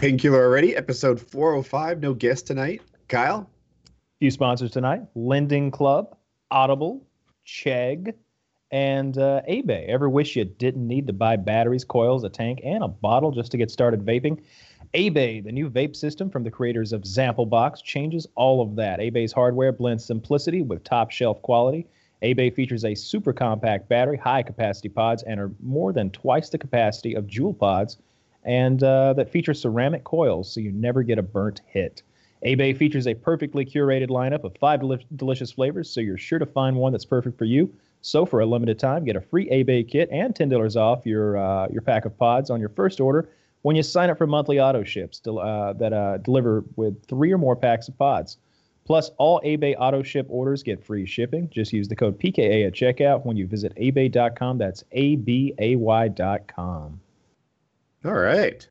Painkiller already, episode 405. No guest tonight. Kyle? Few sponsors tonight Lending Club, Audible, Chegg, and uh, eBay. Ever wish you didn't need to buy batteries, coils, a tank, and a bottle just to get started vaping? eBay, the new vape system from the creators of Zample Box, changes all of that. eBay's hardware blends simplicity with top shelf quality. eBay features a super compact battery, high capacity pods, and are more than twice the capacity of Juul pods, and uh, that feature ceramic coils so you never get a burnt hit. eBay features a perfectly curated lineup of five del- delicious flavors, so you're sure to find one that's perfect for you. So for a limited time, get a free eBay kit and ten dollars off your uh, your pack of pods on your first order when you sign up for monthly auto ships del- uh, that uh, deliver with three or more packs of pods. Plus, all eBay auto ship orders get free shipping. Just use the code PKA at checkout when you visit eBay.com. That's A B A Y.com. All right.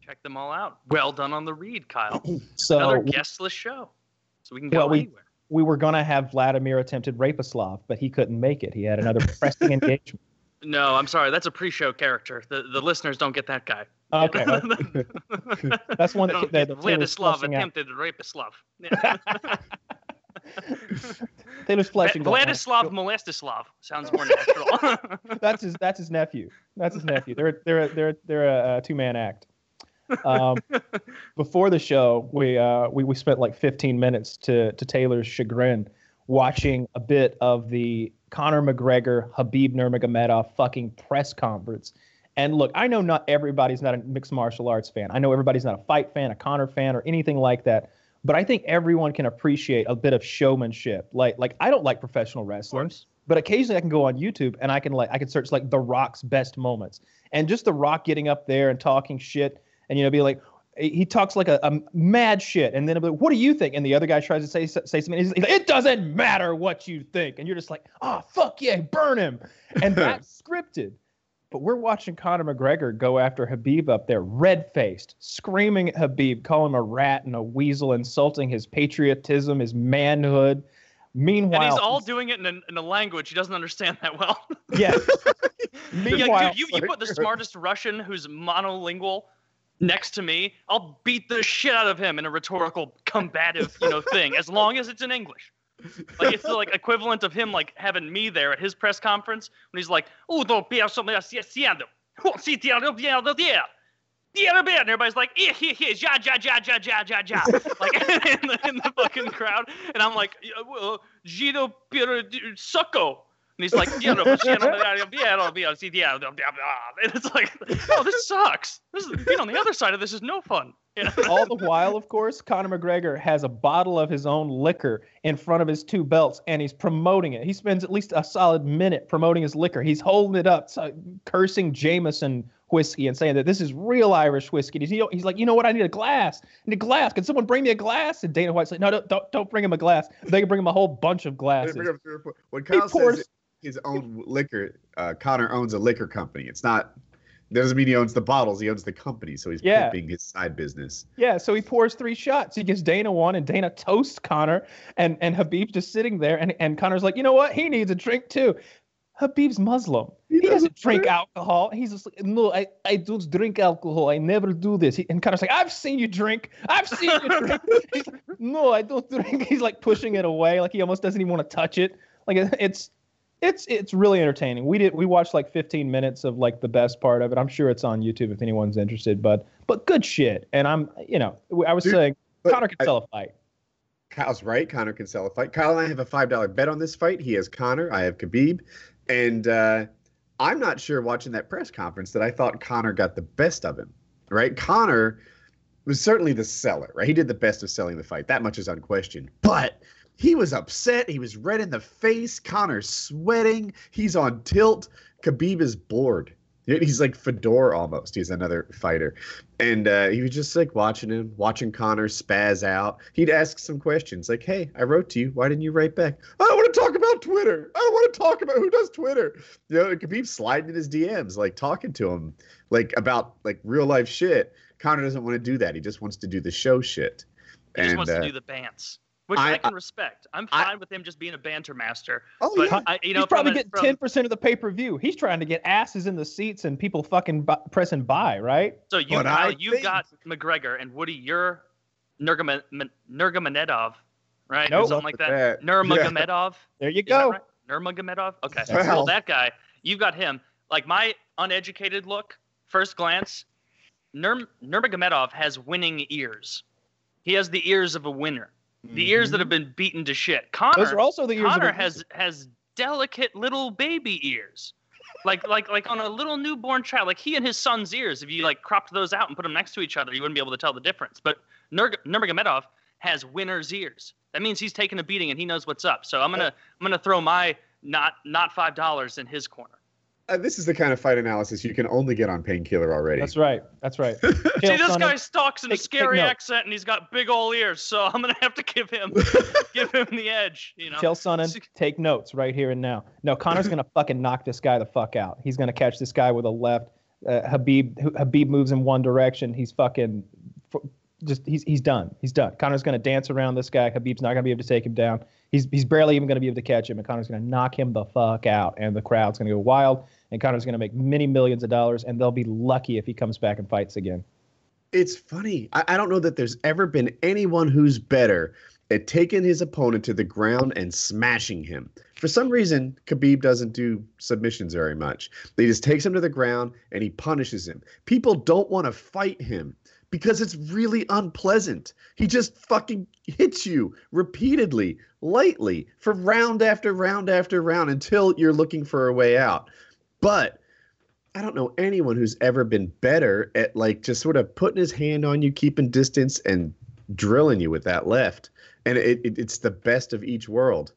Check them all out. Well done on the read, Kyle. So Another we- guestless show. So we can go Well, we- anywhere. we were going to have Vladimir attempted Rapislav, but he couldn't make it. He had another pressing engagement. No, I'm sorry. That's a pre-show character. The the listeners don't get that guy. Okay, that's one No, that, that, that Taylor's Vladislav fleshing out. attempted Rapislav. Yeah. Taylor's fleshing that. Vladislav Molestislav sounds more natural. that's his that's his nephew. That's his nephew. They're they're they're they're a, two man act. Um, before the show, we uh we, we spent like 15 minutes to to Taylor's chagrin watching a bit of the Conor McGregor Habib Nurmagomedov fucking press conference. And look, I know not everybody's not a mixed martial arts fan. I know everybody's not a fight fan, a Conor fan, or anything like that. But I think everyone can appreciate a bit of showmanship. Like like I don't like professional wrestlers, but occasionally I can go on YouTube and I can like I can search like The Rock's best moments. And just The Rock getting up there and talking shit and you know be like he talks like a, a mad shit and then like, what do you think? And the other guy tries to say say something he's like, it doesn't matter what you think. And you're just like oh fuck yeah burn him. And that's scripted but we're watching Conor McGregor go after Habib up there, red faced, screaming at Habib, calling him a rat and a weasel, insulting his patriotism, his manhood. Meanwhile, and he's all doing it in a, in a language he doesn't understand that well. yeah. Yeah, Meanwhile, dude, you, you put the smartest Russian who's monolingual next to me, I'll beat the shit out of him in a rhetorical, combative, you know, thing, as long as it's in English. Like it's the like equivalent of him like having me there at his press conference when he's like, "Oh, don't be something haciendo. Oh, sí, yeah, yeah." Yeah, and everybody's like, yeah, yeah, yeah, ja, ja, ja, ja, ja, ja, ja, like in the, in the fucking crowd, and I'm like, well, Gino Piero Succo, and he's like, yeah, no, yeah, yeah, yeah." and it's like, oh, this sucks. This is being on the other side of this is no fun. Yeah. all the while, of course, Conor McGregor has a bottle of his own liquor in front of his two belts, and he's promoting it. He spends at least a solid minute promoting his liquor. He's holding it up, cursing Jameson whiskey and saying that this is real Irish whiskey. He's, he's like, you know what? I need a glass. I need a glass. Can someone bring me a glass? And Dana White's like, no, don't, don't, don't bring him a glass. They can bring him a whole bunch of glasses. When He Kyle pours- says his own liquor, uh, Conor owns a liquor company. It's not doesn't mean he owns the bottles. He owns the company, so he's Yeah. pimping his side business. Yeah, so he pours three shots. He gives Dana one, and Dana toasts Conor, and and Habib's just sitting there, and and Conor's like, you know what? He needs a drink too. Habib's Muslim. He, doesn't doesn't drink drink? alcohol. He's just like, no, I, I don't drink alcohol. I never do this. He, and Conor's like, I've seen you drink. I've seen you drink. He's like, no, I don't drink. He's like pushing it away, like he almost doesn't even want to touch it. Like it's it's it's really entertaining. We did we watched like 15 minutes of like the best part of it. I'm sure it's on YouTube if anyone's interested. But but good shit. And I'm you know I was Dude, saying Conor can sell a fight. Kyle's right. Conor can sell a fight. Kyle and I have a five dollar bet on this fight. He has Conor. I have Khabib, and uh, I'm not sure watching that press conference that I thought Conor got the best of him. Right? Conor was certainly the seller. Right? He did the best of selling the fight. That much is unquestioned. But he was upset. He was red in the face. Conor's sweating. He's on tilt. Khabib is bored. He's like Fedor almost. He's another fighter. And uh, he was just like watching him, watching Conor spaz out. He'd ask some questions like, Hey, I wrote to you. Why didn't you write back? I don't want to talk about Twitter. I don't want to talk about who does Twitter. You know, Khabib sliding in his DMs, like talking to him, like about like real life shit. Conor doesn't want to do that. He just wants to do the show shit. He just wants uh, to do the bants. Which I, I- can respect. I'm I- fine with him just being a banter master. Oh But yeah. I, you know, He's probably getting ten percent of the pay per view. He's trying to get asses in the seats and people fucking bu- pressing buy, right? So you, But Kyle, I you think- got McGregor and Woody. You're Nurgaman- Nurmagomedov, right? Nope. Something like that. that. Nurmagomedov. There you Is go. right? Nurmagomedov. Okay. Well. Well, that guy. You've got him. Like my uneducated look, first glance, Nur- Nurmagomedov has winning ears. He has the ears of a winner. The ears that have been beaten to shit. Conor. Mm-hmm. Those are also the ears Conor has has delicate little baby ears. Like like like on a little newborn child, like he and his son's ears. If you like cropped those out and put them next to each other, you wouldn't be able to tell the difference. But Nur- Nurmagomedov has winner's ears. That means he's taken a beating and he knows what's up. So I'm gonna I'm gonna throw my not not five dollars in his corner. Uh, this is the kind of fight analysis you can only get on Painkiller already. That's right. That's right. See, this Sonnen- guy talks in a take- take scary note. accent and he's got big old ears, so I'm gonna have to give him give him the edge. You know. Chael Sonnen, take notes right here and now. No, Conor's gonna fucking knock this guy the fuck out. He's gonna catch this guy with a left. Uh, Habib Habib moves in one direction. He's fucking f- just he's he's done. He's done. Conor's gonna dance around this guy. Habib's not gonna be able to take him down. He's he's barely even gonna be able to catch him. And Conor's gonna knock him the fuck out. And the crowd's gonna go wild. And Conor's gonna make many millions of dollars. And they'll be lucky if he comes back and fights again. It's funny. I, I don't know that there's ever been anyone who's better at taking his opponent to the ground and smashing him. For some reason, Khabib doesn't do submissions very much. He just takes him to the ground and he punishes him. People don't want to fight him because it's really unpleasant. He just fucking hits you repeatedly, lightly, for round after round after round until you're looking for a way out. But I don't know anyone who's ever been better at like just sort of putting his hand on you, keeping distance, and drilling you with that left. And it, it, it's the best of each world.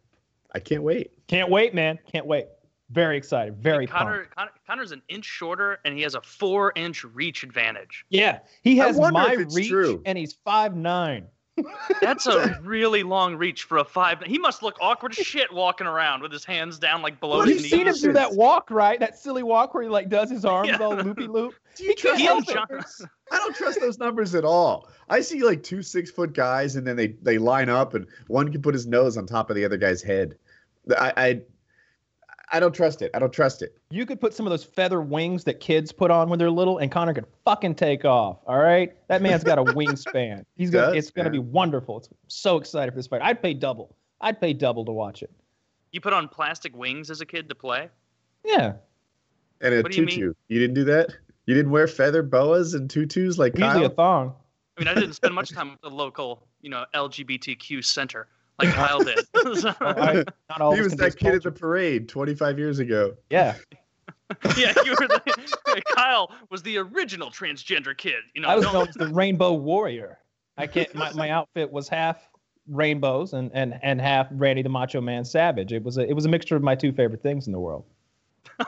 I can't wait. Can't wait, man. Can't wait. Very excited. Very pumped. Conor, Conor Conor's an inch shorter and he has a four inch reach advantage. Yeah, he has my reach, true. and he's five nine. That's a really long reach for a five. He must look awkward as shit walking around with his hands down like below Well, his You've knees. seen him do that walk, right? That silly walk where he like does his arms Yeah. all loopy loop. Do you trust those numbers? I don't trust those numbers at all. I see like two six foot guys, and then they they line up, and one can put his nose on top of the other guy's head. I I, I don't trust it. I don't trust it. You could put some of those feather wings that kids put on when they're little, and Conor could fucking take off. All right, that man's got a wingspan. He's gonna. Does, it's gonna be wonderful. It's I'm so excited for this fight. I'd pay double. I'd pay double to watch it. You put on plastic wings as a kid to play. Yeah, And a What do you tutu. You, didn't do that. You didn't wear feather boas and tutus like usually a thong. I mean, I didn't spend much time at the local, you know, LGBTQ center like Kyle did. So- I- not all he was that be kid at the parade 25 years ago. Yeah, yeah, you were. The, Kyle was the original transgender kid. You know, I was known as the Rainbow Warrior. I can't. My, my outfit was half rainbows and, and and half Randy the Macho Man Savage. It was a it was a mixture of my two favorite things in the world.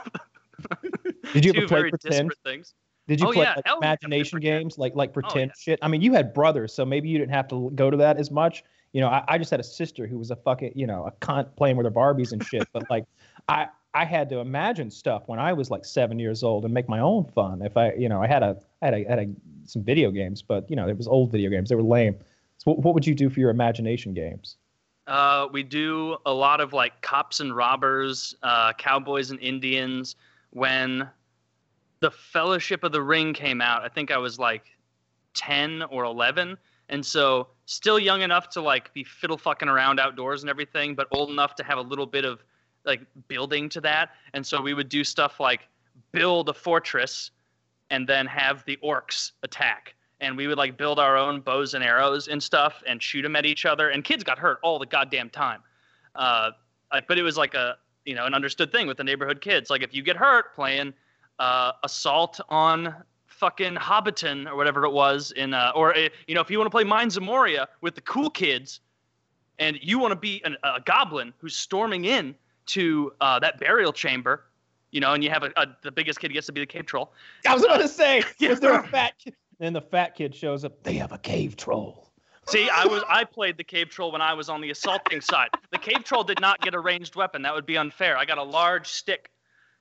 Did you two ever play very pretend? things. Did you Oh, play yeah, like, imagination games like like oh, pretend yeah. shit? I mean, you had brothers, so maybe you didn't have to go to that as much. You know, I, I just had a sister who was a fucking you know a cunt playing with her Barbies and shit. but like, I I had to imagine stuff when I was like seven years old and make my own fun. If I you know I had a I had a, had a some video games, but you know it was old video games. They were lame. So what, what would you do for your imagination games? Uh, we do a lot of like cops and robbers, uh, cowboys and Indians. When the Fellowship of the Ring came out, I think I was like 10 or 11. And so still young enough to like be fiddle fucking around outdoors and everything, but old enough to have a little bit of like building to that. And so we would do stuff like build a fortress and then have the orcs attack. And we would like build our own bows and arrows and stuff and shoot them at each other. And kids got hurt all the goddamn time. Uh, but it was like a you know an understood thing with the neighborhood kids. Like if you get hurt playing uh, assault on fucking Hobbiton or whatever it was in uh, or uh, you know if you want to play Mines of Moria with the cool kids and you want to be an, a goblin who's storming in to uh, that burial chamber, you know, and you have a, a the biggest kid gets to be the cave troll. I was about to say, Yeah. was there a fat? Kid? Then the fat kid shows up. They have a cave troll. See, I was I played the cave troll when I was on the assaulting side. The cave troll did not get a ranged weapon. That would be unfair. I got a large stick,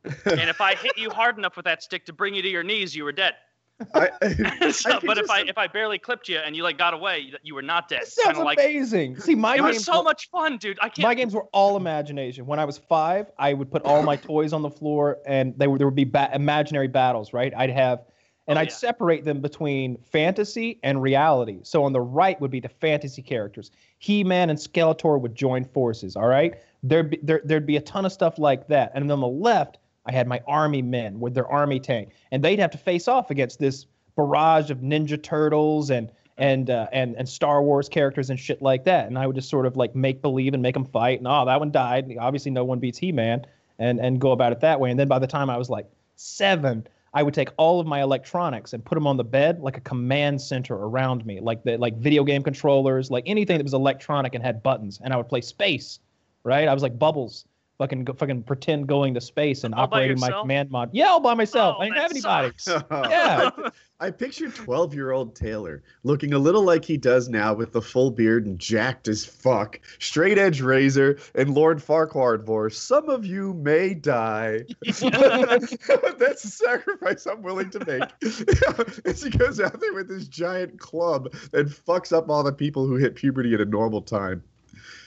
and if I hit you hard enough with that stick to bring you to your knees, you were dead. I, So- I but if just- I if I barely clipped you and you like got away, you, you were not dead. Sounds Kind of like amazing. See, my it was games so were- much fun, dude. I can't. My games were all imagination. When I was five, I would put all my toys on the floor, and they were, there would be ba- imaginary battles. Right? I'd have, and Oh, I'd yeah. separate them between fantasy and reality. So on the right would be the fantasy characters. He-Man and Skeletor would join forces. All right, there'd be there, there'd be a ton of stuff like that. And then on the left, I had my army men with their army tank, and they'd have to face off against this barrage of Ninja Turtles and and uh, and and Star Wars characters and shit like that. And I would just sort of like make believe and make them fight. And oh, that one died. Obviously, no one beats He-Man, and and go about it that way. And then by the time I was like seven, I would take all of my electronics and put them on the bed like a command center around me, like the like video game controllers, like anything that was electronic and had buttons. And I would play space, right? I was like Bubbles. Fucking, go, fucking pretend going to space and All operating my command mod. Yeah, all by myself. Oh, I didn't have anybody. Yeah. I pictured 12 year old Taylor looking a little like he does now with the full beard and jacked as fuck, straight edge razor, and Lord Farquaad voice. Some of you may die. That's a sacrifice I'm willing to make. As he goes out there with this giant club and fucks up all the people who hit puberty at a normal time.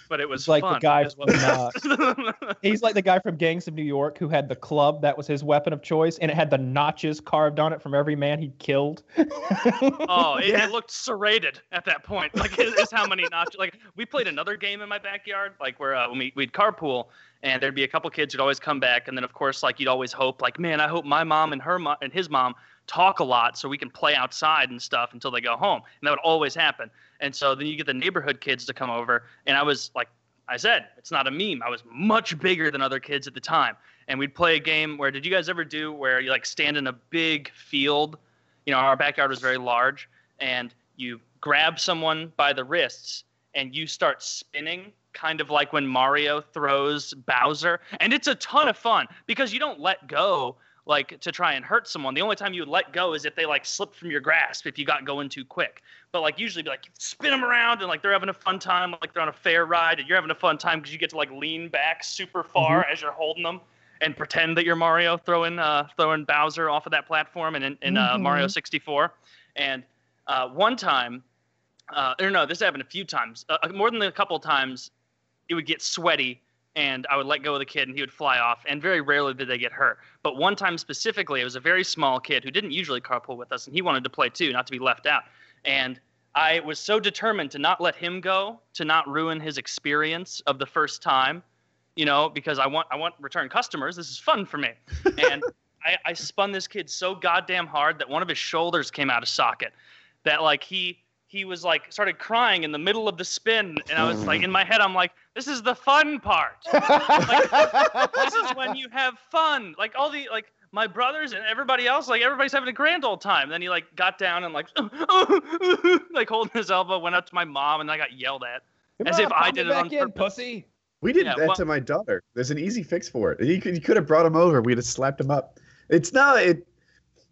But it was like the fun. guy is what it was. He's like the guy from Gangs of New York who had the club that was his weapon of choice, and it had the notches carved on it from every man he killed. Oh, it, Yeah. it looked serrated at that point. Like, it is how many notches. Like, we played another game in my backyard, like where uh, when we, we'd carpool, and there'd be a couple kids who'd always come back, and then of course, like you'd always hope, like, man, I hope my mom and her mom and his mom talk a lot so we can play outside and stuff until they go home, and that would always happen. And so then you get the neighborhood kids to come over, and I was like. I said it's not a meme. I was much bigger than other kids at the time, and we'd play a game where did you guys ever do where you like stand in a big field? You know, our backyard was very large, and you grab someone by the wrists and you start spinning, kind of like when Mario throws Bowser. And it's a ton of fun because you don't let go like to try and hurt someone. The only time you would let go is if they like slipped from your grasp if you got going too quick. But like usually be like spin them around and like they're having a fun time, like they're on a fair ride and you're having a fun time because you get to like lean back super far as you're holding them and pretend that you're Mario throwing uh, throwing Bowser off of that platform and in, in uh, Mhm. Mario 64. And uh, one time, uh, or no, this happened a few times. Uh, more than a couple times, it would get sweaty, and I would let go of the kid, and he would fly off. And very rarely did they get hurt. But one time specifically, it was a very small kid who didn't usually carpool with us, and he wanted to play too, not to be left out. And I was so determined to not let him go, to not ruin his experience of the first time, you know, because I want I want return customers. This is fun for me. And I, I spun this kid so goddamn hard that one of his shoulders came out of socket. That like he he was like started crying in the middle of the spin, and I was like in my head, I'm like, this is the fun part. like, this is when you have fun. Like all the like my brothers and everybody else, like everybody's having a grand old time. Then he like got down and like like holding his elbow, went up to my mom, and I got yelled at. As if I did it on in, purpose. pussy. We did Yeah, that well- to my daughter. There's an easy fix for it. You could, you could have brought him over. We'd have slapped him up. It's not it.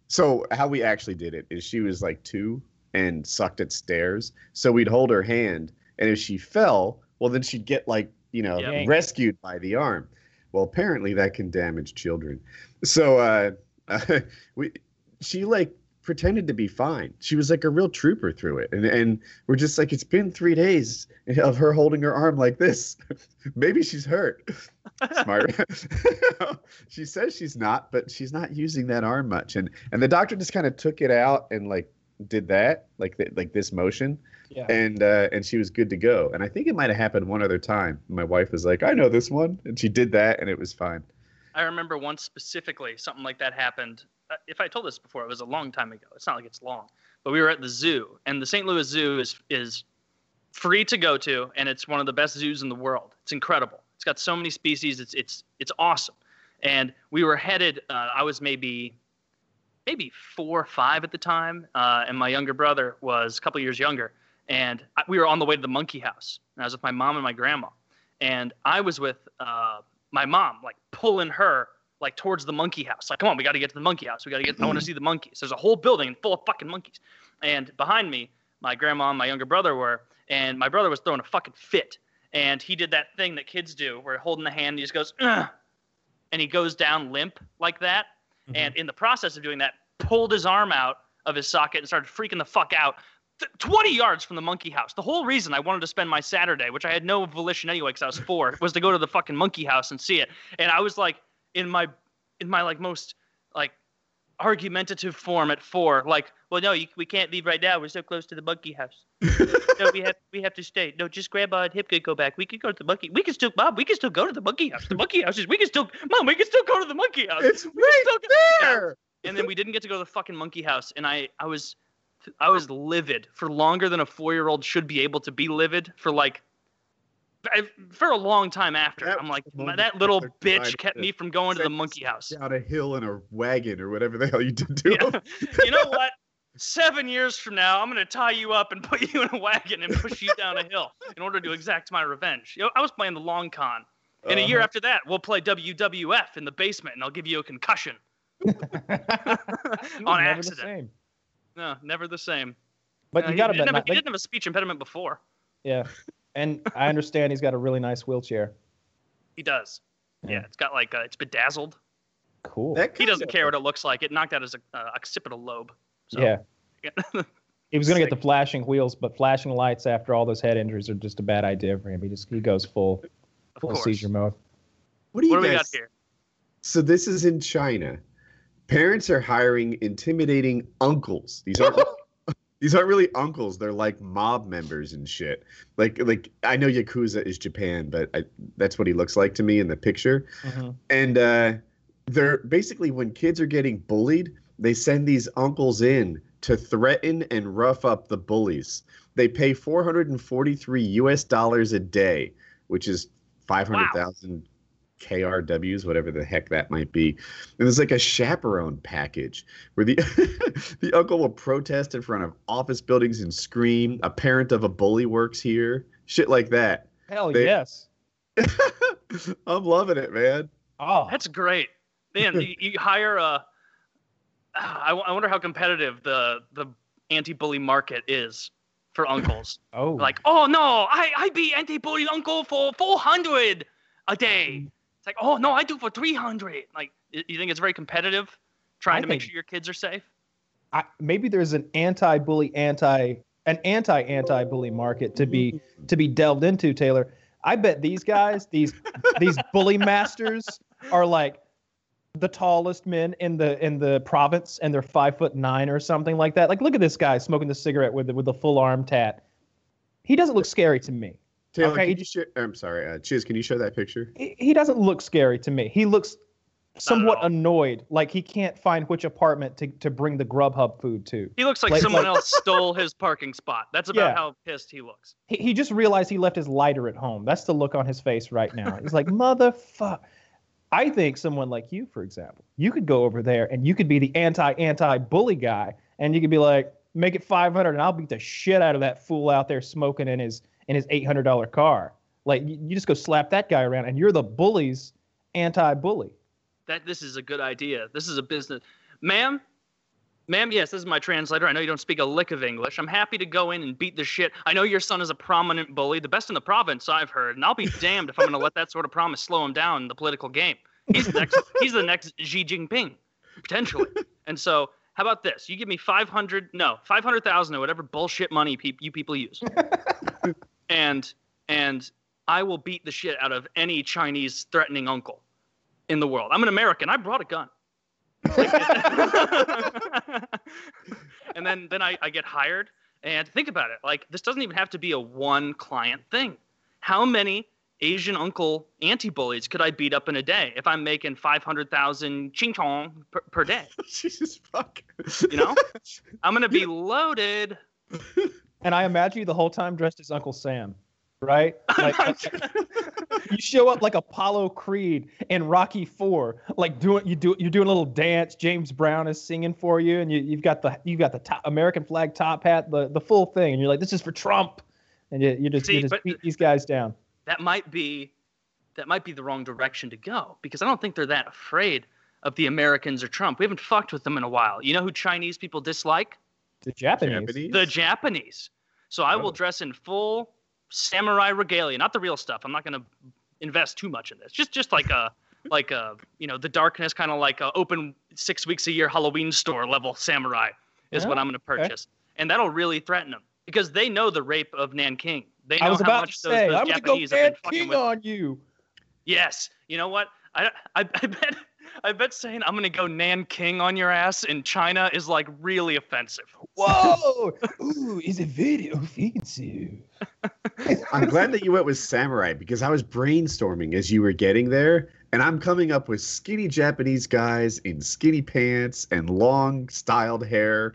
So how we actually did it is she was like two and sucked at stairs. So we'd hold her hand, and if she fell, well then she'd get like you know Yeah. rescued by the arm. Well, apparently that can damage children. So uh, we she like pretended to be fine. She was like a real trooper through it, and and we're just like it's been three days of her holding her arm like this. Maybe she's hurt. Smart. she says she's not, but she's not using that arm much. And and the doctor just kind of took it out and like did that, like th- like this motion, Yeah. and uh, and she was good to go. And I think it might have happened one other time. My wife was like, "I know this one," and she did that, and it was fine. I remember once specifically something like that happened. Uh, If I told this before, it was a long time ago. It's not like it's long, but we were at the zoo, and the St. Louis Zoo is is free to go to, and it's one of the best zoos in the world. It's incredible. It's got so many species. It's it's it's awesome. And we were headed. Uh, I was maybe maybe four or five at the time, uh, and my younger brother was a couple years younger. And I, we were on the way to the monkey house. And I was with my mom and my grandma, and I was with uh, my mom, like pulling her like towards the monkey house. Like, come on, we got to get to the monkey house. We got to get. I want to mm-hmm. see the monkeys. There's a whole building full of fucking monkeys. And behind me, my grandma and my younger brother were, and my brother was throwing a fucking fit. And he did that thing that kids do, where holding the hand, he just goes, Ugh, and he goes down limp like that. Mm-hmm. And in the process of doing that, pulled his arm out of his socket and started freaking the fuck out. Th- 20 yards from the monkey house. The whole reason I wanted to spend my Saturday, which I had no volition anyway because I was four, was to go to the fucking monkey house and see it. And I was like in my in my like most like argumentative form at four, like, well, no, you, we can't leave right now. We're so close to the monkey house. no, we have we have to stay. No, just Grandma and Hip could go back. We could go to the monkey. We can still, Mom. We can still go to the monkey house. The monkey house is. We can still, Mom. We can still go to the monkey house. It's We right there. and then we didn't get to go to the fucking monkey house and i i was i was livid for longer than a four-year-old should be able to be livid for like for a long time after That i'm like was the moment that little bitch kept to me from going to the monkey house Down a hill in a wagon or whatever the hell you did to him. Yeah. you know what seven years from now i'm going to tie you up and put you in a wagon and push you down a hill in order to exact my revenge you know, i was playing the long con and a year Uh-huh. after that we'll play wwf in the basement and i'll give you a concussion Never on the accident same. No never the same But Uh, you got to didn't, bet. have, not- he didn't have a speech impediment before. yeah, and I understand he's got a really nice wheelchair. He does. Yeah, Yeah. it's got like uh, it's bedazzled. Cool. He doesn't care what it looks like. It knocked out his uh, occipital lobe. So, yeah. yeah. He was going to get the flashing wheels, but flashing lights after all those head injuries are just a bad idea for him. He just he goes full of full course. seizure mode. What do you What do we guys? got here? So this is in China. Parents are hiring intimidating uncles. These aren't these aren't really uncles. They're like mob members and shit. Like like I know Yakuza is Japan, but I, that's what he looks like to me in the picture. Mhm. And uh, they're basically when kids are getting bullied, they send these uncles in to threaten and rough up the bullies. They pay 443 US dollars a day, which is 500,000 KRWs, whatever the heck that might be. And there's like a chaperone package where the the uncle will protest in front of office buildings and scream. A parent of a bully works here. Shit like that. Hell They- yes. I'm loving it, man. Oh, That's great. Man, you, you hire a. Ah, I, w- I wonder how competitive the the anti-bully market is for uncles. oh, like, oh no, I I beat anti-bully uncle for 400 a day. Like, oh no, I do for 300. Like, you think it's very competitive, trying I to make sure your kids are safe? I, maybe there's an anti-bully, anti an anti-anti-bully market to be to be delved into. Taylor, I bet these guys, these these bully masters, are like the tallest men in the in the province, and they're five foot nine or something like that. Like, look at this guy smoking the cigarette with the, with the full arm tat. He doesn't look scary to me. Taylor, Okay. can you share? I'm sorry, uh, Chiz. Can you show that picture? He, he doesn't look scary to me. He looks somewhat annoyed, like he can't find which apartment to, to bring the Grubhub food to. He looks like, Like- someone like- else stole his parking spot. That's about Yeah. how pissed he looks. He, he just realized he left his lighter at home. That's the look on his face right now. He's like, motherfucker. I think someone like you, for example, you could go over there and you could be the anti anti bully guy, and you could be like, make it 500, and I'll beat the shit out of that fool out there smoking in his in his $800 car. Like you, just go slap that guy around, and you're the bully's anti bully. That this is a good idea. This is a business, ma'am. Ma'am, yes, this is my translator. I know you don't speak a lick of English. I'm happy to go in and beat the shit. I know your son is a prominent bully, the best in the province, I've heard, and I'll be damned if I'm going to let that sort of promise slow him down in the political game. He's the next. he's the next Xi Jinping, potentially. And so, how about this? You give me 500, no, 500,000 or whatever bullshit money peop you people use, and and I will beat the shit out of any Chinese threatening uncle in the world. I'm an American. I brought a gun. and then then I, I get hired and think about it like this doesn't even have to be a one client thing how many asian uncle anti-bullies could i beat up in a day if i'm making 500000 ching chong per, per day Jesus fuck. you know i'm gonna be loaded And I imagine you the whole time dressed as Uncle Sam, right? Like, you show up like Apollo Creed in Rocky Four, like doing you do you're doing a little dance. James Brown is singing for you, and you, you've got the you've got the top, American flag top hat, the the full thing, and you're like, this is for Trump, and you you just See, you just beat these guys down. that might be that might be the wrong direction to go because I don't think they're that afraid of the Americans or Trump. We haven't fucked with them in a while. You know who Chinese people dislike? The Japanese. Japanese? The Japanese. So I will Oh. dress in full samurai regalia, not the real stuff. I'm not going to invest too much in this. Just just like a like a you know the darkness kind of like a open six weeks a year Halloween store level samurai. is what Oh, I'm going to okay. purchase, and that'll really threaten them because they know the rape of Nanking. They know I was how about much to those, say, those I'm gonna go have been Nan fucking King with. on you. Yes, you know what? I, I, I bet I bet saying I'm gonna go Nanking on your ass in China is like really offensive. Whoa! Ooh, is it video offensive? I'm glad that you went with samurai because I was brainstorming as you were getting there, and I'm coming up with skinny Japanese guys in skinny pants and long styled hair.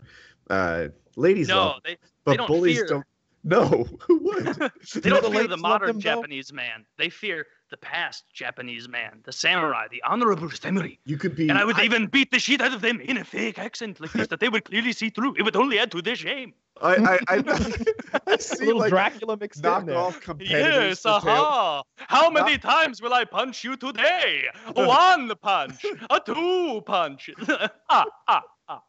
Uh, ladies No, love, they but don't bullies fear- don't. No, who would? they don't the fear the modern them, though? Japanese man. They fear the past Japanese man, the samurai, the honorable samurai. You could be. And I would even beat the shit out of them in a fake accent like this that they would clearly see through. It would only add to their shame. I, I, I, I A see little like Dracula mixed in there. competitors. Yes, for tail- aha! How many times will I punch you today? One punch, a two punch. ah, ah, ah.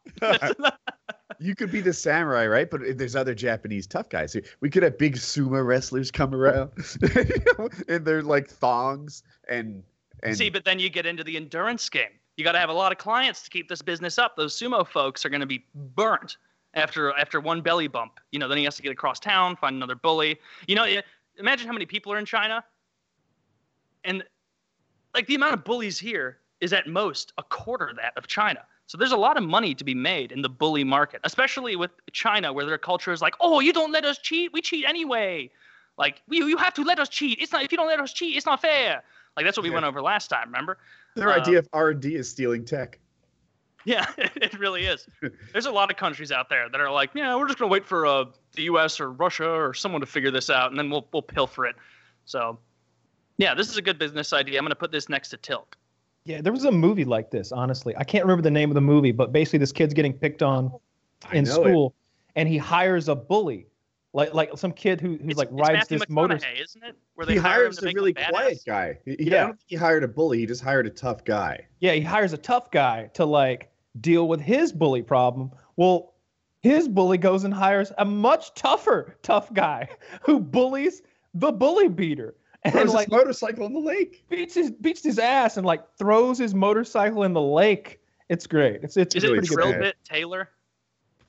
You could be the samurai, right? But there's other Japanese tough guys. We could have big sumo wrestlers come around, you know, and they're like thongs and and See, but then you get into the endurance game. You got to have a lot of clients to keep this business up. Those sumo folks are going to be burnt after after one belly bump. You know, then he has to get across town, find another bully. You know, imagine how many people are in China, and like the amount of bullies here is at most a quarter that of China. So there's a lot of money to be made in the bully market, especially with China, where their culture is like, "Oh, you don't let us cheat, we cheat anyway." Like, you, you have to let us cheat. It's not if you don't let us cheat, it's not fair. Like that's what we Yeah. went over last time. Remember? their uh, idea of R and D is stealing tech. Yeah, it really is. There's a lot of countries out there that are like, yeah, we're just gonna wait for uh, the U.S. or Russia or someone to figure this out, and then we'll we'll pilfer it. So, yeah, this is a good business idea. I'm gonna put this next to Tilk. Yeah, there was a movie like this, honestly. I can't remember the name of the movie, but basically this kid's getting picked on oh, I in know it. school and he hires a bully. Like like some kid who who's It's, like rides Matthew this McConaughey, motor isn't it? Where they He hire hires a make him really badass? quiet guy. He, he- I Yeah. don't think he hired a bully. He just hired a tough guy. Yeah, he hires a tough guy to like deal with his bully problem. Well, his bully goes and hires a much tougher tough guy who bullies the bully beater and like his motorcycle in the lake. beats his beats his ass and like throws his motorcycle in the lake. It's great. It's it's, Is really it pretty good. Drill bad. Bit Taylor?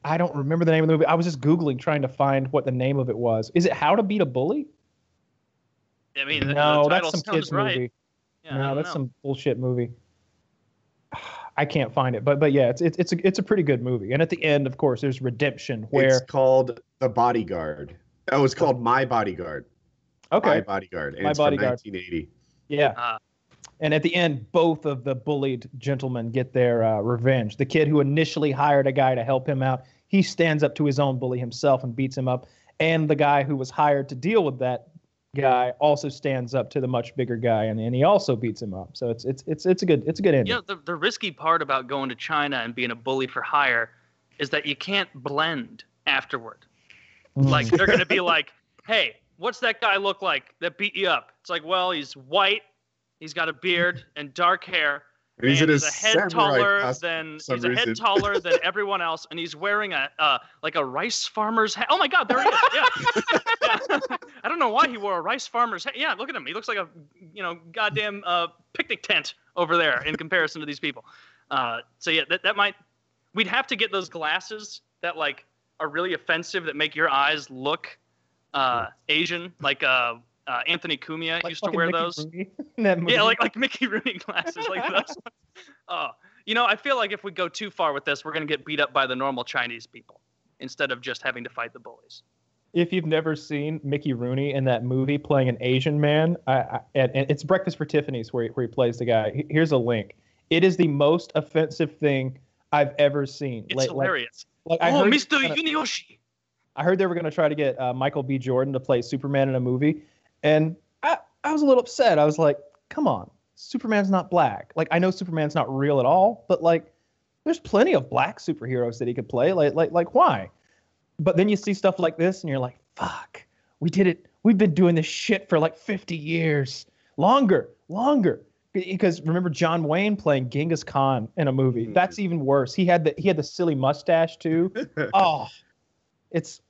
I don't remember the name of the movie. I was just googling trying to find what the name of it was. Is it How to Beat a Bully? I mean, no, the that's some kids right. movie. Yeah, no, that's know. some bullshit movie. I can't find it, but but yeah, it's it's it's a, it's a pretty good movie. And at the end, of course, there's redemption where It's called The Bodyguard. Oh, it's called My Bodyguard. My okay, Bodyguard. And My it's from Bodyguard. 1980. yeah, Uh, and at the end, both of the bullied gentlemen get their uh, revenge. The kid who initially hired a guy to help him out, he stands up to his own bully himself and beats him up. And the guy who was hired to deal with that guy also stands up to the much bigger guy, and, and he also beats him up. So it's it's it's it's a good it's a good ending. you know, the, the risky part about going to China and being a bully for hire is that you can't blend afterward. Mm. Like they're gonna be like, "Hey, what's that guy look like that beat you up?" It's like, well, he's white, he's got a beard and dark hair, And he's and his a head taller than he's a head taller than everyone else, and he's wearing a uh, like a rice farmer's hat. Oh my God, there he is! Yeah. Yeah. I don't know why he wore a rice farmer's hat. Yeah, look at him. He looks like a you know goddamn uh, picnic tent over there in comparison to these people. Uh, so yeah, that that might we'd have to get those glasses that like are really offensive that make your eyes look uh, Asian, like uh, uh, Anthony Cumia Like used to wear Mickey those. Rooney in that movie. Yeah, like like Mickey Rooney glasses, like those. Oh, you know, I feel like if we go too far with this, we're gonna get beat up by the normal Chinese people instead of just having to fight the bullies. if you've never seen Mickey Rooney in that movie playing an Asian man, I, I, and, and it's Breakfast for Tiffany's where he, where he plays the guy. Here's a link. It is the most offensive thing I've ever seen. It's Like- like- hilarious. Like, I oh, Mr. Yunioshi. I heard they were going to try to get uh, Michael B. Jordan to play Superman in a movie, and I, I was a little upset. I was like, "Come on, Superman's not black. Like, I know Superman's not real at all, but like, there's plenty of black superheroes that he could play. Like, like, like, why?" But then you see stuff like this, and you're like, "Fuck, we did it. We've been doing this shit for like 50 years, longer, longer." Because remember John Wayne playing Genghis Khan in a movie. Mhm. That's even worse. He had the he had the silly mustache too. oh, it's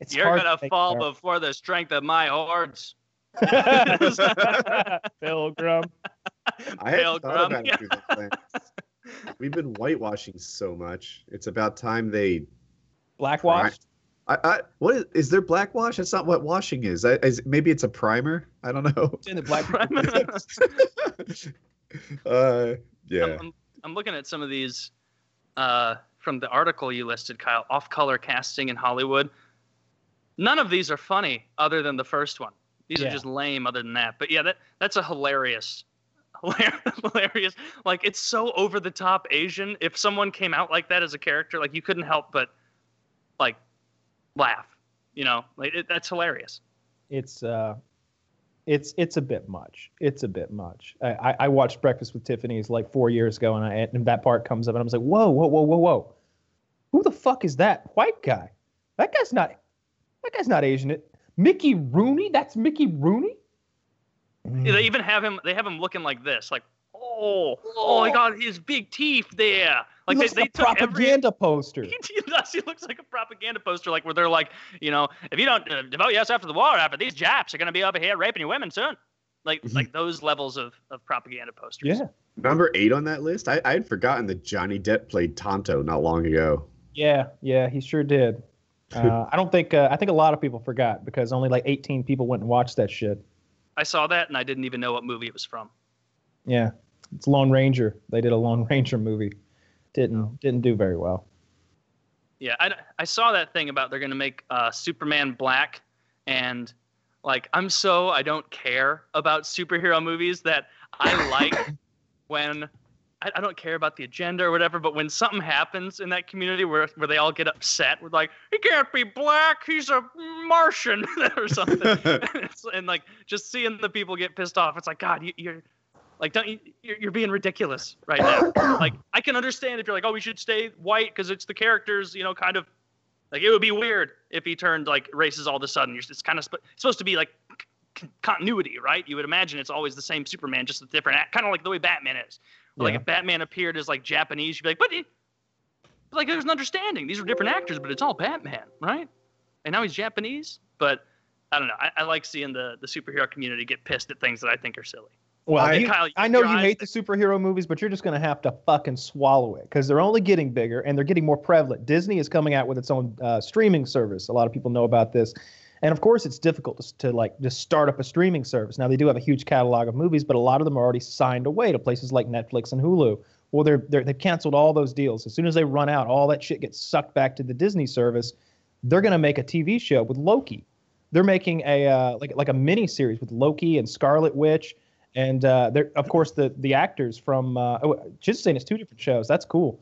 it's You're gonna to fall that before the strength of my hordes. Pilgrim. I hadn't Pilgrim, thought about yeah. it through that. We've been whitewashing so much. It's about time they. Blackwash. I, I, what is, is there blackwash? That's not what washing is. I, is. Maybe it's a primer. I don't know. In the black. uh, yeah. I'm, I'm, I'm looking at some of these uh, from the article you listed, Kyle. Off-color casting in Hollywood. None of these are funny, other than the first one. These Yeah. are just lame, other than that. But yeah, that that's a hilarious, hilarious. Hilarious like it's so over the top Asian. If someone came out like that as a character, like you couldn't help but like laugh. You know, like it, that's hilarious. it's uh it's it's a bit much it's a bit much I, I I watched breakfast with tiffany's like four years ago and i and that part comes up and i was like whoa whoa whoa whoa whoa who the fuck is that white guy that guy's not that guy's not asian it mickey rooney that's mickey rooney Yeah, They even have him. They have him looking like this, like, oh, oh, he got his big teeth there. Like he they, looks they like a took every. propaganda poster He does. He looks like a propaganda poster, like where they're like, you know, if you don't uh, devote yourself to the war, after these Japs are going to be over here raping your women soon. Like, like those levels of, of propaganda posters. yeah Number eight on that list. I, I had forgotten that Johnny Depp played Tonto not long ago. yeah yeah he sure did uh, i don't think uh, i think a lot of people forgot because only like 18 people went and watched that shit I saw that and I didn't even know what movie it was from. Yeah, it's Lone Ranger. They did a Lone Ranger movie. Didn't didn't do very well. Yeah, I, I saw that thing about they're going to make uh, Superman black, and like I'm so I don't care about superhero movies that I like when I, I don't care about the agenda or whatever, but when something happens in that community where where they all get upset with like he can't be black, he's a Martian or something, and, and like just seeing the people get pissed off, it's like God, you, you're like don't you, you're, you're being ridiculous right now. like I can understand if you're like, oh, we should stay white because it's the characters, you know, kind of like it would be weird if he turned like races all of a sudden. You're, it's kind of sp- supposed to be like c- continuity, right? You would imagine it's always the same Superman, just a different, act, kind of like the way Batman is. Like Yeah. if Batman appeared as like Japanese, you'd be like, but, he, but like there's an understanding. These are different actors, but it's all Batman, right? And now he's Japanese. But I don't know. I, I like seeing the the superhero community get pissed at things that I think are silly. Well, I- you- Kyle, I know you hate the superhero movies, but you're just going to have to fucking swallow it because they're only getting bigger and they're getting more prevalent. Disney is coming out with its own uh, streaming service. A lot of people know about this. And of course, it's difficult to, to like just start up a streaming service. Now they do have a huge catalog of movies, but a lot of them are already signed away to places like Netflix and Hulu. Well, they're, they're they've canceled all those deals. As soon as they run out, all that shit gets sucked back to the Disney service. They're going to make a TV show with Loki. They're making a uh, like like a mini series with Loki and Scarlet Witch, and uh, they're of course the the actors from. Uh, oh, it's two different shows. That's cool.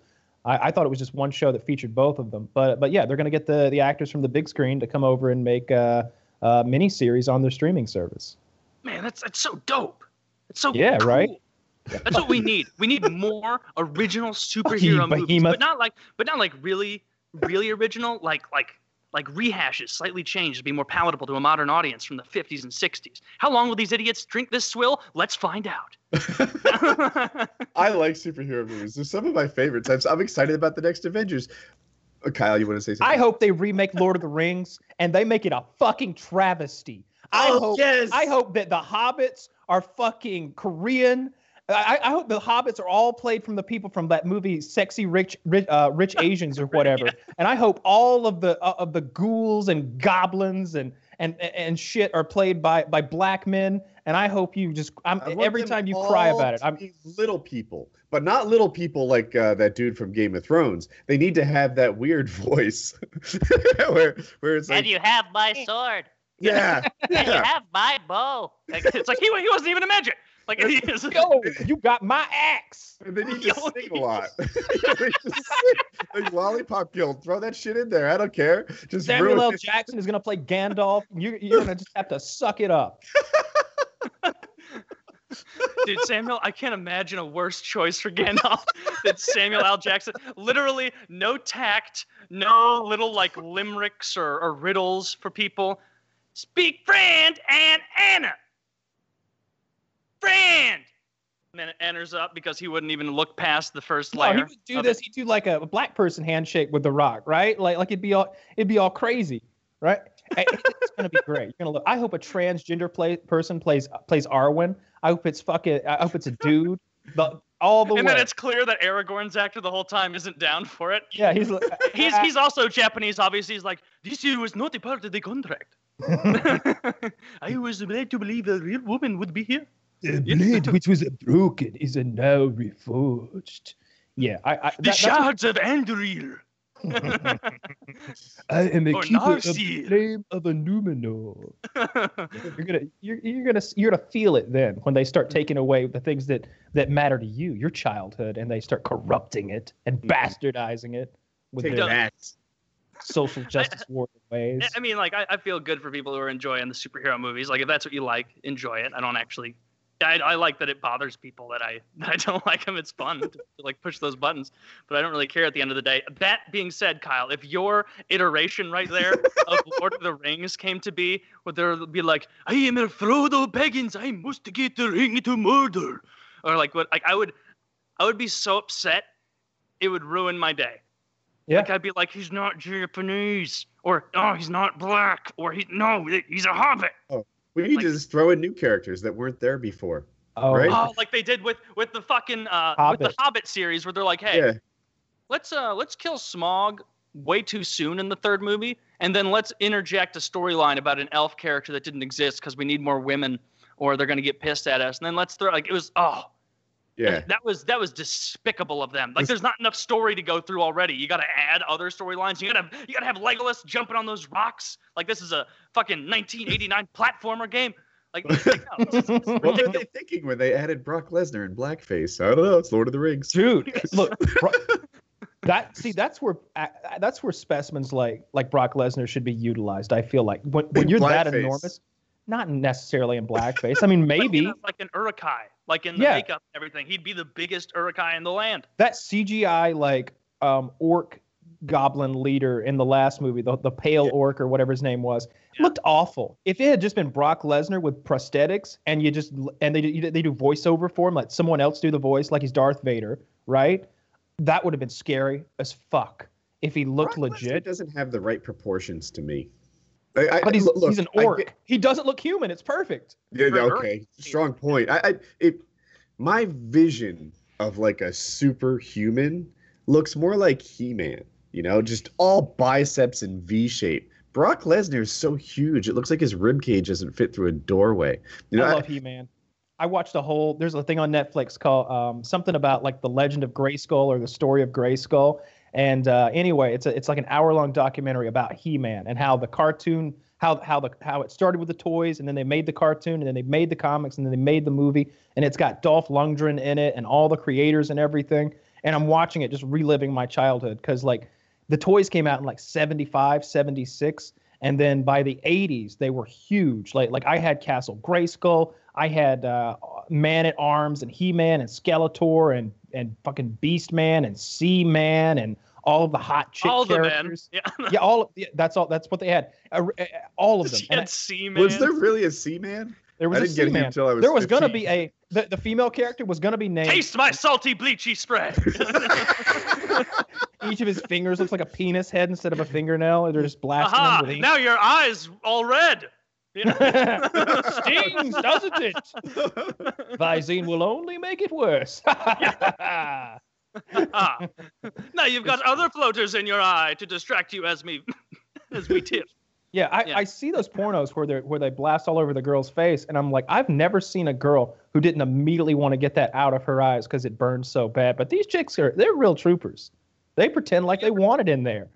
I, I thought it was just one show that featured both of them, but but yeah, they're going to get the the actors from the big screen to come over and make uh, uh, a, a mini series on their streaming service. Man, that's that's so dope. It's so Yeah, cool. right? That's what we need. We need more original superhero movies, but not like, but not like really, really original. Like like like rehashes, slightly changed to be more palatable to a modern audience from the 50s and 60s. How long will these idiots drink this swill? Let's find out. I like superhero movies. They're some of my favorites. I'm, I'm excited about the next Avengers. Uh, Kyle, you want to say something? I hope they remake Lord of the Rings and they make it a fucking travesty. I Oh, hope yes. I hope that the hobbits are fucking Korean. I, I hope the hobbits are all played from the people from that movie, Sexy Rich Rich, uh, Rich Asians or whatever. And I hope all of the uh, of the ghouls and goblins and and and shit are played by by black men. And I hope you just I'm, I every time you cry about it, I'm little people, but not little people like uh, that dude from Game of Thrones. They need to have that weird voice where where it's like, you have my sword. yeah, yeah. And you have my bow. Like, it's like he, he wasn't even a midget. Like he is, yo, you got my axe. And then need just Yo, sing a lot. They just sing. Like Lollipop Guild, throw that shit in there. I don't care. Just Samuel L. Jackson is gonna play Gandalf. You're, you're gonna just have to suck it up. Dude, Samuel, I can't imagine a worse choice for Gandalf than Samuel L. Jackson. Literally, no tact, no little like limericks or, or riddles for people. Speak friend and Anna. Friend. And then it enters up because he wouldn't even look past the first No, he would do this. it. He'd do like a, a black person handshake with the Rock, right? Like like it'd be all it'd be all crazy, right? It's gonna be great. You're gonna look. I hope a transgender play person plays plays Arwen. I hope it's fucking. I hope it's a dude. The all the and way. then it's clear that Aragorn's actor the whole time isn't down for it. yeah, he's He's he's also Japanese, obviously. He's like, this was not a part of the contract. I was led to believe a real woman would be here. The blade which was broken is now reforged. Yeah, I, I The that, shards of Anduril. I am a Or keeper of the flame of a Numenor. You're gonna you're, you're gonna you're gonna feel it then when they start taking away the things that that matter to you, your childhood, and they start corrupting it and Mhm. bastardizing it with Take their that. social justice warrior ways. I mean, like, I, I feel good for people who are enjoying the superhero movies. Like, if that's what you like, enjoy it. I don't actually. I, I like that it bothers people that I that I don't like them. It's fun to, to like push those buttons, but I don't really care at the end of the day. That being said, Kyle, if your iteration right there of Lord of the Rings came to be, would there be like, I am a Frodo Baggins, I must get the ring to murder, or like what? Like I would, I would be so upset, it would ruin my day. Yeah. Like I'd be like, he's not Japanese, or oh, he's not black, or he no, he's a hobbit. Oh. We need Like- to just throw in new characters that weren't there before. oh, right? Oh, like they did with with the fucking uh with the Hobbit. Hobbit series, where they're like, hey, Yeah. let's uh let's kill Smaug way too soon in the third movie, and then let's interject a storyline about an elf character that didn't exist because we need more women, or they're gonna get pissed at us, and then let's throw like it was oh Yeah. that was that was despicable of them. Like there's not enough story to go through already. You got to add other storylines. You got to you got to have Legolas jumping on those rocks. Like this is a fucking 1989 platformer game. Like, like, no, it's, it's What were they thinking when they added Brock Lesnar in blackface? I don't know. It's Lord of the Rings. dude look bro, that see that's where that's where specimens like like brock lesnar should be utilized i feel like when, when you're that enormous not necessarily in blackface i mean Like, maybe in like an Uruk-hai, like in the Yeah. makeup and everything. He'd be the biggest Uruk-hai in the land. that cgi like um orc goblin leader in the last movie the, the pale Yeah. orc or whatever his name was Yeah. looked awful if it had just been brock lesnar with prosthetics and you just and they do, they do voiceover for him let someone else do the voice like he's darth vader right that would have been scary as fuck if he looked Brock Lesnar legit doesn't have the right proportions to me. I, I, But he's, look, look, he's an orc. get- he doesn't look human. It's perfect. Yeah, For okay, strong point. I, I it, my vision of like a superhuman looks more like He-Man. You know, just all biceps and V shape. Brock Lesnar is so huge; it looks like his rib cage doesn't fit through a doorway. You know, I I- love He-Man. I watched a whole. There's a thing on Netflix called um, something about like the Legend of Grayskull or the story of Grayskull. And uh, anyway, it's a, it's like an hour long documentary about He-Man and how the cartoon, how how the how it started with the toys, and then they made the cartoon, and then they made the comics, and then they made the movie, and it's got Dolph Lundgren in it and all the creators and everything. And I'm watching it, just reliving my childhood because like the toys came out in like 75, 76. And then by the 80s, they were huge. Like like I had Castle Grayskull, I had uh, Man at Arms and He Man and Skeletor and and fucking Beast Man and Sea Man and all of the hot chick all the men. characters. Yeah. Yeah, all of, yeah, that's all. That's what they had. Uh, uh, all of them. She And I- had Seaman. was there really a Seaman? there was I a didn't get Sea-Man. until I was. There was gonna be a the, the female character was gonna be named. Taste my salty bleachy spray. Each of his fingers looks like a penis head instead of a fingernail. They're just blasting Aha! him with ink. Now your eyes all red. Yeah. Stings, doesn't it? Visine will only make it worse. Ah. now you've got other floaters in your eye to distract you as me as we tip. yeah, I, Yeah. I see those pornos where they where they blast all over the girl's face, and I'm like, I've never seen a girl who didn't immediately want to get that out of her eyes because it burns so bad. But these chicks are they're real troopers. They pretend like they want it in there.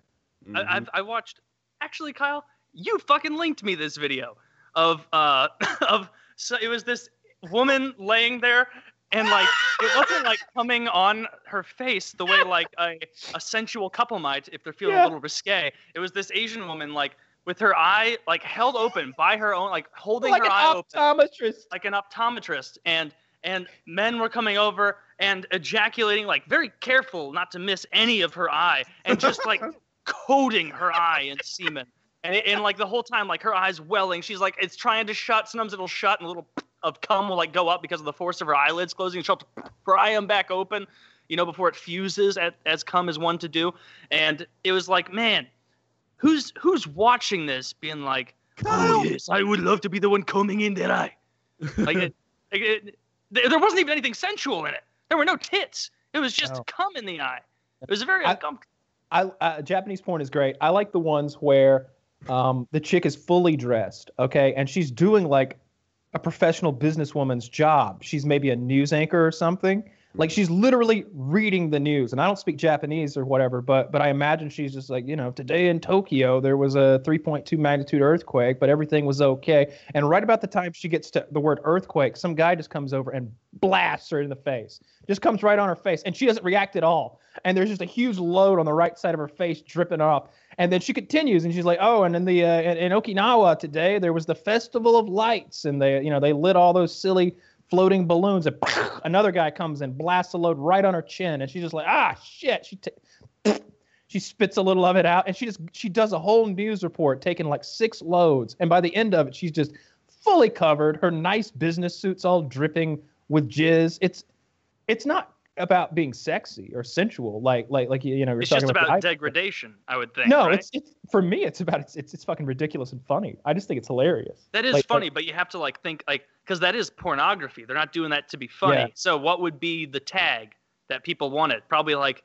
Mhm. I, I've, I watched. Actually, Kyle, you fucking linked me this video of uh of so it was this woman laying there and like it wasn't like coming on her face the way like a, a sensual couple might if they're feeling Yeah. a little risque. It was this Asian woman like with her eye like held open by her own like holding like her eye open optometrist. like an optometrist and and men were coming over and ejaculating like very careful not to miss any of her eye and just like coating her eye in semen and, it, and like the whole time like her eyes welling she's like it's trying to shut sometimes it'll shut and a little of cum will like go up because of the force of her eyelids closing and she'll have pry them back open you know before it fuses as, as cum is one to do and it was like man who's who's watching this being like oh yes i would love to be the one combing in their eye like it, like it, there there wasn't even anything sensual in it. There were no tits. It was just No. cum in the eye. It was very I- uncomfortable. I uh, Japanese porn is great. I like the ones where um, the chick is fully dressed, okay, and she's doing like a professional businesswoman's job. She's maybe a news anchor or something. Like she's literally reading the news, and I don't speak Japanese or whatever, but but I imagine she's just like you know today in Tokyo there was a 3.2 magnitude earthquake, but everything was okay. And right about the time she gets to the word earthquake, some guy just comes over and blasts her in the face. Just comes right on her face, and she doesn't react at all and there's just a huge load on the right side of her face dripping off. And then she continues, and she's like, "Oh, and in the uh, in, in Okinawa today, there was the Festival of Lights, and they, you know, they lit all those silly floating balloons. And another guy comes and blasts a load right on her chin, and she's just like, "Ah, shit!" She ta- she spits a little of it out, and she just she does a whole news report, taking like six loads, and by the end of it, she's just fully covered. Her nice business suit's all dripping with jizz. It's it's not about being sexy or sensual, like like like you know. You're It's talking just about, about degradation, I would think. No, right? it's it's for me. It's about it's, it's it's fucking ridiculous and funny. I just think it's hilarious. That is Like- funny, like- but you have to like think like because that is pornography. They're not doing that to be funny. Yeah. So what would be the tag that people wanted? Probably like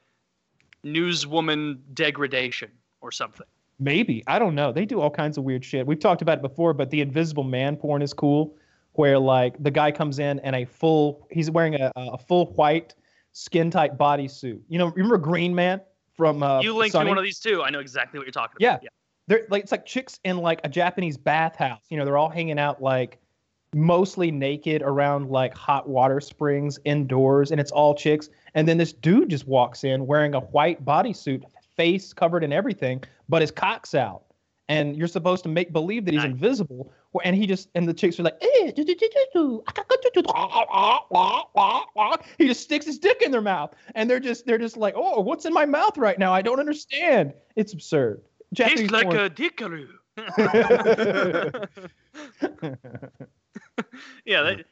newswoman degradation or something. Maybe I don't know. They do all kinds of weird shit. We've talked about it before, but the Invisible Man porn is cool, where like the guy comes in and a full he's wearing a, a full white skin tight bodysuit. You know, remember Green Man from uh, you linked Sunny? me one of these too. I know exactly what you're talking Yeah. about. Yeah. they're like it's like chicks in like a Japanese bathhouse. You know, they're all hanging out like mostly naked around like hot water springs indoors, and it's all chicks. And then this dude just walks in wearing a white bodysuit, face covered in everything, but his cock's out. And you're supposed to make believe that he's Nice. invisible. wh- And he just and the chicks are like, eh, do, do, do, do, do. he just sticks his dick in their mouth, and they're just they're just like, oh, what's in my mouth right now? I don't understand. It's absurd. Japanese Tastes like porn- a dickaroo. yeah. That,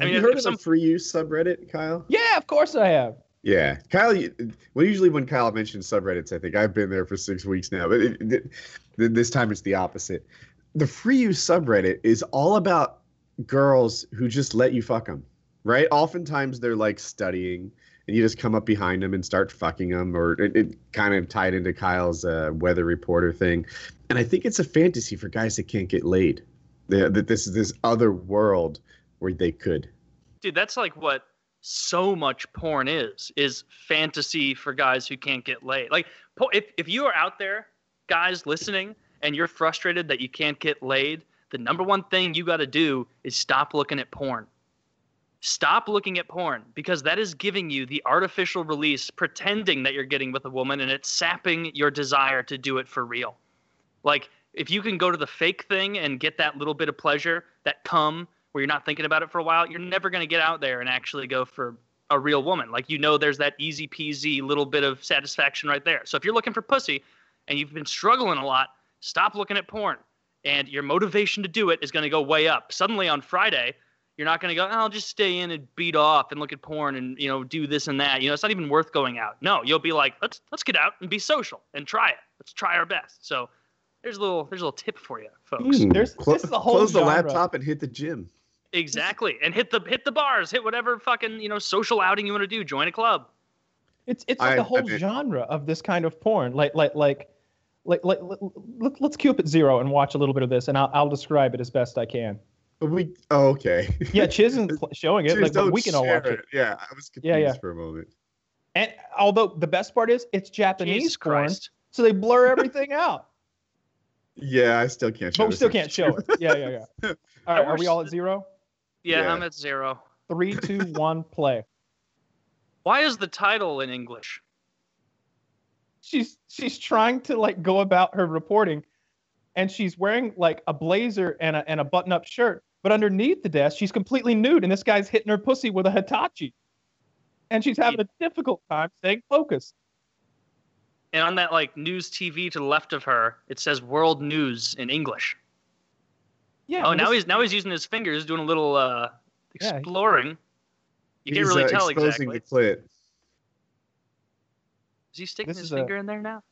I Have mean, you heard of some- the free use subreddit, Kyle? yeah, of course I have. Yeah, Kyle. Well, usually when Kyle mentions subreddits, I think I've been there for six weeks now, but it, it, this time it's the opposite. The free use subreddit is all about girls who just let you fuck them, right? Oftentimes they're like studying, and you just come up behind them and start fucking them, or it, it kind of tied into Kyle's uh, weather reporter thing. And I think it's a fantasy for guys that can't get laid. That this is this other world where they could. dude that's like what so much porn is is fantasy for guys who can't get laid. Like if, if you are out there guys listening and you're frustrated that you can't get laid the number one thing you got to do is stop looking at porn. Stop looking at porn because that is giving you the artificial release pretending that you're getting with a woman and it's sapping your desire to do it for real. Like if you can go to the fake thing and get that little bit of pleasure that come where you're not thinking about it for a while, you're never going to get out there and actually go for a real woman. Like you know, there's that easy peasy little bit of satisfaction right there. So if you're looking for pussy and you've been struggling a lot, stop looking at porn, and your motivation to do it is going to go way up. Suddenly on Friday, you're not going to go, oh, I'll just stay in and beat off and look at porn and you know do this and that. You know, it's not even worth going out. No, you'll be like, let's let's get out and be social and try it. Let's try our best. So there's a little there's a little tip for you, folks. Hmm. There's- clo- this is a whole close the laptop and hit the gym. Exactly, and hit the hit the bars, hit whatever fucking you know social outing you want to do. Join a club. It's it's like I- a whole I mean- genre of this kind of porn. Like like like like like let, let, let's cue up at zero and watch a little bit of this, and I'll I'll describe it as best I can. But we oh okay. Yeah, Chiz isn't pl- showing it, Jeez, like, but we can all watch it. Yeah, I was confused Yeah, yeah. for a moment. And although the best part is it's Japanese Jesus porn, Christ. so they blur everything out. Yeah, I still can't show. But we still can't show it. Yeah, yeah, yeah. All right, are we all at zero? Yeah, Yeah. I'm at zero. Three, two, one, play. Why is the title in English? she's she's trying to like go about her reporting and she's wearing like a blazer and a, and a button-up shirt but underneath the desk she's completely nude and this guy's hitting her pussy with a hitachi and she's having a difficult time staying focused And on that like news TV to the left of her, it says World News in English. Yeah oh, now this- he's now he's using his fingers, doing a little uh Yeah, he- exploring. You can't He's, really uh, tell exposing exactly. the clit. Is he sticking This his is a- finger in there now?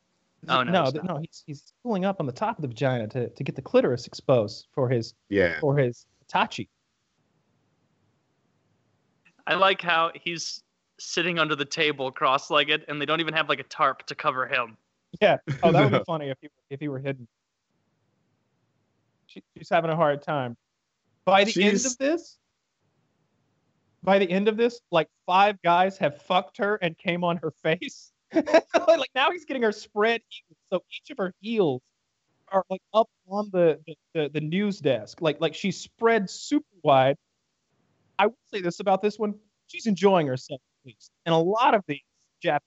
Oh, no, no he's th- not. no he's he's pulling up on the top of the vagina to, to get the clitoris exposed for his Yeah. for his tachi. I like how he's sitting under the table cross-legged, and they don't even have like a tarp to cover him. Yeah. Oh, that would be funny if he if he were hidden. She, she's having a hard time. By the end of this, by the end of this, like five guys have fucked her and came on her face. like now he's getting her spread eagle, so each of her heels are like up on the, the the the news desk. Like like she's spread super wide. I will say this about this one: she's enjoying herself at least. And a lot of these Japanese,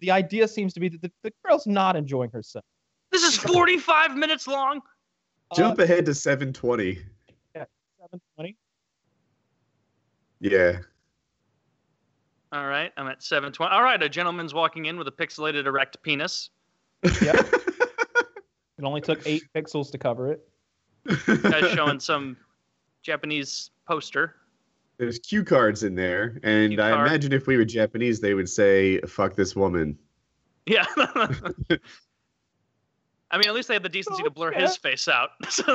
the idea seems to be that the, the girl's not enjoying herself. This is 45 minutes long. Jump uh, ahead to 720. Yeah, seven twenty. Yeah. All right, I'm at 720. All right, a gentleman's walking in with a pixelated erect penis. Yep. It only took eight pixels to cover it. Guy's showing some Japanese poster. There's cue cards in there, and Cue I card. imagine if we were Japanese, they would say "fuck this woman." Yeah. I mean, at least they had the decency to blur his face out.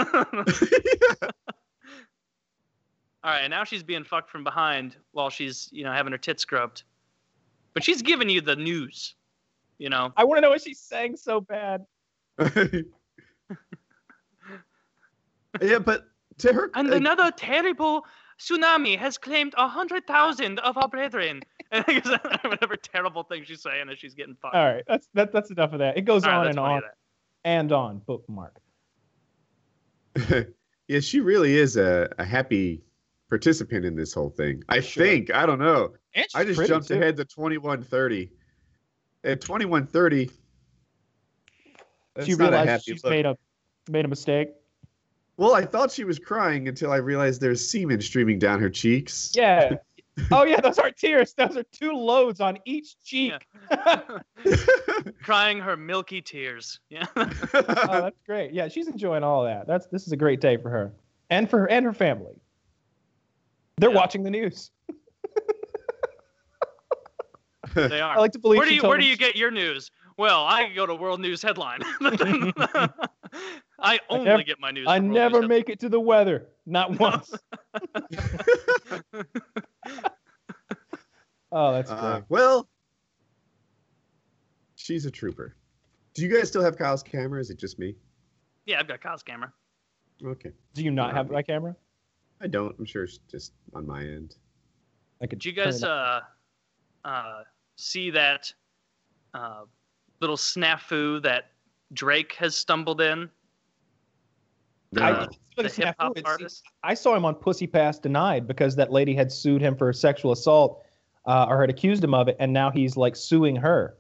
All right, and now she's being fucked from behind while she's, you know, having her tits scrubbed. But she's giving you the news, you know. I want to know what she's saying so bad. yeah, but to her, And uh, another terrible tsunami has claimed a hundred thousand of our brethren. And whatever terrible thing she's saying as she's getting fucked. All right, that's that, that's enough of that. It goes All right, on that's and on that. And on. Bookmark. yeah, she really is a, a happy participant in this whole thing. I Sure. think. I don't know. And I just jumped too. ahead to 2130. At 2130, She realized happy she's look. made a made a mistake. Well, I thought she was crying until I realized there's semen streaming down her cheeks. Yeah. oh yeah, those aren't tears. Those are two loads on each cheek. Crying her milky tears. Yeah. oh, that's great. Yeah, she's enjoying all that. That's this is a great day for her and for her and her family. They're Yeah. watching the news. they are. I are. like to believe. Where do you where do you get your news? Well, I go to World News Headline. I only never- get my news. I from never News make it to the weather, not once. oh, that's Uh, well, she's a trooper. Do you guys still have Kyle's camera? Is it just me? Yeah, I've got Kyle's camera. Okay. Do you not uh, have my camera? I don't. I'm sure it's just on my end. I could. Did you guys uh, uh, see that uh, little snafu that Drake has stumbled in? No. I, it's The like a hip hop snafu. I saw him on Pussy Pass Denied because that lady had sued him for sexual assault, uh, or had accused him of it, and now he's like suing her.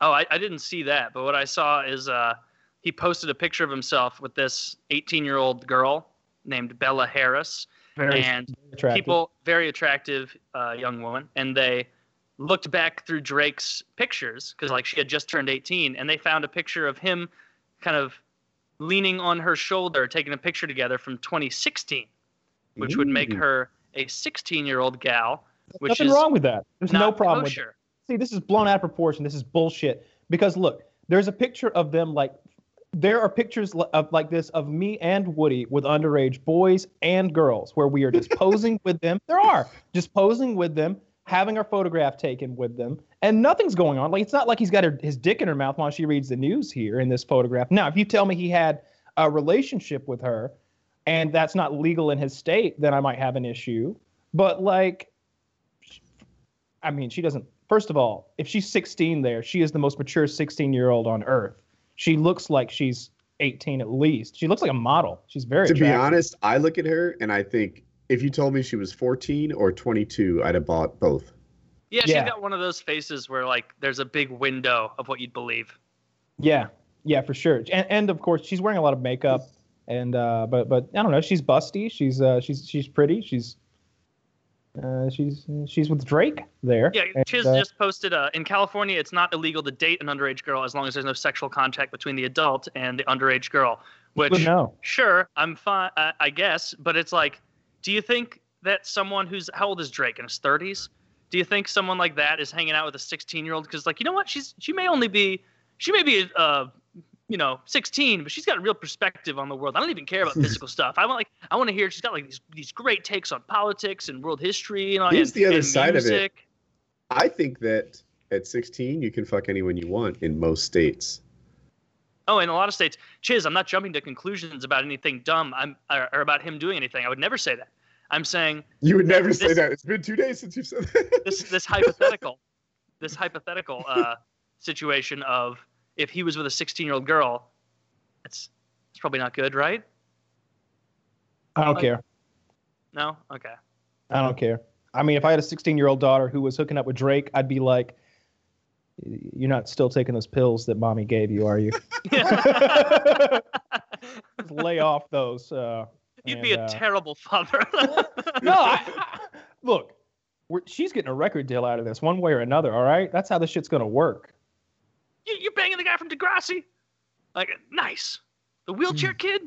Oh, I, I didn't see that, but what I saw is uh, he posted a picture of himself with this 18-year-old girl named Bella Harris, Very and attractive. people very attractive uh, young woman, and they looked back through Drake's pictures because like she had just turned 18, and they found a picture of him kind of leaning on her shoulder, taking a picture together from 2016, which would make her a 16-year-old gal, which Nothing wrong with that. There's no problem with that. see this is blown out of proportion. This is bullshit. Because look there's a picture of them like there are pictures of like this of me and woody with underage boys and girls where we are just posing with them. There are. Just posing with them having our photograph taken with them and nothing's going on like it's not like he's got her, his dick in her mouth while she reads the news here in this photograph now if you tell me he had a relationship with her and that's not legal in his state then i might have an issue but like I mean, she doesn't. First of all, if she's 16 there, she is the most mature 16 year old on earth. She looks like she's 18 at least. She looks like a model. She's very to be honest, I look at her and I think if you told me she was 14 or 22, I'd have bought both. Yeah, she's Yeah. got one of those faces where like there's a big window of what you'd believe. Yeah, yeah, for sure. And, and of course, she's wearing a lot of makeup. And uh, but but I don't know. She's busty. She's uh, she's she's pretty. She's uh, she's she's with Drake there. Yeah, And, Chiz uh, just posted uh, in California, it's not illegal to date an underage girl as long as there's no sexual contact between the adult and the underage girl. Which, no. sure, I'm fine, uh, I guess, but it's like, do you think that someone who's how old is Drake in his 30s? Do you think someone like that is hanging out with a 16 year old? Because like, you know what? She's she may only be she may be uh, you know, 16, but she's got a real perspective on the world. I don't even care about physical stuff. I want like I want to hear she's got like these these great takes on politics and world history and, all Here's and, the other side of it. I think that at 16 you can fuck anyone you want in most states. Oh, in a lot of states, Chiz, I'm not jumping to conclusions about anything dumb. I'm or, or about him doing anything. I would never say that. I'm saying You would never say that. It's been two days since you've said that. this this hypothetical, this hypothetical uh, situation of if he was with a 16 year old girl, it's it's probably not good, right? I don't Like- care. No, okay. I don't care. I mean, if I had a 16 year old daughter who was hooking up with Drake, I'd be like, "You're not still taking those pills that mommy gave you, are you? Just lay off those." Uh, You'd be a uh, terrible father. no, I, I, look, we're, she's getting a record deal out of this one way or another. All right, that's how this shit's gonna work. you, you're banging the guy from Degrassi. Like, nice. The wheelchair kid,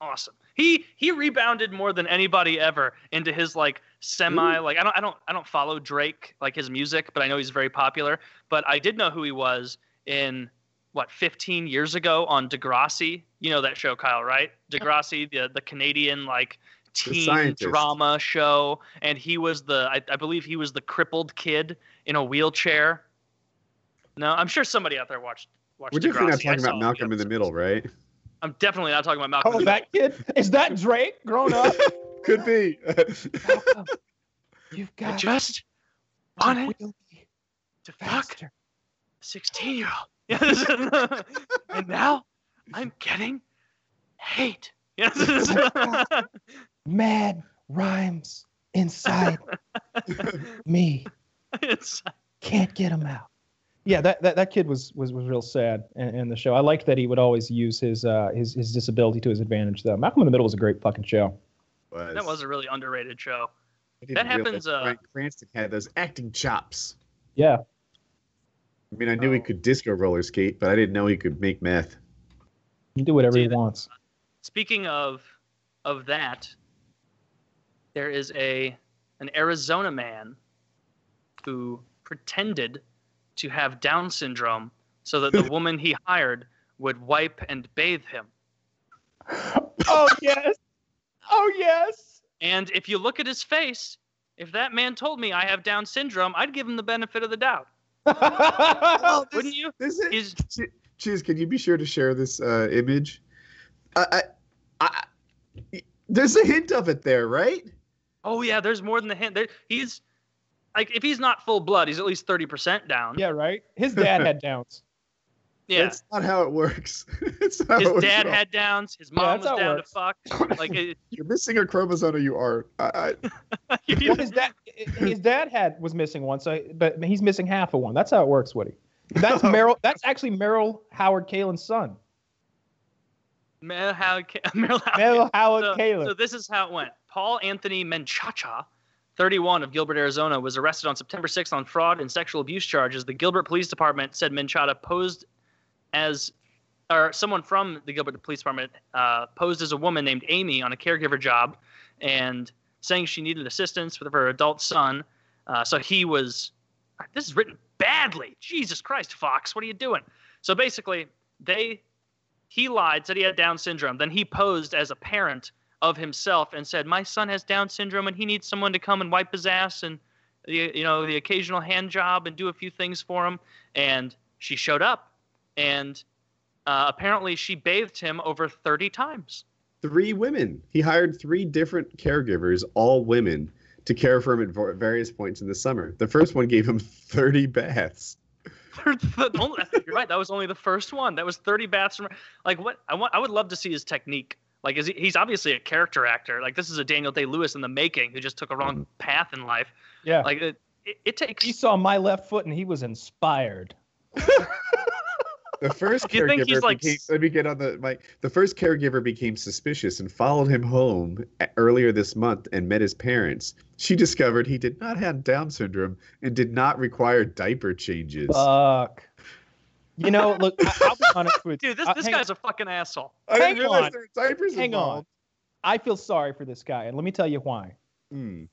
awesome. He he rebounded more than anybody ever into his like semi like I don't I don't I don't follow Drake like his music, but I know he's very popular. But I did know who he was in what 15 years ago on Degrassi. You know that show, Kyle, right? Oh. Degrassi, the the Canadian like teen drama show, and he was the I, I believe he was the crippled kid in a wheelchair. No, I'm sure somebody out there watched watched We're definitely not talking saw about Malcolm in the. Middle, right? I'm definitely not talking about Malcolm. Oh, that kid is that Drake grown up? Could be. Malcolm, You've Middle. I got just to wanted wheel to fuck faster. 16 year old. Yes. and now I'm getting hate. Yes. Mad rhymes inside me. It's- Can't get them out. Yeah, that, that, that kid was, was, was real sad in, in the show. I liked that he would always use his, uh, his his disability to his advantage, though. Malcolm in the Middle was a great fucking show. Was. that was a really underrated show. I that happens, uh, Bryan Cranston had those acting chops. Yeah, I mean, I knew he could disco roller skate, but I didn't know he could make meth. he can do whatever See, he wants. Speaking of of that, there is a an Arizona man who pretended to have Down syndrome so that the woman he hired would wipe and bathe him. Oh yes, oh yes. And if you look at his face, if that man told me I have Down syndrome, I'd give him the benefit of the doubt. Oh, this, Wouldn't you? This is, He's Ch- Chiz, can you be sure to share this uh, image? I, I, I, there's a hint of it there, right? oh yeah, there's more than the hint. There, he's like if he's not full blood, he's at least thirty percent down. yeah, right. His dad had downs. Yeah. That's not how it works. His how it dad works. had downs. His mom that's how was down to fuck. Like it, You're missing a chromosome or you are. I, I, Well, his dad, his dad had was missing one, so but he's missing half of one. That's how it works, Woody. That's Meryl. That's actually Meryl Howard Kalen's son. Mel Howard, Meryl Howard. Meryl Howard so, Kalen. so this is how it went. Paul Anthony Menchaca, 31 of Gilbert, Arizona, was arrested on September 6th on fraud and sexual abuse charges. The Gilbert Police Department said Menchaca posed as, or someone from the Gilbert Police Department uh, posed as a woman named Amy on a caregiver job, and saying she needed assistance with her adult son. Uh, so he was. This is written badly. Jesus Christ, Fox, what are you doing? So basically, they he lied, said he had Down syndrome. Then he posed as a parent of himself and said, "My son has Down syndrome, and he needs someone to come and wipe his ass and the you know the occasional hand job and do a few things for him." And she showed up, and uh, apparently she bathed him over thirty times. three women. He hired three different caregivers, all women, to care for him at various points in the summer. The first one gave him 30 baths. You're right. That was only the first one. That was thirty baths from. Like what? I want. I would love to see his technique. Like, is he, he's obviously a character actor. Like, this is a Daniel Day Lewis in the making who just took a wrong path in life. Yeah. Like, it, it, it takes. he saw my left foot and he was inspired. The first Do you think caregiver he's, like, became, s- let me get on the mic. The first caregiver became suspicious and followed him home earlier this month and met his parents. She discovered he did not have Down syndrome and did not require diaper changes. Fuck. You know, look, I, I'll be honest with you. Dude, this, Uh, this hang- guy's a fucking asshole. I didn't hang on. there diapers Hang on. I feel sorry for this guy, and let me tell you why. Hmm.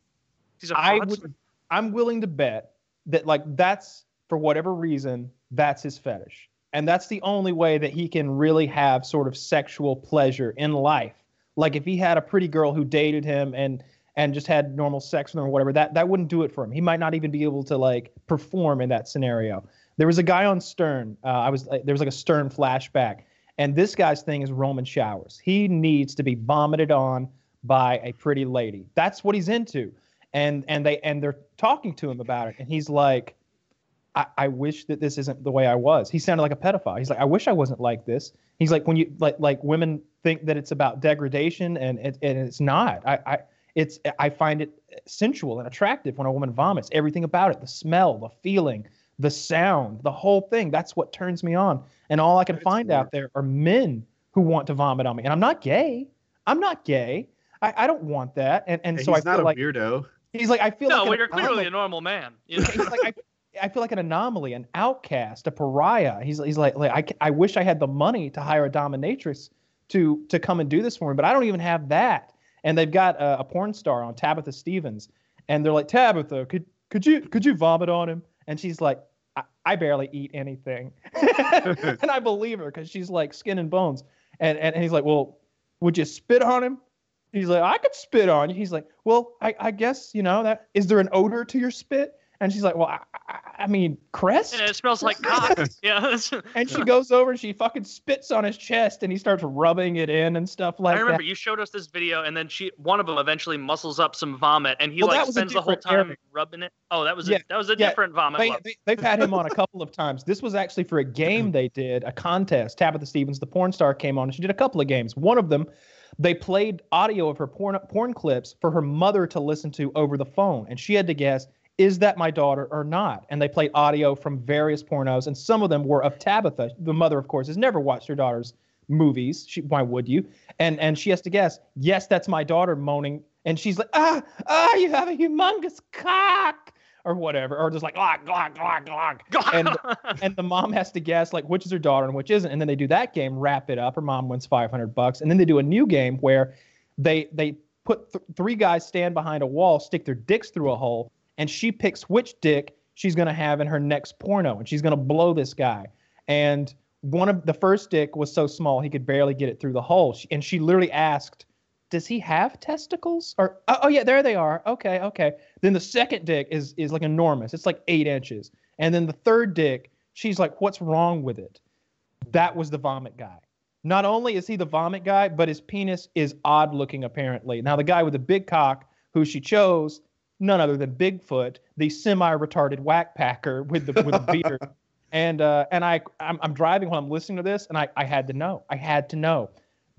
He's a I would, I'm willing to bet that like that's for whatever reason that's his fetish. And that's the only way that he can really have sort of sexual pleasure in life. Like if he had a pretty girl who dated him and and just had normal sex with him or whatever, that that wouldn't do it for him. He might not even be able to like perform in that scenario. There was a guy on Stern. Uh, I was there was like a Stern flashback, and this guy's thing is Roman showers. He needs to be vomited on by a pretty lady. That's what he's into, and and they and they're talking to him about it, and he's like, I, I wish that this isn't the way I was. He sounded like a pedophile. He's like, I wish I wasn't like this. He's like, when you like like women think that it's about degradation, and it, and it's not. I, I it's I find it sensual and attractive when a woman vomits. Everything about it, the smell, the feeling, the sound, the whole thing. That's what turns me on. And all I can That's find weird. out there are men who want to vomit on me. And I'm not gay. I'm not gay. I, I don't want that. And and so I he's not feel a like weirdo. he's like I feel No, like well, an you're clearly anomaly. a normal man. You know? He's like I, I feel like an anomaly, an outcast, a pariah. He's he's like like I, I wish I had the money to hire a dominatrix to to come and do this for me, but I don't even have that. And they've got a, a porn star on Tabitha Stevens, and they're like Tabitha, could could you could you vomit on him? And she's like, I, I barely eat anything, and I believe her because she's like skin and bones. And, and and he's like, well, would you spit on him? He's like, I could spit on you. He's like, well, I, I guess you know that. Is there an odor to your spit? And she's like, well, I, I, I mean, crest. Yeah, it smells like cock. Yeah. And she goes over and she fucking spits on his chest and he starts rubbing it in and stuff like that. I remember that. you showed us this video, and then she, one of them, eventually muscles up some vomit, and he Well, like spends the whole time rubbing it. Oh, that was Yeah, a, that was a yeah, different vomit. They, they, they've had him on a couple of times. This was actually for a game they did, a contest. Tabitha Stevens, the porn star, came on and she did a couple of games. One of them, they played audio of her porn porn clips for her mother to listen to over the phone, and she had to guess is that my daughter or not? And they played audio from various pornos, and some of them were of Tabitha. The mother, of course, has never watched her daughter's movies. She, why would you? And and she has to guess, yes, that's my daughter moaning, and she's like, ah, ah, you have a humongous cock, or whatever, or just like, glog, glog, glog, glog. And and the mom has to guess like which is her daughter and which isn't, and then they do that game, wrap it up. Her mom wins five hundred bucks, and then they do a new game where they they put th- three guys stand behind a wall, stick their dicks through a hole, and she picks which dick she's gonna have in her next porno, and she's gonna blow this guy. And one of the first dick was so small he could barely get it through the hole, She- and she literally asked. Does he have testicles? Or oh, oh yeah, there they are. Okay, okay. Then the second dick is is like enormous. It's like eight inches. And then the third dick, she's like, "What's wrong with it?" That was the vomit guy. Not only is he the vomit guy, but his penis is odd looking apparently. Now the guy with the big cock, who she chose, none other than Bigfoot, the semi-retarded Wack Packer with the with the beard. And uh, and I I'm, I'm driving while I'm listening to this, and I I had to know. I had to know.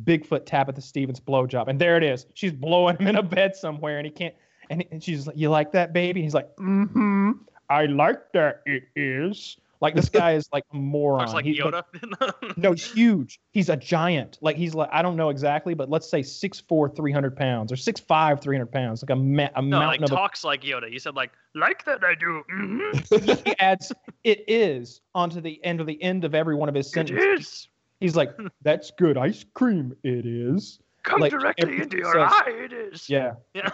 Bigfoot Tabitha Stevens blowjob, and there it is. She's blowing him in a bed somewhere, and he can't. And, and she's like, "You like that, baby?" And he's like, "Mm-hmm. I like that. It is." Like this guy is like a moron. Looks like He's Yoda. no, he's huge. He's a giant. Like he's like I don't know exactly, but let's say 6'4", 300 pounds, or 6'5", 300 pounds, like a, ma- a no, like mountain a- talks like Yoda. You said like like that I do. Mhm. he adds "it is" onto the end of the end of every one of his sentences. is. He's like, "That's good ice cream. It is." Come Like, directly into your says- eye. It is. Yeah. Yeah.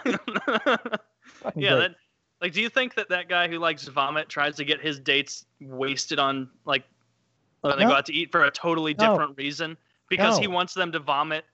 yeah. That, like, do you think that that guy who likes vomit tries to get his dates wasted on like when they No. go out to eat for a totally No. different reason because he wants them to vomit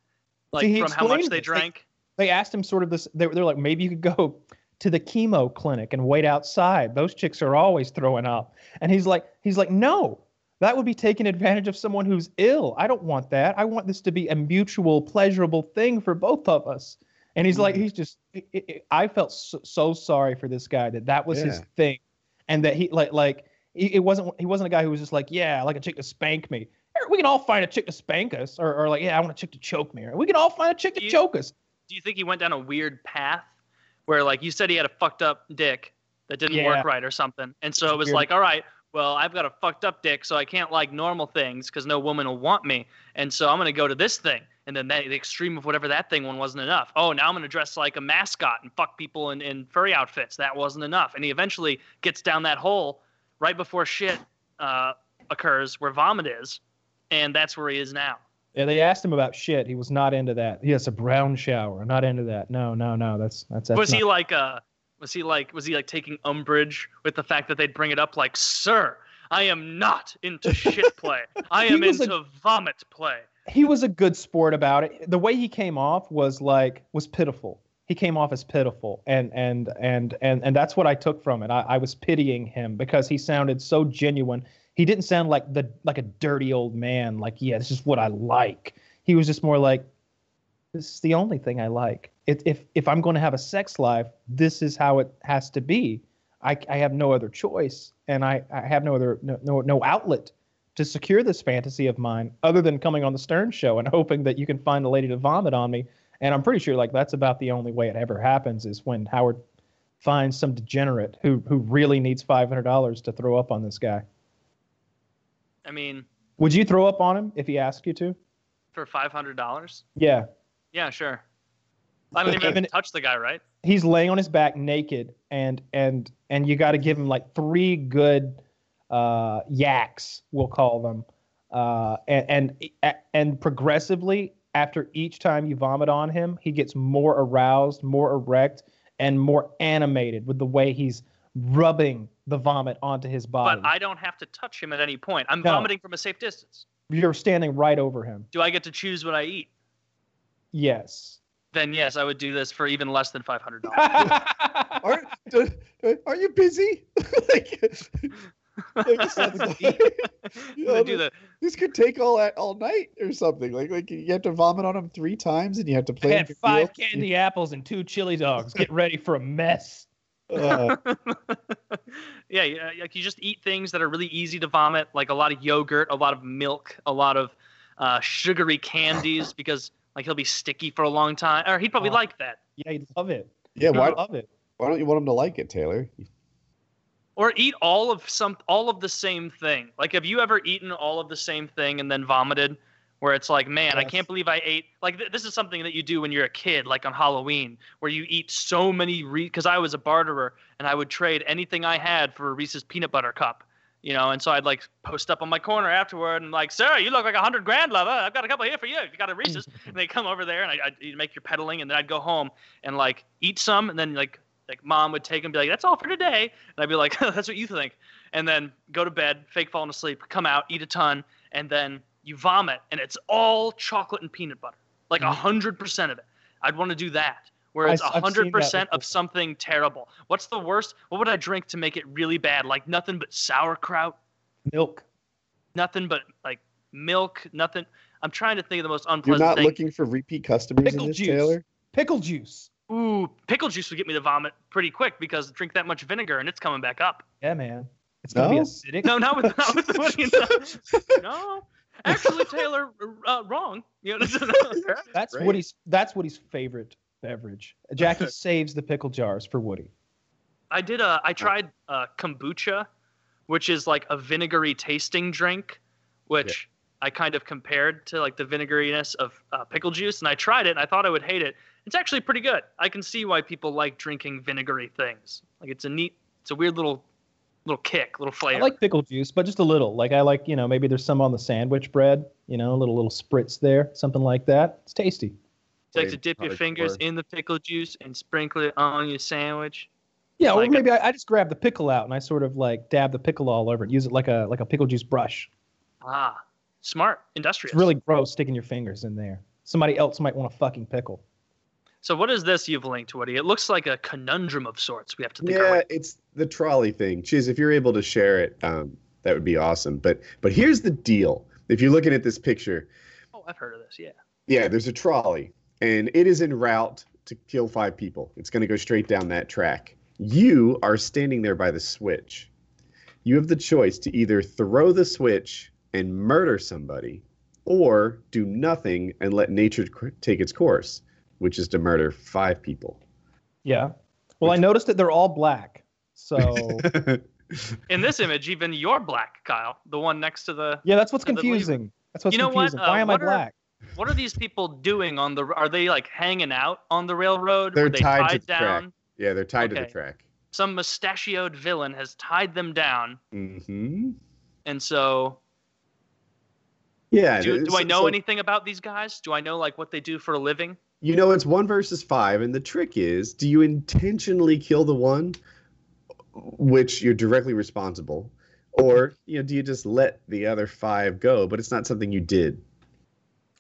like See, from how much they this. They- drank? they asked him sort of this they, they're like maybe you could go to the chemo clinic and wait outside those chicks are always throwing up and he's like he's like no that would be taking advantage of someone who's ill i don't want that i want this to be a mutual pleasurable thing for both of us and he's like Mhm. he's just it, it, i felt so, so sorry for this guy that that was his thing and that he like like it wasn't he wasn't a guy who was just like yeah I like a chick to spank me we can all find a chick to spank us or, or like yeah i want a chick to choke me or we can all find a chick to You- choke us Do you think he went down a weird path where like you said he had a fucked up dick that didn't Yeah. work right or something, and so it was Weird. like, all right, well I've got a fucked up dick, so I can't like normal things because no woman will want me, and so I'm gonna go to this thing. And then that, the extreme of whatever that thing one wasn't enough. Oh, now I'm gonna dress like a mascot and fuck people in, in furry outfits. That wasn't enough. And he eventually gets down that hole right before shit uh, occurs, where vomit is, and that's where he is now. Yeah, they asked him about shit. He was not into that. He has a brown shower. Not into that. No, no, no. That's that's. that's was not- he like uh was he like was he like taking umbrage with the fact that they'd bring it up like sir I am not into shit play. I am was a- into vomit play. He was a good sport about it. The way he came off was like was pitiful. He came off as pitiful, and and and and and that's what I took from it. I, I was pitying him because he sounded so genuine. He didn't sound like the like a dirty old man. Like yeah, this is what I like. He was just more like, this is the only thing I like. If if if I'm going to have a sex life, this is how it has to be. I I have no other choice, and I I have no other no no, no outlet to secure this fantasy of mine other than coming on the Stern show and hoping that you can find a lady to vomit on me. And I'm pretty sure like that's about the only way it ever happens is when Howard finds some degenerate who who really needs five hundred dollars to throw up on this guy. I mean, Would you throw up on him if he asked you to? for five hundred dollars. Yeah. Yeah, sure. I don't even Even- touch the guy, right? He's laying on his back naked and and and you got to give him like three good uh yaks, we'll call them. Uh and and and progressively after each time you vomit on him, he gets more aroused, more erect and more animated with the way he's rubbing the vomit onto his body. But I don't have to touch him at any point. I'm No. vomiting from a safe distance. You're standing right over him. Do I get to choose what I eat? Yes. Then yes, I would do this for even less than five hundred dollars. Are, are you busy? like, like, Sounds you know, do the this could take all all night or something. Like like you have to vomit on them three times and you have to play. I had five real. candy apples and two chili dogs. Get ready for a mess. Uh, yeah, yeah, like you just eat things that are really easy to vomit, like a lot of yogurt, a lot of milk, a lot of uh, sugary candies, because like he'll be sticky for a long time, or he'd probably Oh. like that. Yeah, he'd love it. yeah, why You'd love it. why don't you want him to like it, Taylor? Or eat all of some, all of the same thing. Like, have you ever eaten all of the same thing and then vomited? Where it's like, man, I can't believe I ate. Like, th- this is something that you do when you're a kid, like on Halloween, where you eat so many. Because I was a barterer and I would trade anything I had for a Reese's peanut butter cup. You know, and so I'd like post up on my corner afterward and like, Sarah, you look like a hundred grand lover. I've got a couple here for you. If you got a Reese's, and they come over there and I, I'd you'd make your peddling, and then I'd go home and like eat some, and then like like mom would take them, be like, that's all for today, and I'd be like, that's what you think, and then go to bed, fake falling asleep, come out, eat a ton, and then you vomit, and it's all chocolate and peanut butter, like a Mhm. hundred percent of it. I'd want to do that. Where I- it's a I've seen hundred that percent of something terrible. What's the worst? What would I drink to make it really bad? Like nothing but sauerkraut Milk. nothing but like milk, nothing. I'm trying to think of the most unpleasant. You're not thing. looking for repeat customers Pickle in this, juice. Taylor. Pickle juice. Ooh, pickle juice would get me to vomit pretty quick because drink that much vinegar and it's coming back up. Yeah, man. It's gonna be acidic. No, not with not with the Woody. No, no. actually, Taylor, uh, wrong. You know, That's Great. Woody's. That's Woody's favorite beverage. Jackie saves the pickle jars for Woody. I did a. I tried uh, kombucha, which is like a vinegary tasting drink, which I kind of compared to like the vinegariness of uh, pickle juice, and I tried it and I thought I would hate it. It's actually pretty good. I can see why people like drinking vinegary things. Like it's a neat, it's a weird little, little kick, little flavor. I like pickle juice, but just a little. Like I like, you know, maybe there's some on the sandwich bread. You know, a little little spritz there, something like that. It's tasty. It's like to dip your fingers core. in the pickle juice and sprinkle it on your sandwich. Yeah, or Like a- maybe I, I just grab the pickle out and I sort of like dab the pickle all over it. Use it like a like a pickle juice brush. Ah, smart, industrious. It's really gross sticking your fingers in there. Somebody else might want a fucking pickle. So what is this you've linked, Woody? It looks like a conundrum of sorts. We have to think. Yeah, it's the trolley thing. Chiz, if you're able to share it, um, that would be awesome. But but here's the deal. If you're looking at this picture, Oh, I've heard of this. Yeah. yeah, there's a trolley, and it is en route to kill five people. It's going to go straight down that track. You are standing there by the switch. You have the choice to either throw the switch and murder somebody, or do nothing and let nature take its course, which is to murder five people. Yeah. Well, I noticed that they're all black. So In this image, even you're black, Kyle. The one next to the. yeah, that's what's The believer. confusing. That's what's You know what? confusing. Uh, Why am I what are- black? What are these people doing on the? Are they like hanging out on the railroad? They're they tied to tied the track. down? yeah, they're tied to the track. Some mustachioed villain has tied them down, Mm-hmm. and so Yeah. do, do I know so- anything about these guys? Do I know like what they do for a living? You know, it's one versus five, and the trick is: do you intentionally kill the one, which you're directly responsible, Or, you know, do you just let the other five go, but it's not something you did?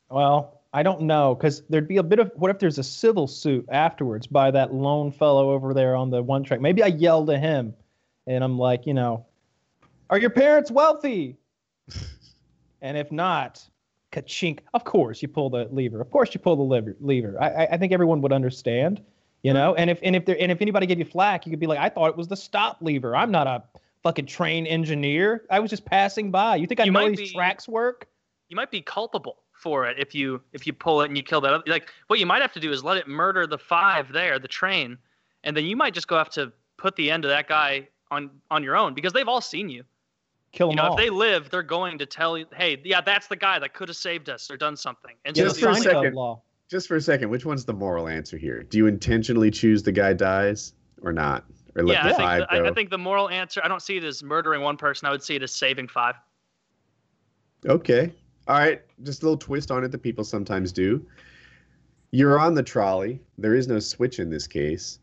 Well, I don't know because there'd be a bit of what if there's a civil suit afterwards by that lone fellow over there on the one track. Maybe I yell to him, and I'm like, you know, are your parents wealthy? and if not, kachink. Of course, you pull the lever. Of course, you pull the lever. Lever. I, I- think everyone would understand, you know. And if and if there and if anybody gave you flack, you could be like, I thought it was the stop lever. I'm not a fucking train engineer. I was just passing by. You think I You know these be- tracks work? You might be culpable for it if you if you pull it and you kill that. Other, like what you might have to do is let it murder the five there, the train, and then you might just go have to put the end of that guy on on your own because they've all seen you. Kill You them know, all. if they live, they're going to tell you, hey, yeah, that's the guy that could have saved us or done something. And Yeah, Just for a second. law. Just for a second, which one's the moral answer here? Do you intentionally choose the guy dies or not? Or let yeah, the I think, five the, I. I think the moral answer. I don't see it as murdering one person. I would see it as saving five. Okay. All right. Just a little twist on it that people sometimes do. You're on the trolley. There is no switch in this case,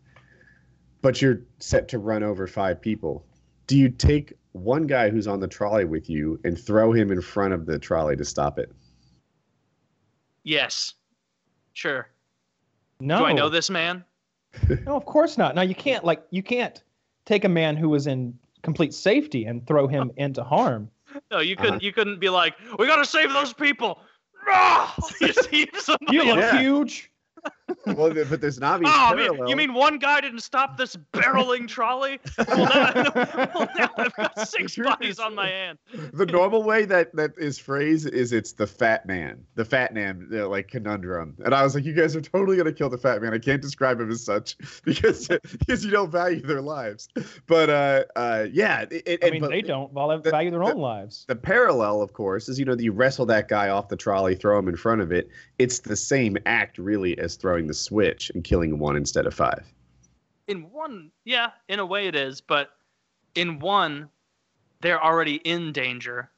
but you're set to run over five people. Do you take one guy who's on the trolley with you and throw him in front of the trolley to stop it? Yes, sure. No, Do I know this man? No, of course not. Now you can't. Like, you can't take a man who was in complete safety and throw him into harm. No, you couldn't. Uh-huh. You couldn't be like, we gotta save those people. Ah! You see You look Yeah. huge. Well, th- but there's an obvious Oh, I mean, you mean one guy didn't stop this barreling trolley? Well, now, well, now I've got six bodies is- on my hand. the normal way that that is phrased is it's the fat man, the fat man, uh, like conundrum. And I was like, you guys are totally gonna kill the fat man. I can't describe him as such because because you don't value their lives. But uh, uh, yeah, it, it- I mean, but they don't val- the- value their the- own lives. The parallel, of course, is you know you wrestle that guy off the trolley, throw him in front of it. It's the same act, really, as throwing the switch and killing one instead of five. In one, yeah, in a way it is, but in one, they're already in danger.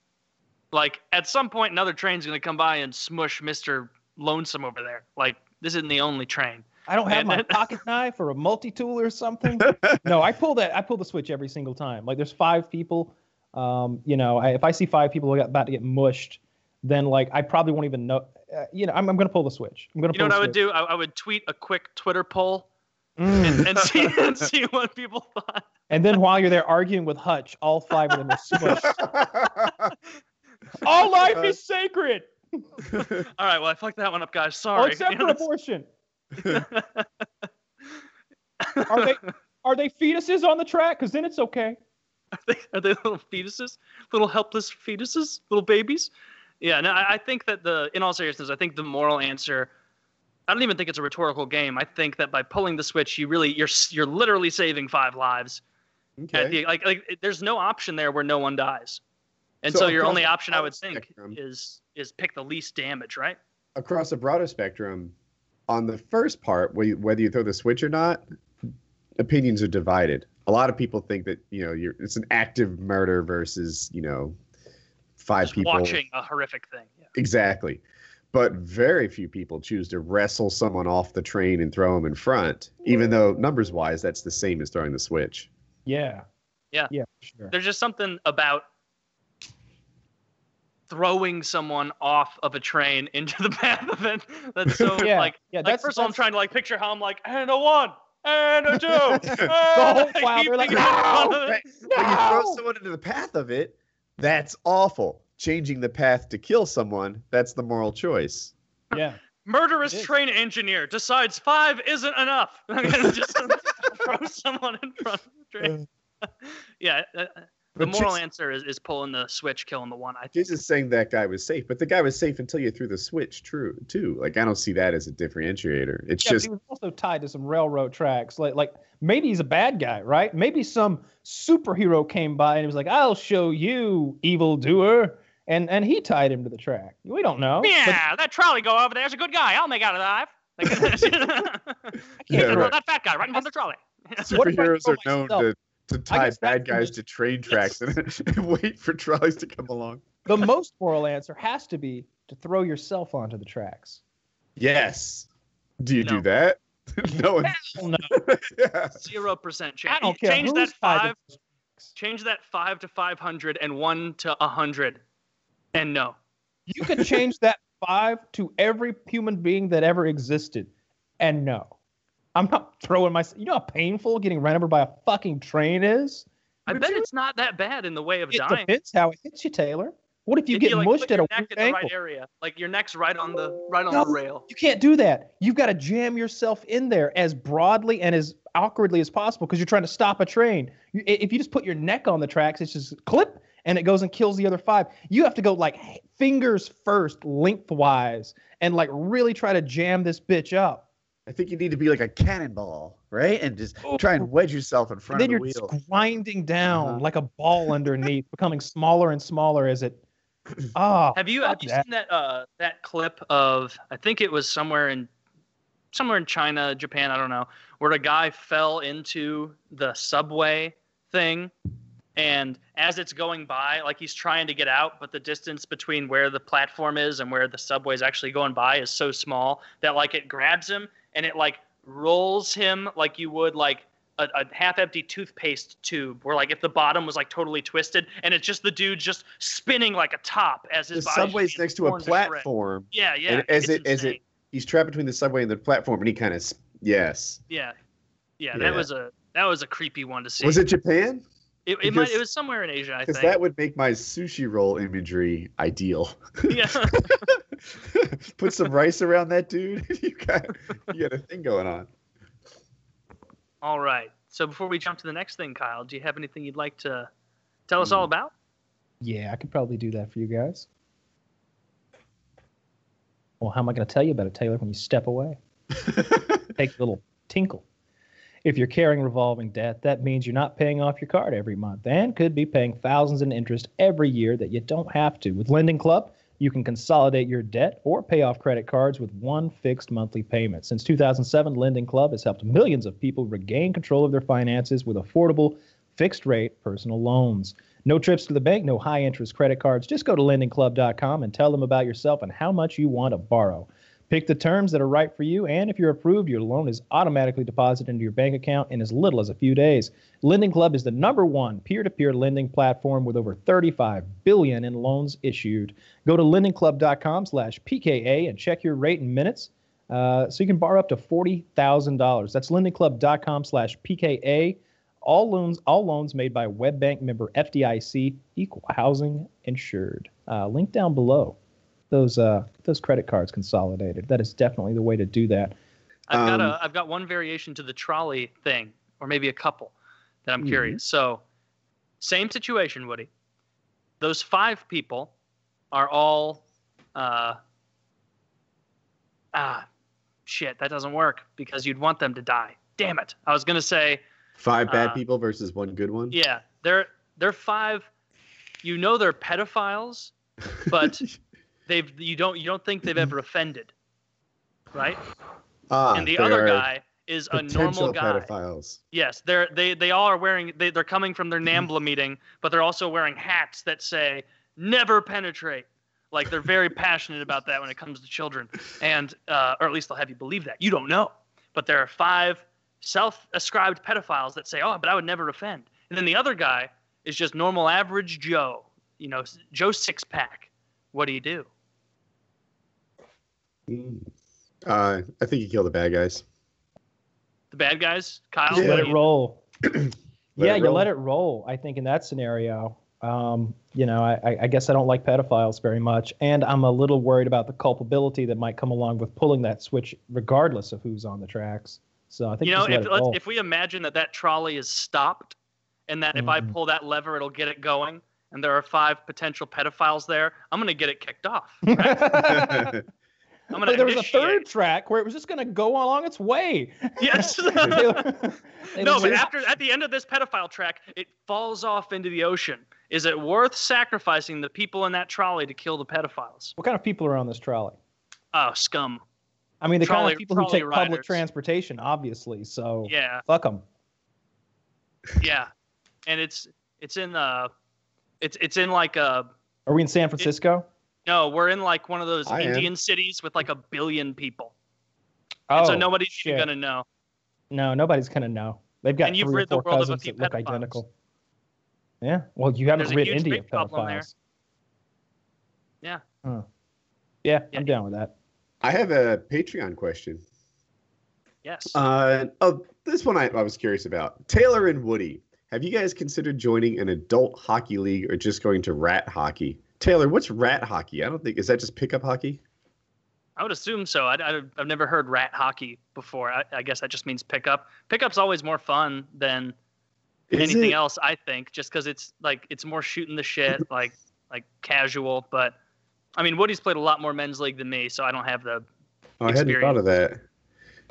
Like at some point, another train's gonna come by and smush Mister Lonesome over there. Like this isn't the only train. I don't have and my then- pocket knife or a multi-tool or something. no, I pull that. I pull the switch every single time. Like, there's five people. Um, you know, I, if I see five people about to get mushed, then like I probably won't even know. Uh, you know, I'm, I'm gonna pull the switch. I'm gonna. You know what I would do? I, I would tweet a quick Twitter poll. Mm. and, and see and see what people thought. And then while you're there arguing with Hutch, all five of them are smushed. all life is sacred. All right, well I fucked that one up, guys. Sorry. except You for abortion. Are they are they fetuses on the track? Because then it's okay. Are they, are they little fetuses? Little helpless fetuses? Little babies? Yeah, no, I, think that the, in all seriousness, I think the moral answer, I don't even think it's a rhetorical game. I think that by pulling the switch, you really, you're, you're literally saving five lives. Okay. the, like, like, there's no option there where no one dies. And So so, your only option, I would think, spectrum- is is pick the least damage, right? Across a broader spectrum, on the first part, whether you throw the switch or not, opinions are divided. A lot of people think that you know you're it's an active murder versus you know five Just people watching a horrific thing. Yeah. exactly. But very few people choose to wrestle someone off the train and throw them in front, even though numbers wise that's the same as throwing the switch. Yeah. Yeah. Yeah. Sure. there's just something about throwing someone off of a train into the path of it that's so Yeah. like yeah. like That's first of all I'm trying to like picture how I'm like and a one and a two The whole while they're like, keeping it "No!" When you throw someone into the path of it, that's awful. Changing the path to kill someone, that's the moral choice. Yeah. murderous train engineer decides five isn't enough I'm gonna just throw someone in front of the train yeah uh, the But moral just- answer is, is pulling the switch killing the one I think Jesus saying that guy was safe, but the guy was safe until you threw the switch. True, too. Like I don't see that as a differentiator. It's Yeah, just he was also tied to some railroad tracks. Like, like maybe he's a bad guy, right? Maybe some superhero came by and he was like, "I'll show you, evildoer," and and he tied him to the track. We don't know. but Yeah, that trolley go over there's a good guy. I'll make out alive. Like, I can't right. That fat guy right in front of the trolley. What if I superheroes are known myself? to, to tie bad guys most- to train tracks and, and wait for trolleys to come along. the most moral answer has to be to throw yourself onto the tracks. Yes. Do you No. do that? no. Hell no. yeah. Zero percent chance. I don't care Change who's that five. Change that five to five hundred and one to a hundred, and no. You could change that five to every human being that ever existed, and no. I'm not throwing my. You know how painful getting ran over by a fucking train is. I bet you? it's not that bad in the way of It dying. depends how it hits you, Taylor. What if you If get like, mushed at a neck in the right area, like your neck's right on the right on No. the rail. You can't do that. You've got to jam yourself in there as broadly and as awkwardly as possible because you're trying to stop a train. You, if you just put your neck on the tracks, it's just clip and it goes and kills the other five. You have to go like fingers first, lengthwise, and like really try to jam this bitch up. I think you need to be like a cannonball, right? And just try and wedge yourself in front And front then of you're wheel. just grinding down Uh-huh. like a ball underneath, becoming smaller and smaller as it. Oh, Have you have you that. seen that uh that clip of I think it was somewhere in somewhere in China, Japan, I don't know, where a guy fell into the subway thing and as it's going by, like he's trying to get out, but the distance between where the platform is and where the subway is actually going by is so small that like it grabs him and it like rolls him like you would like a, a half-empty toothpaste tube, where like if the bottom was like totally twisted, and it's just the dude just spinning like a top as his body's subway's next to a platform. Yeah, yeah. and as it as it he's trapped between the subway and the platform, and he kind of yes. Yeah, yeah. Yeah. That was a that was a creepy one to see. Was it Japan? It, it might. It was somewhere in Asia, I think. Because think. that would make my sushi roll imagery ideal. yeah. Put some rice around that dude. you got you got a thing going on. All right. So before we jump to the next thing, Kyle, do you have anything you'd like to tell us all Hmm. about? Yeah, I could probably do that for you guys. Well, how am I going to tell you about it, Taylor, when you step away? Take a little tinkle. If you're carrying revolving debt, that means you're not paying off your card every month and could be paying thousands in interest every year that you don't have to. With Lending Club, you can consolidate your debt or pay off credit cards with one fixed monthly payment. Since 2007, Lending Club has helped millions of people regain control of their finances with affordable, fixed rate personal loans. No trips to the bank, no high interest credit cards. Just go to lendingclub.com and tell them about yourself and how much you want to borrow. Pick the terms that are right for you, and if you're approved, your loan is automatically deposited into your bank account in as little as a few days. Lending Club is the number one peer-to-peer lending platform with over 35 billion in loans issued. Go to lendingclub.com/pka and check your rate in minutes, uh, so you can borrow up to forty thousand dollars. That's lendingclub.com/pka. All loans, all loans made by WebBank member FDIC, equal housing insured. Uh, link down below. Those uh, those credit cards consolidated. That is definitely the way to do that. I've got Um, a I've got one variation to the trolley thing, or maybe a couple that I'm Mhm. curious. So, same situation, Woody. Those five people are all uh ah shit, that doesn't work because you'd want them to die. Damn it. I was gonna say, Five bad Uh, people versus one good one. yeah, they're they're five you know they're pedophiles, but they've you don't you don't think they've ever offended. Right? ah, and the other guy is a normal guy. pedophiles. Yes, they're they they all are wearing they they're coming from their NAMBLA meeting, but they're also wearing hats that say "Never penetrate." Like they're very passionate about that when it comes to children, and uh, or at least they'll have you believe that. You don't know, but there are five self-ascribed pedophiles that say, "Oh, but I would never offend," and then the other guy is just normal, average Joe. You know, Joe six pack. What do you do? Mm. Uh, I think you kill the bad guys. The bad guys, Kyle. Yeah. let it roll. Let yeah, it you let it roll. I think in that scenario, um, you know, I, I- I guess I don't like pedophiles very much, and I'm a little worried about the culpability that might come along with pulling that switch, regardless of who's on the tracks. So I think you know, just let if let's, if we imagine that that trolley is stopped, and that if I Mhm. pull that lever, it'll get it going, and there are five potential pedophiles there, I'm gonna get it kicked off. I'm gonna But there was a third track where it was just going to go along its way. Yes. They- they no, but after at the end of this pedophile track, it falls off into the ocean. Is it worth sacrificing the people in that trolley to kill the pedophiles? what kind of people are on this trolley? Oh, scum. I mean, the kind Trolley- of people who take public transportation, obviously. So Yeah, fuck them. yeah, and it's it's in uh, it's it's in like a Are we in San Francisco? No, we're in like one of those I am. Indian cities with like a billion people. oh, And so nobody's shit. even gonna know. No, nobody's gonna know. They've got And you've three or rid the four world of a cousins few that look identical. Yeah. Well, you haven't There's a rid huge India big there. pedophiles. Yeah. Huh. Yeah, Yeah. I'm down with that. I have a Patreon question. Yes. Uh, oh, this one I, I was curious about. Taylor and Woody, have you guys considered joining an adult hockey league or just going to rat hockey? Taylor, what's rat hockey? I don't think is that just pickup hockey? I would assume so. I, I, have never heard rat hockey before. I, I guess that just means pickup. Pickup's always more fun than Is anything it? else. I think just because it's like it's more shooting the shit, like like casual. But I mean, Woody's played a lot more men's league than me, so I don't have the. Oh, I hadn't thought of that.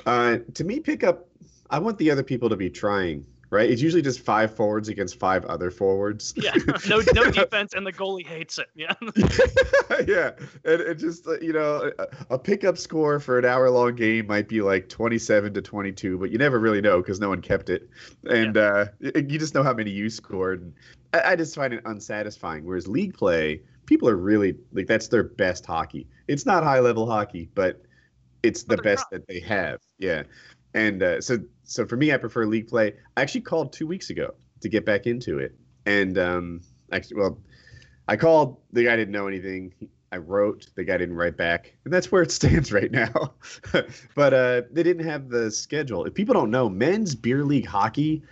Uh, to me, pickup. I want the other people to be trying. Right? It's usually just five forwards against five other forwards. Yeah, no no defense, and the goalie hates it. Yeah. yeah, and it just you know a, a pickup score for an hour long game might be like twenty seven to twenty two, but you never really know because no one kept it, and uh, you just know how many you scored. And I, I just find it unsatisfying. Whereas league play, people are really like that's their best hockey. It's not high level hockey, but it's the But best that they have. Yeah, and uh, so so for me, I prefer league play. I actually called two weeks ago to get back into it, and um, actually, well, I called. The guy didn't know anything. I wrote. The guy didn't write back, and that's where it stands right now. but uh, they didn't have the schedule. If people don't know, men's beer league hockey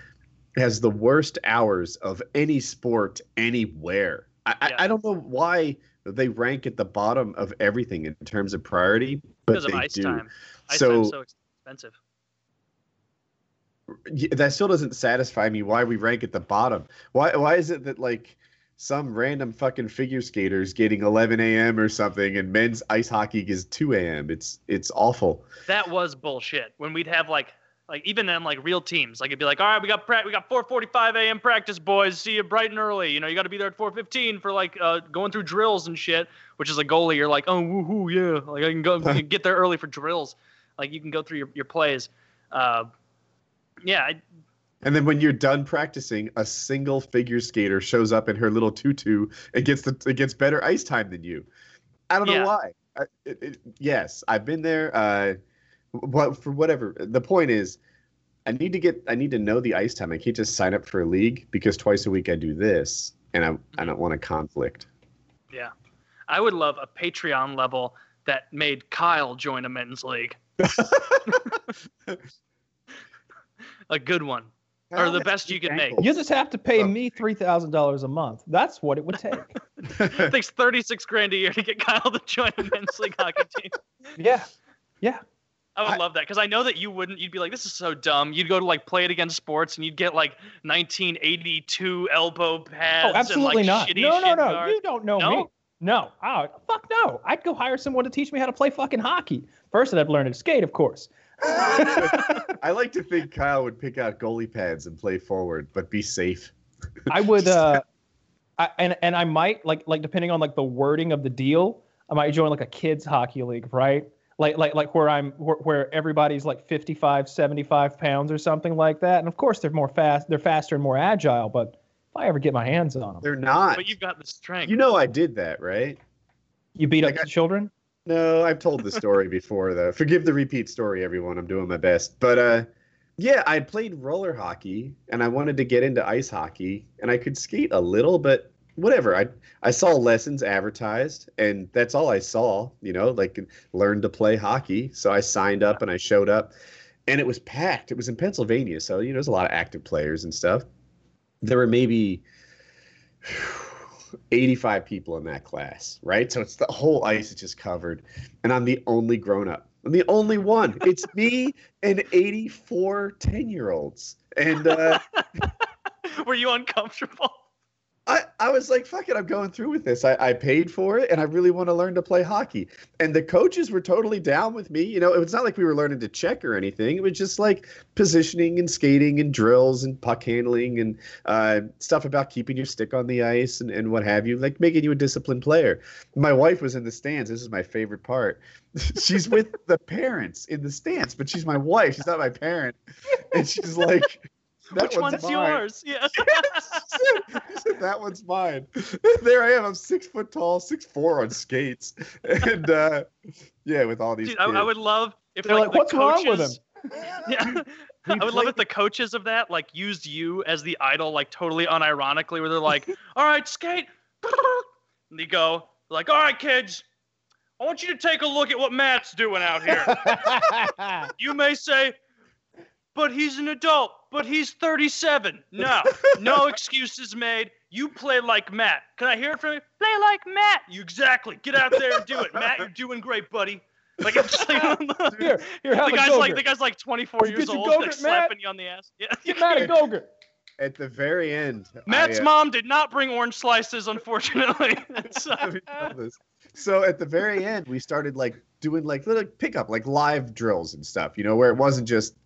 has the worst hours of any sport anywhere. I, Yeah. I, I don't know why they rank at the bottom of everything in terms of priority, but because of they ice do. time. Ice So- time's so expensive. That still doesn't satisfy me why we rank at the bottom. Why why is it that like some random fucking figure skaters getting 11 a.m. or something and men's ice hockey is 2 a.m. It's it's awful. That was bullshit. When we'd have like like even then like real teams, like it'd be like, all right, we got pra- we got 4:45 a.m. practice, boys. See you bright and early. You know, you got to be there at 4:15 for like uh, going through drills and shit. Which is a goalie, you're like, oh woohoo, yeah, like I can go get there early for drills. Like you can go through your your plays. Uh, yeah, I, And then when you're done practicing, a single figure skater shows up in her little tutu and gets the it gets better ice time than you. I don't Yeah. know why. I, it, it, yes, I've been there. Uh, what for whatever. The point is, I need to get. I need to know the ice time. I can't just sign up for a league because twice a week I do this, and I I don't want a conflict. yeah, I would love a Patreon level that made Kyle join a men's league. a good one. Or the best you can make. You just have to pay Oh. me three thousand dollars a month. That's what it would take. It takes 36 grand a year to get Kyle to join a men's league hockey team. yeah, yeah. I would I- love that because I know that you wouldn't. You'd be like, "This is so dumb." You'd go to like play it against sports, and you'd get like 1982 elbow pads. Oh, absolutely and, like, not. Shitty No, no, no. guards. You don't know No? me. No. Oh, fuck no. I'd go hire someone to teach me how to play fucking hockey. First, I'd learn to skate, of course. I like to think Kyle would pick out goalie pads and play forward, but be safe. I would, uh, I, and and I might like like depending on like the wording of the deal, I might join like a kids hockey league, right? Like like like where I'm where, where everybody's like 55, 75 pounds or something like that. And of course, they're more fast, they're faster and more agile. But if I ever get my hands on them, They're not. But you've got the strength. You know I did that, right? you beat up I- children. No, I've told the story before though. Forgive the repeat story, everyone. I'm doing my best. But uh yeah, I played roller hockey and I wanted to get into ice hockey and I could skate a little, but whatever. I I saw lessons advertised and that's all I saw, you know, like learn to play hockey. So I signed up and I showed up and it was packed. It was in Pennsylvania, so you know, there's a lot of active players and stuff. There were maybe 85 people in that class, right? So it's the whole ice is just covered, and I'm the only grown up. I'm the only one. It's me and 84 10 year olds. And uh, Were you uncomfortable? I, I was like, fuck it, I'm going through with this. I, I paid for it and I really want to learn to play hockey. And the coaches were totally down with me. You know, it's not like we were learning to check or anything. It was just like positioning and skating and drills and puck handling and uh, stuff about keeping your stick on the ice and, and what have you, like making you a disciplined player. My wife was in the stands. This is my favorite part. she's with the parents in the stands, but she's my wife. She's not my parent. And she's like, that Which one's mine. yours? Yeah. He said, that one's mine. There I am. I'm six foot tall, six four on skates, and uh, yeah, with all these. Dude, I, I would love if They're like, like, the "What's wrong with coaches- Yeah. I would love if the coaches of that like used you as the idol, like totally unironically, where they're like, "All right, skate," and they go like, "All right, kids, I want you to take a look at what Matt's doing out here." you may say, "But he's an adult. But he's 37." No, no excuses made. You play like Matt. Can I hear it from you? Play like Matt. You exactly. Get out there and do it, Matt. You're doing great, buddy. Like it's just like here, here, have the guy's Go-Gurt. like the guy's like 24 Let's years old, like Go-Gurt, Matt. slapping you on the ass. Yeah. Get mad at Gogurt. At the very end, Matt's I, uh, mom did not bring orange slices, unfortunately. It's, Let me tell this. So at the very end, we started like doing like little pickup, like live drills and stuff, you know, where it wasn't just,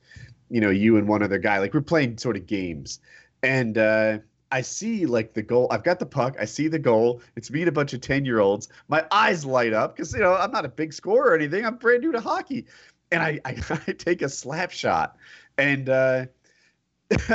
you know, you and one other guy. Like we're playing sort of games. And uh, I see like the goal. I've got the puck. I see the goal. It's me and a bunch of 10 year olds. My eyes light up because, you know, I'm not a big scorer or anything. I'm brand new to hockey. And I, I, I take a slap shot. And uh,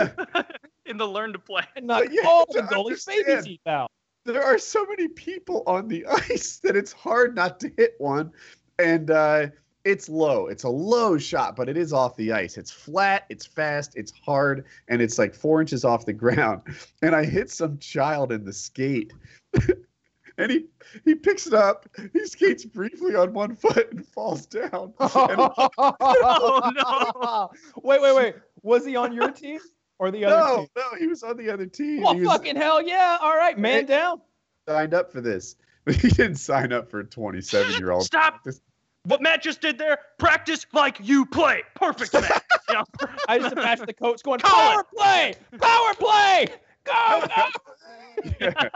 in the learn to play. Not But you all the to goalies baby understand. teeth out. there are so many people on the ice that it's hard not to hit one and uh it's low it's a low shot but it is off the ice it's flat it's fast it's hard and it's like four inches off the ground and i hit some child in the skate and he he picks it up he skates briefly on one foot and falls down oh, And- Oh, no. Wait, wait, wait. Was he on your team or the other no team? no he was on the other team Well, was fucking hell yeah. All right, man down. signed up for this but he didn't sign up for a 27 year old Stop. This- What Matt just did there, practice like you play. Perfect, Matt. You know? I just imagine the coach going, Call power play, power play, go, go. yeah,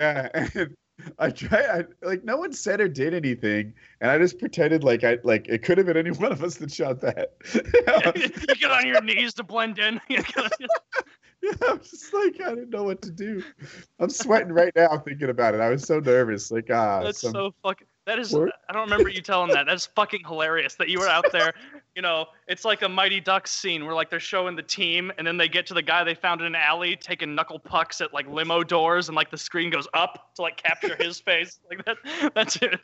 yeah. And I try, I, like no one said or did anything, and I just pretended like I like it could have been any one of us that shot that. you get on your knees to blend in. yeah, I'm just like I didn't know what to do. I'm sweating right now thinking about it. I was so nervous. Like ah, That's some- so fucking. That is. Word. I don't remember you telling that. That's fucking hilarious that you were out there. You know, it's like a Mighty Ducks scene where like they're showing the team, and then they get to the guy they found in an alley taking knuckle pucks at like limo doors, and like the screen goes up to like capture his face. Like that. That's it.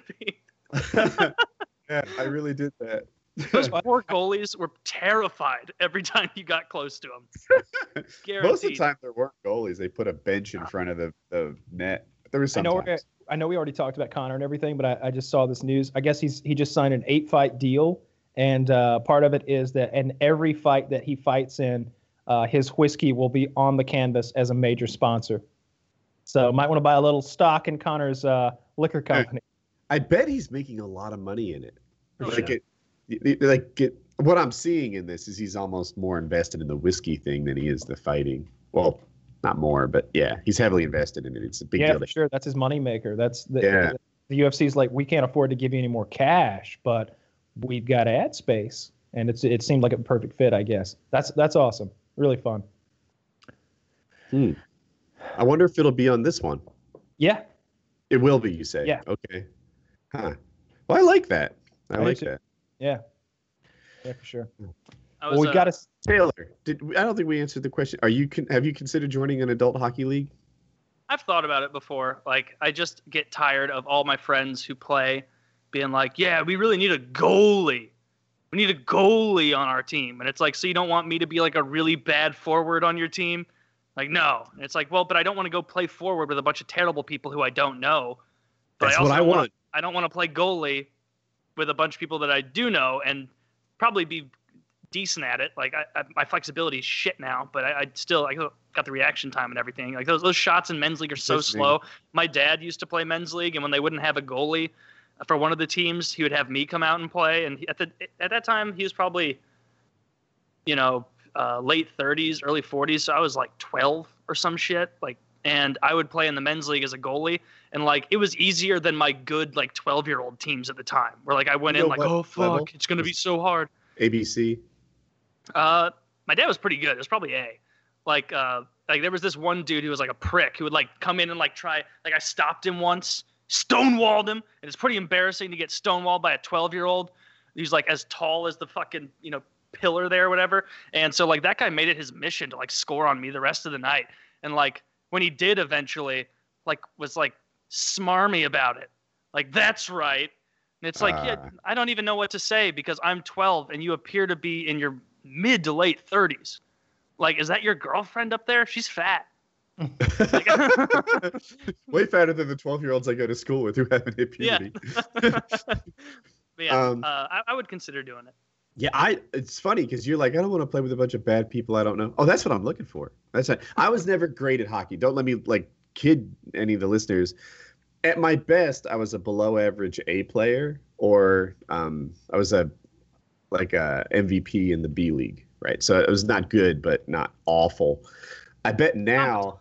yeah, I really did that. Those poor goalies were terrified every time you got close to them. Most of the time, there weren't goalies. They put a bench in front of the, the net. There was I know, we're, I know we already talked about Conor and everything, but I, I just saw this news. I guess he's he just signed an eight fight deal, and uh, part of it is that in every fight that he fights in, uh, his whiskey will be on the canvas as a major sponsor. So might want to buy a little stock in Conor's uh, liquor company. I bet he's making a lot of money in it. Oh, like yeah. it, it- like it, what I'm seeing in this is he's almost more invested in the whiskey thing than he is the fighting. Well, not more, but yeah, he's heavily invested in it. It's a big yeah, deal. for sure. That's his moneymaker. That's the, Yeah. the UFC's like we can't afford to give you any more cash, but we've got ad space, and it's it seemed like a perfect fit. I guess that's that's awesome. Really fun. Hmm. I wonder if it'll be on this one. Yeah, It will be, you say? Yeah. Okay. Huh. Well, I like that. I I like that. yeah, yeah, for sure. I Well, we uh, got to. Taylor, did I don't think we answered the question. Are you have you considered joining an adult hockey league? I've thought about it before. Like, I just get tired of all my friends who play being like, yeah, we really need a goalie. We need a goalie on our team. And it's like, so you don't want me to be like a really bad forward on your team? Like, no. And it's like, well, but I don't want to go play forward with a bunch of terrible people who I don't know. But That's I also what I wanna- want. I don't want to play goalie with a bunch of people that I do know and probably be decent at it. Like I, I, my flexibility is shit now, but I, I still I got the reaction time and everything. Like those those shots in men's league are so slow. My dad used to play men's league, and when they wouldn't have a goalie for one of the teams, he would have me come out and play. And at the at that time, he was probably, you know, uh, late 30s, early 40s. So I was like 12 or some shit. Like, and I would play in the men's league as a goalie, and like it was easier than my good like 12 year old teams at the time. Where like I went You in like, oh fuck, level? it's gonna be so hard. ABC. Uh, my dad was pretty good. It was probably A. Like, uh, like there was this one dude who was like a prick who would like come in and like try. Like I stopped him once, stonewalled him, and it's pretty embarrassing to get stonewalled by a 12 year old. He's like as tall as the fucking you know pillar there or whatever. And so like that guy made it his mission to like score on me the rest of the night. And like when he did eventually, like was like smarmy about it. Like that's right. And it's like, yeah, Ah. I don't even know what to say because I'm 12 and you appear to be in your mid to late 30s. Like, is that your girlfriend up there? She's fat. Like- Way fatter than the 12 year olds I go to school with who haven't hit Yeah. puberty. But yeah, Um, uh, I, I would consider doing it. Yeah, I. It's funny because you're like, I don't want to play with a bunch of bad people I don't know. Oh, that's what I'm looking for. That's it. I was never great at hockey. Don't let me like kid any of the listeners. At my best, I was a below average A player, or um, I was a like a MVP in the B league, right? So it was not good, but not awful. I bet now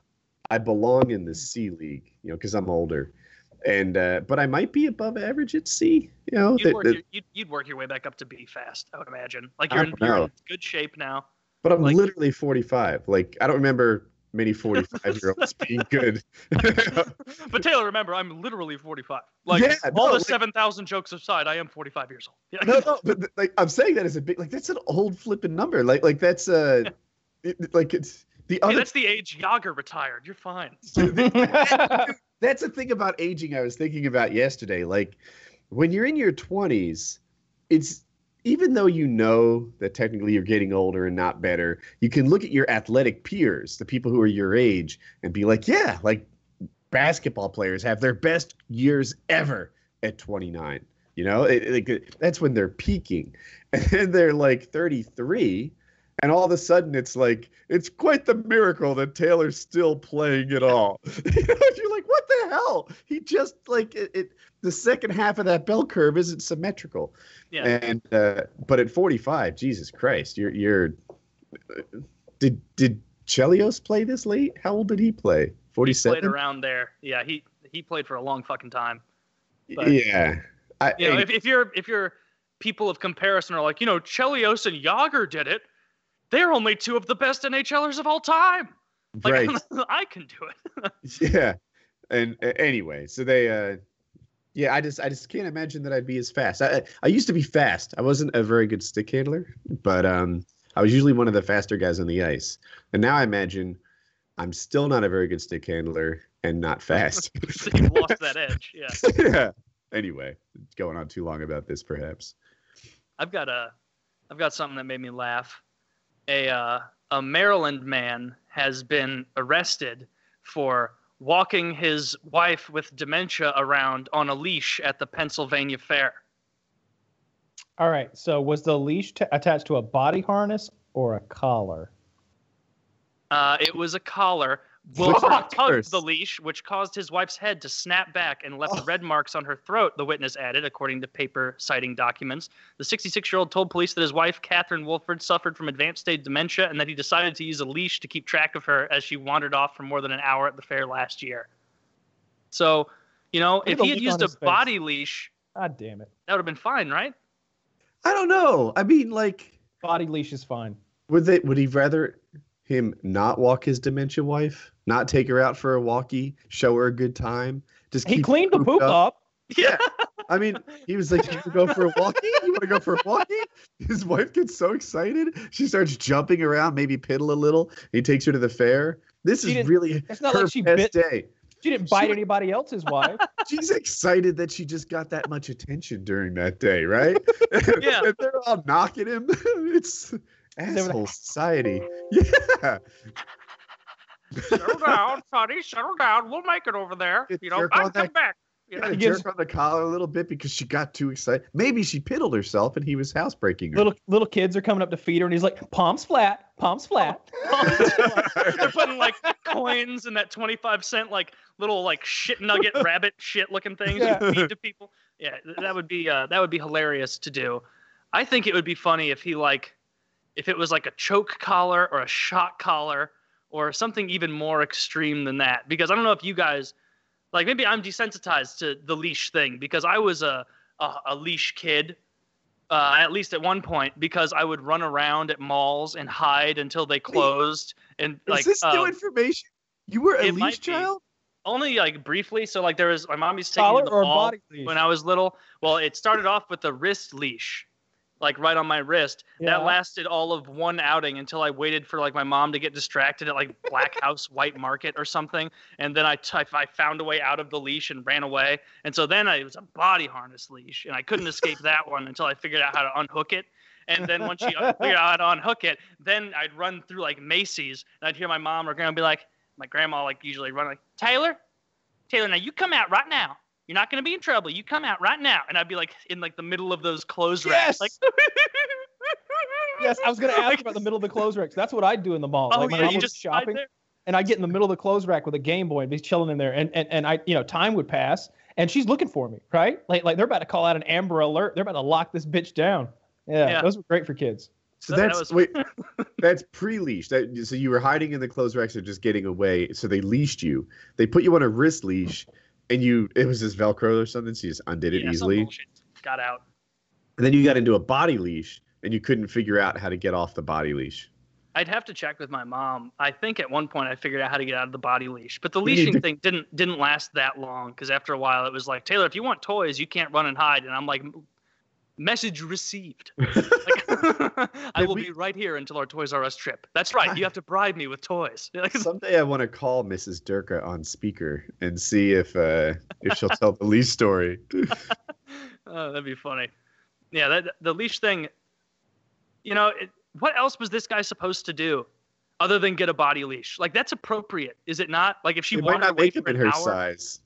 I belong in the C league, you know, because I'm older, and uh, but I might be above average at C. You know, You'd that- work, that- your, you'd, you'd work your way back up to B fast, I would imagine. Like you're in, you're in good shape now. But I'm Like- literally 45. Like I don't remember many 45 year olds being good. but Taylor, remember, I'm literally 45. Like Yeah, all no, the like- 7,000 jokes aside, I am 45 years old. Yeah. no, no, but like I'm saying that as a big like that's an old flipping number. Like like that's uh it, like it's the Hey, that's the age Jagr retired. You're fine. that's the thing about aging I was thinking about yesterday. Like when you're in your 20s, it's even though you know that technically you're getting older and not better, you can look at your athletic peers, the people who are your age, and be like, yeah, like basketball players have their best years ever at 29. You know, it, it- that's when they're peaking, and then they're like 33, and all of a sudden it's like it's quite the miracle that Taylor's still playing at all. you know, the hell? He just like it, it. The second half of that bell curve isn't symmetrical, Yeah. and uh, but at 45, Jesus Christ, you're you're. Did did Chelios play this late? How old did he play? He played 47. around there. Yeah, he he played for a long fucking time. but- Yeah. I, You know, hey, if, if you're if you're people of comparison are like, you know, Chelios and Jagr did it, they're only two of the best NHLers of all time. Like right. I can do it. yeah and uh, anyway so they uh yeah i just i just can't imagine that i'd be as fast I, I used to be fast i wasn't a very good stick handler but um i was usually one of the faster guys on the ice and now i imagine i'm still not a very good stick handler and not fast so you've lost that edge. Yeah. yeah anyway going on too long about this perhaps I've got a I've got something that made me laugh. A uh, a Maryland man has been arrested for walking his wife with dementia around on a leash at the Pennsylvania Fair. All right. So was the leash t- attached to a body harness or a collar? Uh, it was a collar. Fuck. Wilford tugged the leash, which caused his wife's head to snap back and left Oh. red marks on her throat, the witness added, according to paper citing documents. The 66 year old told police that his wife, Catherine Wolford, suffered from advanced stage dementia and that he decided to use a leash to keep track of her as she wandered off for more than an hour at the fair last year. So, you know, if he had used a face. body leash, God damn it. that would have been fine, right? i don't know i mean like Body leash is fine. Would they? Would he rather him not walk his dementia wife, not take her out for a walkie, show her a good time? Just He keep cleaned the poop up. Yeah. I mean, he was like, "You want to go for a walkie? You want to go for a walkie?" His wife gets so excited, she starts jumping around, maybe piddle a little. He takes her to the fair. This She is really It's not her like she best bit. day. She didn't bite She- anybody else's wife. She's excited that she just got that much attention during that day, right? Yeah. and they're all knocking him. It's asshole society. Yeah. Settle down, Sonny, settle down. We'll make it over there. You know, I'll come back. You You know? gotta He gives- jerk on the collar a little bit because she got too excited. Maybe she piddled herself and he was housebreaking her. little little kids are coming up to feed her, and he's like, "Palms flat, palms flat." They're putting like coins and that 25 cent like little like shit nugget rabbit shit looking things Yeah. you feed to people. Yeah, that would be uh, that would be hilarious to do. I think it would be funny if he like if it was like a choke collar or a shock collar or something even more extreme than that because I don't know if you guys like maybe I'm desensitized to the leash thing because I was a a, a leash kid uh, at least at one point because I would run around at malls and hide until they closed and like Is this uh, new information? You were a leash child? only like briefly. So like there was my mom used to take me to the or mall body leash? when I was little. Well, it started off with a wrist leash, like right on my wrist. Yeah. That lasted all of one outing until I waited for like my mom to get distracted at like Black House White Market or something, and then I t- I found a way out of the leash and ran away. And so then I, it was a body harness leash, and I couldn't escape that one until I figured out how to unhook it. And then once she figured out how to unhook it, then I'd run through like Macy's and I'd hear my mom or grandma be like, my grandma like usually run like, Taylor, Taylor, now you come out right now. You're not gonna be in trouble. You come out right now. And I'd be like in like the middle of those clothes racks. Yes! Like Yes, I was going to ask about the middle of the clothes racks. That's what I'd do in the mall. Oh like yeah, you just shopping, and I'd get in the middle of the clothes rack with a Game Boy and be chilling in there, and and, and I, you know, time would pass, and she's looking for me, right? Like like they're about to call out an Amber Alert. They're about to lock this bitch down. Yeah, Yeah. those were great for kids. So That- that that's was- wait, that's pre-leash. That so you were hiding in the clothes racks or just getting away. So they leashed you. They put you on a wrist leash, and you it was this Velcro or something. So you just undid it Yeah, easily. got out. And then you got into a body leash, and you couldn't figure out how to get off the body leash. I'd have to check with my mom. I think at one point I figured out how to get out of the body leash, but the leashing thing didn't didn't last that long because after a while it was like Taylor, if you want toys, you can't run and hide, and I'm like, message received. Like, I will we- be right here until our Toys R Us trip. That's right. You have to bribe me with toys. Someday I want to call Mrs. Durka on speaker and see if uh, if she'll tell the leash story. oh, that'd be funny. Yeah, that the leash thing. You know, it, what else was this guy supposed to do? Other than get a body leash, like that's appropriate, is it not? Like if she They might not for them in her hour, size.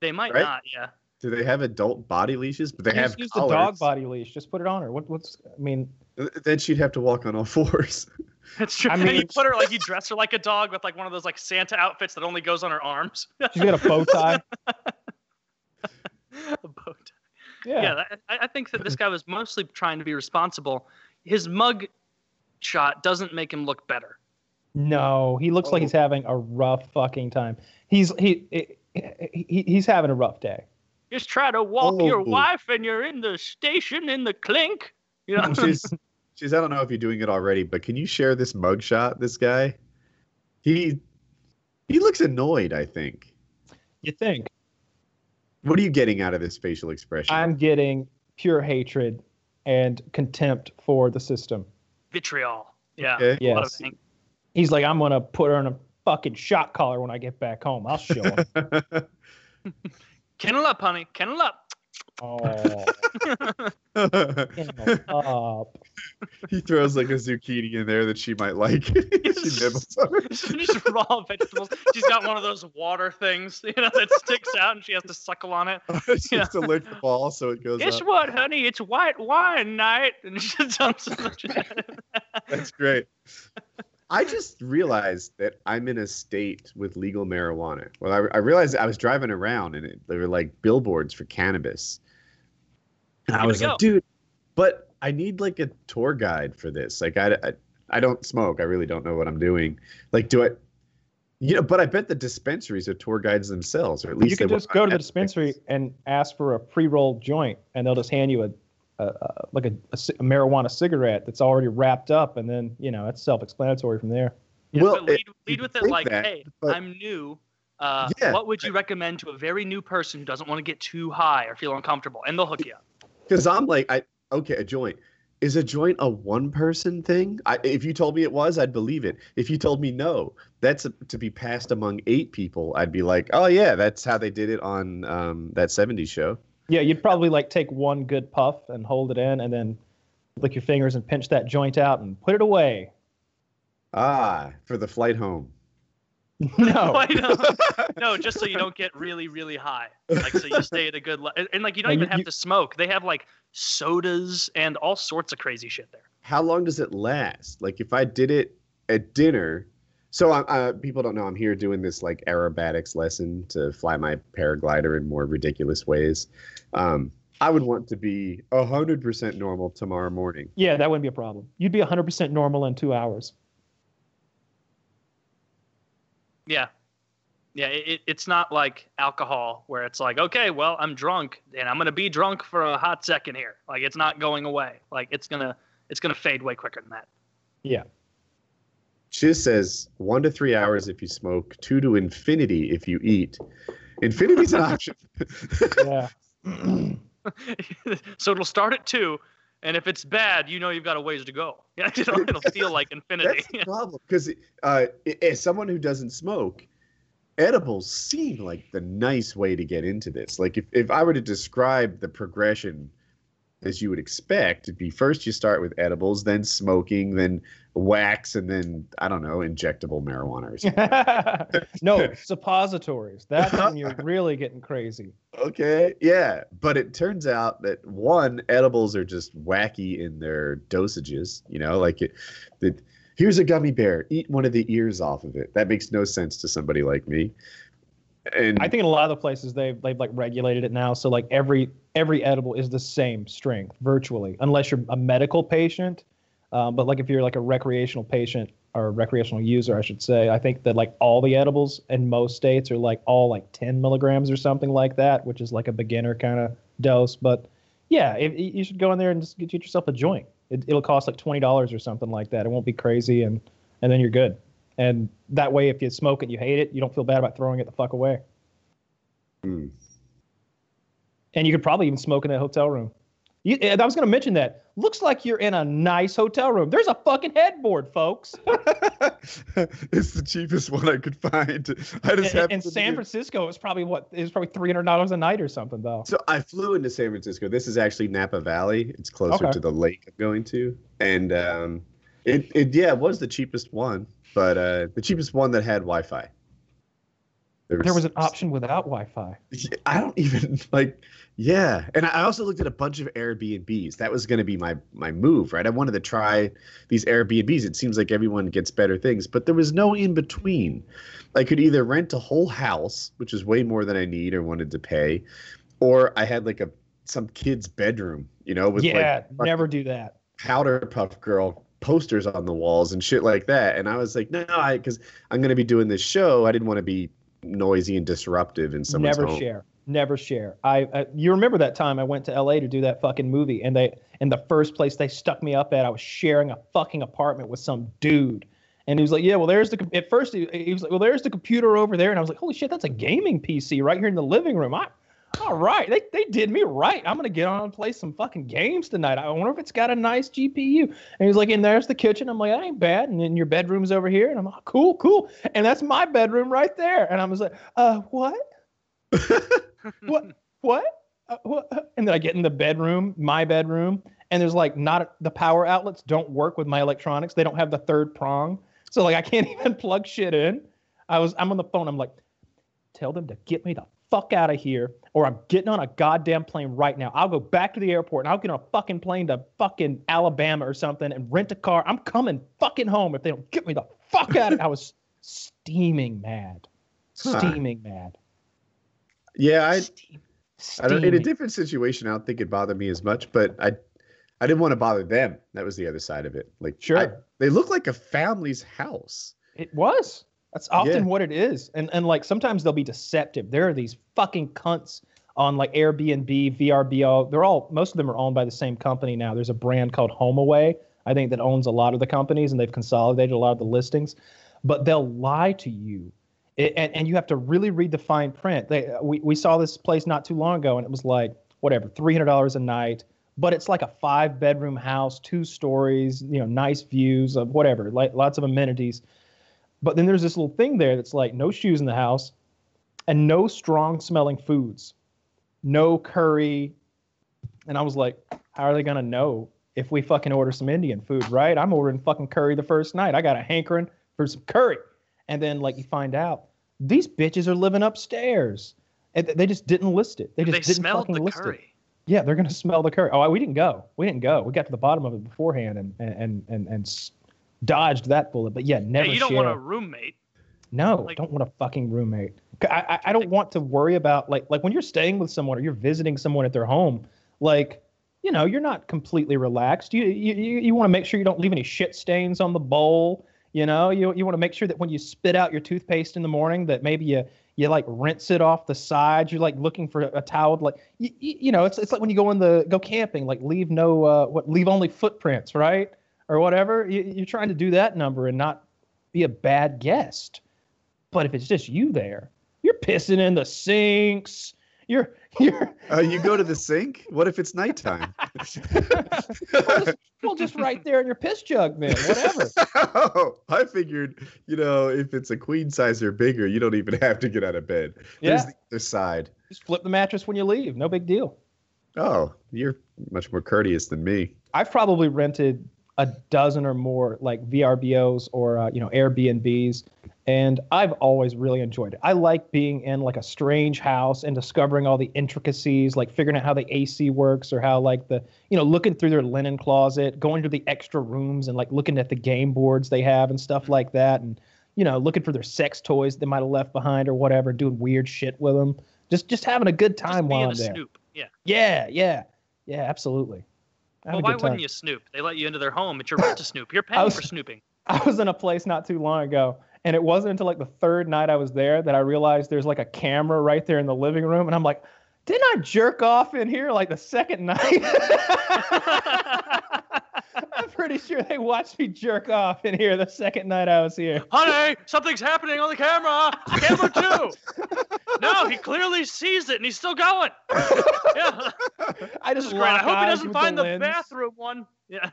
they might right? not. Yeah. Do they have adult body leashes? But they Use- have use the dog body leash. Just put it on her. What what's I mean, Then she'd have to walk on all fours. That's true. I and you put her like you dress her like a dog with like one of those like Santa outfits that only goes on her arms. she's got a bow tie. A bow tie. Yeah. yeah, that, I, I think that this guy was mostly trying to be responsible. His mug shot doesn't make him look better. No, he looks like Oh. he's having a rough fucking time. He's he, he, he he's having a rough day. Just try to walk your Oh. wife and you're in the station in the clink. You know, she's she's I don't know if you're doing it already, but can you share this mugshot? This guy, he he looks annoyed. I think. You think? What are you getting out of this facial expression? I'm getting pure hatred and contempt for the system. vitriol. Yeah. Okay. A lot of Yes. He's like, I'm gonna put her in a fucking shot collar when I get back home. I'll show him. Kennel up, honey. Kennel up. oh, kennel up. he throws like a zucchini in there that she might like. she nibbles on it. Just raw vegetables. She's got one of those water things, you know, that sticks out and she has to suckle on it. she has to lick the ball so it goes Guess up. what, honey? It's white wine night. And she dumps a bunch of. That's great. I just realized that I'm in a state with legal marijuana. Well, I, I realized I was driving around and it, there were like billboards for cannabis. And I was go. like, dude, but I need like a tour guide for this. Like, I, I, I don't smoke. I really don't know what I'm doing. Like, do I, you know, but I bet the dispensaries are tour guides themselves, or at least You they could just go to the Netflix. dispensary and ask for a pre-rolled joint, and they'll just hand you a, a, a like a, a a marijuana cigarette that's already wrapped up, and then you know it's self-explanatory from there. Yeah, Well, but lead, it- lead with it like, that, hey, but- I'm new. Uh, Yeah. what would you recommend to a very new person who doesn't want to get too high or feel uncomfortable? And they'll hook you up. Because I'm like, I okay, a joint. Is a joint a one person thing? I, if you told me it was, I'd believe it. If you told me no, that's a, to be passed among eight people, I'd be like, oh yeah, that's how they did it on um, that '70s show. Yeah, you'd probably like take one good puff and hold it in, and then lick your fingers and pinch that joint out and put it away. Ah, for the flight home. no, Why not? no, just so you don't get really, really high. Like, so you stay at a good level. And, like, you don't Yeah, even you- have you- to smoke. They have, like, sodas and all sorts of crazy shit there. How long does it last? Like if I did it at dinner. So uh, people don't know I'm here doing this like aerobatics lesson to fly my paraglider in more ridiculous ways. Um, I would want to be hundred percent normal tomorrow morning. yeah, that wouldn't be a problem. You'd be 100% normal in two hours. Yeah. Yeah, it, it- it's not like alcohol where it's like, okay, well, I'm drunk and I'm gonna be drunk for a hot second here. Like it's not going away. Like it's gonna it's gonna fade way quicker than that. Yeah. Chiz says one to three hours if you smoke, two to infinity if you eat. Infinity's an option. Yeah. so it'll start at two, and if it's bad, you know you've got a ways to go. Yeah, it'll, it'll feel like infinity. That's the problem because uh, i- as someone who doesn't smoke, edibles seem like the nice way to get into this. Like if, if I were to describe the progression as you would expect, it'd be first you start with edibles, then smoking, then wax, and then I don't know, injectable marijuana or something. no, suppositories. That's when you're really getting crazy. okay, yeah. But it turns out that one, edibles are just wacky in their dosages. You know, like it, that here's a gummy bear, eat one of the ears off of it. That makes no sense to somebody like me. And I think in a lot of the places they've they've like regulated it now, so like every every edible is the same strength virtually, unless you're a medical patient. Um, but like if you're like a recreational patient or recreational user, I should say, I think that like all the edibles in most states are like all like 10 milligrams or something like that, which is like a beginner kind of dose. But yeah, you should go in there and just get yourself a joint. It, it'll cost like twenty dollars or something like that. It won't be crazy, and and then you're good. And that way, if you smoke it, and you hate it, you don't feel bad about throwing it the fuck away. Hmm. And you could probably even smoke in a hotel room. You, I was going to mention that. Looks like you're in a nice hotel room. There's a fucking headboard, folks. it's the cheapest one I could find. I just in, in San Francisco, it's probably what it was probably three hundred dollars a night or something, though. So I flew into San Francisco. This is actually Napa Valley. It's closer Okay. to the lake I'm going to, and um, it it yeah it was the cheapest one, but uh, the cheapest one that had Wi-Fi. There was an option without Wi-Fi. I don't even like. Yeah, and I also looked at a bunch of Airbnbs. That was going to be my my move, right? I wanted to try these Airbnbs. It seems like everyone gets better things, but there was no in between. I could either rent a whole house, which is way more than I need or wanted to pay, or I had like a some kid's bedroom, you know, with yeah, like never do that. powder puff girl posters on the walls and shit like that. And I was like, no, I because I'm going to be doing this show. I didn't want to be noisy and disruptive in someone's never home. share never share I, I you remember that time i went to la to do that fucking movie and they in the first place they stuck me up at i was sharing a fucking apartment with some dude and he was like yeah well there's the com-" at first he, he was like well there's the computer over there and i was like holy shit that's a gaming pc right here in the living room i all right they, they did me right. I'm gonna get on and play some fucking games tonight. I wonder if it's got a nice gpu and he's like and there's the kitchen. I'm like that ain't bad. And then your bedroom's over here. And i'm like cool cool. And that's my bedroom right there. And i was like uh what? What? What? Uh, what? And then i get in the bedroom my bedroom and there's like not the power outlets don't work with my electronics. They don't have the third prong. So like i can't even plug shit in. I was i'm on the phone. I'm like tell them to get me the fuck out of here or i'm getting on a goddamn plane right now i'll go back to the airport and i'll get on a fucking plane to fucking alabama or something and rent a car i'm coming fucking home if they don't get me the fuck out of it. i was steaming mad Huh. steaming mad Yeah, I Steam- I don't in a different situation. I don't think it bothered me as much, but I I didn't want to bother them. That was the other side of it. Like, Sure. I- they look like a family's house. It was. That's often Yeah. what it is. And and like sometimes they'll be deceptive. There are these fucking cunts on like Airbnb, VRBO. They're all most of them are owned by the same company now. There's a brand called HomeAway, I think that owns a lot of the companies and they've consolidated a lot of the listings. But they'll lie to you. It, and, and you have to really read the fine print. They, we, we saw this place not too long ago and it was like whatever, $300 a night, but it's like a five bedroom house, two stories, you know, nice views of whatever, like lots of amenities. But then there's this little thing there that's like no shoes in the house and no strong smelling foods, no curry. And I was like, how are they going to know if we fucking order some Indian food, right? I'm ordering fucking curry the first night. I got a hankering for some curry. And then, like, you find out these bitches are living upstairs. And they just didn't list it. They just they didn't fucking the list it. curry. Yeah, they're gonna smell the curry. Oh, we didn't go. We didn't go. We got to the bottom of it beforehand and and and and dodged that bullet. But yeah, never Hey, you don't share. want a roommate. No, like- don't want a fucking roommate. I, I I don't want to worry about like like when you're staying with someone or you're visiting someone at their home, like you know you're not completely relaxed. You you you, you want to make sure you don't leave any shit stains on the bowl. You know you you want to make sure that when you spit out your toothpaste in the morning that maybe you you like rinse it off the sides. You're like looking for a towel. Like you, you know it's it's like when you go in the go camping, like leave no uh what leave only footprints, right? Or whatever. You, you're trying to do that number and not be a bad guest. But if it's just you there, you're pissing in the sinks. You're you're Uh, you go to the sink. What if it's nighttime? well, just, well, just right there in your piss jug, man. Whatever. oh, I figured, you know, if it's a queen size or bigger, you don't even have to get out of bed. There's Yeah. the other side. Just flip the mattress when you leave. No big deal. Oh, you're much more courteous than me. I've probably rented a dozen or more like VRBOs or uh, you know Airbnbs, and I've always really enjoyed it. I like being in like a strange house and discovering all the intricacies, like figuring out how the AC works or how like the you know looking through their linen closet, going to the extra rooms and like looking at the game boards they have and stuff like that, and you know looking for their sex toys they might have left behind or whatever, doing weird shit with them. Just just having a good time Just while I'm there. snoop. Yeah. Yeah, yeah, yeah, absolutely. Well, why wouldn't you snoop? They let you into their home. It's your right to snoop. You're paying was- for snooping. I was in a place not too long ago, and it wasn't until like the third night I was there that I realized there's like a camera right there in the living room, and I'm like, didn't I jerk off in here like the second night? I'm pretty sure they watched me jerk off in here the second night I was here. Honey, something's happening on the camera. Camera two. no, he clearly sees it and he's still going. Yeah, I this just is great. I hope he doesn't find the, lens. bathroom one. Yeah.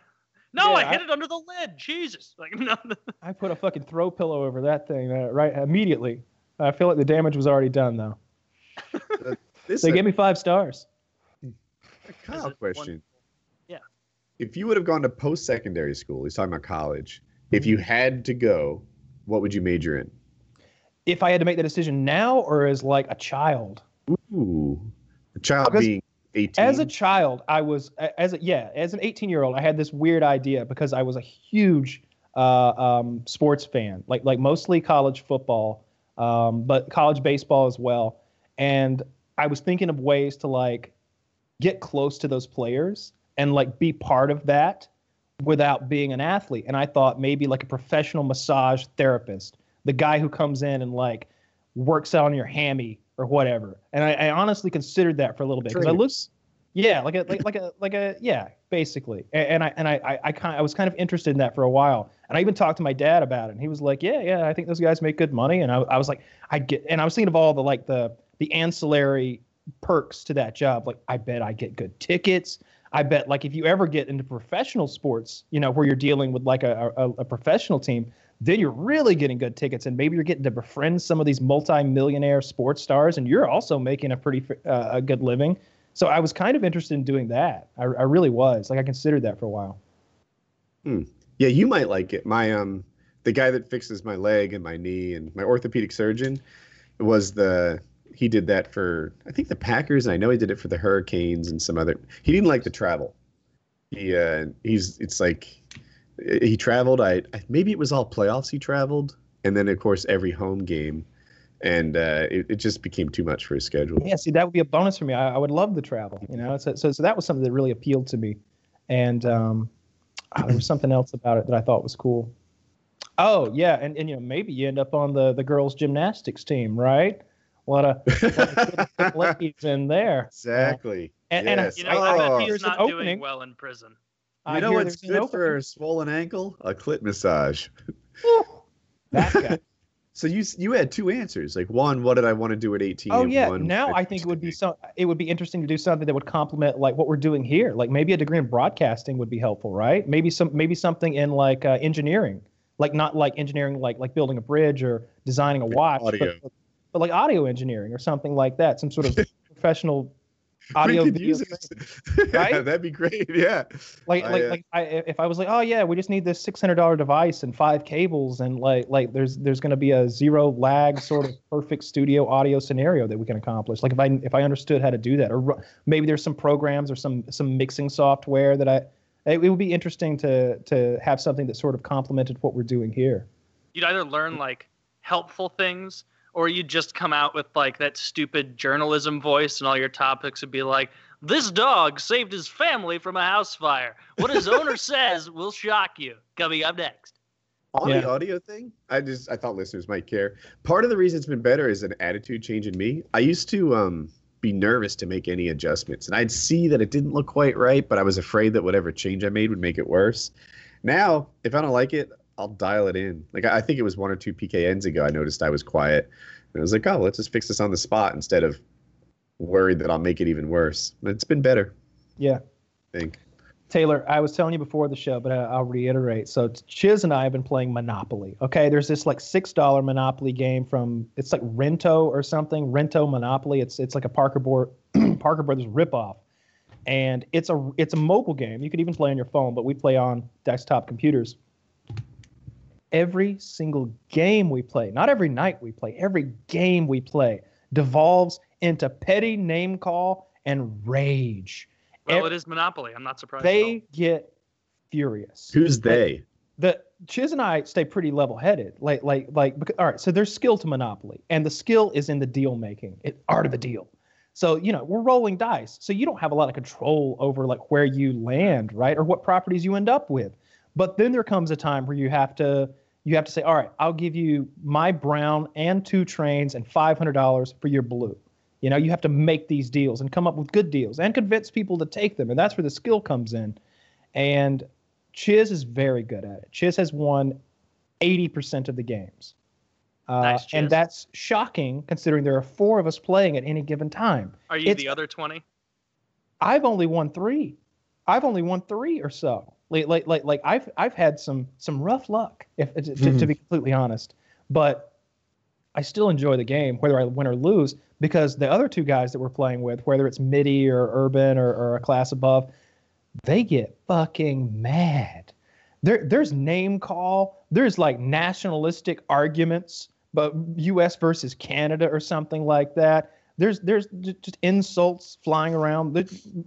No, Yeah, I I- hid it under the lid. Jesus. Like no. I put a fucking throw pillow over that thing uh, right immediately. I feel like the damage was already done though. This They is gave me five stars. a Is Kyle question. one- Yeah. If you would have gone to post secondary school, he's talking about college. If you had to go, what would you major in? If I had to make the decision now or as like a child, Ooh, the child Because being 18. As a child, I was as a yeah, as an 18 year old, I had this weird idea because I was a huge uh, um, sports fan, like like mostly college football, um, but college baseball as well. And I was thinking of ways to like get close to those players and like be part of that without being an athlete. And I thought maybe like a professional massage therapist, the guy who comes in and like works out on your hammy or whatever. And I, I honestly considered that for a little bit because I looked, yeah, like a like, like a like a yeah, basically. A- And, I and I I, I kind I was kind of interested in that for a while. And I even talked to my dad about it. And he was like, yeah, yeah, I think those guys make good money. And I, I was like, I get. And I was thinking of all the like the the ancillary perks to that job. Like, I bet I get good tickets. I bet like if you ever get into professional sports, you know, where you're dealing with like a, a, a professional team, then you're really getting good tickets, and maybe you're getting to befriend some of these multi-millionaire sports stars, and you're also making a pretty uh, a good living. So I was kind of interested in doing that. I, I really was. Like I considered that for a while. Hmm. Yeah, you might like it. My um, the guy that fixes my leg and my knee and my orthopedic surgeon was the he did that for I think the Packers and I know he did it for the Hurricanes and some other. He didn't like to travel. He uh, he's it's like he traveled. I, I maybe it was all playoffs. He traveled, and then of course every home game, and uh, it, it just became too much for his schedule. Yeah, see, that would be a bonus for me. I, I would love the travel. You know, so, so so that was something that really appealed to me, and um, ah, there was something else about it that I thought was cool. Oh yeah, and, and you know maybe you end up on the the girls gymnastics team, right? What a, what a good ladies in there. Exactly. And, and Yes. You know, I, I, I bet he's not doing opening. well in prison. I You know hear what's there's an good for a swollen ankle? A clit massage. That guy. So you you had two answers. Like one, what did I want to do at 18? Oh yeah. one, Now I think it would be so. It would be interesting to do something that would complement like what we're doing here. Like maybe a degree in broadcasting would be helpful, right? Maybe some maybe something in like uh, engineering, like not like engineering like like building a bridge or designing a watch, Audio. But, but like audio engineering or something like that. Some sort of professional audio could video. thing. it. Right? That'd be great. Yeah. Like I, like uh, like I, if I was like, oh yeah, we just need this six hundred dollar device and five cables and like like there's there's going to be a zero lag sort of perfect studio audio scenario that we can accomplish. Like if I if I understood how to do that, or maybe there's some programs or some some mixing software that I. It, it would be interesting to to have something that sort of complemented what we're doing here. You'd either learn like helpful things or you'd just come out with like that stupid journalism voice and all your topics would be like this dog saved his family from a house fire. What his owner says will shock you. Coming up next. On Yeah. the audio thing, I just I thought listeners might care. Part of the reason it's been better is an attitude change in me. I used to um be nervous to make any adjustments, and I'd see that it didn't look quite right, but I was afraid that whatever change I made would make it worse. Now, if I don't like it, I'll dial it in. Like I think it was one or two PKNs ago, I noticed I was quiet, and I was like, oh, let's just fix this on the spot instead of worried that I'll make it even worse. It's been better, Yeah. I think. Taylor, I was telling you before the show, but I, I'll reiterate. So Chiz and I have been playing Monopoly. Okay, there's this like six dollar Monopoly game from it's like Rento or something. Rento Monopoly. It's it's like a Parker board Parker Brothers ripoff. and it's a it's a mobile game. You could even play on your phone, but we play on desktop computers. Every single game we play, not every night we play, every game we play devolves into petty name call and rage. Well, Ev- it is Monopoly. I'm not surprised. they get furious. Who's they? the Chiz and I stay pretty level-headed. Like, like, like. Because, all right, so there's skill to Monopoly, and the skill is in the deal making, it art of the deal. So you know we're rolling dice, so you don't have a lot of control over like where you land, right, or what properties you end up with. But then there comes a time where you have to you have to say, all right, I'll give you my brown and two trains and five hundred dollars for your blue. You know, you have to make these deals and come up with good deals and convince people to take them, and that's where the skill comes in. And Chiz is very good at it. Chiz has won 80% of the games. Uh, Nice, and that's shocking considering there are four of us playing at any given time. Are you it's- the other 20? I've only won three. I've only won three or so. Like, like, like, like I've, I've had some, some rough luck, if to, to, to mm-hmm. be completely honest. But I still enjoy the game, whether I win or lose, because the other two guys that we're playing with, whether it's MIDI or Urban or, or a class above, they get fucking mad. There, there's name call. There's like nationalistic arguments, but U.S. versus Canada or something like that. There's, there's just insults flying around. They're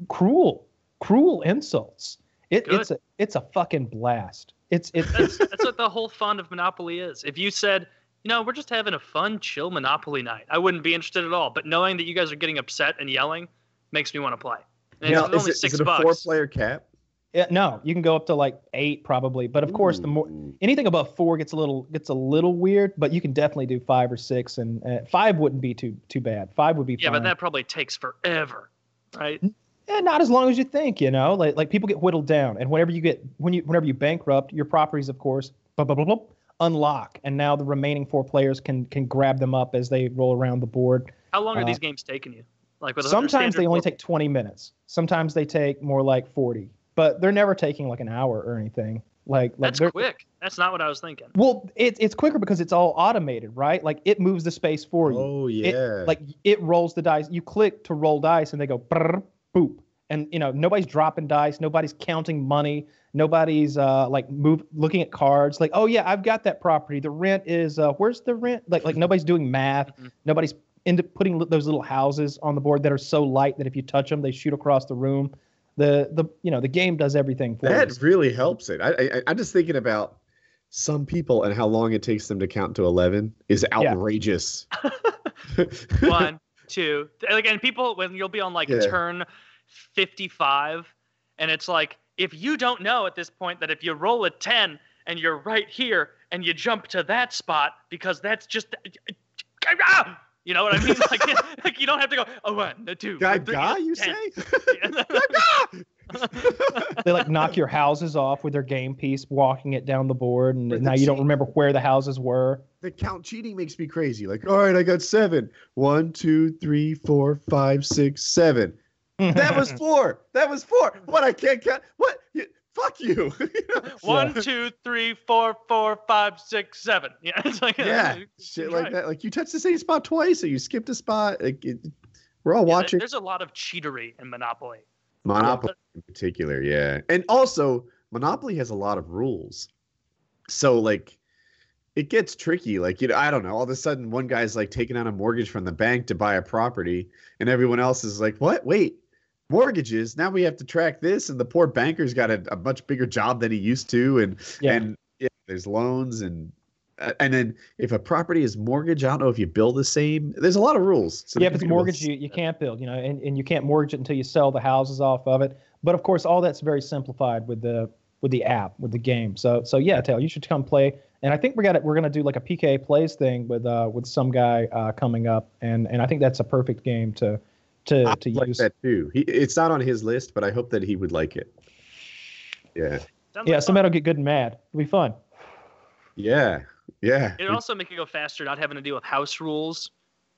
cruel, cruel insults. It, it's a, it's a fucking blast. It's, it's, That's, it's that's what the whole fun of Monopoly is. If you said, you know, we're just having a fun, chill Monopoly night, I wouldn't be interested at all. But knowing that you guys are getting upset and yelling makes me want to play. And Now, it's is only it, is six it a bucks. four-player cap? Yeah, no, you can go up to like eight probably, but of course the more anything above four gets a little gets a little weird. But you can definitely do five or six, and uh, five wouldn't be too too bad. Five would be yeah, fine. but that probably takes forever, right? Eh, not as long as you think, you know. Like like people get whittled down, and whenever you get when you whenever you bankrupt, your properties, of course, blah, blah, blah, blah, unlock, and now the remaining four players can can grab them up as they roll around the board. How long are Uh, these games taking you? Like with Sometimes they only four- take twenty minutes. Sometimes they take more like forty, but they're never taking like an hour or anything. Like like That's they're- quick. That's not what I was thinking. Well, it, it's quicker because it's all automated, right? Like it moves the space for you. Oh It- yeah. like it rolls the dice. You click to roll dice, and they go brrr, boop. And you know nobody's dropping dice. Nobody's counting money. Nobody's uh like move looking at cards. Like oh yeah, I've got that property. The rent is uh where's the rent? Like like nobody's doing math. Mhm. Nobody's into putting li- those little houses on the board that are so light that if you touch them, they shoot across the room. The the you know the game does everything for that you. really helps it. I, I I'm just thinking about some people and how long it takes them to count to eleven is outrageous. One, two, th- like, and people when you'll be on like Yeah. turn fifty-five, and it's like if you don't know at this point that if you roll a ten and you're right here and you jump to that spot because that's just. Ah! You know what I mean? Like, like you don't have to go a one, a two, Guy, three, guy, you 10. say? they like knock your houses off with their game piece, walking it down the board, and But now the you don't remember where the houses were. the count cheating makes me crazy. Like, all right, I got seven. One, two, three, four, five, six, seven. That was four. That was four. What? I can't count. What? You, fuck you. One, two, three, four, four, five, six, seven. Yeah, it's like yeah, shit like that. Like you touched the same spot twice, or you skipped a spot. Like it, we're all Yeah, watching There's a lot of cheatery in Monopoly. Monopoly in particular. Yeah, and also Monopoly has a lot of rules. So like, it gets tricky. Like you know, I don't know. All of a sudden, one guy's like taking out a mortgage from the bank to buy a property, and everyone else is like, "What? Wait." Mortgages. Now we have to track this, and the poor banker's got a, a much bigger job than he used to, and Yeah. and yeah, there's loans and uh, and then if a property is mortgage, I don't know if you build the same. There's a lot of rules. So yeah, if it's mortgage, you, you can't build, you know, and, and you can't mortgage it until you sell the houses off of it. But of course, all that's very simplified with the with the app, with the game. So so yeah, Tail, you should come play. And I think we're gonna we're gonna do like a PK plays thing with uh with some guy uh coming up, and and I think that's a perfect game to to I to like use. that too. He, it's not on his list, but I hope that he would like it. Yeah, Sounds Yeah, like fun. somebody will get good and mad. It'll be fun. yeah, yeah. It'd also make it go faster, not having to deal with house rules.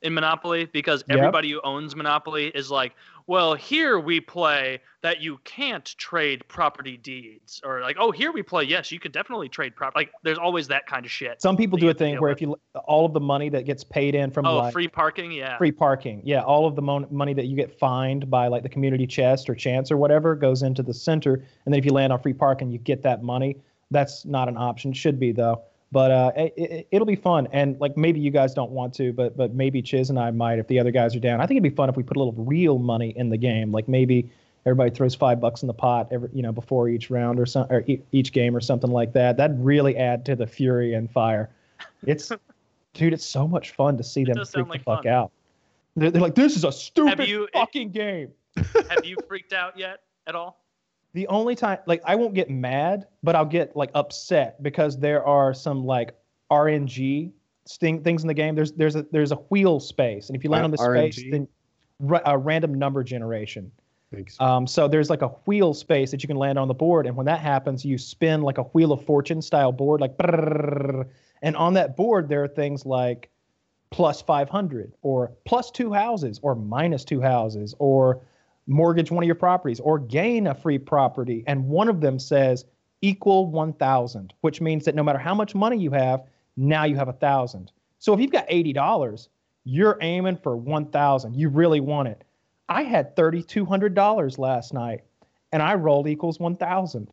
In Monopoly because Yep. everybody who owns Monopoly is like, well, here we play that you can't trade property deeds, or like, oh, here we play, yes, you can definitely trade prop. Like, there's always that kind of shit. Some people do a thing where with. if you all of the money that gets paid in from Oh, like free parking, yeah. free parking, yeah, all of the mon- money that you get fined by like the community chest or chance or whatever goes into the center, and then if you land on free parking, you get that money. That's not an option. Should be though. But uh, it, it, it'll be fun, and like maybe you guys don't want to, but but maybe Chiz and I might if the other guys are down. I think it'd be fun if we put a little real money in the game, like maybe everybody throws five bucks in the pot every you know before each round or some or e- each game or something like that. That'd really add to the fury and fire. It's dude, it's so much fun to see them freak sound the fuck fun. out. They're, they're like, this is a stupid you- fucking game. Have you freaked out yet at all? The only time, like, I won't get mad, but I'll get like upset because there are some like RNG sting, things in the game. There's there's a there's a wheel space, and if you land Uh, on the space, then ra- a random number generation. Thanks. Um, so there's like a wheel space that you can land on the board, and when that happens, you spin like a wheel of fortune style board, like, and on that board there are things like plus 500 or plus two houses or minus two houses or mortgage one of your properties or gain a free property, and one of them says equal 1,000, which means that no matter how much money you have, now you have a thousand. So if you've got eighty dollars, you're aiming for 1,000. You really want it. I had $3,200 last night and I rolled equals 1,000.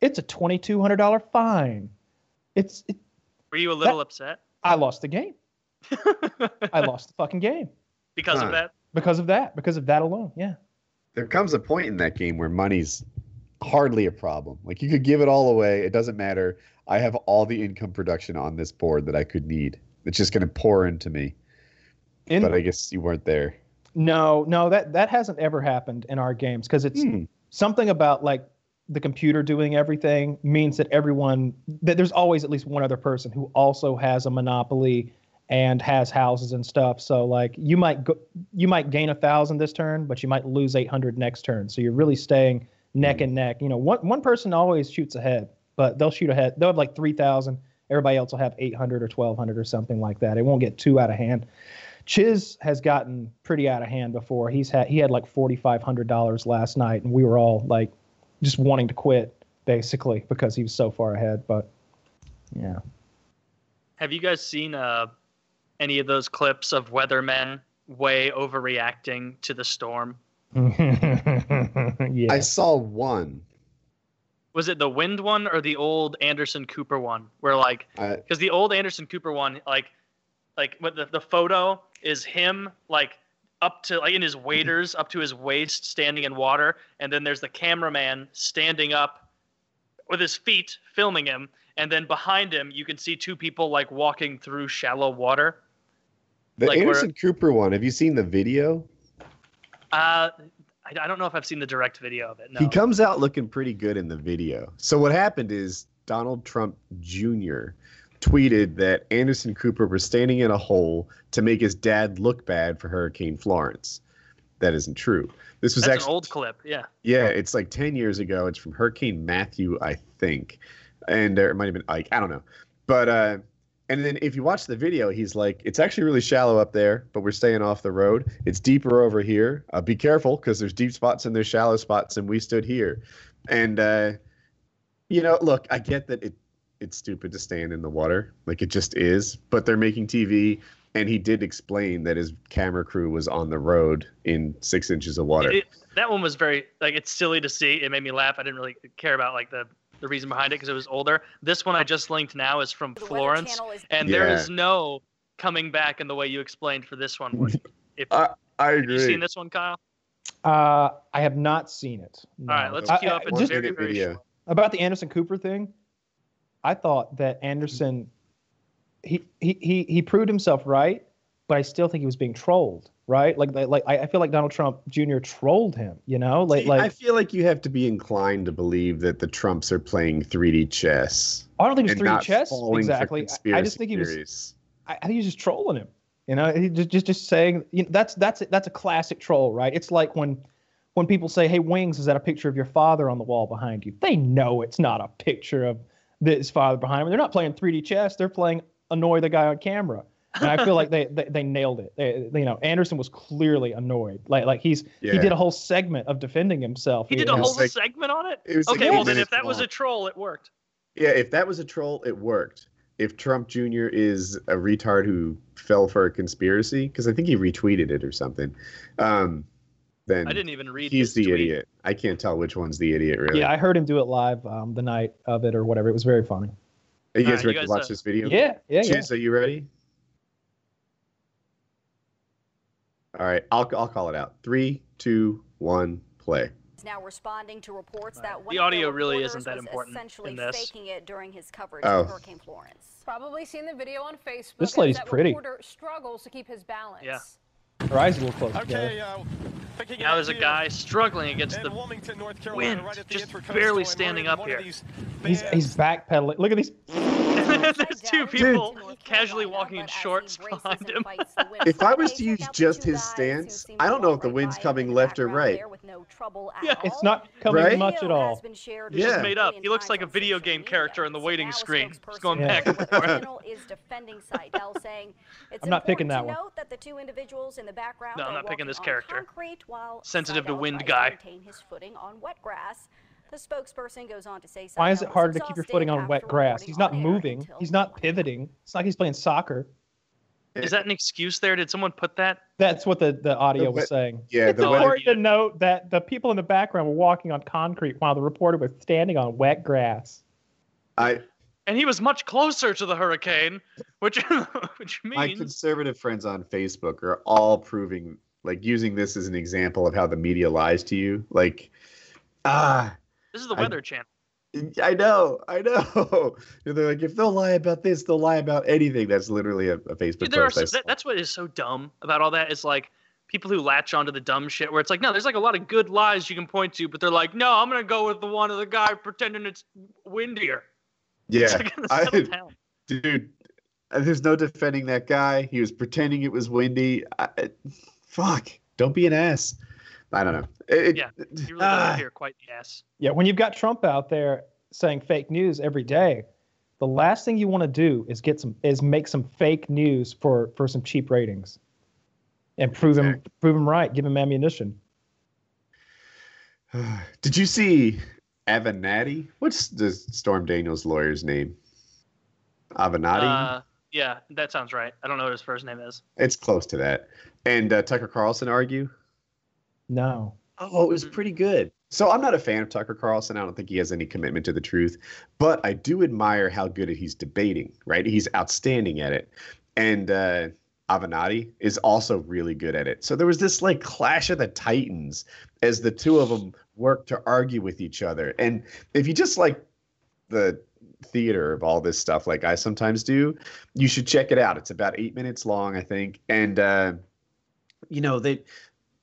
It's a $2,200 fine. It's, it, Were you a little upset I lost the game. I lost the fucking game because Huh. of that? because of that, because of that alone. Yeah. There comes a point in that game where money's hardly a problem. Like you could give it all away. It doesn't matter. I have all the income production on this board that I could need. It's just going to pour into me. In, but I guess you weren't there. no, no, that, that hasn't ever happened in our games because it's Hmm. something about like the computer doing everything means that everyone, that there's always at least one other person who also has a monopoly and has houses and stuff. So like you might go, you might gain a thousand this turn, but you might lose 800 next turn. So you're really staying neck and neck. You know, one one person always shoots ahead, but they'll shoot ahead. They'll have like 3,000. Everybody else will have 800 or 1,200 or something like that. It won't get too out of hand. Chiz has gotten pretty out of hand before. He's had he had like forty five hundred dollars last night, and we were all like just wanting to quit basically because he was so far ahead. But yeah, Have you guys seen uh, any of those clips of weathermen way overreacting to the storm? yeah. I saw one. Was it the wind one or the old Anderson Cooper one? Where like, because the old Anderson Cooper one, like, like what the, the photo is him like up to like in his waders up to his waist standing in water, and then there's the cameraman standing up with his feet filming him, and then behind him you can see two people like walking through shallow water. The Like, Anderson Cooper one. Have you seen the video? Uh, I, I don't know if I've seen the direct video of it. No. He comes out looking pretty good in the video. So what happened is Donald Trump Jr. tweeted that Anderson Cooper was standing in a hole to make his dad look bad for Hurricane Florence. That isn't true. This was That's actually an old clip. Yeah. yeah, it's like 10 years ago. It's from Hurricane Matthew, I think. And uh, it might have been Ike. I don't know. But, uh, and then if you watch the video, he's like, it's actually really shallow up there, but we're staying off the road. It's deeper over here. Uh, be careful because there's deep spots and there's shallow spots, and we stood here. And, uh, you know, look, I get that it it's stupid to stand in the water. Like it just is. But they're making TV. And he did explain that his camera crew was on the road in six inches of water. It- that one was very like it's silly to see. It made me laugh. I didn't really care about like the the reason behind it because it was older. This one I just linked now is from The Florence, is and there Yeah. is no coming back in the way you explained for this one. Woody. If I have agree. you seen this one, Kyle? uh, I have not seen it. no. All right, let's I- queue I- up. It's just very very video. short. about the Anderson Cooper thing. I thought that Anderson, he he he he proved himself right, but I still think he was being trolled. Right? Like like, like I feel like Donald Trump Jr. trolled him. You know, like See, I feel like you have to be inclined to believe that the Trumps are playing 3D chess. I don't think it was 3D chess exactly. I- I just think he was. theories. I, I think he was just trolling him. You know, he just just just saying you know, that's that's that's a classic troll, right? It's like when when people say, "Hey, Wings, is that a picture of your father on the wall behind you?" They know it's not a picture of his father behind him. They're not playing 3D chess. They're playing annoy the guy on camera. And I feel like they, they they nailed it. They, you know, Anderson was clearly annoyed. Like like he's Yeah. he did a whole segment of defending himself. He did a whole like- segment on it. It was like Okay, well then, if that was a troll, it worked. Yeah, if that was a troll, it worked. If Trump Jr. is a retard who fell for a conspiracy, because I think he retweeted it or something, um, then I didn't even read. he's the tweet. idiot. I can't tell which one's the idiot, really. Yeah, I heard him do it live um, the night of it or whatever. It was very funny. Are you guys Alright, you ready guys, to watch uh, this video? Yeah, yeah, yeah. Chiz, are you ready? All right, I'll, I'll call it out. Three, two, one, play. now responding to reports that one The audio their really isn't that was important essentially in this. faking it during his coverage Oh. of Hurricane Florence. Probably seen the video on Facebook. This lady's that pretty. Reporter struggles to keep his balance. Yeah. Her eyes are a little close Okay, together. uh, Now there's a guy struggling against the. Wilmington, North Carolina, wind, right at the just barely standing up here. He's he's backpedaling. Look at these. There's two people casually walking in shorts behind him. If I was to use just his stance, I don't know if the wind's coming left or right. Yeah. It's not coming Right? much at all. He's Yeah. just made up. He looks like a video game character on the waiting screen. Just going Yeah. back and forth. is defending Seidel, saying it's I'm not picking that one. that the two individuals in the background No, I'm not picking this character. concrete while Sensitive to wind guy. maintain his footing on wet grass. The spokesperson goes on to say Why is it harder to keep your exhausted footing on wet grass? He's not moving. He's not pivoting. It's like he's playing soccer. Is that an excuse there? Did someone put that? That's what the, the audio was saying. Yeah, It's the important to note that the people in the background were walking on concrete while the reporter was standing on wet grass. I And he was much closer to the hurricane, which which means my conservative friends on Facebook are all proving like using this as an example of how the media lies to you. Like, ah, this is the I- Weather Channel. I know, I know. They're like, if they'll lie about this, they'll lie about anything. That's literally a, a Facebook Dude, there are post. I so, that, that's what is so dumb about all that is like people who latch onto the dumb shit where it's like no there's like a lot of good lies you can point to but they're like no i'm gonna go with the one of the guy pretending it's windier yeah, like, I- dude. uh, There's no defending that guy. He was pretending it was windy. I, I- fuck, don't be an ass. I don't know. It- it- Yeah, you really ah. don't hear quite the ass Yeah, when you've got Trump out there saying fake news every day, the last thing you want to do is get some is make some fake news for for some cheap ratings, and prove him prove him right, give him ammunition. Did you see Avenatti? What's the Storm Daniels lawyer's name? Avenatti. uh, yeah that sounds right i don't know what his first name is it's close to that. And uh, Tucker Carlson argue. No, Oh, it was pretty good. So I'm not a fan of Tucker Carlson. I don't think he has any commitment to the truth, but I do admire how good he's debating. Right, he's outstanding at it, and uh, Avenatti is also really good at it. So there was this like clash of the titans as the two of them worked to argue with each other. And if you just like the theater of all this stuff, like I sometimes do, you should check it out. It's about eight minutes long, I think, and uh, you know they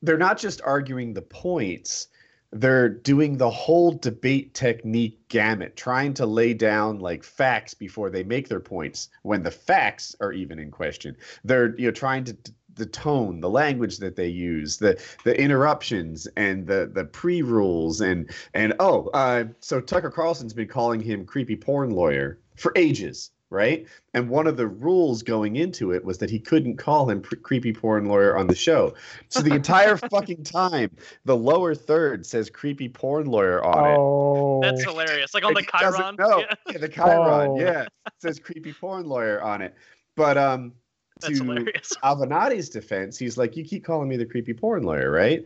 they're not just arguing the points they're doing the whole debate technique gamut trying to lay down like facts before they make their points when the facts are even in question. They're you know trying to the tone the language that they use the the interruptions and the the pre-rules and and oh uh so tucker carlson's been calling him creepy porn lawyer for ages right and one of the rules going into it was that he couldn't call him pre- creepy porn lawyer on the show so the entire fucking time, the lower third says creepy porn lawyer on it. oh, that's hilarious like on the he doesn't chiron know. yeah, Yeah, the Chiron, Oh. yeah. Says creepy porn lawyer on it. But um that's to hilarious Avenatti's defense, he's like, You keep calling me the creepy porn lawyer, right?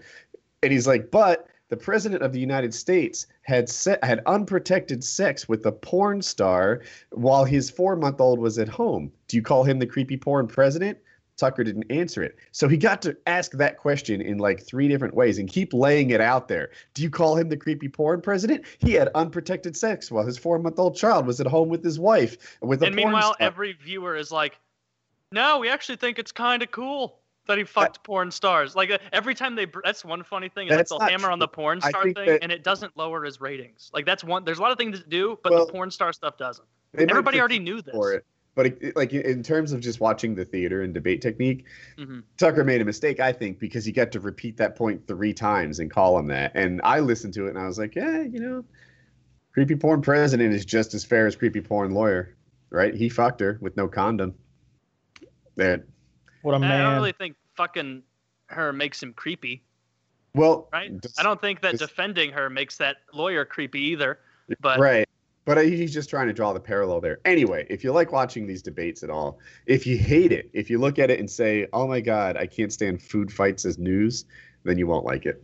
And he's like, But the president of the United States had se- had unprotected sex with a porn star while his four month old was at home. Do you call him the creepy porn president? Tucker didn't answer it. So he got to ask that question in like three different ways and keep laying it out there. Do you call him the creepy porn president? He had unprotected sex while his four month old child was at home with his wife with a and meanwhile every viewer is like no we actually think it's kind of cool that he fucked porn stars like uh, every time they, that's one funny thing is like That's they'll not hammer on the porn star thing that- and it doesn't lower his ratings like that's one there's a lot of things to do but Well, the porn star stuff doesn't everybody already knew this for it. But it, like in terms of just watching the theater and debate technique, Mhm. Tucker made a mistake, I think, because he got to repeat that point three times and call him that. And I listened to it and I was like, yeah, you know, creepy porn president is just as fair as creepy porn lawyer, right? He fucked her with no condom. That What a I man. I don't really think fucking her makes him creepy, well, right? does- I don't think that does- defending her makes that lawyer creepy either. But right. But uh, he's just trying to draw the parallel there. Anyway, if you like watching these debates at all, if you hate it, if you look at it and say, "Oh my god, I can't stand food fights as news," then you won't like it.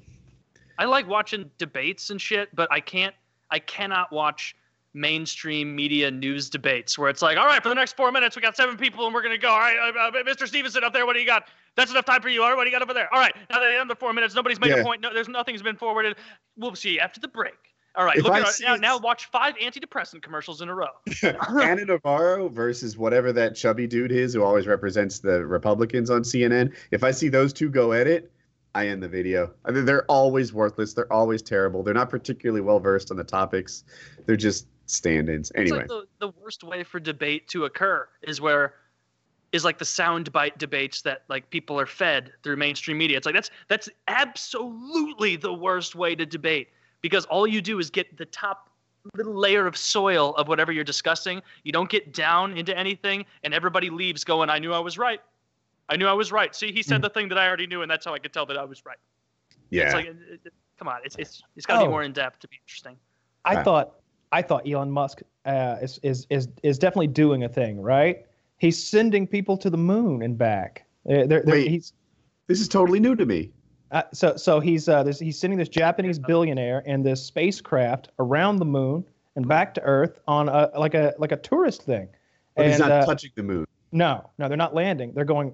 I like watching debates and shit, but I can't. I cannot watch mainstream media news debates where it's like, all right, for the next four minutes, we got seven people and we're gonna go. All right, uh, uh, Mr. Stevenson up there, what do you got? That's enough time for you. All right, what do you got over there? All right, now that the end of the four minutes, nobody's made Yeah. a point. No, there's nothing's been forwarded. We'll see after the break. All right, If look I at our, now. Now watch five antidepressant commercials in a row. Ana Navarro versus whatever that chubby dude is who always represents the Republicans on CNN. If I see those two go at it, I end the video. I mean, they're always worthless. They're always terrible. They're not particularly well versed on the topics. They're just stand-ins. It's Anyway, like the, the worst way for debate to occur is where is like the soundbite debates that like people are fed through mainstream media. It's like that's that's absolutely the worst way to debate because all you do is get the top little layer of soil of whatever you're discussing. You don't get down into anything and everybody leaves going, I knew I was right. I knew I was right. See, he said Mm. the thing that I already knew and that's how I could tell that I was right. yeah. It's like it- it- come on, it's it's it's got to Oh. be more in depth to be interesting. I Right. thought I thought Elon Musk uh, is, is is is definitely doing a thing, right? He's sending people to the moon and back. Uh, they're, they're, Wait. he's this is totally new to me. uh, so so he's uh, this, he's sending this Japanese billionaire and this spacecraft around the moon and back to Earth on a like a like a tourist thing. But and he's not uh, touching the moon. no, no, they're not landing. They're going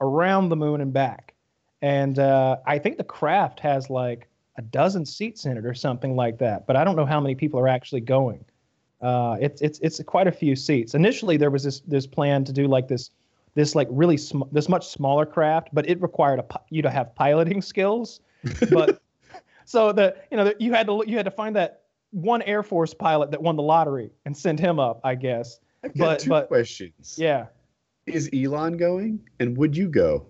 around the moon and back. And uh, I think the craft has like a dozen seats in it or something like that. But I don't know how many people are actually going. Uh, it's it's it's quite a few seats. Initially, there was this this plan to do like this this like really sm- this much smaller craft, but it required a, you to have piloting skills. But so the you know the, you had to you had to find that one Air Force pilot that won the lottery and send him up, I guess. I've got but- two but- questions. Yeah. Is Elon going? And would you go?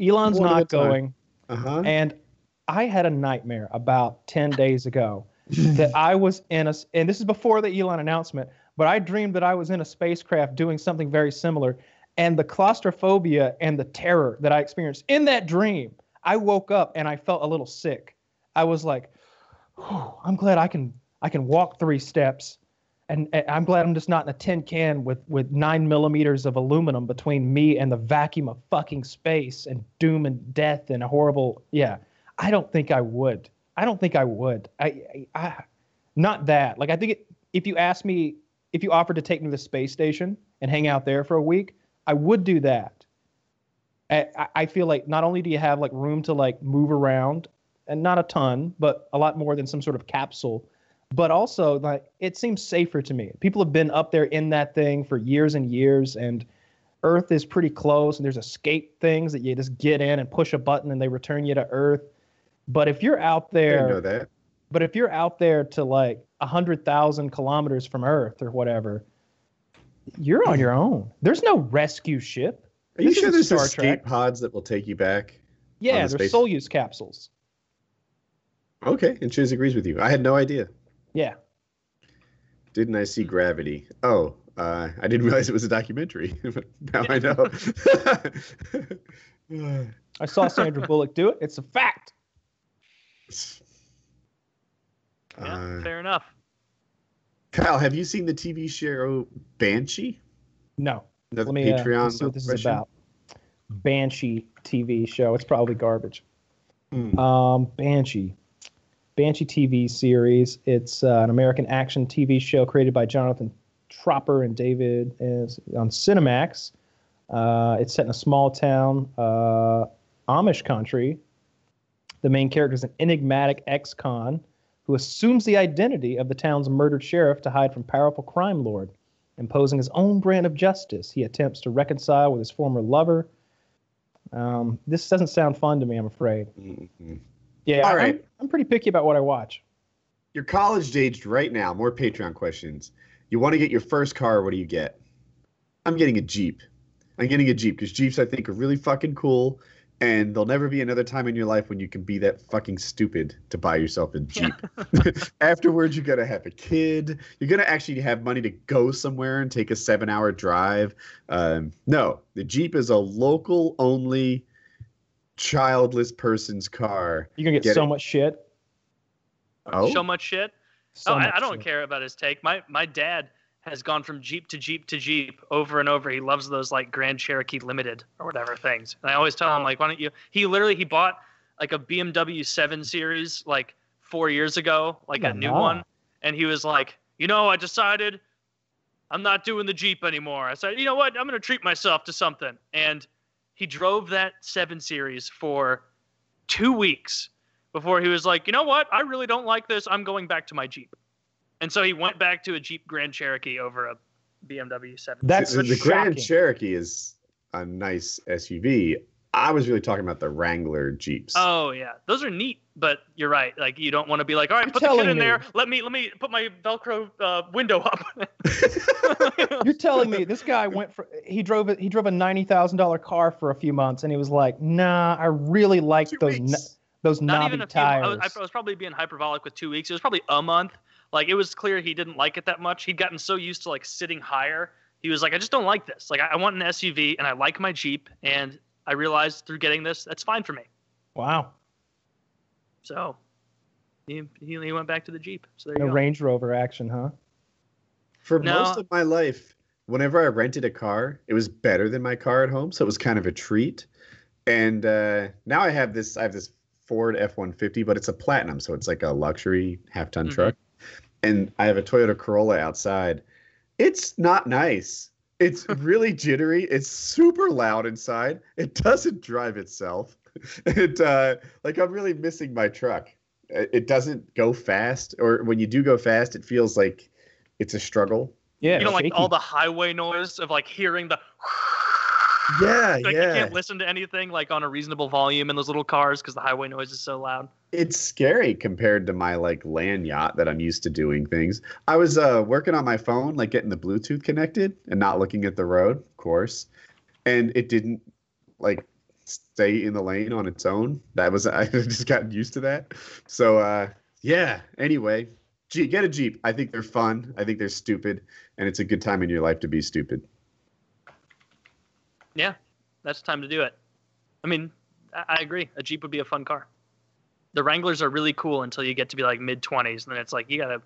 Elon's One not going. Uh huh. And I had a nightmare about 10 days ago that I was in a, and this is before the Elon announcement, but I dreamed that I was in a spacecraft doing something very similar. And the claustrophobia and the terror that I experienced in that dream, I woke up and I felt a little sick. I was like, I'm glad I can I can walk three steps. And, and I'm glad I'm just not in a tin can with, with nine millimeters of aluminum between me and the vacuum of fucking space and doom and death and a horrible. Yeah, I don't think I would. I don't think I would. I, I, I not that. Like I think it, if you asked me, if you offered to take me to the space station and hang out there for a week, I would do that. I, I- feel like not only do you have like room to like move around, and not a ton, but a lot more than some sort of capsule but also like it seems safer to me. People have been up there in that thing for years and years, and Earth is pretty close. And there's escape things that you just get in and push a button, and they return you to Earth. But if you're out I didn't know there, that. but if you're out there to like a hundred thousand kilometers from Earth or whatever, you're on your own. There's no rescue ship. Are you sure there's Star escape Trek. pods that will take you back? Yeah, the there's Soyuz capsules. Okay, and Chiz agrees with you. I had no idea. Yeah. Didn't I see Gravity? Oh, uh, I didn't realize it was a documentary. now I know. I saw Sandra Bullock do it. It's a fact. Yeah, Uh, fair enough. Kyle, have you seen the TV show Banshee? No. Another Let me uh, Patreon let's see what this is about. Banshee TV show. It's probably garbage. Hmm. Um, Banshee. Banshee TV series. It's uh, an American action TV show created by Jonathan Tropper and David is on Cinemax. Uh, it's set in a small town, uh, Amish country. The main character is an enigmatic ex-con who assumes the identity of the town's murdered sheriff to hide from powerful crime lord. Imposing his own brand of justice, he attempts to reconcile with his former lover. Um, this doesn't sound fun to me, I'm afraid. Mhm. Yeah, all right. I'm- I'm, pretty picky about what I watch. You're college aged right now. More Patreon questions. You want to get your first car? What do you get? I'm getting a Jeep. I'm getting a Jeep because Jeeps I think are really fucking cool. And there'll never be another time in your life when you can be that fucking stupid to buy yourself a Jeep. Afterwards, you're going to have a kid. You're going to actually have money to go somewhere and take a seven hour drive. Um, no, the Jeep is a local only childless person's car. You're gonna get, Get so it. much shit. Oh, So much shit. So oh, I, I don't shit. care about his take. My my dad has gone from Jeep to Jeep to Jeep over and over. He loves those like Grand Cherokee Limited or whatever things. And I always tell him like, why don't you? He literally he bought like a BMW 7 Series like four years ago, like a new Wow. one, and he was like, you know, I decided I'm not doing the Jeep anymore. I said, you know what? I'm gonna treat myself to something. And he drove that 7 Series for two weeks before he was like, you know what? I really don't like this. I'm going back to my Jeep. And so he went back to a Jeep Grand Cherokee over a BMW 7. That's the, the Grand. Cherokee is a nice SUV. I was really talking about the Wrangler Jeeps. Oh yeah, those are neat, but you're right. Like you don't want to be like, all right, You're put the kid in me- there. Let me let me put my Velcro uh, window up. You're telling me this guy went for he drove it he drove a ninety thousand dollar car for a few months and he was like, nah, I really like those weeks. n- those Not knobby even a few. I tires. was, I was probably being hyperbolic with two weeks. It was probably a month. Like it was clear he didn't like it that much. He'd gotten so used to like sitting higher. He was like, I just don't like this. Like I, I want an SUV and I like my Jeep, and I realized through getting this, that's fine for me. wow, So he, he, he went back to the Jeep. So there no you go. Range Rover action, huh? For No. most of my life, whenever I rented a car, it was better than my car at home, so it was kind of a treat. And uh, now I have this. I have this Ford F one fifty, but it's a platinum, so it's like a luxury half ton Mhm. truck. And I have a Toyota Corolla outside. It's not nice. It's really jittery. It's super loud inside. It doesn't drive itself. It uh, like I'm really missing my truck. It it doesn't go fast, or when you do go fast, it feels like it's a struggle. Yeah, You know, like shaky. all the highway noise of like hearing the. Yeah, Like yeah. you can't listen to anything like on a reasonable volume in those little cars because the highway noise is so loud. It's scary compared to my like land yacht that I'm used to doing things. I was uh, working on my phone, like getting the Bluetooth connected and not looking at the road, of course, and it didn't like stay in the lane on its own. That was I just gotten used to that. So uh, yeah. Anyway, Gee, get a Jeep. I think they're fun. I think they're stupid, and it's a good time in your life to be stupid. Yeah, that's time to do it. I mean, I, I agree. A Jeep would be a fun car. The Wranglers are really cool until you get to be like mid twenties, and then it's like you gotta,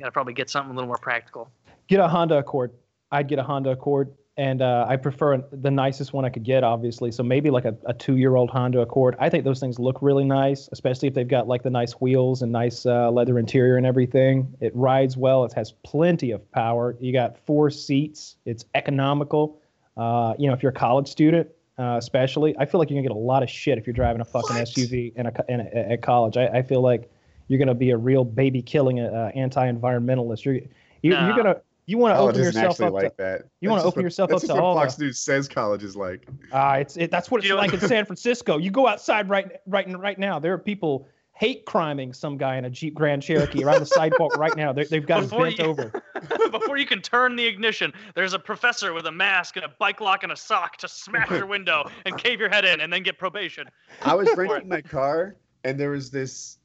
gotta probably get something a little more practical. Get a Honda Accord. I'd get a Honda Accord, and uh, I prefer the nicest one I could get, obviously. So maybe like a, a two-year-old Honda Accord. I think those things look really nice, especially if they've got like the nice wheels and nice uh, leather interior and everything. It rides well. It has plenty of power. You got four seats. It's economical. Uh, you know, if you're a college student, uh, especially, I feel like you're gonna get a lot of shit if you're driving a fucking What? SUV in a, co- in a, at college. I, I feel like you're gonna be a real baby killing uh, anti-environmentalist. You're you, Nah. you're gonna you want to College open isn't yourself actually up like to that. you wanna That's just open what- yourself that's up to what all Fox the- News says college is like. uh, it's it, that's what it's You know- like in San Francisco. You go outside right right right now. There are people hate criming some guy in a Jeep Grand Cherokee around the sidewalk right now. They're, they've got Before him bent you- over. Before you can turn the ignition, there's a professor with a mask and a bike lock and a sock to smash your window and cave your head in, and then get probation. I was renting my car, and there was this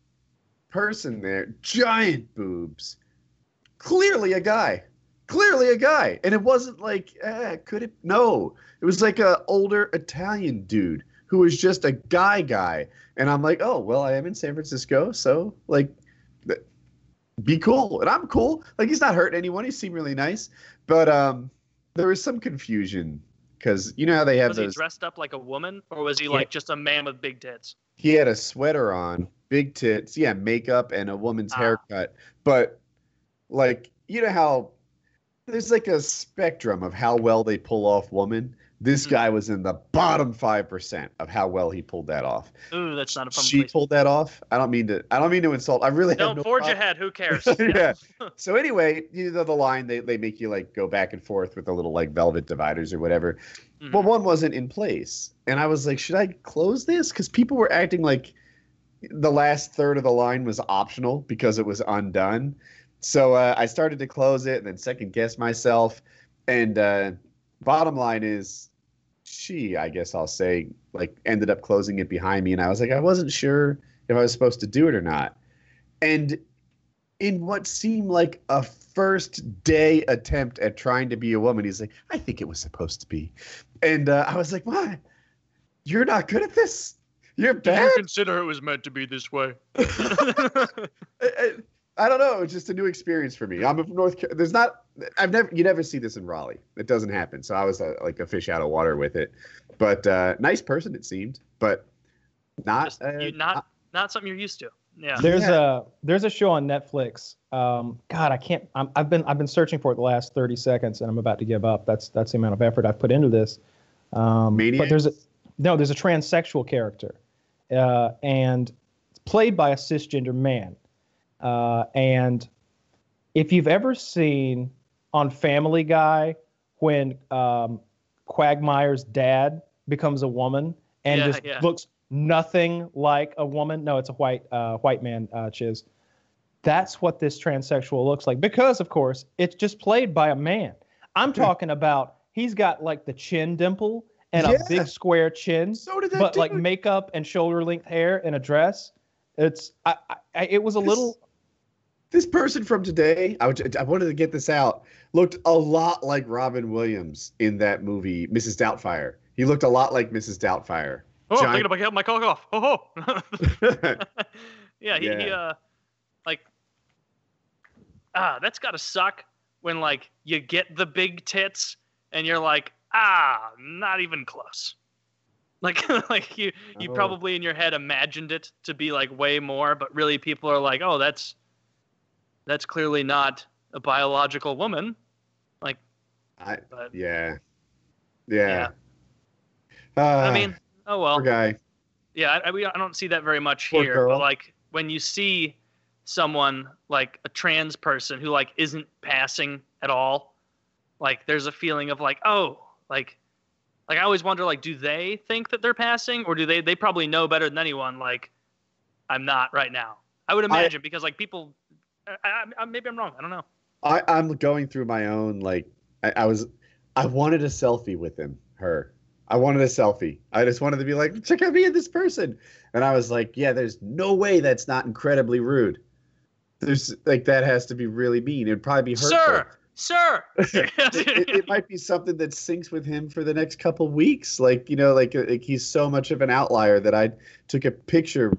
person there, giant boobs, clearly a guy, clearly a guy, and it wasn't like, eh, could it? No, it was like a older Italian dude who was just a guy guy, and I'm like, oh well, I am in San Francisco, so like, be cool, and I'm cool. Like he's not hurting anyone. He seemed really nice, but um, there was some confusion because you know how they have Was those. he dressed up like a woman, or was he Yeah. like just a man with big tits? he had a sweater on, big tits, yeah, makeup and a woman's Ah. haircut. But like, you know how there's like a spectrum of how well they pull off woman. This Mhm. guy was in the bottom five percent of how well he pulled that off. Ooh, that's not a fun She place. pulled that off. I don't mean to. I don't mean to insult. I really Don't no forge problem. ahead. Who cares? yeah. So anyway, you know the line they they make you like go back and forth with the little like velvet dividers or whatever. Mhm. Well, one wasn't in place, and I was like, should I close this? Because people were acting like the last third of the line was optional because it was undone. So uh, I started to close it and then second guess myself. And uh, bottom line is, she, I guess I'll say, like ended up closing it behind me, and I was like, I wasn't sure if I was supposed to do it or not. And in what seemed like a first day attempt at trying to be a woman, he's like, I think it was supposed to be, and uh, I was like, why? You're not good at this. You're bad. consider it was meant to be this way? I, I- I don't know. It's just a new experience for me. I'm from North. Ca- There's not. I've never. You never see this in Raleigh. It doesn't happen. So I was uh, like a fish out of water with it. But uh, nice person it seemed. But not. Just, uh, you, not not something you're used to. Yeah. There's Yeah. a there's a show on Netflix. Um, God, I can't. I'm, I've been I've been searching for it the last 30 seconds, and I'm about to give up. That's that's the amount of effort I've put into this. Um, but there's a no, there's a transsexual character, uh, and it's played by a cisgender man. Uh, and if you've ever seen on Family Guy when um, Quagmire's dad becomes a woman and Yeah, just yeah. looks nothing like a woman. No, it's a white uh, white man, uh, Chiz. That's what this transsexual looks like because, of course, it's just played by a man. I'm talking about he's got like the chin dimple and Yeah. a big square chin, So did that but like makeup and shoulder length hair and a dress. It's I, I, I it was a This- little This person from today, I, would, I wanted to get this out, looked a lot like Robin Williams in that movie, Mrs. Doubtfire. He looked a lot like Mrs. Doubtfire. Oh, I'm thinking about getting my cock off. Oh, ho. yeah, he, he uh like ah, that's gotta suck when like you get the big tits and you're like, ah, not even close. Like like you you Oh. probably in your head imagined it to be like way more, but really people are like, oh, that's that's clearly not a biological woman. Like, I, but yeah. Yeah. Uh, I mean, oh well. guy. Yeah, I, I, we- I don't see that very much Poor here. girl. But like when you see someone like a trans person who like isn't passing at all, like there's a feeling of like, oh, like, like I always wonder, like, do they think that they're passing, or do they? They probably know better than anyone. Like, I'm not right now. I would I- imagine because like people, I, I, I, maybe I'm wrong. I don't know. I, I'm going through my own like I, I was I wanted a selfie with him, her. I wanted a selfie. I just wanted to be like, check out me and this person. And I was like, yeah, there's no way that's not incredibly rude. There's like that has to be really mean. It'd probably be hurtful. Sir, sir. it, it, might be something that syncs with him for the next couple weeks. Like you know, like, like he's so much of an outlier that I took a picture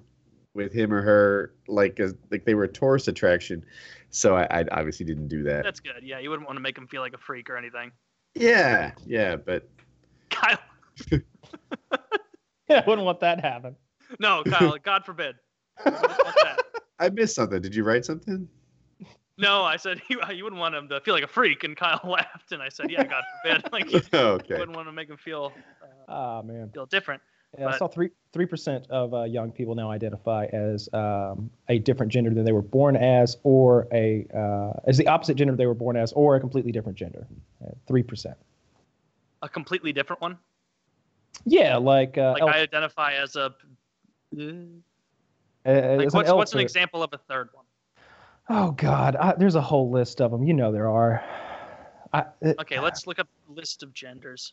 with him or her, like as like they were a tourist attraction. So I, I obviously didn't do that. That's good. Yeah, you wouldn't want to make him feel like a freak or anything. Yeah, yeah, but Kyle, yeah, I wouldn't want that to happen. no, Kyle. God forbid. What's that? I missed something. Did you write something? No, I said you, you wouldn't want him to feel like a freak, and Kyle laughed, and I said, "Yeah, God forbid." Like you okay. wouldn't want to make him feel uh, Ah man. feel different. Yeah, I saw three three percent of uh, young people now identify as um, a different gender than they were born as, or a uh, as the opposite gender they were born as, or a completely different gender. Three percent. A completely different one. Yeah, like uh, Like elf- I identify as a. uh, Like as an what's what's an example of a third one? Oh God, I, there's a whole list of them. You know there are. I, it- Okay, let's look up list of genders.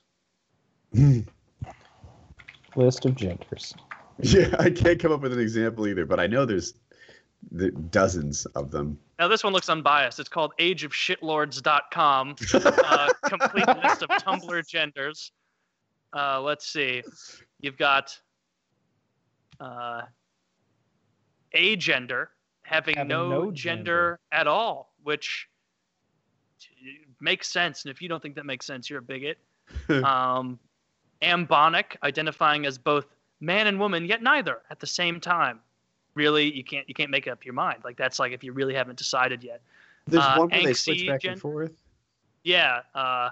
list of genders. Yeah, I can't come up with an example either, but I know there's the dozens of them. Now this one looks unbiased. It's called ageofshitlords.com. Uh, complete list of Tumblr genders. Uh, let's see. You've got uh, a gender having, Having no, no gender, gender. at all, which t- makes sense. And if you don't think that makes sense, you're a bigot. um, ambonic, identifying as both man and woman, yet neither at the same time. Really, you can't you can't make up your mind. Like that's like if you really haven't decided yet. There's Uh, one where they angsty switch back gen- and forth. Yeah. Uh,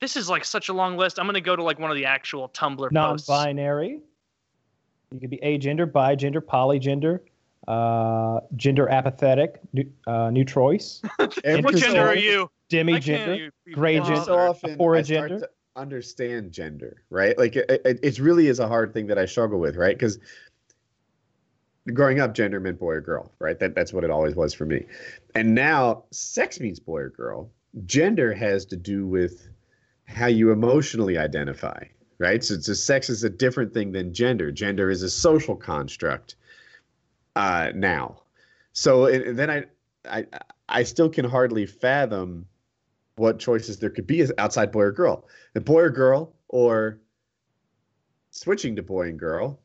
this is like such a long list. I'm gonna go to like one of the actual Tumblr posts. Non-binary. You could be agender, bigender, polygender, uh, gender apathetic, nu- uh, neutrois, Every What gender are you? I can't demigender. you be gray gender, so understand gender, right? Like it, it, it really is a hard thing that I struggle with, right? Because growing up, gender meant boy or girl, right? That that's what it always was for me. And now, sex means boy or girl. Gender has to do with how you emotionally identify, right? So, so sex is a different thing than gender. Gender is a social construct uh, now. So and then I, I, I still can hardly fathom what choices there could be outside boy or girl. The boy or girl, or switching to boy and girl.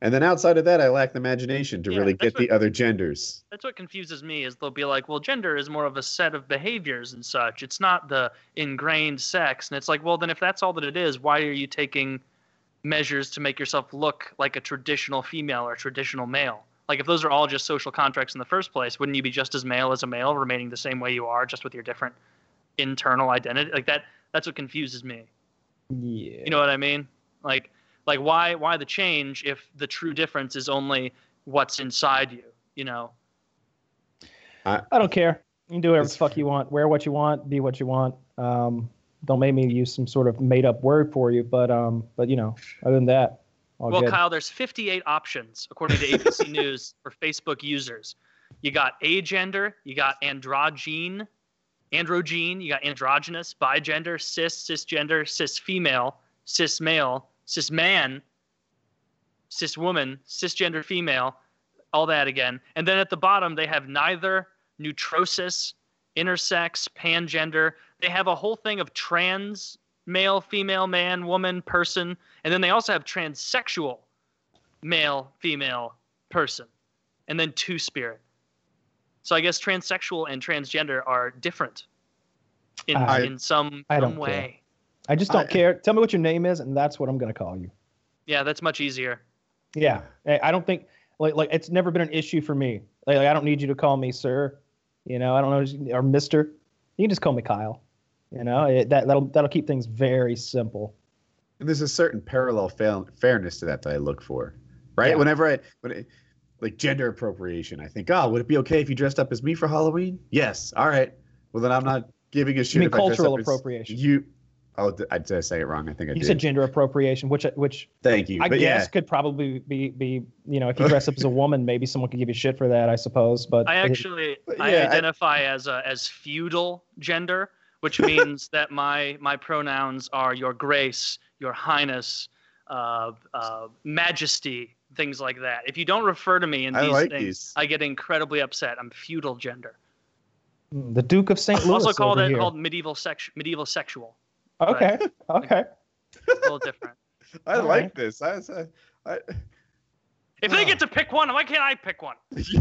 And then outside of that, I lack the imagination to Yeah, really get the other genders. That's what confuses me is they'll be like, well, gender is more of a set of behaviors and such. It's not the ingrained sex. And it's like, well, then if that's all that it is, why are you taking measures to make yourself look like a traditional female or traditional male? Like if those are all just social contracts in the first place, wouldn't you be just as male as a male, remaining the same way you are, just with your different internal identity? Like that that's what confuses me. Yeah. You know what I mean? Like like why why the change if the true difference is only what's inside you, you know? I I don't care. You can do whatever the fuck you want, wear what you want, be what you want. Um, don't make me use some sort of made up word for you, but um, but you know, other than that, all well, good. Kyle, there's 58 options according to ABC News for Facebook users. You got agender, you got androgyne, androgyne, you got androgynous, bigender, cis, cisgender, cis female, cis male, cis man, cis woman, cisgender female, all that again. And then at the bottom they have neither, neutrosis, intersex, pangender. They have a whole thing of trans male, female, man, woman, person, and then they also have transsexual male, female, person, and then two spirit. So I guess transsexual and transgender are different in I- in some, I some don't way. I just don't I- care. Tell me what your name is, and that's what I'm gonna call you. Yeah, that's much easier. Yeah, I I don't think like like it's never been an issue for me. Like, like I don't need you to call me sir. You know, I don't know or Mister. You can just call me Kyle. You know, it, that that'll that'll keep things very simple. And there's a certain parallel fa- fairness to that that I look for, right? Yeah. Whenever I, when it, like gender appropriation, I think, oh, would it be okay if you dressed up as me for Halloween? Yes. All right. Well, then I'm not giving a shit mean if I dress cultural up as appropriation. You. Oh, I did I say it wrong? I think I You did. said gender appropriation, which which Thank you. I but guess yeah, could probably be be you know if you dress up as a woman, maybe someone could give you shit for that, I suppose. But I actually But I yeah, I- identify as a as feudal gender, which means that my my pronouns are your grace, your highness, uh, uh, majesty, things like that. If you don't refer to me in I these like things, these. I get incredibly upset. I'm feudal gender. the Duke of St. Louis also called over it here. called medieval sex medieval sexual. okay, okay. A little different. I all like right. this. I, I, I If they get to pick one, why can't I pick one? yeah,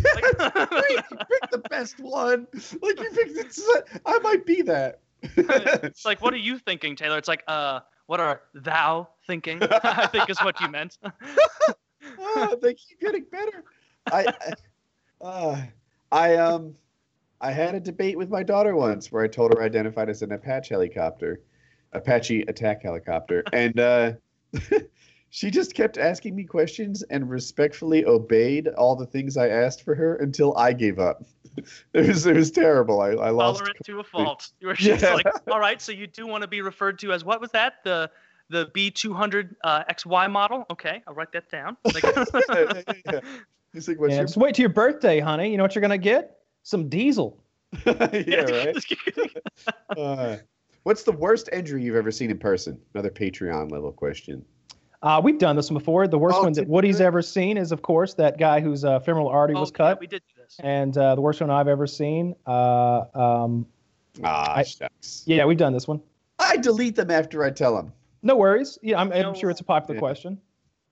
great. You picked the best one. Like you picked it. I might be that. It's like, what are you thinking, Taylor? It's like, uh, what are thou thinking? I think is what you meant. Oh, they keep getting better. I, I, uh, I um, I had a debate with my daughter once where I told her I identified as an Apache helicopter, Apache attack helicopter, and uh, she just kept asking me questions and respectfully obeyed all the things I asked for her until I gave up. It was it was terrible. I, I lost. Tolerant to a fault. You were just Yeah. like, all right, so you do want to be referred to as what was that? The the B200 uh, XY model? Okay, I'll write that down. Like, Yeah, yeah, yeah. He's like, "What's Yeah, your?" just wait till your birthday, honey. You know what you're gonna get? Some diesel. yeah, right. Uh, what's the worst injury you've ever seen in person? Another Patreon level question. Uh, we've done this one before. The worst Oh, one that did Woody's ever seen is, of course, that guy whose uh, femoral artery oh, was yeah, cut. we did do this. and uh, the worst one I've ever seen. Uh, um, Ah, I- shucks. yeah, we've done this one. I delete them after I tell them. No worries. Yeah, I'm, I'm No, sure it's a popular yeah. question.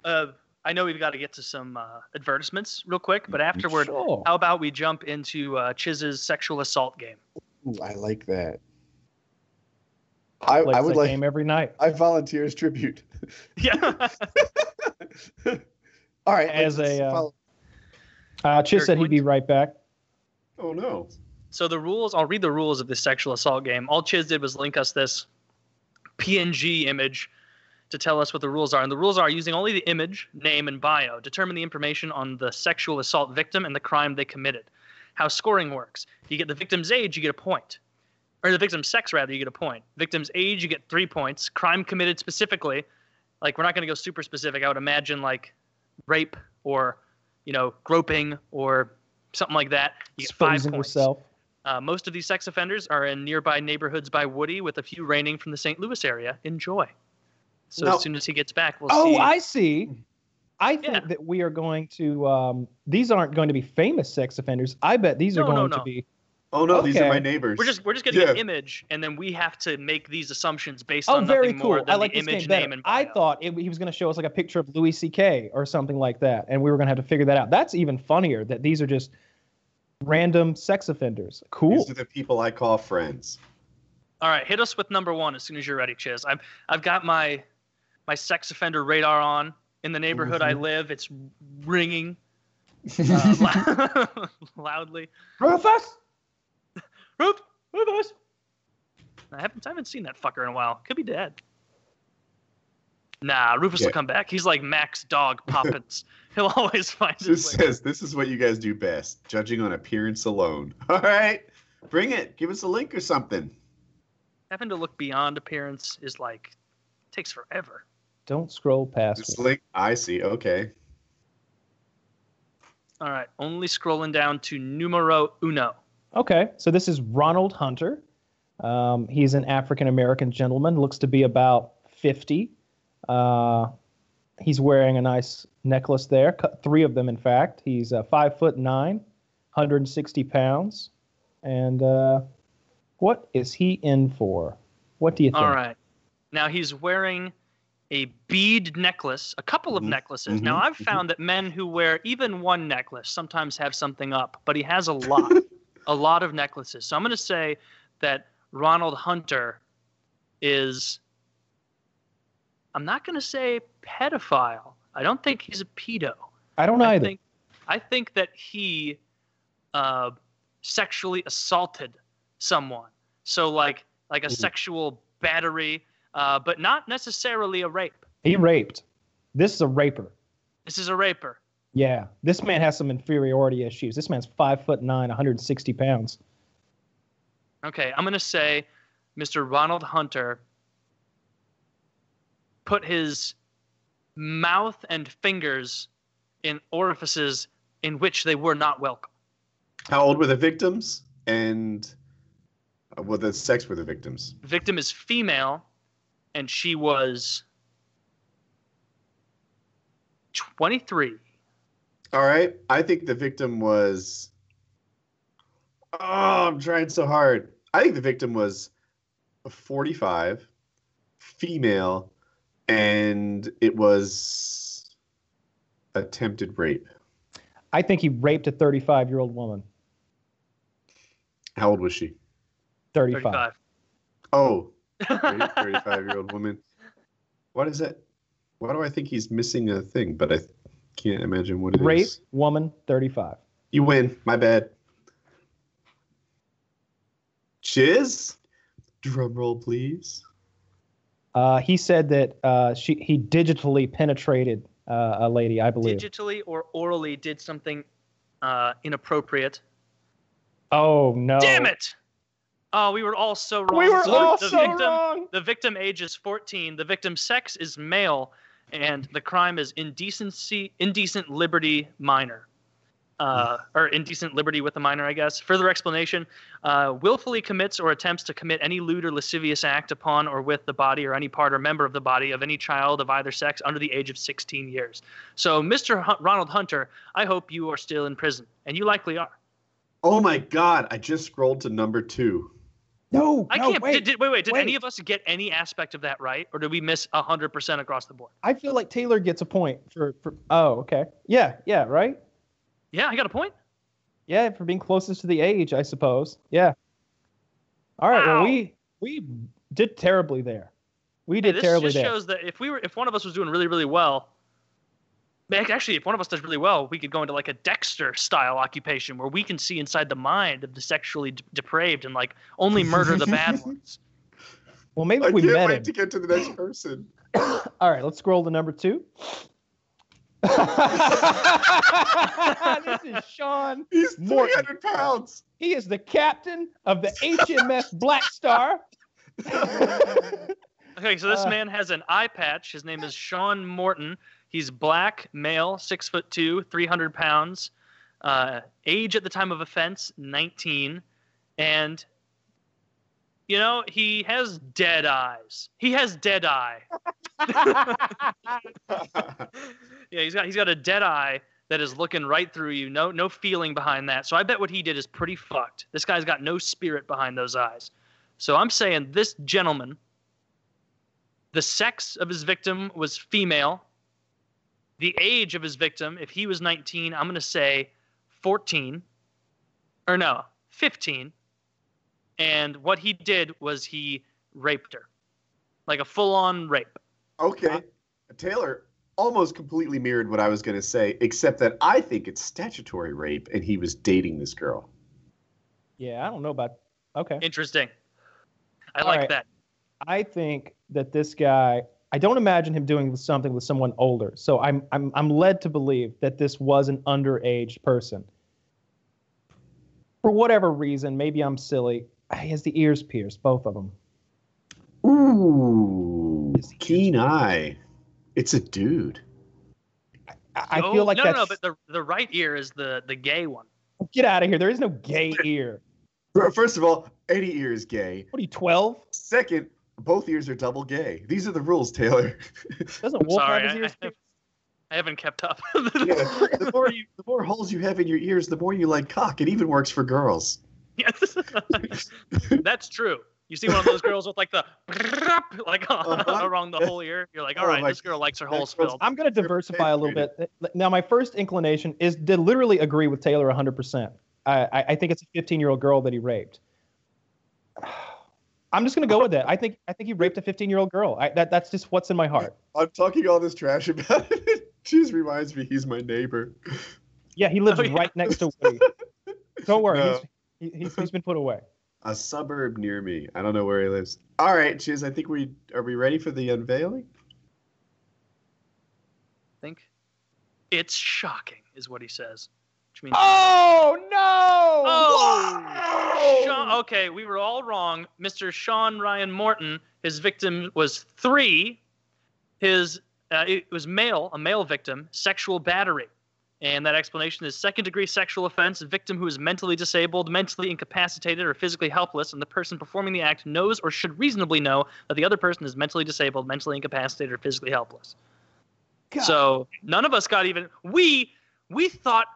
Uh, I know we've got to get to some uh, advertisements real quick, but afterward, Sure. how about we jump into uh, Chiz's sexual assault game? Ooh, I like that. I, I would that like. game every night. I volunteer as tribute. Yeah. All right. As a, uh, Uh, Chiz said he'd be right back. Oh no. So the rules, I'll read the rules of this sexual assault game. All Chiz did was link us this PNG image to tell us what the rules are. And the rules are using only the image, name, and bio, determine the information on the sexual assault victim and the crime they committed. How scoring works. You get the victim's age, you get a point. Or the victim's sex, rather, you get a point. Victim's age, you get three points. Crime committed specifically, like we're not going to go super specific. I would imagine like rape or, you know, groping or something like that. You get five Exposing points yourself. Uh, most of these sex offenders are in nearby neighborhoods by Woody, with a few reigning from the St. Louis area. Enjoy. So No. as soon as he gets back, we'll Oh, see. I see. I think Yeah. that we are going to. Um, these aren't going to be famous sex offenders. I bet these are No, no, going no. to be. Oh no, these are my neighbors. We're just we're just getting Yeah. an image, and then we have to make these assumptions based Oh, on very nothing cool. more than I like the this image, game better. name, and I thought it, he was going to show us like a picture of Louis C.K. or something like that, and we were going to have to figure that out. That's even funnier. That these are just random sex offenders. Cool. These are the people I call friends. All right, hit us with number one as soon as you're ready, Chiz. I've I've got my my sex offender radar on in the neighborhood I Mm-hmm. live. It's ringing uh, lou- loudly. Rufus. Roof, Rufus. I haven't I haven't seen that fucker in a while. Could be dead. Nah, Rufus Yeah. will come back. He's like Max Dog Poppins. He'll always find his way. says this is what you guys do best, judging on appearance alone. All right, bring it. Give us a link or something. Having to look beyond appearance is like takes forever. Don't scroll past This me. link. I see. Okay. All right, only scrolling down to numero uno. Okay, so this is Ronald Hunter. Um, he's an African American gentleman, looks to be about 50. Uh, he's wearing a nice necklace there, cu- three of them, in fact. He's uh, five foot nine, 160 pounds. And uh, what is he in for? What do you think? All right. Now he's wearing a bead necklace, a couple of Mhm, necklaces. Now mhm, I've mhm. found that men who wear even one necklace sometimes have something up, but he has a lot, a lot of necklaces. So I'm going to say that Ronald Hunter is. I'm not going to say pedophile. I don't think he's a pedo. I don't I either. think, I think that he uh, sexually assaulted someone. So like like a Ooh. sexual battery, uh, but not necessarily a rape. he raped. This is a raper. This is a raper. Yeah, this man has some inferiority issues. This man's five foot nine, 160 pounds. Okay, I'm gonna say, Mr. Ronald Hunter put his mouth and fingers in orifices in which they were not welcome. How old were the victims? And uh, well, the sex were the victims. Victim is female, and she was 23. All right. I think the victim was. Oh, I'm trying so hard. I think the victim was 45, female, and it was attempted rape. I think he raped a 35 year old woman. How old was she? 35. 35. Oh, 35 year old woman. What is that? Why do I think he's missing a thing? But I can't imagine what it is. Rape woman 35. You win. My bad. Chiz? Drum roll, please. Uh, he said that uh, she he digitally penetrated uh, a lady, I believe. digitally or orally did something uh, inappropriate. oh no! Damn it! Oh, we were all so wrong. We were So all the so victim, wrong. The victim age is 14. The victim sex is male, and the crime is indecency, indecent liberty minor, uh, or indecent liberty with a minor, I guess. Further explanation: uh, willfully commits or attempts to commit any lewd or lascivious act upon or with the body or any part or member of the body of any child of either sex under the age of 16 years. So, Mr. Hun- Ronald Hunter, I hope you are still in prison, and you likely are. Oh my god, I just scrolled to number two. No, I no, can't. wait. did, did- wait, wait. Did wait. any of us get any aspect of that right, or did we miss hundred percent across the board? I feel like Taylor gets a point for, for. Oh, okay. Yeah, yeah, right. Yeah, I got a point. Yeah, for being closest to the age, I suppose. Yeah. All right. Wow. Well, we we did terribly there. We Hey, did this terribly just there. shows that if we were, if one of us was doing really, really well, actually, if one of us does really well, we could go into like a Dexter style occupation where we can see inside the mind of the sexually d- depraved and like only murder the bad ones. Well, maybe I we can't met wait him. to get to the next person. All right, let's scroll to number two. this is Sean. He's Morton. 300 pounds. He is the captain of the HMS Black Star. Okay, so this Uh. man has an eye patch. His name is Sean Morton. He's black, male, six foot two, 300 pounds. Uh, age at the time of offense, 19. and you know he has dead eyes. He has dead eye. Yeah, he's got he's got a dead eye that is looking right through you. No no feeling behind that. So I bet what he did is pretty fucked. This guy's got no spirit behind those eyes. So I'm saying this gentleman, the sex of his victim was female. The age of his victim, if he was 19, I'm going to say 14 or no, 15. And what he did was he raped her. Like a full-on rape. okay. Taylor almost completely mirrored what I was going to say, except that I think it's statutory rape and he was dating this girl. yeah, I don't know about. Okay. Interesting. I All like right. that. I think that this guy. I don't imagine him doing something with someone older. So I'm I'm I'm led to believe that this was an underage person. For whatever reason, maybe I'm silly. He has the ears pierced, both of them. Ooh, keen eye. It's a dude. I, I Oh, feel like no, that's no, no, but the the right ear is the the gay one. get out of here. There is no gay ear. First of all, any ear is gay. What are you, 12? Second, both ears are double gay. These are the rules, Taylor. Doesn't Wolf Sorry, have his I- ears I- pierced? I haven't kept up. Yeah, the more you, the more holes you have in your ears, the more you like cock. It even works for girls. Yes. That's true. You see one of those girls with like the like Uh-huh. around the whole ear. You're like, all Oh right, this girl likes her whole holes girl's- filled. I'm going to diversify a little bit. Now, my first inclination is to literally agree with Taylor 100%. I, I, I think it's a 15 year old girl that he raped. I'm just going to go with that. I think I think he raped a 15 year old girl. I, that, that's just what's in my heart. I'm talking all this trash about it. She just reminds me he's my neighbor. Yeah, he lives Oh, yeah. right next to Woody. Don't worry, No. he's, he, he's, he's been put away. A suburb near me. I don't know where he lives. All right, Chiz. I think we are we ready for the unveiling. think it's shocking, is what he says. Which means Oh no! Oh, Sean, okay, we were all wrong. Mr. Sean Ryan Morton, his victim was three. His uh, it was male, a male victim, sexual battery, and that explanation is second degree sexual offense. Victim who is mentally disabled, mentally incapacitated, or physically helpless, and the person performing the act knows or should reasonably know that the other person is mentally disabled, mentally incapacitated, or physically helpless. God. So none of us got even. We we thought,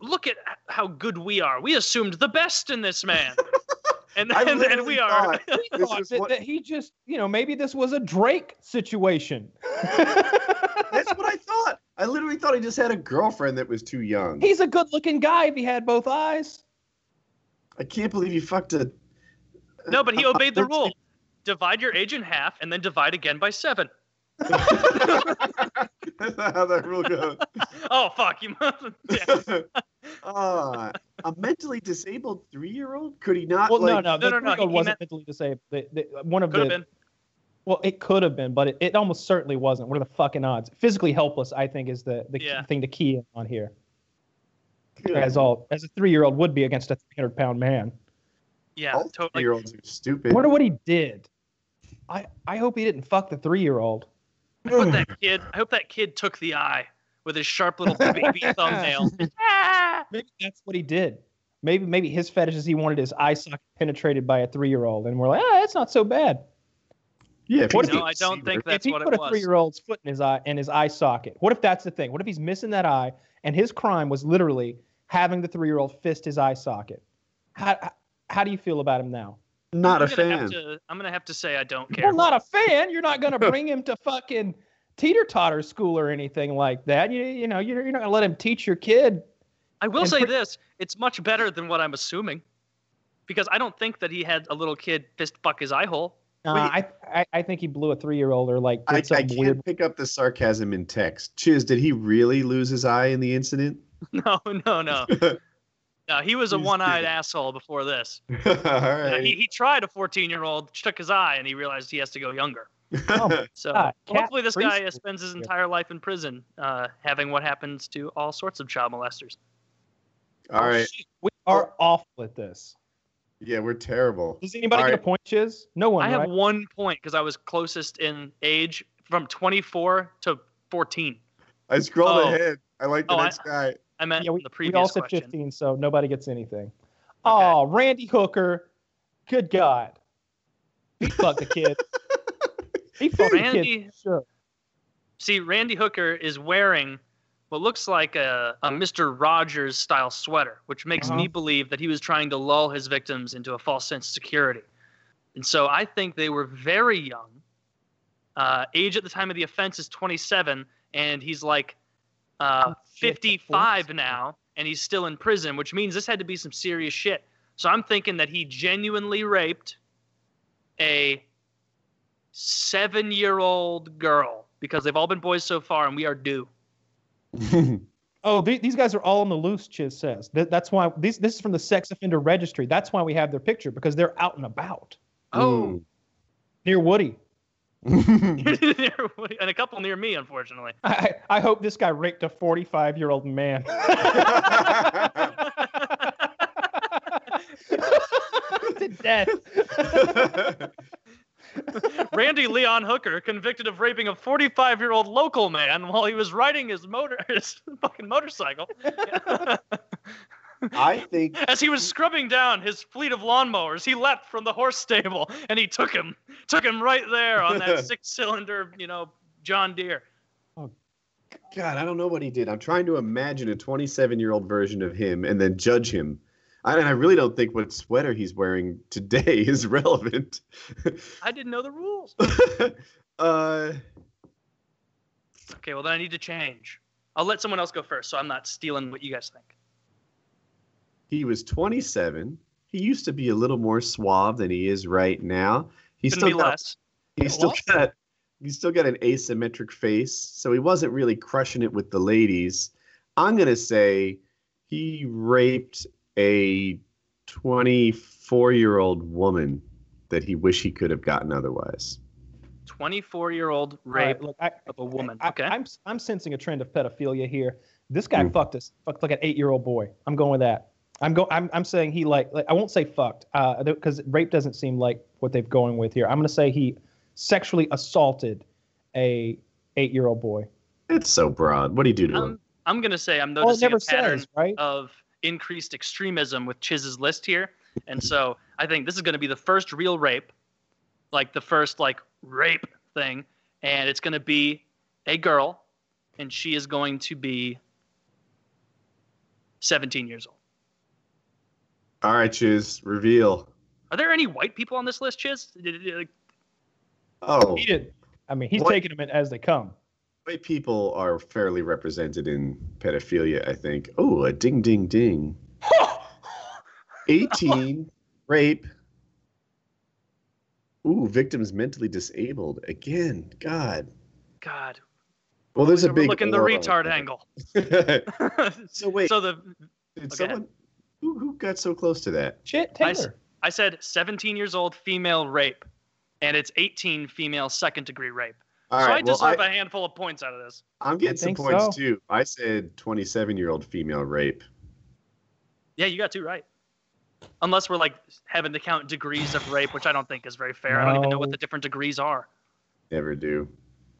look at how good we are. We assumed the best in this man, and I and, we are. thought We thought that, what- that he just, you know, maybe this was a Drake situation. That's what I thought. I literally thought he just had a girlfriend that was too young. He's a good looking guy if he had both eyes. I can't believe he fucked a. No, but he obeyed the rule. Divide your age in half, and then divide again by seven. That's not how that rule goes. Oh fuck you! yeah. Ah, a mentally disabled three-year-old? Could he not? Well, no, like, no, the no, no, three-year-old he wasn't meant- mentally disabled. The, the, one of Could have the been. Well, it could have been, but it, it almost certainly wasn't. What are the fucking odds? Physically helpless, I think, is the the Yeah. key thing to key in on here. Good. As all as a three-year-old would be against a 300 pound man. Yeah, All totally. three-year-olds are I stupid. wonder what he did. I I hope he didn't fuck the three-year-old. I hope that kid. I hope that kid took the eye with his sharp little baby thumbnail. Ah! Maybe that's what he did. Maybe maybe his fetish is he wanted his eye socket penetrated by a three-year-old, and we're like, ah, that's not so bad. Yeah, What if No, a I don't think that's if he what put it a three-year-old's foot in his eye in his eye socket, what if that's the thing? What if he's missing that eye and his crime was literally having the three-year-old fist his eye socket? How how, how do you feel about him now? Not a I'm gonna fan. to- I'm gonna have to say I don't care. Well, not a fan. You're not gonna bring him to fucking teeter totter school or anything like that. You you know you're, you're not gonna let him teach your kid. I will say put- this: it's much better than what I'm assuming, because I don't think that he had a little kid fist fuck his eye hole. Uh, I, I I think he blew a three-year-old or like did I, I something can't weird. pick up the sarcasm in text. Chiz, did he really lose his eye in the incident? No, no, no, no. He was a one-eyed asshole before this. All Yeah, he, he tried a 14-year-old, took his eye, and he realized he has to go younger. Oh, So God, hopefully, this guy preschool. spends his entire life in prison, uh, having what happens to all sorts of child molesters. All right. Shit, We are awful at this. Yeah, we're terrible. Does anybody All get a point, Chiz? No one, I have one point because I was closest in age from 24 to 14. I scrolled Oh. ahead. I like the Oh, I- next guy. I meant yeah, we, the we previous all said question. 15, so nobody gets anything. Oh, Randy Hooker. Good God. He fucked the kid. He fucked the Randy- kid. Sure. See, Randy Hooker is wearing what looks like a, a Mr. Rogers style sweater, which makes me Uh-huh. believe that he was trying to lull his victims into a false sense of security. And so I think they were very young. Uh, age at the time of the offense is 27, and he's like uh, Oh, shit, the 55 now, and he's still in prison, which means this had to be some serious shit. So I'm thinking that he genuinely raped a seven year old girl because they've all been boys so far, and we are due. Oh, the- these guys are all on the loose, Chiz says. Th- that's why these, this is from the sex offender registry. That's why we have their picture because they're out and about Oh, hmm. near Woody. and a couple near me, unfortunately. I, I hope this guy raped a 45 year old man. to death. Randy Leon Hooker convicted of raping a 45 year old local man while he was riding his motor, his fucking motorcycle. I think As he was scrubbing down his fleet of lawnmowers, he leapt from the horse stable and he took him, took him right there on that six cylinder, you know, John Deere. Oh, God, I don't know what he did. I'm trying to imagine a 27 year old version of him and then judge him. I, and I really don't think what sweater he's wearing today is relevant. I didn't know the rules. uh, Okay, well then I need to change. I'll let someone else go first, so I'm not stealing what you guys think. he was 27. He used to be a little more suave than he is right now. He's Couldn't still got, less. he's still got he's still got an asymmetric face, so he wasn't really crushing it with the ladies. I'm gonna say he raped a 24 year old woman that he wish he could have gotten otherwise. 24 year old All right, rape look, I, of a woman. I, Okay. I'm I'm sensing a trend of pedophilia here. This guy Mm. fucked us fucked like an eight year old boy. I'm going with that. I'm going. I'm I'm saying he like, like I won't say fucked uh because rape doesn't seem like what they've going with here. I'm gonna say he sexually assaulted a eight year old boy. It's so broad. What do you do to him? I'm, I'm going to say I'm Well, it noticing never a pattern says right. of increased extremism with Chiz's list here. And so I think this is going to be the first real rape, like the first like rape thing. And it's going to be a girl, and she is going to be 17 years old. All right, Chiz, reveal. Are there any white people on this list, Chiz? Did- did- like, Oh, He did. I mean, he's What? taking them as they come. White people are fairly represented in pedophilia, I think. Oh, a ding, ding, ding. 18, rape. Ooh, victims mentally disabled. Again, God. God. Well, there's a We're big. looking the retard angle. so wait, so the did okay. someone who, who got so close to that? Shit, I s- Taylor. I said 17 years old female rape, and it's 18 female second degree rape. All so right, I well, deserve I, a handful of points out of this. I'm getting some points so. too. I said 27 year old female rape. Yeah, you got two right. Unless we're like having to count degrees of rape, which I don't think is very fair. I don't even know what the different degrees are. Never do.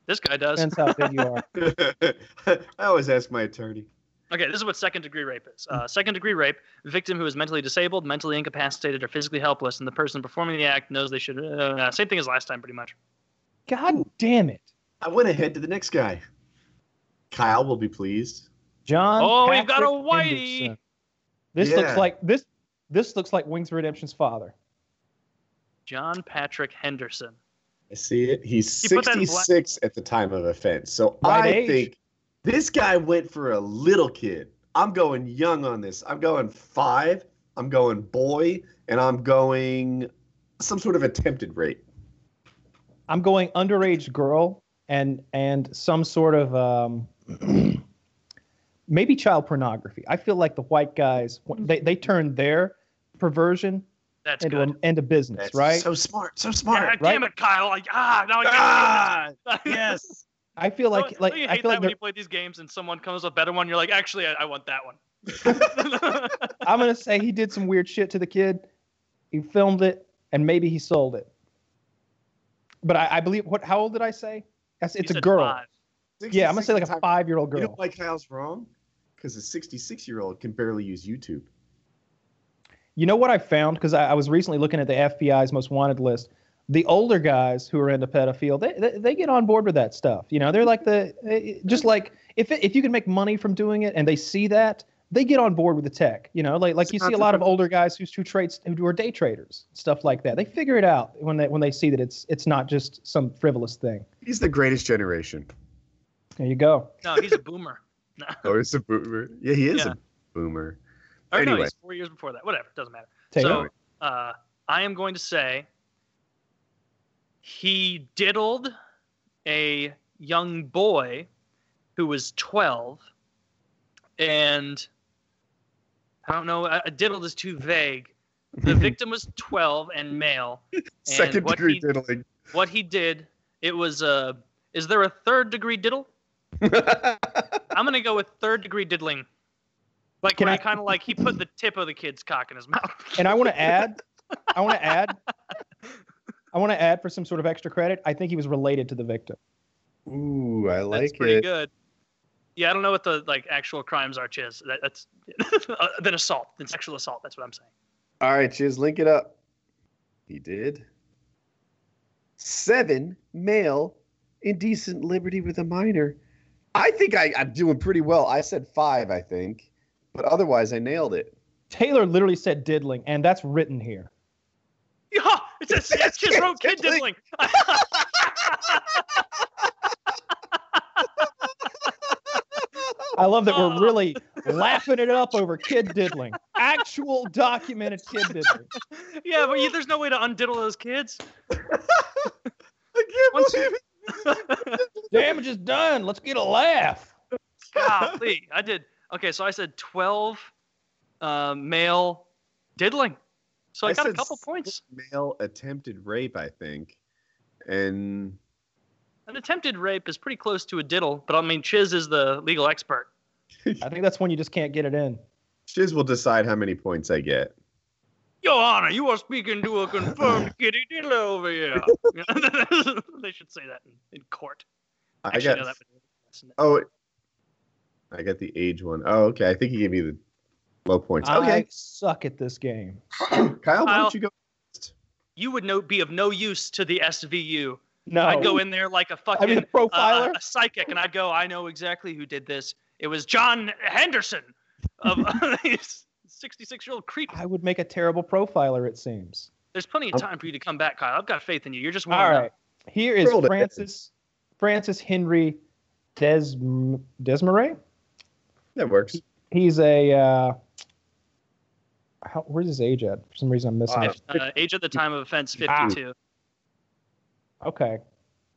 This guy does. Depends how big you are. I always ask my attorney. Okay, this is what second degree rape is. Uh, second degree rape, victim who is mentally disabled, mentally incapacitated, or physically helpless, and the person performing the act knows they should. Uh, same thing as last time, pretty much. God damn it, I went ahead to the next guy. Kyle will be pleased. John. Oh, we've got a whitey. Henderson. This Yeah. looks like this. This looks like Wings of Redemption's father. John Patrick Henderson. I see it. He's You put black- 66 at the time of offense. So Right I age. think this guy went for a little kid. I'm going young on this. I'm going five. I'm going boy, and I'm going some sort of attempted rape. I'm going underage girl and and some sort of um, maybe child pornography. I feel like the white guys they they turn their perversion That's into good. a, into business, That's right? So smart. So God smart. damn it, Kyle! Like ah, now I can't. Ah, yes. I feel like Don't- like don't you I feel that like when they're- you play these games and someone comes with a better one, you're like, actually, I, I want that one. I'm gonna say he did some weird shit to the kid. He filmed it and maybe he sold it. But I, I believe what? How old did I say? That's, it's a girl. five. Yeah, I'm gonna say like a five year old You know girl. why Kyle's wrong? Because a 66 year old can barely use YouTube. You know what I found? Because I, I was recently looking at the FBI's most wanted list. The older guys who are into pedophile, they, they, they get on board with that stuff. You know, they're like the eh, just like if it, if you can make money from doing it and they see that, they get on board with the tech. You know, like like you see a lot of older guys who who trades who are day traders, stuff like that. They figure it out when they when they see that it's it's not just some frivolous thing. He's the greatest generation. There you go. No, he's a boomer. No. Oh, he's a boomer. Yeah, he is Yeah. a boomer. Or no, Anyway. he's four years before that. Whatever, doesn't matter. Take so uh, I am going to say he diddled a young boy who was 12 and i don't know A diddled is too vague the victim was 12 and male Second what degree he- diddling. what he did it was uh, is there a third degree diddle i'm going to go with third degree diddling like Can where I- kind of like he put the tip of the kid's cock in his mouth And I want to add, I want to add, I want to add for some sort of extra credit. I think he was related to the victim. Ooh, I like it. That's pretty it. good. Yeah, I don't know what the like actual crimes are, Chiz. That, that's uh, than assault, than sexual assault. That's what I'm saying. All right, Chiz, link it up. He did. Seven male indecent liberty with a minor. I think I, I'm doing pretty well. I said five, I think, but otherwise I nailed it. Taylor literally said diddling, and that's written here. Yeah, it says Yes, Chiz kid wrote kid diddling. I love that we're really laughing it up over kid diddling. Actual documented kid diddling. yeah, but you, there's no way to undiddle those kids. I can't Once- believe it. Damage is done. Let's get a laugh. Golly, I did. Okay, so I said 12 uh, male diddling. So I, I got a couple points. Male attempted rape, I think. And An attempted rape is pretty close to a diddle, but I mean, Chiz is the legal expert. I think that's when you just can't get it in. Chiz will decide how many points I get. Your Honor, you are speaking to a confirmed kitty diddler over here. they should say that in, in court. I Actually, got no, would- oh, I got the age one. Oh, okay. I think he gave me the low points. Okay. I suck at this game. Kyle, why Kyle. don't you go? you would no, be of no use to the SVU. No. I'd go in there like a fucking I mean, a uh, profiler. a psychic, and I'd go, I know exactly who did this. It was John Henderson of 66 year old creep. I would make a terrible profiler, it seems. There's plenty of time for you to come back, Kyle. I've got faith in you. You're just All warming right. up. Here is Roll it. Francis Francis Henry Des Desmarais. That works. He's a uh, how, where's his age at? For some reason I'm missing Uh, it. Uh, age at the time of offense, Ah. 52. Okay.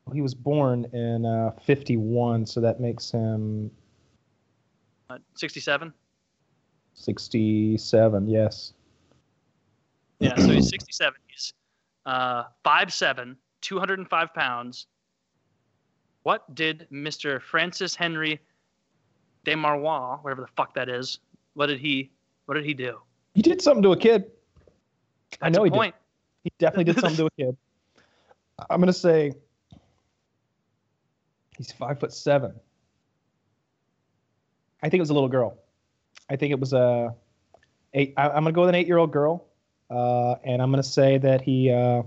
Well, he was born in uh, 51, so that makes him Uh, 67. 67. Yes. Yeah, so he's 67. He's uh, 5'7", 205 pounds. What did Mr. Francis Henry de Desmarois, whatever the fuck that is, what did he what did he do? He did something to a kid. I know he did. He definitely did something to a kid. I'm gonna say he's five foot seven. I think it was a little girl. I think it was a eight. I, I'm gonna go with an eight-year-old girl, uh, and I'm gonna say that he. Uh,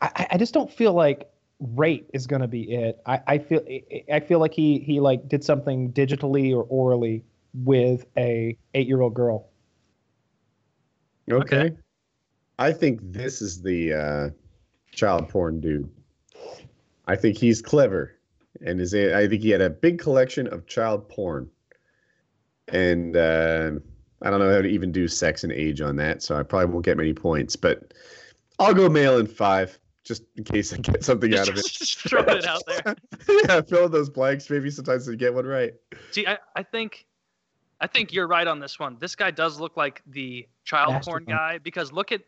I, I- I just don't feel like rape is gonna be it. I, I feel I feel like he he like did something digitally or orally with a eight-year-old girl. Okay. Okay. I think this is the uh, child porn dude. I think he's clever, and is I think he had a big collection of child porn, and uh, I don't know how to even do sex and age on that, so I probably won't get many points. But I'll go male in five, just in case I get something out of it. Just, just throwing it out there. yeah, fill in those blanks. Maybe sometimes I get one right. See, I, I think I think you're right on this one. This guy does look like the child porn Masterful. guy because look at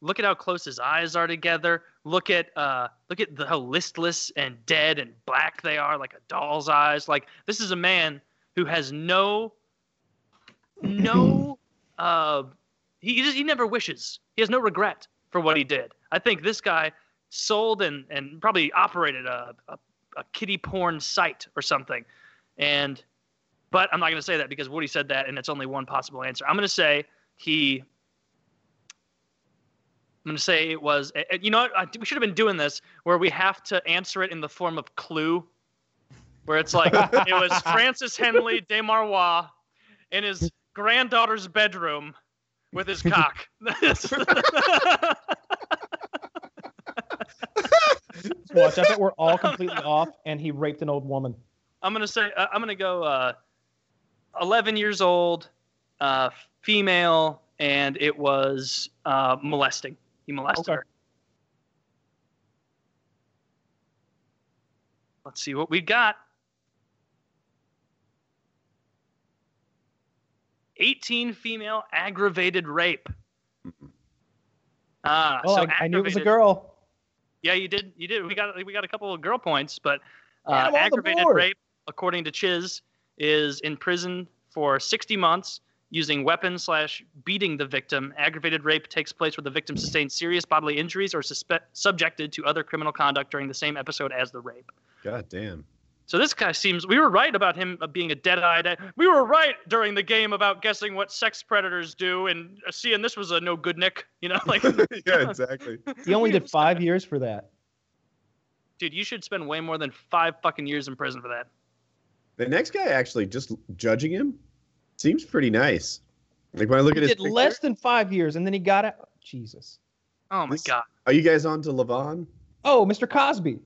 look at how close his eyes are together. Look at uh look at the, how listless and dead and black they are, like a doll's eyes. Like this is a man who has no no uh he he, just, he never wishes. He has no regret for what he did. I think this guy sold and and probably operated a a, a kitty porn site or something. And but I'm not going to say that because Woody said that, and it's only one possible answer. I'm going to say he I'm gonna say it was. You know what? We should have been doing this where we have to answer it in the form of clue, where it's like it was Francis Henley de Marois in his granddaughter's bedroom with his cock. Watch, I bet we're all completely off, and he raped an old woman. I'm gonna say uh, I'm gonna go uh, 11 years old, uh, female, and it was uh, molesting. He molested Okay. her. Let's see what we got. 18 female aggravated rape. Ah, Oh, so I, I knew it was a girl. Yeah, you did. You did. We got we got a couple of girl points, but uh, aggravated rape, according to Chiz, is in prison for 60 months using weapons slash beating the victim. Aggravated rape takes place where the victim sustains serious bodily injuries or suspe- subjected to other criminal conduct during the same episode as the rape. God damn. So this guy seems. We were right about him uh, being a dead-eyed. We were right during the game about guessing what sex predators do, and uh, seeing this was a no good Nick. You know, like, yeah, exactly. He only did five years for that. dude, you should spend way more than five fucking years in prison for that. The next guy actually just judging him seems pretty nice. Like when I look He at his did picture- less than five years, and then he got out. Jesus. Oh my This- god. Are you guys on to Levon? Oh, Mr. Cosby.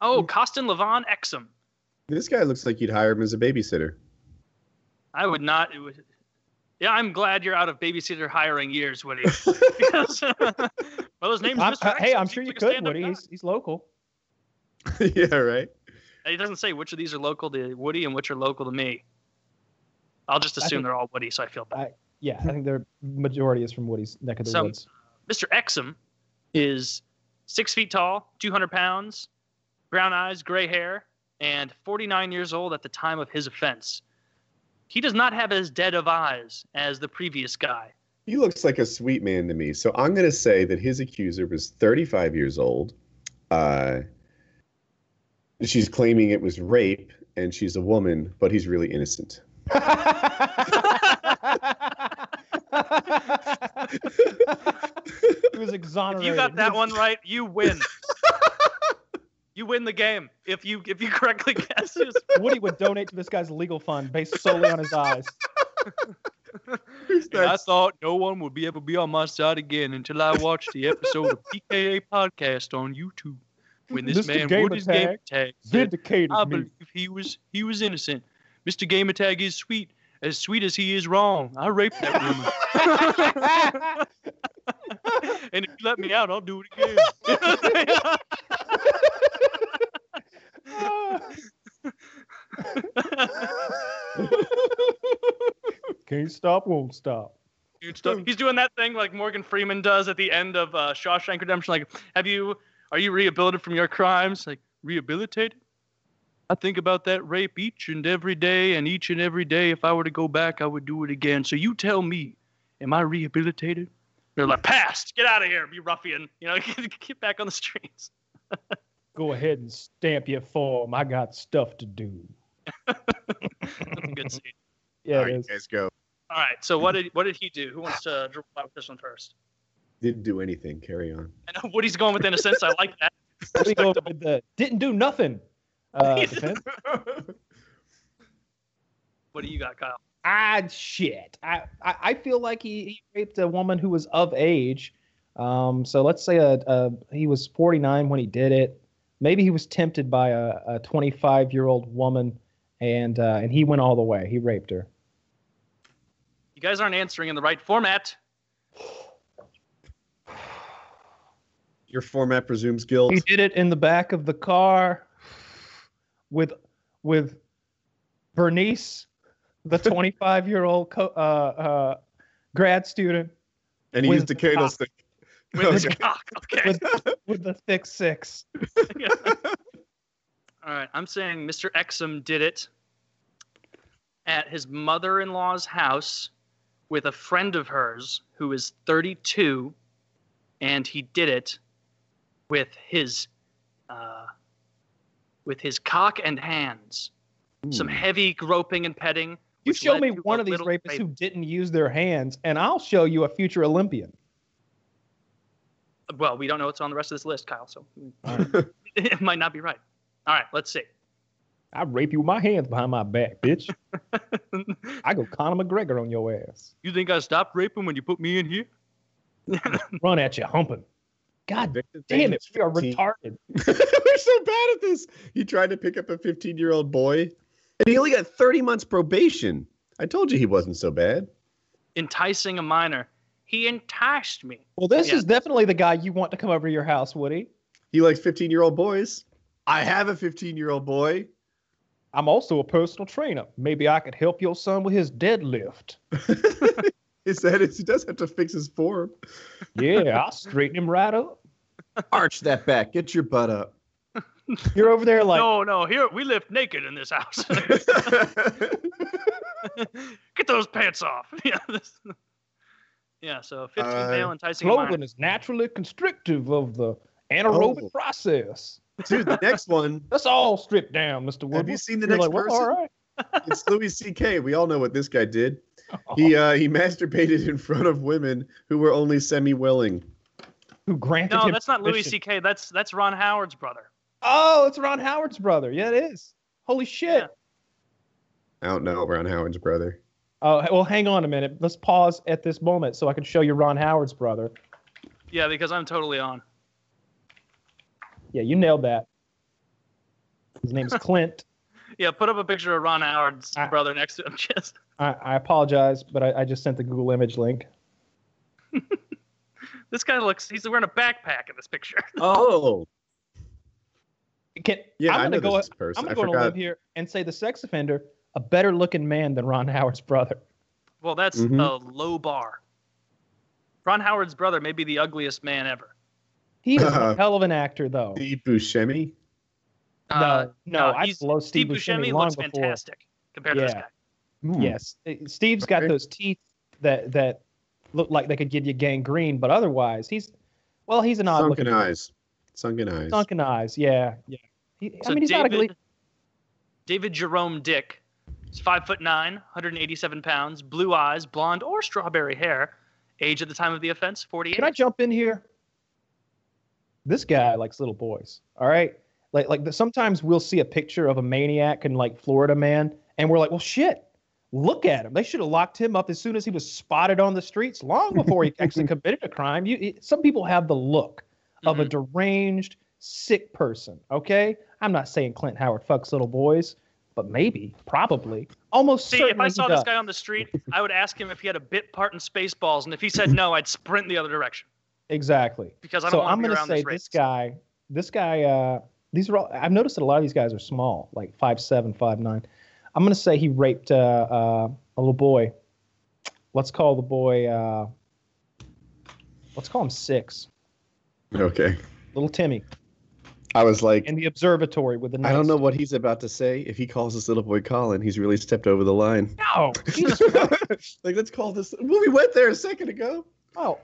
Oh, Costin Levon Exum. This guy looks like you'd hire him as a babysitter. I would not. It would, yeah, I'm glad you're out of babysitter hiring years, Woody. Because, well, his name's I'm- Mr. Uh, hey, I'm sure you like could, Woody. He's, he's local. yeah, right. He doesn't say which of these are local to Woody and which are local to me. I'll just assume think- they're all Woody, so I feel bad. I, Yeah, I think the majority is from Woody's neck of the Some- woods. Mr. Exum is six feet tall, 200 pounds, brown eyes, gray hair, and 49 years old at the time of his offense. He does not have as dead of eyes as the previous guy. He looks like a sweet man to me. So I'm going to say that his accuser was 35 years old. Uh, she's claiming it was rape, and she's a woman, but he's really innocent. He was If exonerated. you got that one right, you win. you win the game if you if you correctly guess. his- Woody would donate to this guy's legal fund based solely on his eyes. And I thought no one would be able to be on my side again until I watched the episode of PKA podcast on YouTube when this Mr. man Gamer Woody's game Tag tag said, Vindicated I me. believe he was he was innocent. Mr. Gamertag is sweet, as sweet as he is wrong. I raped that woman, and if you let me out, I'll do it again. Can't stop, won't stop. Dude. He's doing that thing like Morgan Freeman does at the end of uh, Shawshank Redemption. Like, have you are you rehabilitated from your crimes? Like, rehabilitated? I think about that rape each and every day, and each and every day, if I were to go back, I would do it again. So you tell me, am I rehabilitated? They're like, passed. Get out of here, you ruffian. You know, get back on the streets. Go ahead and stamp your form. I got stuff to do. That's a good scene. Yeah, All it right, is. you guys go. All right. So what did what did he do? Who wants to drop out with this one first? Didn't do anything. Carry on. I know Woody's going with innocence. I like that. Let me go with the didn't do nothing. Uh, defense. What do you got, Kyle? ah, shit. I, I, I feel like he, he raped a woman who was of age. Um, so let's say a, a, he was 49 when he did it. Maybe he was tempted by a, a 25 year old woman, and uh, and he went all the way. He raped her. You guys aren't answering in the right format. Your format presumes guilt. He did it in the back of the car with with Bernice, the 25 year old co- uh, uh, grad student and he with used the cock. candlestick. With his Okay. cock. Okay. with, with the thick six. All right. I'm saying Mr. Exum did it at his mother in law's house with a friend of hers who is 32, and he did it with his. Uh, with his cock and hands, some hmm. heavy groping and petting. You show me one of these rapists who didn't use their hands, and I'll show you a future Olympian. Well, we don't know what's on the rest of this list, Kyle. So it might not be right. All right, let's see. I rape you with my hands behind my back, bitch. I go Conor McGregor on your ass. you think I stopped raping when you put me in here? Run at you, humping. God damn it, we are 15. retarded. We're so bad at this. He tried to pick up a 15 year old boy, and he only got 30 months probation. I told you he wasn't so bad. Enticing a minor. He enticed me. Well, this Yeah. is definitely the guy you want to come over to your house, Woody. He likes 15 year old boys. I have a 15 year old boy. I'm also a personal trainer. Maybe I could help your son with his deadlift. He said it. He does have to fix his form. Yeah, I'll straighten him right up. Arch that back. Get your butt up. You're over there like, no, no, here we lift naked in this house. Get those pants off. Yeah. This, yeah. So 15 Uh, male enticing a clothing is naturally constrictive of the anaerobic Oh. process. Dude, the next one, Let's all strip down, Mr. Woodward. Have you seen the You're next like, well, all person? it's Louis C.K. We all know what this guy did. He uh, he masturbated in front of women who were only semi willing. Who granted No, him that's not Louis permission. C.K. That's that's Ron Howard's brother. Oh, it's Ron Howard's brother. Yeah, it is. Holy shit. Yeah. I don't know Ron Howard's brother. Oh, well, hang on a minute. Let's pause at this moment so I can show you Ron Howard's brother. Yeah, because I'm totally on. Yeah, you nailed that. His name is Clint. Yeah, put up a picture of Ron Howard's I- brother next to him. Just I, I apologize, but I, I just sent the Google image link. this guy looks. He's wearing a backpack in this picture. Oh, Can, yeah, I'm gonna know go. this person. I'm I gonna go on a here and say the sex offender a better looking man than Ron Howard's brother. Well, that's Mhm. a low bar. Ron Howard's brother may be the ugliest man ever. He's is a hell of an actor, though. Steve Buscemi. Uh, no, no, I he's- blow Steve Steve Buscemi Buscemi long looks before. fantastic compared to this guy. Hmm. Yes, Steve's got those teeth that that look like they could give you gangrene, but otherwise, he's well, he's an odd Sunken looking eyes. Sunken eyes. sunken eyes. Yeah, yeah. He, So I mean, he's David, not ugly. David Jerome Dick is five foot nine, 187 pounds, blue eyes, blonde or strawberry hair. Age at the time of the offense, 48. Can I jump in here? This guy likes little boys. All right, like like the, sometimes we'll see a picture of a maniac in like Florida man, and we're like, well, shit. Look at him. They should have locked him up as soon as he was spotted on the streets, long before he actually committed a crime. You, it- some people have the look of a Mm-hmm. deranged, sick person. Okay, I'm not saying Clint Howard fucks little boys, but maybe, probably, almost See, certainly if I saw this guy on the street, I would ask him if he had a bit part in Spaceballs, and if he said no, I'd sprint the other direction exactly. because I don't so I'm gonna say this this, guy, this guy, uh, these are all. I've noticed that a lot of these guys are small, like five seven, five nine. I'm gonna say he raped uh, uh, a little boy. Let's call the boy. Uh, let's call him six. Okay. Little Timmy I was like, in the observatory with the. I don't know what he's about to say. If he calls this little boy Colin, he's really stepped over the line. No, like, let's call this. Well, we went there a second ago. Oh,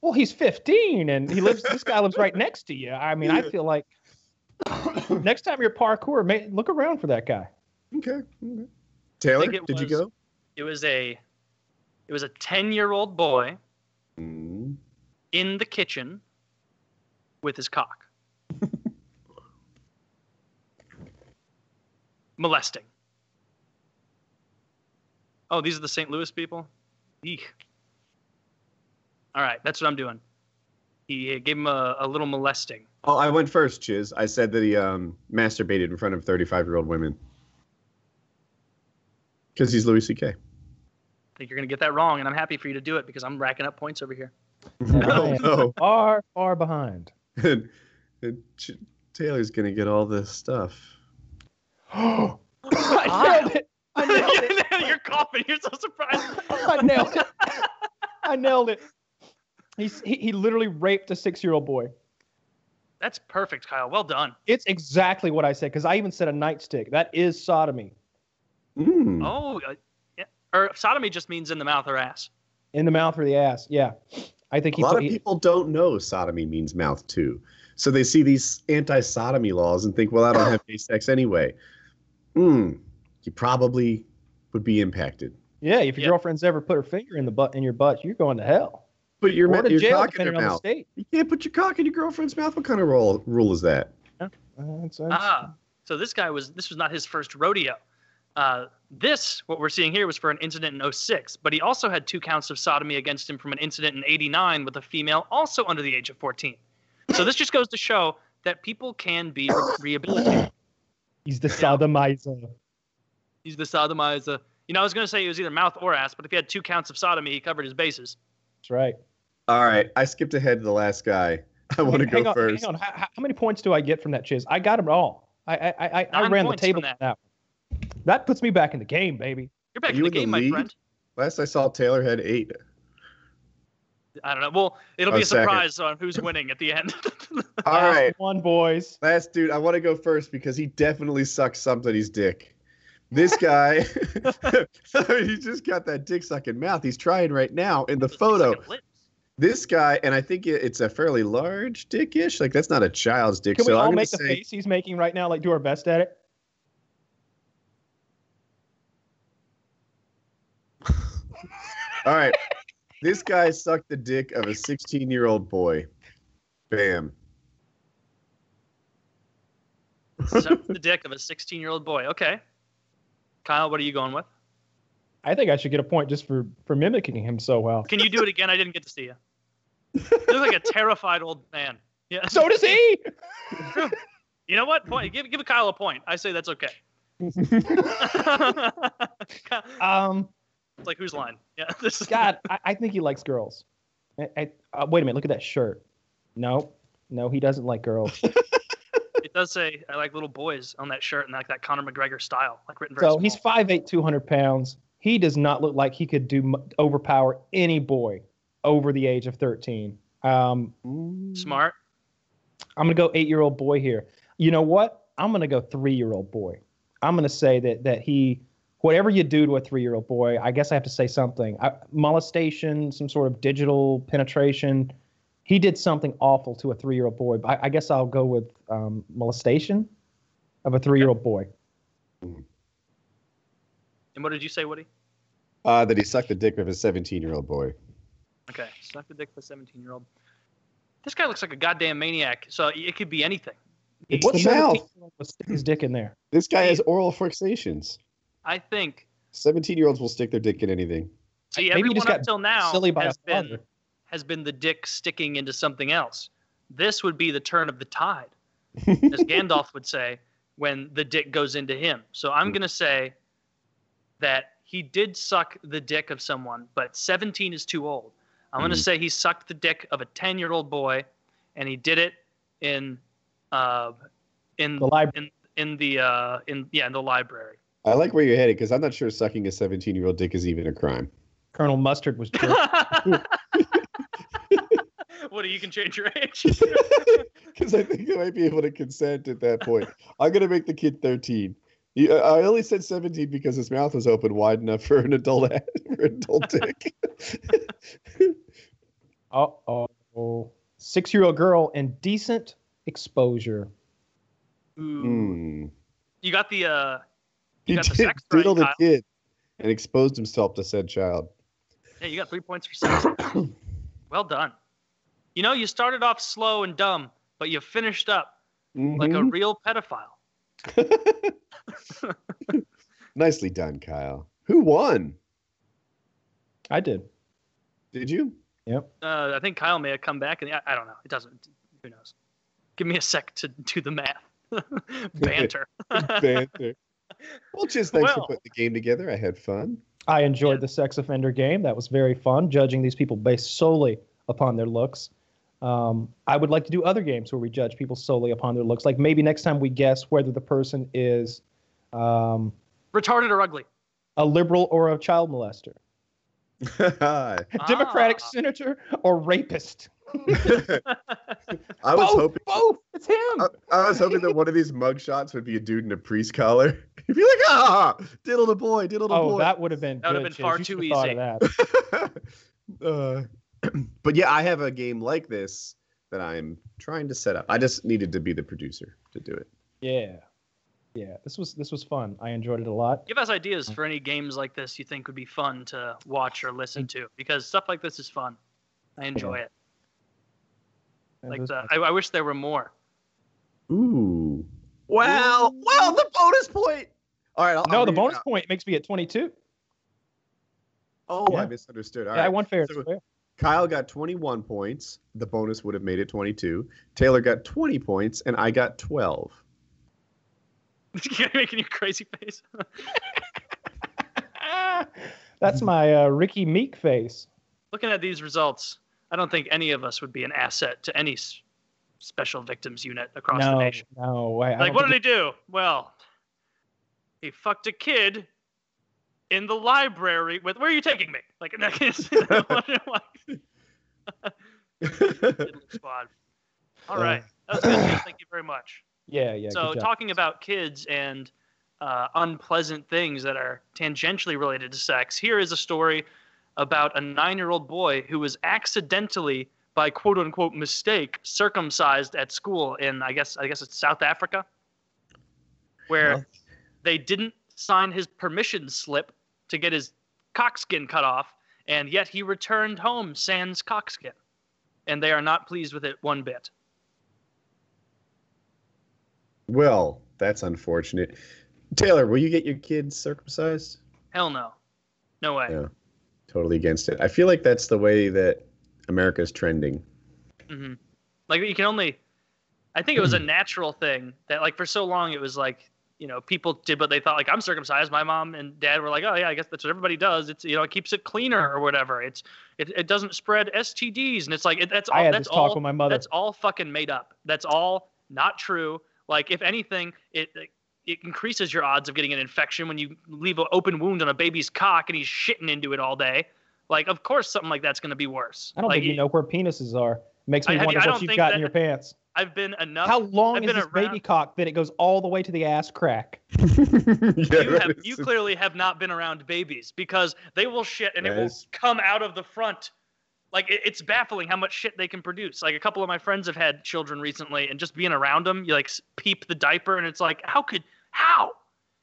well, he's 15 and he lives. this guy lives right next to you. I mean, I feel like next time you're parkour, may, look around for that guy. Okay. okay. Taylor, did you go? It was a, it was a 10 year old boy Mm. in the kitchen with his cock. Molesting. Oh, these are the St. Louis people? Eek. All right, that's what I'm doing. He gave him a, a little molesting. Oh, I went first, Chiz. I said that he um, masturbated in front of 35 year old women. Because he's Louis C.K. I think you're going to get that wrong, and I'm happy for you to do it because I'm racking up points over here. And No, no. Far, far behind. And, and Ch- Taylor's going to get all this stuff. I nailed it. I nailed it. you're coughing. You're so surprised. I nailed it. I nailed it. He's, he, he literally raped a six year old boy. That's perfect, Kyle. Well done. It's exactly what I said because I even said a nightstick. That is sodomy Mm. Oh, uh, yeah. Or sodomy just means in the mouth or ass. in the mouth or the ass. Yeah. I think A lot put, of he- people don't know sodomy means mouth too. So they see these anti sodomy laws and think, well, I don't have gay sex anyway. Hmm. You probably would be impacted. Yeah, if your Yeah. girlfriend's ever put her finger in the butt in your butt, you're going to hell. But you're, or ma- to you're jail, cock in depending your on the mouth. state. You can't put your cock in your girlfriend's mouth. What kind of rule rule is that? Uh, it's- it's- Ah, so this guy was this was not his first rodeo. Uh, this what we're seeing here was for an incident in 06, but he also had two counts of sodomy against him from an incident in 89 with a female also under the age of 14. So this just goes to show that people can be re- rehabilitated. He's the sodomizer. He's the sodomizer. You know, I was going to say he was either mouth or ass, but if he had two counts of sodomy, he covered his bases. That's right. All right, I skipped ahead to the last guy. I want to go on, first. Hang on. How, how many points do I get from that, Chiz? I got them all. I I I, I ran the points from table that. that. That puts me back in the game, baby. You're back You in the in game, the my friend. Last I saw, Taylor had eight. I don't know. Well, it'll Oh, be a second. surprise on who's winning at the end. All Last right, one, boys. last dude. I want to go first because he definitely sucks somebody's dick. This guy, he just got that dick sucking mouth. He's trying right now in the photo. This guy, and I think it- it's a fairly large dickish. Like that's not a child's dick. Can so we I'm all make the say, face he's making right now? Like do our best at it. All right, this guy sucked the dick of a 16-year-old boy. Bam. Sucked the dick of a 16 year old boy. Okay. Kyle, what are you going with? I think I should get a point just for for mimicking him so well. Can you do it again? I didn't get to see you. You look like a terrified old man. Yeah. So does he. You know what? Point. Give give Kyle a point. I say that's okay. Um, it's like whose line? Yeah. This is God, I, I think he likes girls. I, I, uh, wait a minute. Look at that shirt. No, no, he doesn't like girls. It does say I like little boys on that shirt and like that Conor McGregor style, like written very So small. he's 5'8", 200 pounds. He does not look like he could do overpower any boy over the age of 13. Um, smart. I'm gonna go eight year old boy here. You know what? I'm gonna go three year old boy. I'm gonna say that that he, whatever you do to a three year old boy, I guess I have to say something. I, molestation, some sort of digital penetration. He did something awful to a three year old boy. I, I guess I'll go with um, molestation of a three year old boy. And what did you say, Woody? Uh, that he sucked the dick of a 17-year-old boy. Okay, sucked the dick of a 17 year old. This guy looks like a goddamn maniac. So it could be anything. It's What the mouth. stick his dick in there? This guy has oral fixations. I think. 17-year-olds will stick their dick in anything. See, Maybe everyone just up till now silly by has been has been the dick sticking into something else. This would be the turn of the tide, as Gandalf would say, when the dick goes into him. So I'm gonna say that he did suck the dick of someone, but 17 is too old. I'm gonna Mhm. say he sucked the dick of a 10 year old boy, and he did it in, uh, in The library. in in the uh, in yeah in the library. I like where you're headed because I'm not sure sucking a 17-year-old dick is even a crime. Colonel Mustard was jerk. what do you can change your age? Because I think I might be able to consent at that point. I'm gonna make the kid 13. I only said 17 because his mouth was open wide enough for an adult for an adult dick. Uh oh. Six year old girl and decent exposure. Ooh. Hmm. You got the uh He You got the did sex right, diddle the Kyle. kid and exposed himself to said child. yeah, you got three points for sex. well done. You know, you started off slow and dumb, but you finished up like a Mhm. real pedophile. Nicely done, Kyle. Who won? I did. Did you? Yep. Uh, I think Kyle may have come back, and I, I don't know. It doesn't. Who knows? Give me a sec to do the math. Banter. Banter. Well, just thanks for putting the game together. I had fun. I enjoyed Yeah. the sex offender game. That was very fun, judging these people based solely upon their looks. Um, I would like to do other games where we judge people solely upon their looks. Like maybe next time we guess whether the person is um, Retarded or ugly? a liberal or a child molester, Democratic Ah. senator or rapist. was both, hoping. both. It's him. I, I was hoping that one of these mug shots would be a dude in a priest collar. He'd be like, ah, diddle the boy, diddle the oh, boy. that would have been. That would've good, been far You too should've thought of that. uh, but yeah, I have a game like this that I'm trying to set up. I just needed to be the producer to do it. Yeah, yeah. This was this was fun. I enjoyed it a lot. Give us ideas for any games like this you think would be fun to watch or listen to, because stuff like this is fun. I enjoy it. That Like is the. I, I wish there were more. Ooh. Well, well, the bonus point. All right. I'll, no, I'll the bonus point makes me at 22. Oh, I misunderstood. All yeah, I right. won fair. So and square. Kyle got 21 points. The bonus would have made it 22. Taylor got 20 points, and I got 12. You're making your crazy face. That's my uh, Ricky Meek face. Looking at these results, I don't think any of us would be an asset to any s- special victims unit across the nation. no. I, I Like, what did he do? Well, he fucked a kid in the library with. Where are you taking me? Like, in that case, squad. All Uh, right, that was good. Thank you very much. Yeah, yeah. so, talking about kids and uh, unpleasant things that are tangentially related to sex, here is a story about a nine-year-old boy who was accidentally, by quote unquote mistake, circumcised at school in I guess I guess it's South Africa, where they didn't sign his permission slip to get his cockskin cut off, and yet he returned home sans cockskin, and they are not pleased with it one bit. well, that's unfortunate. Taylor, will you get your kids circumcised? Hell no, no way. Yeah. Totally against it. I feel like that's the way that America's trending. hmm Like you can only, I think it was a natural thing that like for so long it was like you know people did what they thought like I'm circumcised. My mom and dad were like, oh yeah, I guess that's what everybody does. It's you know it keeps it cleaner or whatever. It's it, it doesn't spread STDs and it's like it, that's all I had that's this talk all with my mother. that's all fucking made up. That's all not true. Like if anything, it it increases your odds of getting an infection when you leave an open wound on a baby's cock and he's shitting into it all day. Like of course something like that's going to be worse. I don't like, think you know where penises are. Makes me I- have you- wonder what you've think got in your pants. I've been enough. How long I've is been this around- baby cock that it goes all the way to the ass crack? Yeah, you have you clearly have not been around babies because they will shit and it will Yes. come out of the front. Like it, it's baffling how much shit they can produce. Like a couple of my friends have had children recently, and just being around them, you like peep the diaper, and it's like, how could how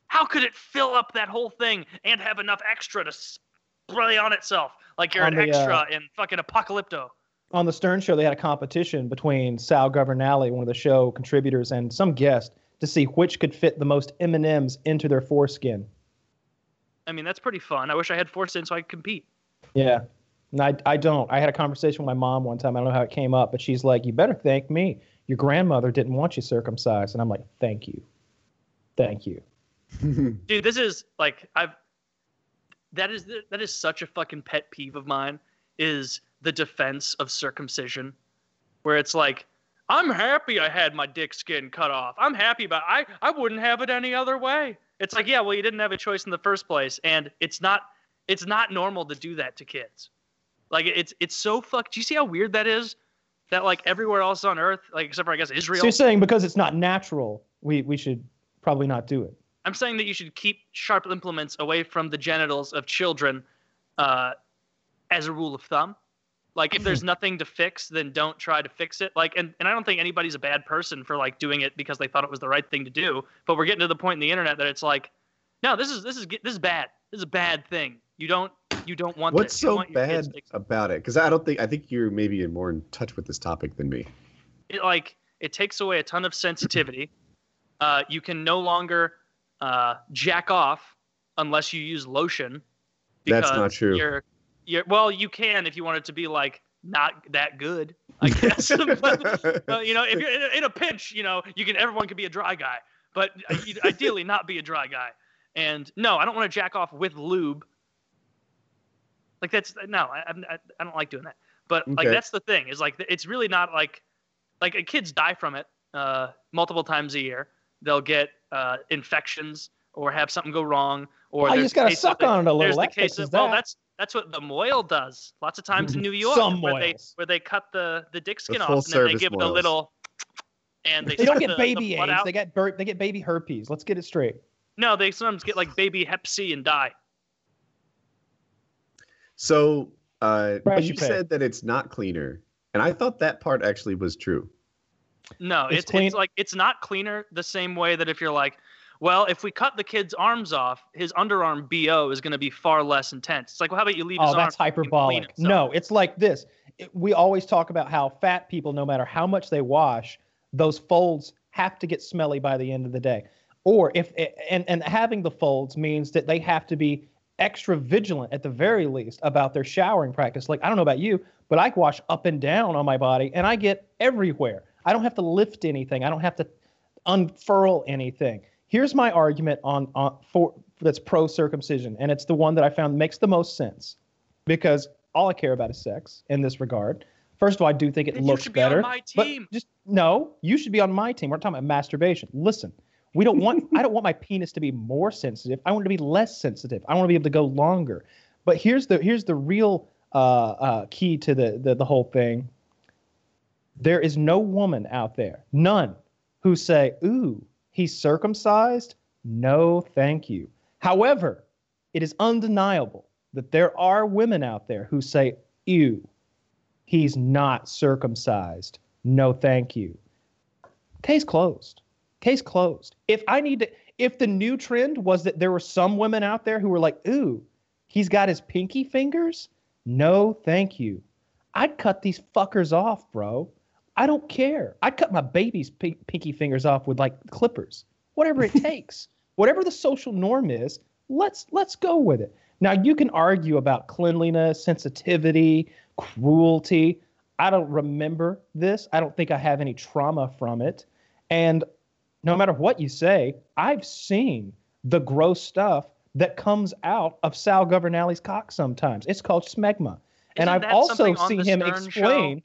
how could it fill up that whole thing and have enough extra to spray on itself like you're On an the, uh, extra in fucking Apocalypto? On the Stern Show, they had a competition between Sal Governale, one of the show contributors, and some guest to see which could fit the most M and M's into their foreskin. I mean, that's pretty fun. I wish I had foreskin so I could compete. Yeah. And I, I don't. I had a conversation with my mom one time. I don't know how it came up, but she's like, You better thank me. Your grandmother didn't want you circumcised. And I'm like, Thank you. Thank you. dude this is like i've that is that is such a fucking pet peeve of mine is the defense of circumcision where it's like i'm happy i had my dick skin cut off i'm happy about i i wouldn't have it any other way it's like yeah well you didn't have a choice in the first place and it's not it's not normal to do that to kids like it's it's so fucked do you see how weird that is that like everywhere else on earth like except for i guess israel So you're saying because it's not natural, we, we should probably not do it. I'm saying that you should keep sharp implements away from the genitals of children uh, as a rule of thumb. Like if there's nothing to fix, then don't try to fix it. Like and, and I don't think anybody's a bad person for like doing it because they thought it was the right thing to do. But we're getting to the point in the internet that it's like, no, this is this is this is bad. This is a bad thing. You don't you don't want What's this. So bad to- about it? Because I don't think I think you're maybe more in touch with this topic than me. it like it takes away a ton of sensitivity. Uh, you can no longer uh, jack off unless you use lotion. That's not true. You're, you're, well, you can if you want it to be like not that good, I guess. but, uh, you know, if you're in a, in a pinch, you know, you can everyone can be a dry guy, but ideally not be a dry guy. And no, I don't want to jack off with lube. Like that's no, I, I, I don't like doing that. But like that's the thing is like it's really not like like uh, kids die from it uh, multiple times a year. They'll get uh, infections or have something go wrong. Or Oh, you just gotta suck the- on it a little. There's the case of well, that's that's what the mohel does. Lots of times in New York, Some where they mohels. where they cut the the dick skin off and then they give it a little. And they, They don't get the- baby the AIDS. They get bur- they get baby herpes. Let's get it straight. No, they sometimes get like baby Hep C and die. So, uh, but you you pay. said that it's not cleaner, and I thought that part actually was true. No, It's it's it's, like it's not cleaner the same way that if you're like, well, if we cut the kid's arms off, his underarm BO is going to be far less intense. It's like, well, how about you leave his Oh, that's arm fucking clean hyperbolic. No, it's like this. it- we always talk about how fat people, no matter how much they wash, those folds have to get smelly by the end of the day. Or if and and having the folds means that they have to be extra vigilant at the very least about their showering practice. Like I don't know about you, but I wash up and down on my body and I get everywhere. I don't have to lift anything. I don't have to unfurl anything. Here's my argument on, on for that's pro circumcision, and it's the one that I found makes the most sense because all I care about is sex in this regard. First of all, I do think it Then you looks be on better. my but team. just no, you should be on my team. We're talking about masturbation. Listen, we don't want I don't want my penis to be more sensitive. I want it to be less sensitive. I want to be able to go longer. But here's the here's the real uh, uh, key to the, the the whole thing. There is no woman out there, none, who say, "Ooh, he's circumcised." No, thank you. However, it is undeniable that there are women out there who say, "Ew, he's not circumcised." No, thank you. Case closed. Case closed. If I need to, if the new trend was that there were some women out there who were like, "Ooh, he's got his pinky fingers," no, thank you. I'd cut these fuckers off, bro. I don't care. I'd cut my baby's pink, pinky fingers off with like clippers, whatever it takes. Whatever the social norm is, let's let's go with it. Now you can argue about cleanliness, sensitivity, cruelty. I don't remember this. I don't think I have any trauma from it. And no matter what you say, I've seen the gross stuff that comes out of Sal Governale's cock sometimes. It's called smegma. and Isn't I've also seen him Stern explain show?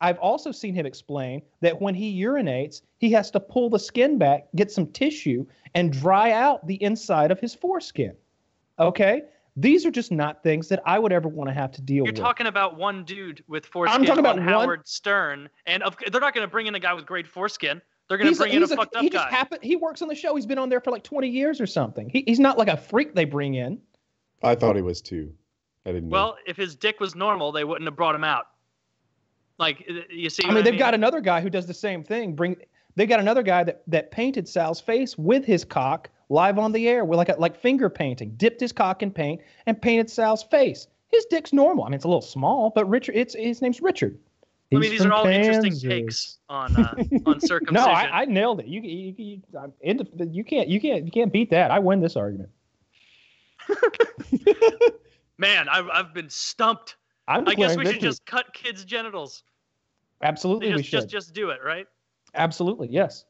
I've also seen him explain that when he urinates, he has to pull the skin back, get some tissue, and dry out the inside of his foreskin. Okay? These are just not things that I would ever want to have to deal with. You're talking about one dude with foreskin I'm talking about on one- Howard Stern, and of, they're not going to bring in a guy with great foreskin. They're going to He's, bring in a he's a, fucked up he guy. just happened. He works on the show. He's been on there for like 20 years or something. He, he's not like a freak they bring in. I thought he was too. I didn't know. well, if his dick was normal, they wouldn't have brought him out. Like uh, you see, I what mean, they've got another guy who does the same thing. Bring they got another guy that that painted Sal's face with his cock live on the air with like a, like finger painting. Dipped his cock in paint and painted Sal's face. His dick's normal. I mean, it's a little small, but Richard, it's his name's Richard. I mean, these are all interesting Kansas. takes on uh, on circumcision. No, I, I nailed it. You you, you, I'm into, you can't you can't you can't beat that. I win this argument. Man, I've, I've been stumped. I'm I guess we should just cut kids' genitals. absolutely we Just, should just, just do it, right? absolutely yes.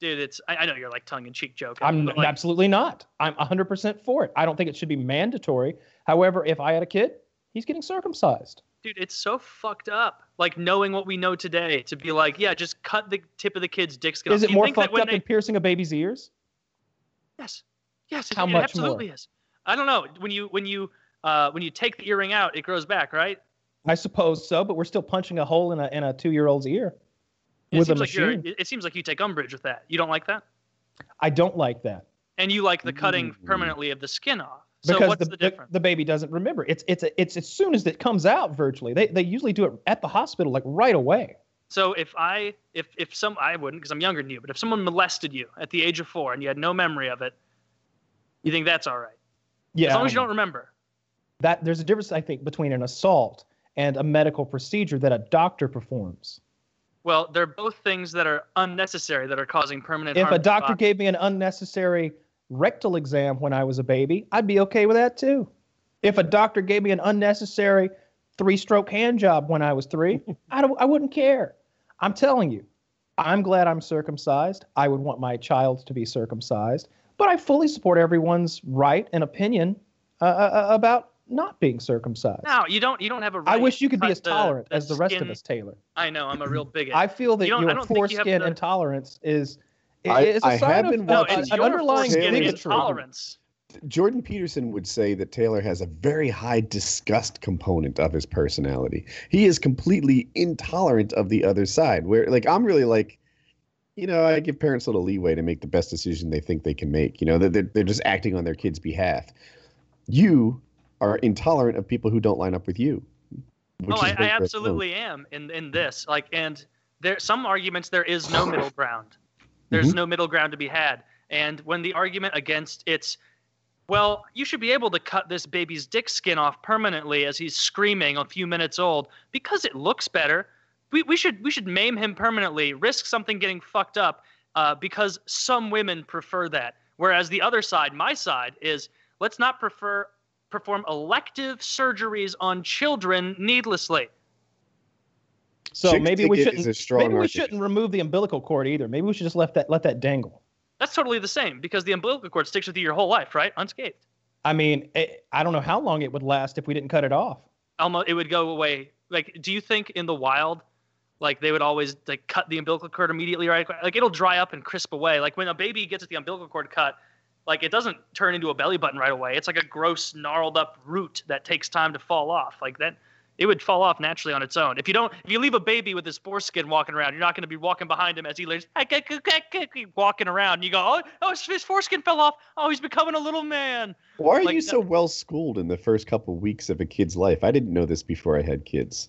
Dude, it's. I, I know you're like tongue in cheek joking. I'm like, absolutely not. I'm 100% for it. I don't think it should be mandatory. However, if I had a kid, he's getting circumcised. Dude, it's so fucked up. Like knowing what we know today to be like, yeah, just cut the tip of the kid's dick skin. Is off. it You more think fucked when up they- than piercing a baby's ears? Yes, yes, How it much absolutely is. I don't know. When you when you uh, when you take the earring out, it grows back, right? I suppose so, but we're still punching a hole in a in a two year old's ear It with a seems like you're. machine. It it seems like you take umbrage with that. You don't like that, I don't like that and you like the cutting Ooh. permanently of the skin off. So because what's the, the, the, difference? the baby doesn't remember. It's it's a, it's as soon as it comes out virtually. They they usually do it at the hospital like right away. So if I if if some I wouldn't because I'm younger than you, but if someone molested you at the age of four and you had no memory of it, you think that's all right? Yeah, as long as you um, don't remember. that there's a difference I think between an assault and a medical procedure that a doctor performs. Well, they're both things that are unnecessary that are causing permanent If harm. a to the doctor gave me an unnecessary rectal exam when I was a baby, I'd be okay with that too. If a doctor gave me an unnecessary three stroke hand job when I was three, I, don't, I wouldn't care. I'm telling you, I'm glad I'm circumcised. I would want my child to be circumcised, but I fully support everyone's right and opinion uh, uh, about not being circumcised. No, you don't. You don't have a right. I wish you could be as tolerant the as the rest of us, Taylor. I know. I'm a real bigot. I feel that You your don't you foreskin intolerance is I- is a I sign have of been uh, no, it's an underlying foreskin Taylor- intolerance. Jordan Peterson would say that Taylor has a very high disgust component of his personality. He is completely intolerant of the other side. Where like I'm really like, you know, I give parents a little leeway to make the best decision they think they can make. You know, they're they're just acting on their kids' behalf. You are intolerant of people who don't line up with you. which Oh, I, I absolutely am in in this. Like, and there some arguments there is no middle ground. There's Mm-hmm. no middle ground to be had. And when the argument against it's Well, you should be able to cut this baby's dick skin off permanently as he's screaming a few minutes old because it looks better. We, we should we should maim him permanently, risk something getting fucked up, uh, because some women prefer that. Whereas the other side, my side, is let's not prefer perform elective surgeries on children needlessly. So Chick maybe we shouldn't. a strong Maybe we shouldn't remove the umbilical cord either. Maybe we should just let that let that dangle. That's totally the same because the umbilical cord sticks with you your whole life, right? Unscathed. I mean, it, I don't know how long it would last if we didn't cut it off. almost it would go away. Like, do you think in the wild, like they would always like cut the umbilical cord immediately, right? Like it'll dry up and crisp away. Like when a baby gets the umbilical cord cut, like it doesn't turn into a belly button right away. It's like a gross gnarled up root that takes time to fall off. Like that, it would fall off naturally on its own. If you don't, if you leave a baby with his foreskin walking around, you're not going to be walking behind him as he lays walking around. And you go, oh, oh, his, foreskin fell off. Oh, he's becoming a little man. Why are Like you so well schooled in the first couple weeks of a kid's life? I didn't know this before I had kids.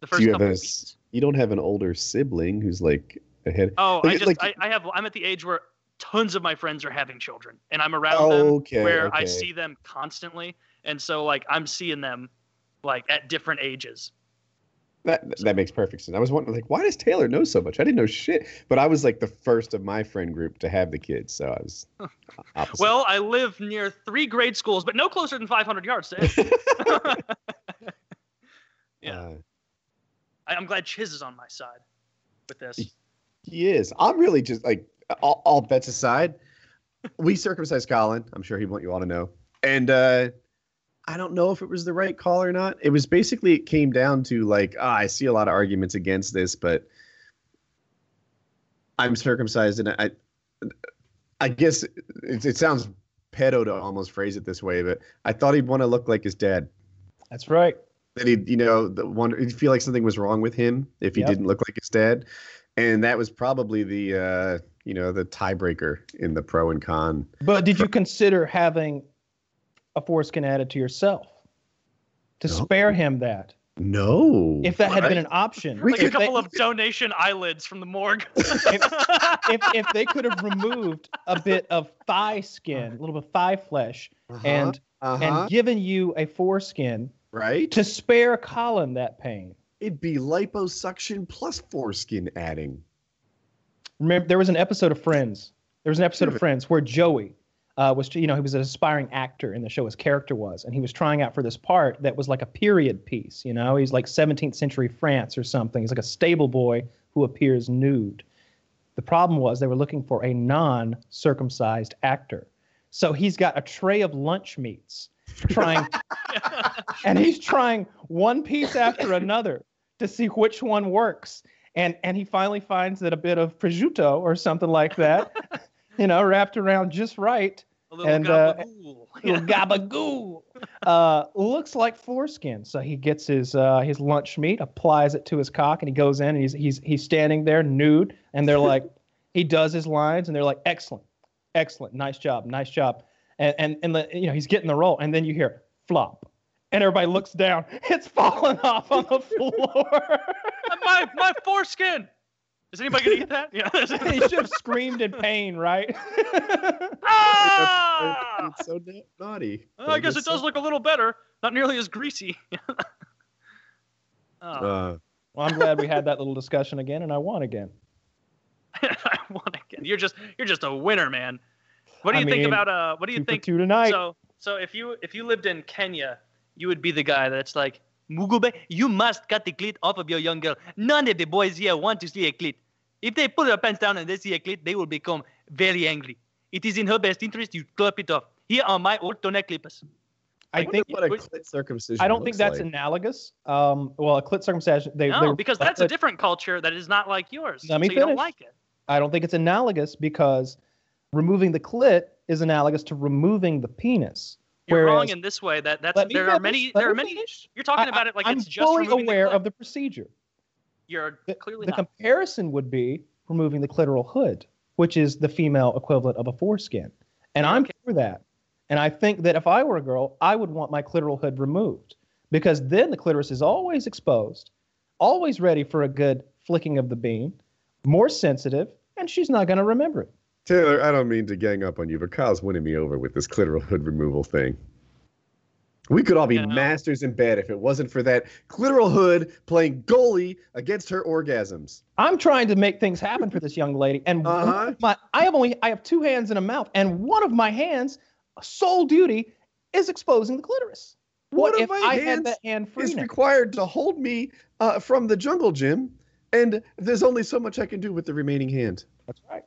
The Do first you have couple a of s- weeks. You don't have an older sibling who's like ahead. Oh, Like- I just like- I, I have I'm at the age where tons of my friends are having children, and I'm around them Okay, where I okay. see them constantly, and so like I'm seeing them like at different ages. That that makes perfect sense. I was wondering, like, why does Taylor know so much? I didn't know shit. But I was like the first of my friend group to have the kids, so I was. Well, I live near three grade schools, but no closer than 500 yards to it. yeah. Uh, I, I'm glad Chiz is on my side with this. he is. I'm really just like all, all bets aside. We circumcised Colin. I'm sure he'd want you all to know. And uh, I don't know if it was the right call or not. It was basically it came down to like ah, I see a lot of arguments against this, but I'm circumcised, and I, I guess it, it sounds pedo to almost phrase it this way, but I thought he'd want to look like his dad. That's right. That he, you know, the one he'd feel like something was wrong with him if he Yep. didn't look like his dad, and that was probably the, uh, you know, the tiebreaker in the pro and con. But did you consider having a foreskin added to yourself to No. spare him that? No, If that had Right? been an option, We like a if, they, couple of donation eyelids from the morgue. if, if they could have removed a bit of thigh skin, a little bit of thigh flesh, Uh-huh, and uh-huh, and given you a foreskin right, to spare Colin that pain. it'd be liposuction plus foreskin adding. Remember, there was an episode of Friends. There was an episode of Friends where Joey uh, was, you know, he was an aspiring actor in the show. His character was, and he was trying out for this part that was like a period piece. You know, he's like 17th century France or something. He's like a stable boy who appears nude. The problem was they were looking for a non-circumcised actor. So he's got a tray of lunch meats, trying, and he's trying one piece after another to see which one works. And and he finally finds that a bit of prosciutto or something like that, you know, wrapped around just right, a little And, uh, gabagool. uh, looks like foreskin. So he gets his uh, his lunch meat, applies it to his cock, and he goes in and he's he's he's standing there nude, and they're like, he does his lines, and they're like, excellent, excellent, nice job, nice job, and and and the, you know he's getting the role, and then you hear flop, and everybody looks down, it's falling off on the floor. my my foreskin. Is anybody gonna eat that? Yeah. he should have screamed in pain, right? ah! It's so na- naughty. Well, I guess it It's does so- look a little better. Not nearly as greasy. oh, Uh, well, I'm glad we had that little discussion again, and I won again. I won again. You're just you're just a winner, man. What do I you think mean, about uh? What do you Two think? two tonight. So so if you if you lived in Kenya, you would be the guy that's like Mugube, you must cut the clit off of your young girl. None of the boys here want to see a clit. If they put their pants down and they see a clit, they will become very angry. It is in her best interest you clip it off. Here are my old toenail clippers. I Like, think what a Which- clit circumcision. I don't think that's like. analogous. Um, well, a clit circumcision. They, No, they- because that's a different culture that is not like yours. Let me so you don't like it. I don't think it's analogous because removing the clit is analogous to removing the penis. You're wrong in this way. That that's there are many there are many. finish. You're talking I- about it like I'm it's just fully aware of the procedure. You're The, clearly the not. comparison would be removing the clitoral hood, which is the female equivalent of a foreskin. And I'm Okay. for that. And I think that if I were a girl, I would want my clitoral hood removed because then the clitoris is always exposed, always ready for a good flicking of the bean, more sensitive, and she's not going to remember it. Taylor, I don't mean to gang up on you, but Kyle's winning me over with this clitoral hood removal thing. We could all be Yeah. masters in bed if it wasn't for that clitoral hood playing goalie against her orgasms. I'm trying to make things happen for this young lady, and Uh-huh. my I have only I have two hands and a mouth, and one of my hands, sole duty, is exposing the clitoris. One what of if I had that hand free is now? required to hold me uh, from the jungle gym, and there's only so much I can do with the remaining hand. That's right.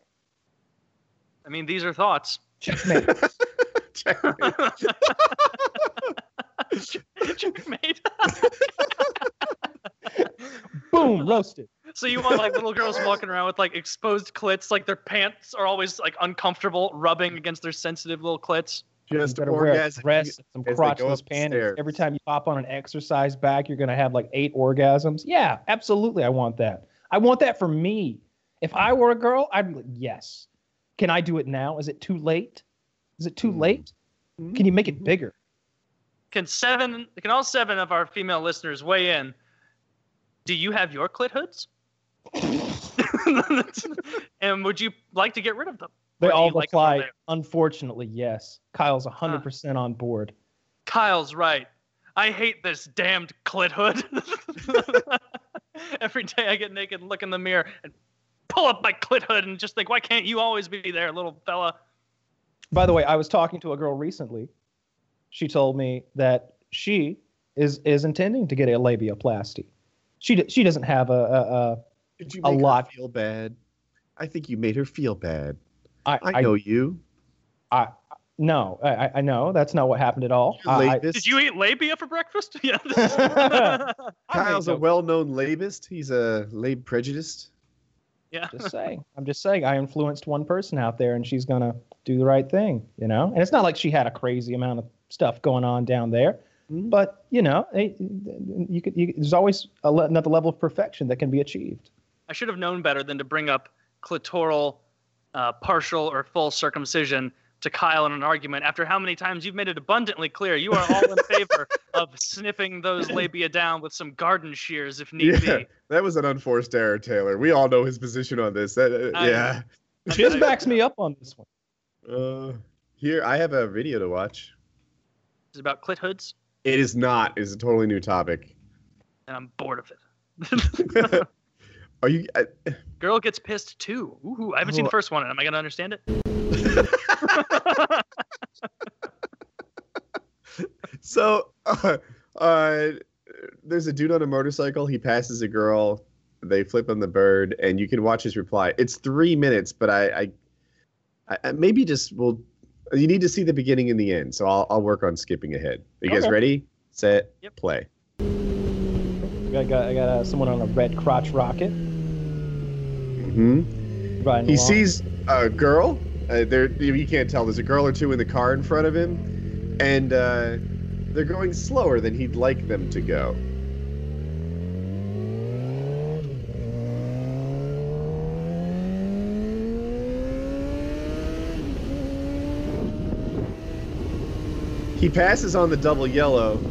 I mean, these are thoughts. Checkmate. Checkmate. Checkmate. Boom, roasted. so you want like little girls walking around with like exposed clits, like their pants are always like uncomfortable, rubbing against their sensitive little clits. Just you better wear a orgasm dress, some as they go crotchless panties. Every time you pop on an exercise bag, you're gonna have like eight orgasms. Yeah, absolutely. I want that. I want that for me. If I were a girl, I'd be like, yes. Can I do it now? Is it too late? Is it too Mm. late? Can you make it bigger? Can seven? Can all seven of our female listeners weigh in? Do you have your clit hoods? and would you like to get rid of them? They Or all you like them apply. there? Unfortunately, yes. Kyle's 100% on board. Kyle's right. I hate this damned clit hood. Every day I get naked and look in the mirror and pull up my clit hood and just think, why can't you always be there, little fella? By the way, I was talking to a girl recently. She told me that she is is intending to get a labiaplasty. She d- she doesn't have a, a, a Did you A make her lot. feel bad? I think you made her feel bad. I, I know you. I, no, I, I- I know that's not what happened at all. You're I- I- labist. Did you eat labia for breakfast? Yeah. I Kyle's a well-known labist. He's a lab prejudiced. Yeah. just saying. I'm just saying. I influenced one person out there, and she's gonna do the right thing, you know. And it's not like she had a crazy amount of stuff going on down there, Mhm. but you know, eh, you could. You, there's always a le- another level of perfection that can be achieved. I should have known better than to bring up clitoral, uh, partial, or full circumcision to Kyle in an argument after how many times you've made it abundantly clear you are all in favor of snipping those labia down with some garden shears if need Yeah, be. that was an unforced error, Taylor. We all know his position on this. That, uh, I- yeah. Chiz backs me up on this one. Uh, here, I have a video to watch. It's about clit hoods, It is not. It's a totally new topic. and I'm bored of it. Are you? uh, Girl gets pissed too. Ooh, I haven't seen the first one. Am I gonna understand it? So, uh, uh, there's a dude on a motorcycle. He passes a girl. They flip on the bird, and you can watch his reply. It's three minutes, but I, I, I- I maybe just will. You need to see the beginning and the end, so I'll, I'll work on skipping ahead. Are you guys ready? Set. Yep. Play. I got, I got uh, someone on a red crotch rocket. Hmm riding He along. sees a girl. Uh, there, you can't tell. There's a girl or two in the car in front of him, and uh, they're going slower than he'd like them to go. He passes on the double yellow,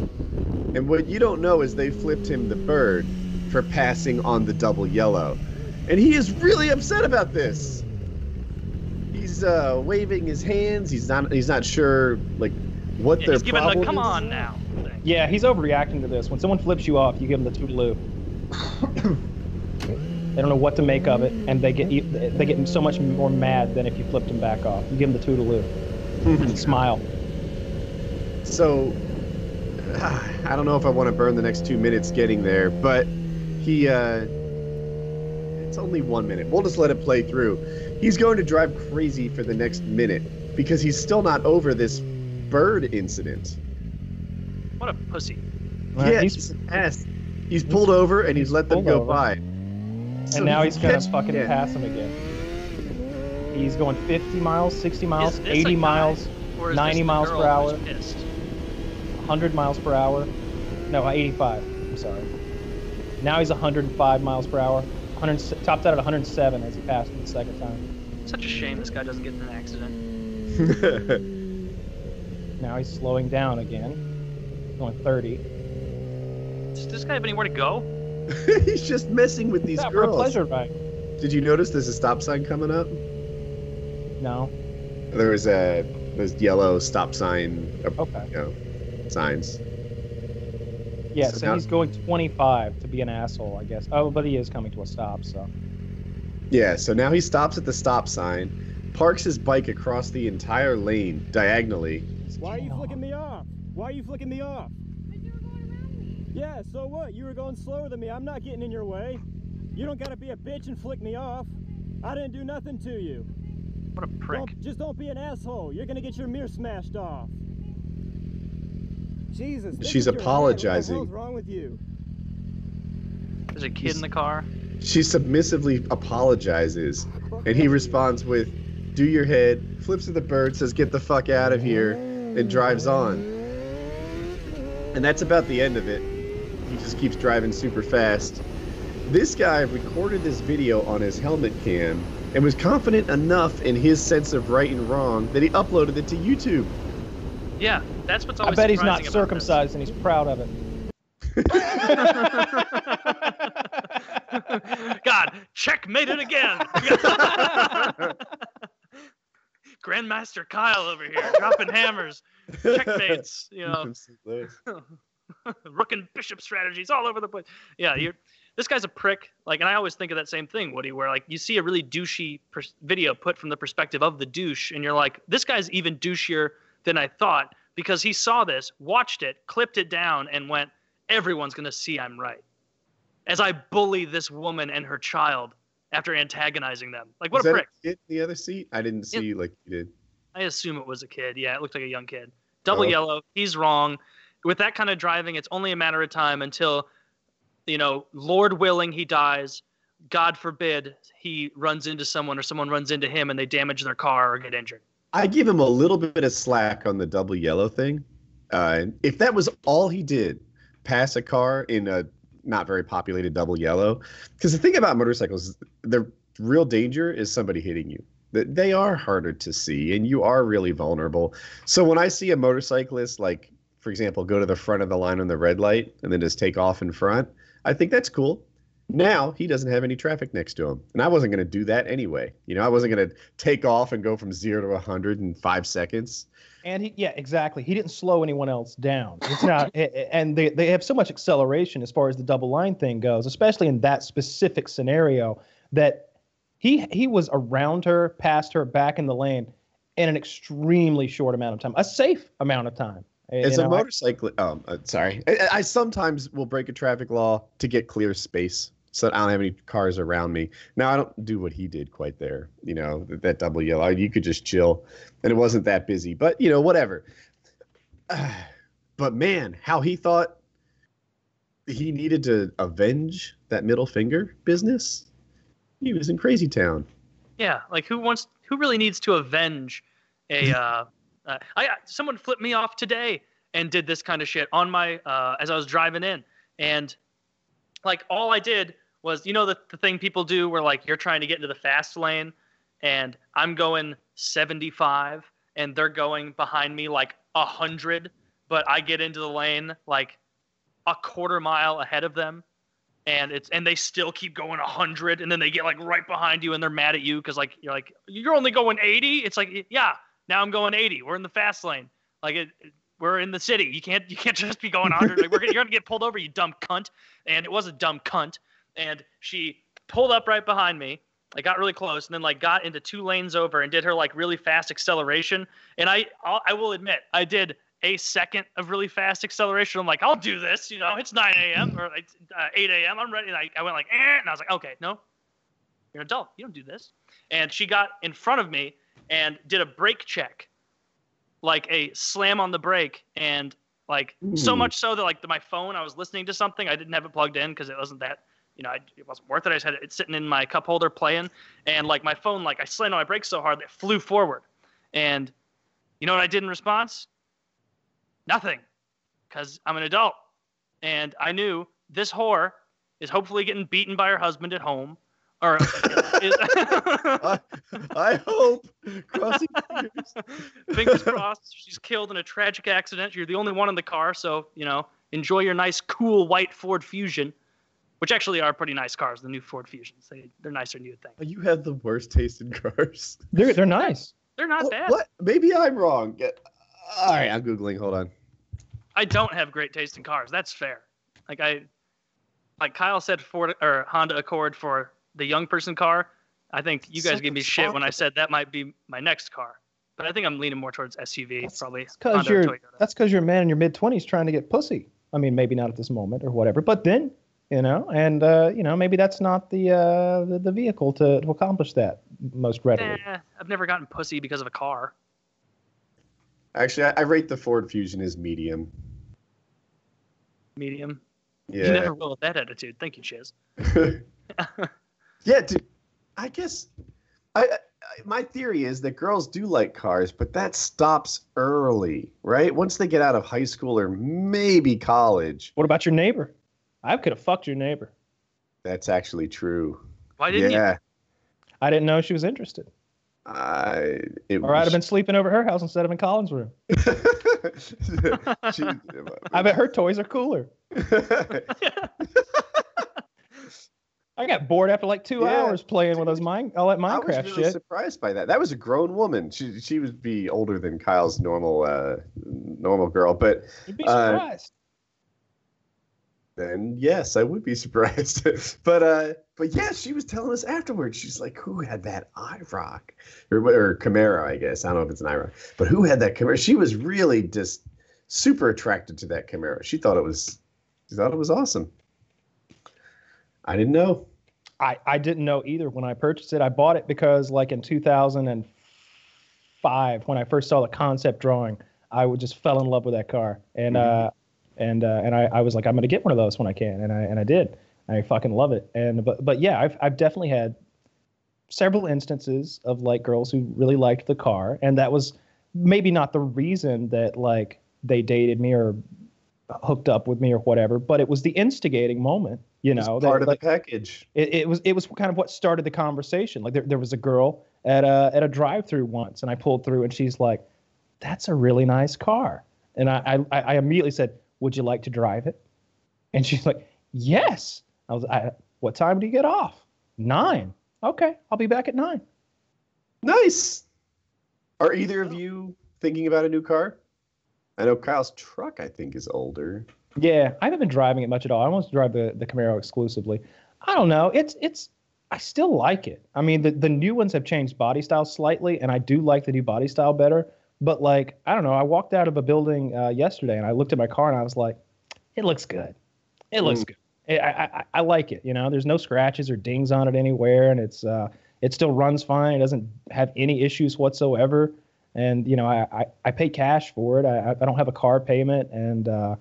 and what you don't know is they flipped him the bird for passing on the double yellow. And he is really upset about this. He's uh, waving his hands. He's not. He's not sure like what Yeah, their he's giving problem the come is. on now. thing. Yeah, he's overreacting to this. When someone flips you off, you give them the toodaloo. they don't know what to make of it, and they get they get so much more mad than if you flipped them back off. You give them the toodaloo and smile. So I don't know if I want to burn the next two minutes getting there, but he. uh It's only one minute. We'll just let it play through. He's going to drive crazy for the next minute because he's still not over this bird incident. What a pussy. Well, yeah, he's- he's, an ass. He's pulled over and he's let them go over. by. and now he's gonna fucking pass him again. He's going 50 miles, 60 miles, Is this a 80 miles, 90 miles per hour? 100 miles per hour. No, 85. I'm sorry. Now he's 105 miles per hour. 100, topped out at 107 as he passed him the second time. Such a shame this guy doesn't get in an accident. Now he's slowing down again. Going 30. Does this guy have anywhere to go? he's just messing with these yeah, for a girls. pleasure ride. Did you notice there's a stop sign coming up? No. There was a those yellow stop sign, uh, Okay. you know, signs. Yeah, So so now- he's going 25 to be an asshole, I guess. Oh, but he is coming to a stop, so. Yeah, so now he stops at the stop sign, parks his bike across the entire lane diagonally. Why are you flicking me off? Why are you flicking me off? Yeah, so what? You were going slower than me. I'm not getting in your way. You don't gotta be a bitch and flick me off. I didn't do nothing to you. What a prick. Don't, just don't be an asshole. You're gonna get your mirror smashed off. Jesus. She's with your head. apologizing. What's wrong with you? There's a kid in the car. She submissively apologizes, and he responds with, "Do your head." Flips to the bird, says, "Get the fuck out of here," and drives on. And that's about the end of it. He just keeps driving super fast. This guy recorded this video on his helmet cam and was confident enough in his sense of right and wrong that he uploaded it to YouTube. Yeah, that's what's I bet he's not surprising about this. circumcised and he's proud of it. God, checkmate it again. Grandmaster Kyle over here dropping hammers, checkmates. You know, rook and bishop strategies all over the place. Yeah, you're. This guy's a prick. Like, and I always think of that same thing, Woody, where like you see a really douchey pers- video put from the perspective of the douche, and you're like, this guy's even douchier than I thought because he saw this, watched it, clipped it down, and went, everyone's gonna see I'm right. As I bully this woman and her child after antagonizing them. Like, what Was a prick. kid the other seat? I didn't see like you did. I assume it was a kid. Yeah, it looked like a young kid. Oh. Double Oh. yellow. He's wrong. With that kind of driving, it's only a matter of time until, you know, Lord willing, he dies. God forbid he runs into someone or someone runs into him and they damage their car or get injured. I give him a little bit of slack on the double yellow thing. Uh, if that was all he did, pass a car in a not very populated double yellow, because the thing about motorcycles, the real danger is somebody hitting you. That they are harder to see, and you are really vulnerable. So when I see a motorcyclist, like for example, go to the front of the line on the red light and then just take off in front, I think that's cool. Now he doesn't have any traffic next to him, and I wasn't going to do that anyway. You know, I wasn't going to take off and go from zero to a hundred in five seconds. And he, yeah, exactly. He didn't slow anyone else down. It's not, a- a- and they, they have so much acceleration as far as the double line thing goes, especially in that specific scenario that he he was around her, past her, back in the lane in an extremely short amount of time, a safe amount of time. As a know, I- motorcyclist, um, uh, sorry, I, I sometimes will break a traffic law to get clear space so that I don't have any cars around me. Now I don't do what he did quite there. You know that, that double yellow. You could just chill, and it wasn't that busy. But you know whatever. but man, how he thought he needed to avenge that middle finger business. He was in crazy town. Yeah, like who wants who really needs to avenge a uh, uh I I- someone flipped me off today and did this kind of shit on my uh as I was driving in and like all I did was you know the, the thing people do where like you're trying to get into the fast lane and I'm going 75 and they're going behind me like 100 but I get into the lane like a quarter mile ahead of them and it's and they still keep going 100 and then they get like right behind you and they're mad at you because like you're like you're only going 80 it's like yeah now i'm going 80 we're in the fast lane. Like it, it- we're in the city you can't you can't just be going 100 like we're gonna, you're gonna get pulled over you dumb cunt and it was a dumb cunt and she pulled up right behind me I got really close and then like got into two lanes over and did her like really fast acceleration and I I'll, I will admit I did a second of really fast acceleration. I'm like, I'll do this. You know, it's 9 a.m. or like, uh, 8 a.m. I'm ready. And I, I went like, eh, and I was like, okay, no, you're an adult. You don't do this. And she got in front of me and did a brake check, like a slam on the brake, and like so hmm. much so that like the, my phone, I was listening to something. I didn't have it plugged in because it wasn't that. You know, I, it wasn't worth it. I just had it sitting in my cup holder playing, and like my phone, like I slammed on my brakes so hard that it flew forward. And you know what I did in response? Nothing, because I'm an adult, and I knew this whore is hopefully getting beaten by her husband at home, or is, I, I hope. Crossing fingers. fingers crossed, she's killed in a tragic accident. You're the only one in the car, so you know enjoy your nice, cool white Ford Fusion. which actually are pretty nice cars. The new Ford Fusions, they they're nicer than oh, you would think. You have the worst taste in cars. They're they're nice. They're not What- bad. What? Maybe I'm wrong. All right, I'm googling. Hold on. I don't have great taste in cars. That's fair. Like I, like Kyle said, Ford or Honda Accord for the young person car. I think you guys So gave me shit when I said that might be my next car. But I think I'm leaning more towards SUV, That's- probably Because you're Toyota. that's because you're a man in your mid twenties trying to get pussy. I mean, maybe not at this moment or whatever, but then you know, and uh, you know, maybe that's not the uh, the, the vehicle to, to accomplish that most readily. Eh, I've never gotten pussy because of a car. Actually, I, I rate the Ford Fusion as medium. Medium. Yeah. You never will with that attitude. Thank you, Chiz. yeah, dude. I guess I, I my theory is that girls do like cars, but that stops early, right? Once they get out of high school or maybe college. What about your neighbor? I could have fucked your neighbor. That's actually true. Why didn't you? yeah. I didn't know she was interested. I it Or I'd have been sleeping over her house instead of in Colin's room. She- I bet her toys are cooler. I got bored after like two Yeah, hours playing with those mine all that Minecraft shit. I was really shit. surprised by that. That was a grown woman. She she would be older than Kyle's normal uh normal girl, but You'd be uh, surprised. then yes, I would be surprised. but uh, but yeah, she was telling us afterwards. She's like, "Who had that IROC or or Camaro? I guess I don't know if it's an IROC, but who had that Camaro?" She was really just super attracted to that Camaro. She thought it was, she thought it was awesome. I didn't know. I, I didn't know either when I purchased it. I bought it because like in 2005, when I first saw the concept drawing, I would just fell in love with that car. And uh, and uh, and I, I was like, I'm gonna get one of those when I can, and I and I did. I fucking love it. And but but yeah, I've I've definitely had several instances of like girls who really liked the car, and that was maybe not the reason that like they dated me or hooked up with me or whatever, but it was the instigating moment. You know, part that, of like, the package. it, it was it was kind of what started the conversation. Like there, there was a girl at a at a drive through once, and I pulled through, and she's like, "That's a really nice car," and I I, I immediately said, "Would you like to drive it?" And she's like, "Yes." I was, I, "What time do you get off?" Nine. Okay, I'll be back at nine. Nice. Are either of you thinking about a new car? I know Kyle's truck. I think is older. Yeah, I haven't been driving it much at all. I almost drive the, the Camaro exclusively. I don't know. It's it's I still like it. I mean, the, the new ones have changed body style slightly, and I do like the new body style better. But like, I don't know. I walked out of a building uh, yesterday, and I looked at my car, and I was like, it looks good. It looks Mm. good. I, I, I- I like it. You know, there's no scratches or dings on it anywhere, and it's uh, it still runs fine. It doesn't have any issues whatsoever. And you know, I, I, I pay cash for it. I, I don't have a car payment, and uh,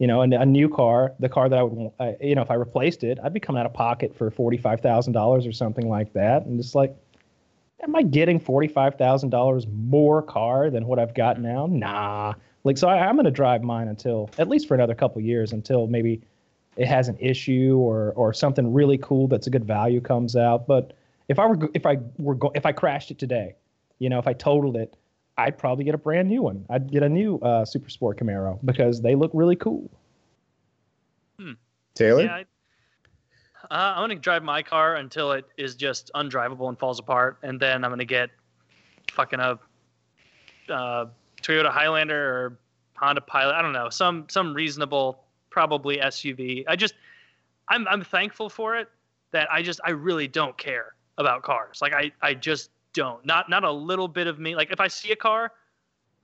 you know, and a new car, the car that I would, uh, you know, if I replaced it, I'd be coming out of pocket for forty-five thousand dollars or something like that. And it's like, am I getting forty-five thousand dollars more car than what I've got now? Nah. Like, so I, I'm going to drive mine until at least for another couple years until maybe it has an issue or or something really cool that's a good value comes out. But if I were if I were go- if I crashed it today, you know, if I totaled it, I'd probably get a brand new one. I'd get a new uh, Super Sport Camaro because they look really cool. Taylor. Yeah, I, uh, I'm gonna drive my car until it is just undrivable and falls apart, and then I'm gonna get fucking a uh, Toyota Highlander or Honda Pilot. I don't know, some some reasonable, probably SUV. I just, I'm I'm thankful for it that I just I really don't care about cars. Like I I just don't. Not not a little bit of me. Like if I see a car,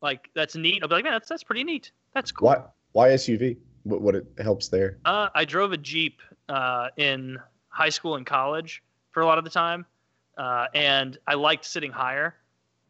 like that's neat, I'll be like, man, that's that's pretty neat. That's cool. Why why SUV? What what it helps there? Uh, I drove a Jeep uh, in high school and college for a lot of the time, uh, and I liked sitting higher,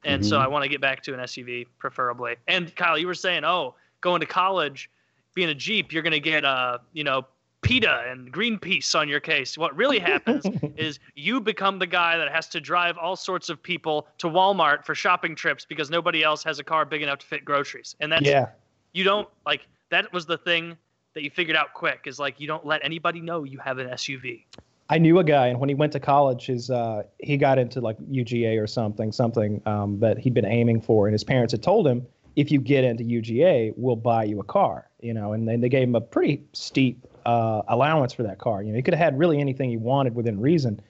and so Mhm. I want to get back to an SUV preferably. And Kyle, you were saying, oh, going to college, being a Jeep, you're gonna get uh, you know, PETA and Greenpeace on your case. What really happens is you become the guy that has to drive all sorts of people to Walmart for shopping trips because nobody else has a car big enough to fit groceries, and that's yeah. you don't like that was the thing that you figured out quick is like you don't let anybody know you have an SUV. I knew a guy, and when he went to college, his uh, he got into like UGA or something, something um, that he'd been aiming for, and his parents had told him, if you get into UGA, we'll buy you a car, you know, and then they gave him a pretty steep uh, allowance for that car. You know, he could have had really anything he wanted within reason,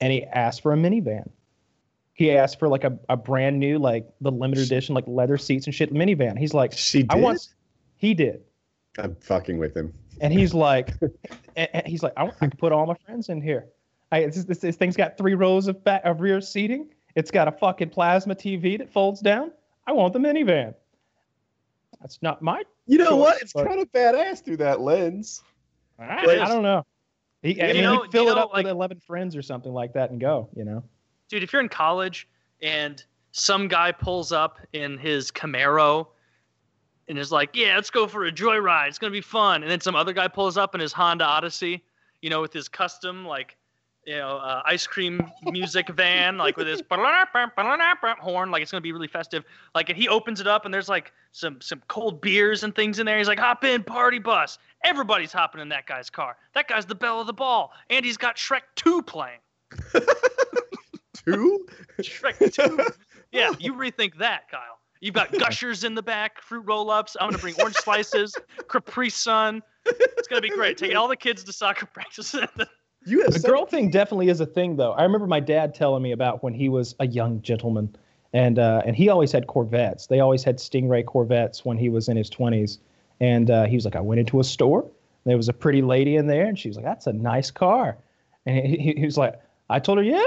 and he asked for a minivan. He asked for like a, a brand new, like the limited edition, like leather seats and shit minivan. He's like, She did. I want. He did, I'm fucking with him. and he's like, and, he's like, I, want- I can put all my friends in here. I, this, this, this thing's got three rows of back, of rear seating. It's got a fucking plasma TV that folds down. I want the minivan. That's not my. You know Sure, what? It's but- kind of badass through that lens. I, It I don't know. He, I You mean, know- he'd fill you it know, up like- with 11 friends or something like that and go, you know? dude, if you're in college and some guy pulls up in his Camaro and is like, "Yeah, let's go for a joyride. It's gonna be fun," and then some other guy pulls up in his Honda Odyssey, you know, with his custom like, you know, uh, ice cream music van, like with his horn, like it's gonna be really festive. Like, and he opens it up and there's like some some cold beers and things in there. He's like, "Hop in, party bus." Everybody's hopping in that guy's car. That guy's the belle of the ball, and he's got Shrek 2 playing. Two? Shrek 2. Yeah, you rethink that, Kyle. You've got gushers in the back, fruit roll-ups. I'm gonna bring orange slices, Capri Sun. It's gonna be great. Taking all the kids to soccer practice. You have The girl thing definitely is a thing, though. I remember my dad telling me about when he was a young gentleman, and uh, and he always had Corvettes. They always had Stingray Corvettes when he was in his 20s. And uh, he was like, I went into a store. There was a pretty lady in there, and she was like, "That's a nice car." And he, he, he was like, "I told her, yeah,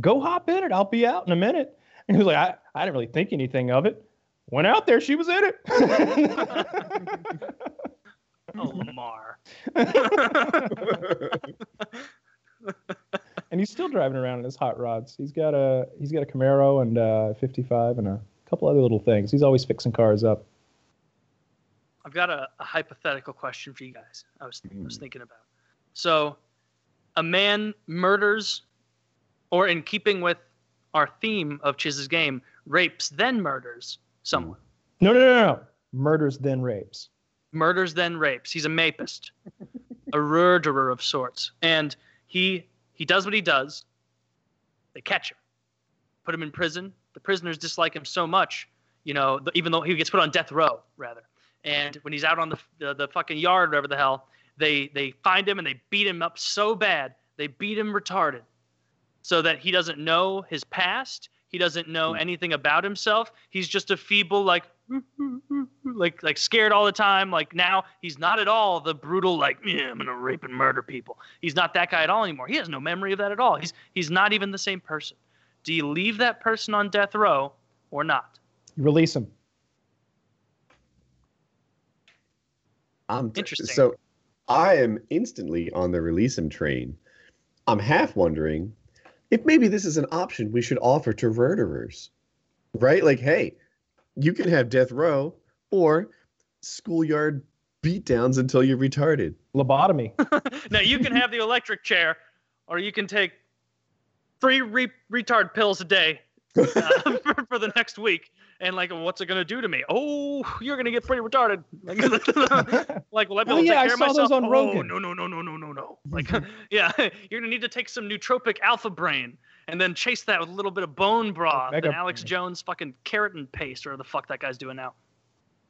go hop in it. I'll be out in a minute." And he was like, "I, I didn't really think anything of it. Went out there, she was in it." oh, Lamar. and he's still driving around in his hot rods. He's got a he's got a Camaro and uh 55 and a couple other little things. He's always fixing cars up. I've got a, a hypothetical question for you guys. I was I was thinking about. So, a man murders, or in keeping with our theme of Chiz's game, rapes then murders someone. No, no, no, no. Murders then rapes. Murders then rapes. He's a mapist, a murderer of sorts, and he he does what he does. They catch him, put him in prison. The prisoners dislike him so much, you know, even though he gets put on death row rather. And when he's out on the the, the fucking yard, whatever the hell, they they find him and they beat him up so bad they beat him retarded, so that he doesn't know his past. He doesn't know hmm. anything about himself. He's just a feeble like like like scared all the time. Like now he's not at all the brutal like yeah I'm gonna rape and murder people. He's not that guy at all anymore. He has no memory of that at all. He's he's not even the same person. Do you leave that person on death row or not? You release him. I'm Interesting. So I am instantly on the release him train. I'm half wondering if maybe this is an option we should offer to murderers. Right? Like, hey, you can have death row or schoolyard beatdowns until you're retarded. Lobotomy. now you can have the electric chair, or you can take three re- retard pills a day uh, for, for the next week. And like, what's it gonna do to me? Oh, you're gonna get pretty retarded. Like, like will I be Oh, able to yeah, take care of saw myself? those on oh, Rogan. no, no, no, no, no, no, no. Like, yeah, you're gonna need to take some nootropic alpha brain and then chase that with a little bit of bone broth and Alex Brain. Jones fucking keratin paste or the fuck that guy's doing now.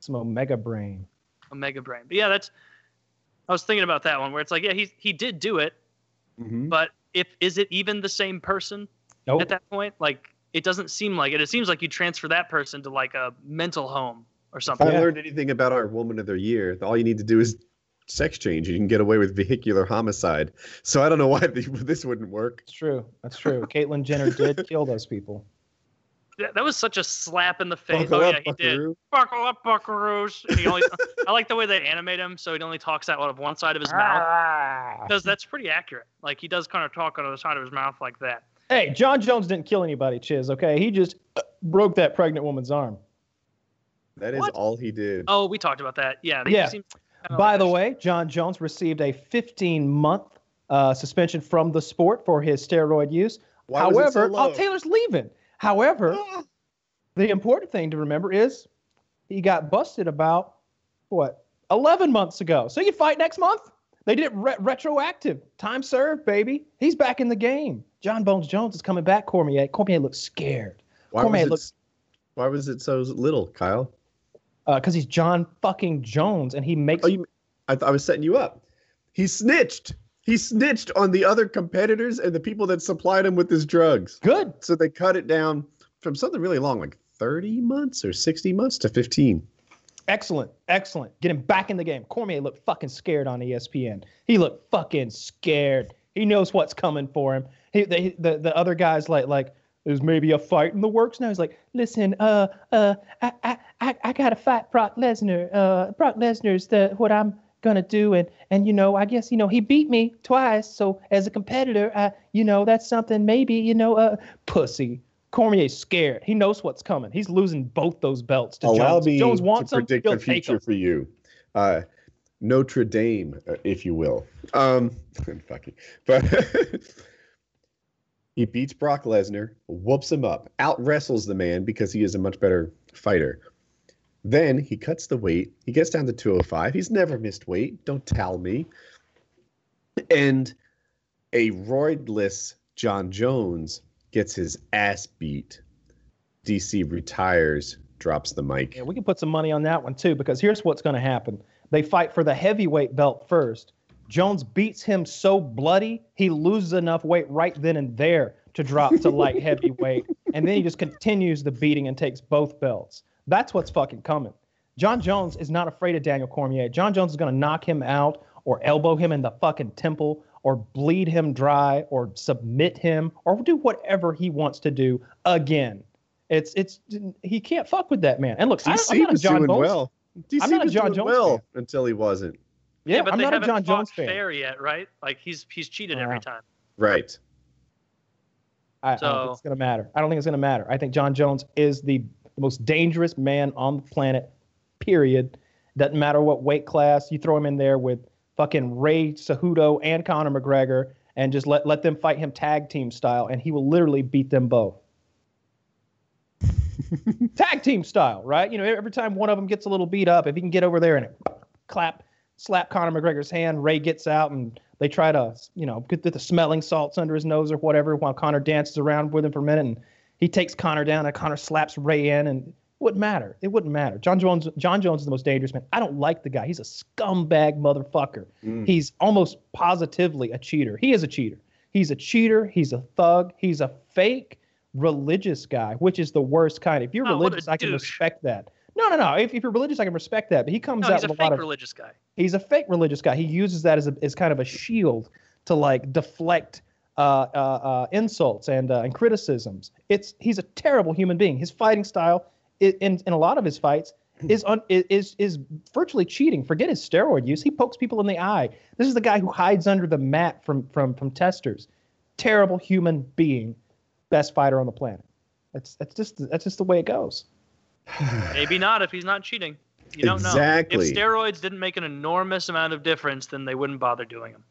Some omega brain. Omega brain. But yeah, that's. I was thinking about that one where it's like, yeah, he he did do it, Mm-hmm. but if is it even the same person Nope. at that point? Like it doesn't seem like it. It seems like you transfer that person to like a mental home or something. If something. I Yeah. learned anything about our woman of the year, all you need to do is sex change. You can get away with vehicular homicide. So I don't know why the, this wouldn't work. It's true. That's true. Caitlyn Jenner did kill those people. That, that was such a slap in the face. Buckle oh up, yeah, he did. Buckle up, buckaroos. And he only. I like the way they animate him, so he only talks out of one side of his mouth. Ah. Because that's pretty accurate. Like he does kind of talk out of the side of his mouth like that. Hey, Jon Jones didn't kill anybody, Chiz, okay? He just uh, broke that pregnant woman's arm. That is What? all he did. Oh, we talked about that. Yeah. Yeah. seems By the way, Jon Jones received a 15 month uh, suspension from the sport for his steroid use. Why was it so However, low? oh, Taylor's leaving. However, the important thing to remember is he got busted about what 11 months ago. So you fight next month. They did it re- retroactive. Time served, baby. He's back in the game. Jon Bones Jones is coming back. Cormier. Cormier looks scared why, Cormier was it, looks- why was it so little, Kyle? Uh, because he's Jon fucking Jones and he makes. Oh, you, I, th- I was setting you up. He snitched. He snitched on the other competitors and the people that supplied him with his drugs. Good. So they cut it down from something really long, like 30 months or 60 months to 15. Excellent, excellent. Get him back in the game. Cormier looked fucking scared on ESPN. He looked fucking scared. He knows what's coming for him. He, the, the the other guys like like there's maybe a fight in the works now. He's like, listen, uh, uh, I I I, I gotta fight Brock Lesnar. Uh, Brock Lesnar's the what I'm gonna do, and and you know, I guess you know he beat me twice. So as a competitor, I you know that's something maybe you know, uh, pussy. Cormier's scared. He knows what's coming. He's losing both those belts to Allow Jones. me Jones to wants them. predict the future for you. Uh, Notre Dame, uh, if you will. Um, fucking, but he beats Brock Lesnar, whoops him up, out wrestles the man because he is a much better fighter. Then he cuts the weight. He gets down to 205. He's never missed weight. Don't tell me. And a roidless Jon Jones gets his ass beat. DC retires, drops the mic. Yeah, we can put some money on that one too, because here's what's going to happen. They fight for the heavyweight belt first. Jones beats him so bloody, he loses enough weight right then and there to drop to light heavyweight. And then he just continues the beating and takes both belts. That's what's fucking coming. Jon Jones is not afraid of Daniel Cormier. Jon Jones is going to knock him out or elbow him in the fucking temple or bleed him dry or submit him or do whatever he wants to do again. It's it's he can't fuck with that man. And look, I, DC I'm not a Jon doing Jones. well. DC I'm not a Jon Jones well fan. until he wasn't. Yeah, but I'm they not a haven't Jon Jones fan. fair yet, right? Like he's he's cheated every time. Right. I, I don't So- think it's gonna matter. I don't think it's gonna matter. I think Jon Jones is the most dangerous man on the planet. Period. Doesn't matter what weight class you throw him in there with fucking Ray Cejudo and Conor McGregor, and just let let them fight him tag team style, and he will literally beat them both. tag team style, right? You know, every time one of them gets a little beat up, if he can get over there and clap, slap Conor McGregor's hand, Ray gets out and they try to, you know, get the smelling salts under his nose or whatever while Conor dances around with him for a minute and he takes Conor down and Conor slaps Ray in and wouldn't matter. It wouldn't matter. Jon Jones Jon Jones is the most dangerous man. I don't like the guy. He's a scumbag motherfucker. Mm. He's almost positively a cheater. He is a cheater. He's a cheater. He's a thug. He's a fake religious guy, which is the worst kind. If you're Oh, religious, I can respect that. No, no, no. If, if you're religious, I can respect that. But he comes No, out he's a with a lot of religious guy. he's a fake religious guy. He uses that as a, as kind of a shield to like deflect uh, uh, uh, insults and uh, and criticisms. It's he's a terrible human being. His fighting style, i- in in a lot of his fights, hmm. is un, is is virtually cheating. Forget his steroid use. He pokes people in the eye. This is the guy who hides under the mat from from from testers. Terrible human being, best fighter on the planet. That's that's just that's just the way it goes. Maybe not if he's not cheating. You don't know. Exactly. If steroids didn't make an enormous amount of difference, then they wouldn't bother doing them.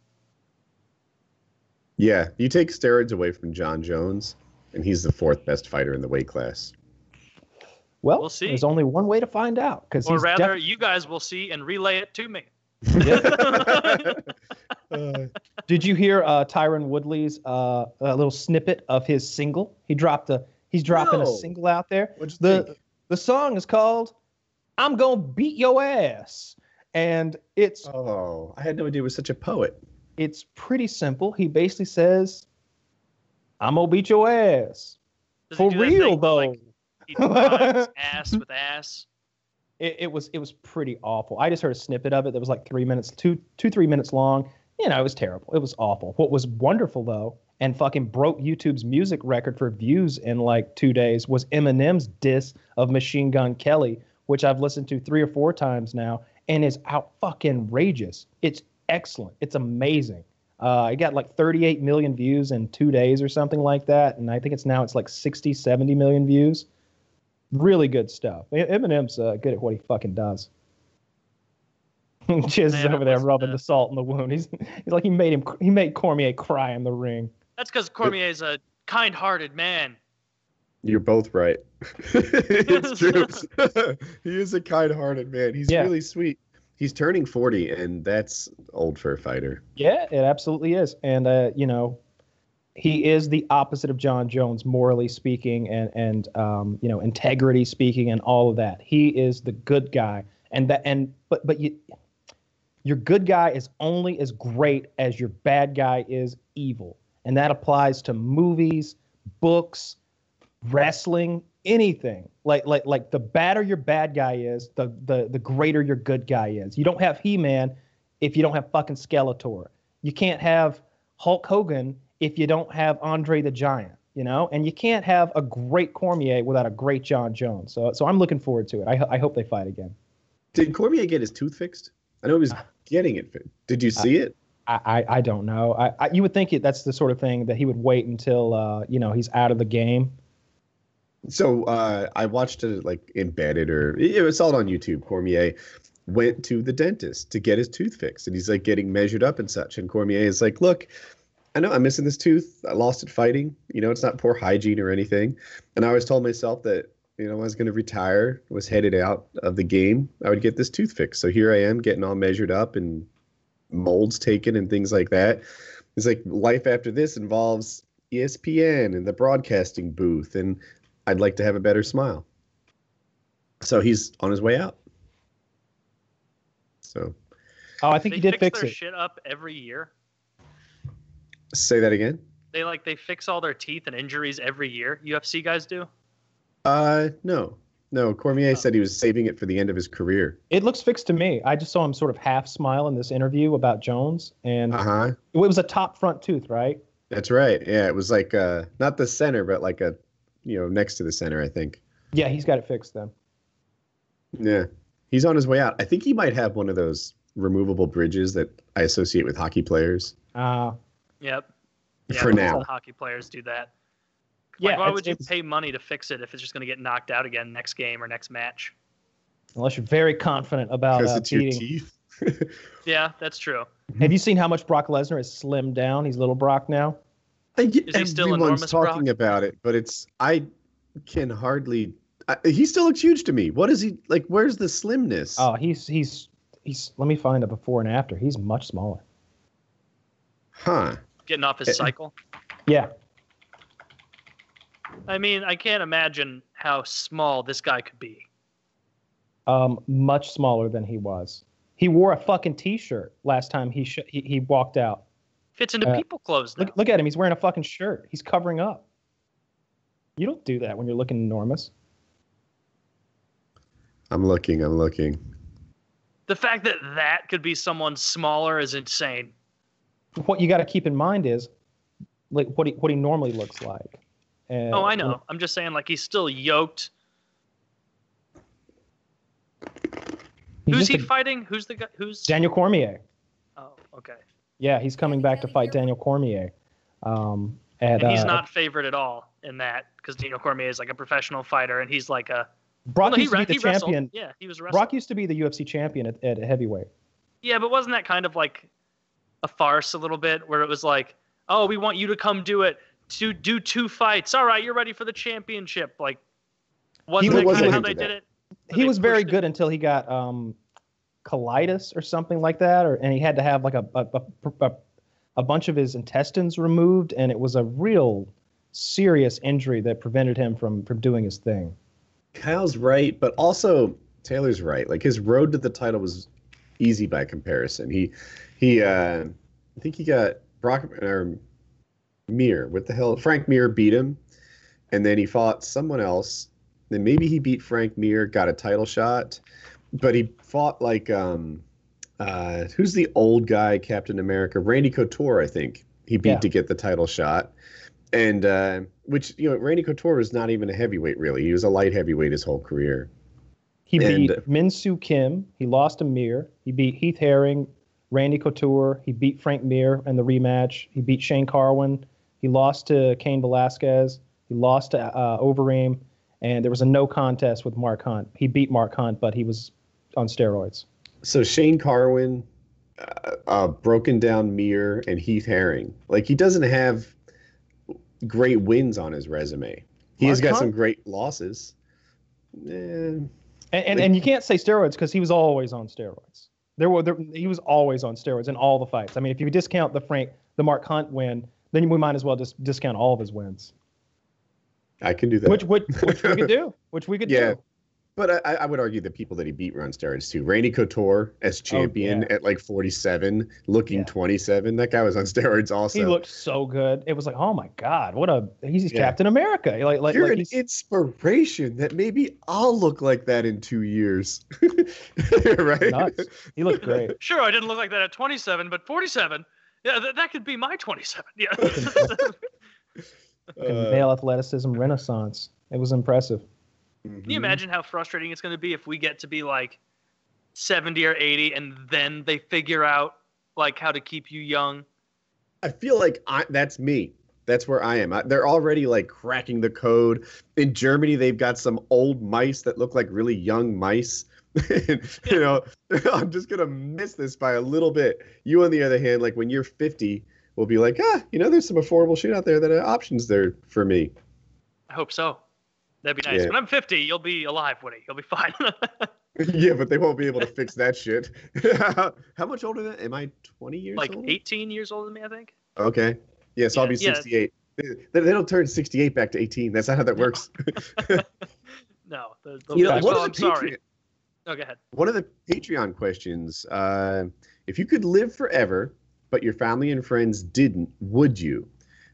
Yeah, you take steroids away from Jon Jones, and he's the fourth best fighter in the weight class. Well, We'll see. there's only one way to find out because Or he's rather, def- you guys will see and relay it to me. Uh, Did you hear uh, Tyron Woodley's uh, a little snippet of his single? He dropped a he's dropping a single out there. What'd The think? the song is called "I'm Gonna Beat Your Ass," and it's oh, I had no idea he was such a poet. it's pretty simple. He basically says, "I'm gonna beat your ass." Does For real thing, though, Like, he ass with ass. it, it was it was pretty awful. I just heard a snippet of it that was like three minutes, two two three minutes long. You know, it was terrible. It was awful. What was wonderful though, and fucking broke YouTube's music record for views in like two days, was Eminem's diss of Machine Gun Kelly, which I've listened to three or four times now, and is out fucking rageous. It's excellent. It's amazing. Uh, it got like 38 million views in two days or something like that, and I think it's now it's like 60, 70 million views really good stuff. Eminem's uh, good at what he fucking does. Chiz is over there rubbing to- the salt in the wound. He's he's like he made him he made Cormier cry in the ring. That's because Cormier's a kind-hearted man. You're both right. it's true. he is a kind-hearted man. He's Yeah. really sweet. He's turning 40, and that's old for a fighter. Yeah, it absolutely is. And uh, you know, he is the opposite of Jon Jones, morally speaking, and and um, you know, integrity speaking, and all of that. He is the good guy, and that and but but you. Your good guy is only as great as your bad guy is evil. And that applies to movies, books, wrestling, anything. Like like like the badder your bad guy is, the the the greater your good guy is. You don't have He-Man if you don't have fucking Skeletor. You can't have Hulk Hogan if you don't have Andre the Giant, you know? And you can't have a great Cormier without a great Jon Jones. So so I'm looking forward to it. I I hope they fight again. Did Cormier get his tooth fixed? I know he was getting it. fi- Did you see it? I, I, I don't know. I, I you would think it, that's the sort of thing that he would wait until uh, you know he's out of the game. So uh, I watched it like embedded or it was all on YouTube. Cormier went to the dentist to get his tooth fixed, and he's like getting measured up and such. And Cormier is like, "Look, I know I'm missing this tooth. I lost it fighting. You know, it's not poor hygiene or anything." And I always told myself that you know I was going to retire, was headed out of the game. I would get this tooth fixed. So here I am getting all measured up and molds taken and things like that. It's like life after this involves ESPN and the broadcasting booth, and I'd like to have a better smile. So he's on his way out. So Oh, I think they he did fix, fix their it. shit up every year. Say that again. They like they fix all their teeth and injuries every year. UFC guys do. Uh, no, no. Cormier Oh. said he was saving it for the end of his career. It looks fixed to me. I just saw him sort of half smile in this interview about Jones, and Uh huh. it was a top front tooth, right? That's right. Yeah, it was like uh, not the center, but like a, you know, next to the center. I think. Yeah, he's got it fixed then. Yeah, he's on his way out. I think he might have one of those removable bridges that I associate with hockey players. Uh, Yep. Yeah, For now. hockey players do that. Yeah, why would you pay money to fix it if it's just going to get knocked out again next game or next match? unless you're very confident about Because uh, it's your beating. teeth. Yeah, that's true. Have you seen how much Brock Lesnar has slimmed down? He's little Brock now. I get- Is he still everyone's enormous, talking Brock? about it, but it's I can hardly. I, he still looks huge to me. What is he like? Where's the slimness? Oh, he's he's he's. Let me find a before and after. He's much smaller. Huh. Getting off Eh. his cycle. Yeah, I mean, I can't imagine how small this guy could be. um, much smaller than he was. He wore a fucking t-shirt last time he sh- he, he walked out. Fits into Uh, people clothes now. Look look at him. He's wearing a fucking shirt. He's covering up. You don't do that when you're looking enormous. I'm looking. I'm looking. the fact that that could be someone smaller is insane. What you got to keep in mind is, like what he what he normally looks like. And, Oh, I know. I'm just saying, like he's still yoked. He's Who's he a- fighting? Who's the guy? Who's? Daniel Cormier. Oh, okay. Yeah, he's coming back to fight Daniel Cormier. Um, at, And he's uh, not favored at all in that because Daniel Cormier is like a professional fighter, and he's like a. Brock well, no, he, used to be the he wrestled. Yeah, he was a wrestler. Brock used to be the UFC champion at, at heavyweight. Yeah, but wasn't that kind of like a farce a little bit, where it was like, oh, we want you to come do it, to do two fights. All right, you're ready for the championship. Like, wasn't was- that wasn't kind of how they did it? he was very pushed it? good until he got um, colitis or something like that, or and he had to have like a a, a, a a bunch of his intestines removed, and it was a real serious injury that prevented him from from doing his thing. Kyle's right, but also Taylor's right. Like his road to the title was easy by comparison. He he uh I think he got Brock or Mir. What the hell? Frank Mir beat him, and then he fought someone else. Then maybe he beat Frank Mir, got a title shot, but he fought like um uh who's the old guy Captain America? Randy Couture, I think. He beat Yeah. to get the title shot. And uh which you know, Randy Couture was not even a heavyweight really. He was a light heavyweight his whole career. He And- beat Min Soo Kim. He lost to Mir. He beat Heath Herring, Randy Couture. He beat Frank Mir in the rematch. He beat Shane Carwin. He lost to Cain Velasquez. He lost to uh, Overeem. And there was a no contest with Mark Hunt. He beat Mark Hunt, but he was on steroids. So Shane Carwin, uh, uh, broken down Mir, and Heath Herring. Like he doesn't have great wins on his resume. He has got Hunt? some great losses. Eh, And and, and you can't say steroids because he was always on steroids. There were there, he was always on steroids in all the fights. I mean, if you discount the Frank the Mark Hunt win, then we might as well just discount all of his wins. I can do that. Which which which we could do. Which we could Yeah. do. But I, I would argue the people that he beat were on steroids too. Randy Couture as champion yeah. at like 47, looking Yeah. 27. That guy was on steroids also. He looked so good. It was like, oh my god, what a he's Yeah. Captain America. Like like, You're like an he's- inspiration that maybe I'll look like that in two years. right? nuts. He looked great. Sure, I didn't look like that at 27, but 47, yeah, th- that could be my 27. Yeah. Uh, male athleticism renaissance. It was impressive. Can you mhm. imagine how frustrating it's going to be if we get to be like 70 or 80 and then they figure out like how to keep you young? I feel like I, that's me. That's where I am. I, they're already like cracking the code. In Germany, they've got some old mice that look like really young mice. You know, I'm just gonna miss this by a little bit. You, on the other hand, like when you're 50, will be like, ah, you know, there's some affordable shit out there that are options there for me. I hope so. That'd be nice. Yeah. When I'm 50, you'll be alive, Woody. You'll be fine. yeah, but they won't be able to fix that shit. How much older than am I? 20 years like old? 18 years older than me, I think. Okay. Yeah, so I'll be Yeah, yeah. 68. They, they don't turn 68 back to 18. That's not how that works. No. You know, Gotcha. one well, of I'm the sorry. Patreon, Oh, go ahead. one of the Patreon questions: uh, If you could live forever, but your family and friends didn't, would you?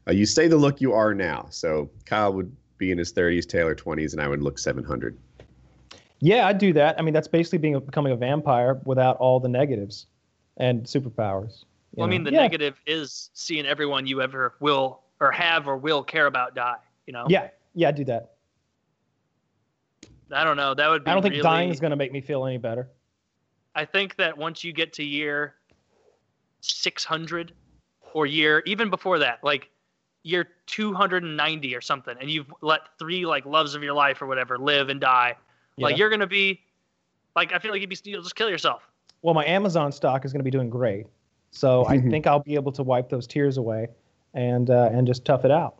Uh, you stay the look you are now. So Kyle would be in his 30s, Taylor 20s, and I would look 700. Yeah, I'd do that. I mean, that's basically being becoming a vampire without all the negatives and superpowers. you Well, I mean, the yeah. negative is seeing everyone you ever will or have or will care about die. You know. Yeah, yeah, I'd do that. I don't know. That would be. I don't think really, dying is going to make me feel any better. I think that once you get to year 600 or year even before that, like year 290 or something, and you've let three like loves of your life or whatever live and die, like Yeah. you're gonna be, like I feel like you'd be you'll just kill yourself. Well, my Amazon stock is going to be doing great, so I think I'll be able to wipe those tears away and uh, and just tough it out.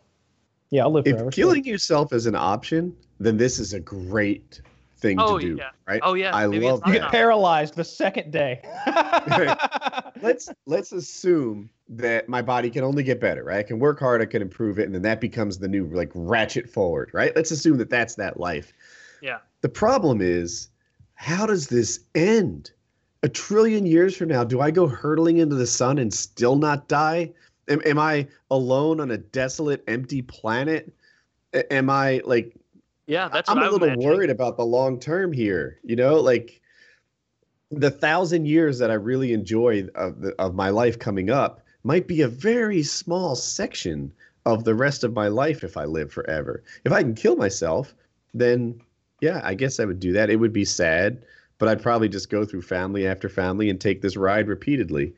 Yeah, I'll live forever. If killing yourself is an option, then this is a great thing Oh, to do. yeah. Right? Oh yeah, I maybe love you get paralyzed the second day. let's let's assume that my body can only get better right i can work hard i can improve it and then that becomes the new like ratchet forward right let's assume that that's that life Yeah. the problem is how does this end a trillion years from now do i go hurtling into the sun and still not die am, am i alone on a desolate empty planet A- am i like Yeah, that's I'm what a I'm little imagining. worried about the long term here. You know, like the thousand years that I really enjoy of the, of my life coming up might be a very small section of the rest of my life if I live forever. If I can kill myself, then yeah, I guess I would do that. It would be sad, but I'd probably just go through family after family and take this ride repeatedly.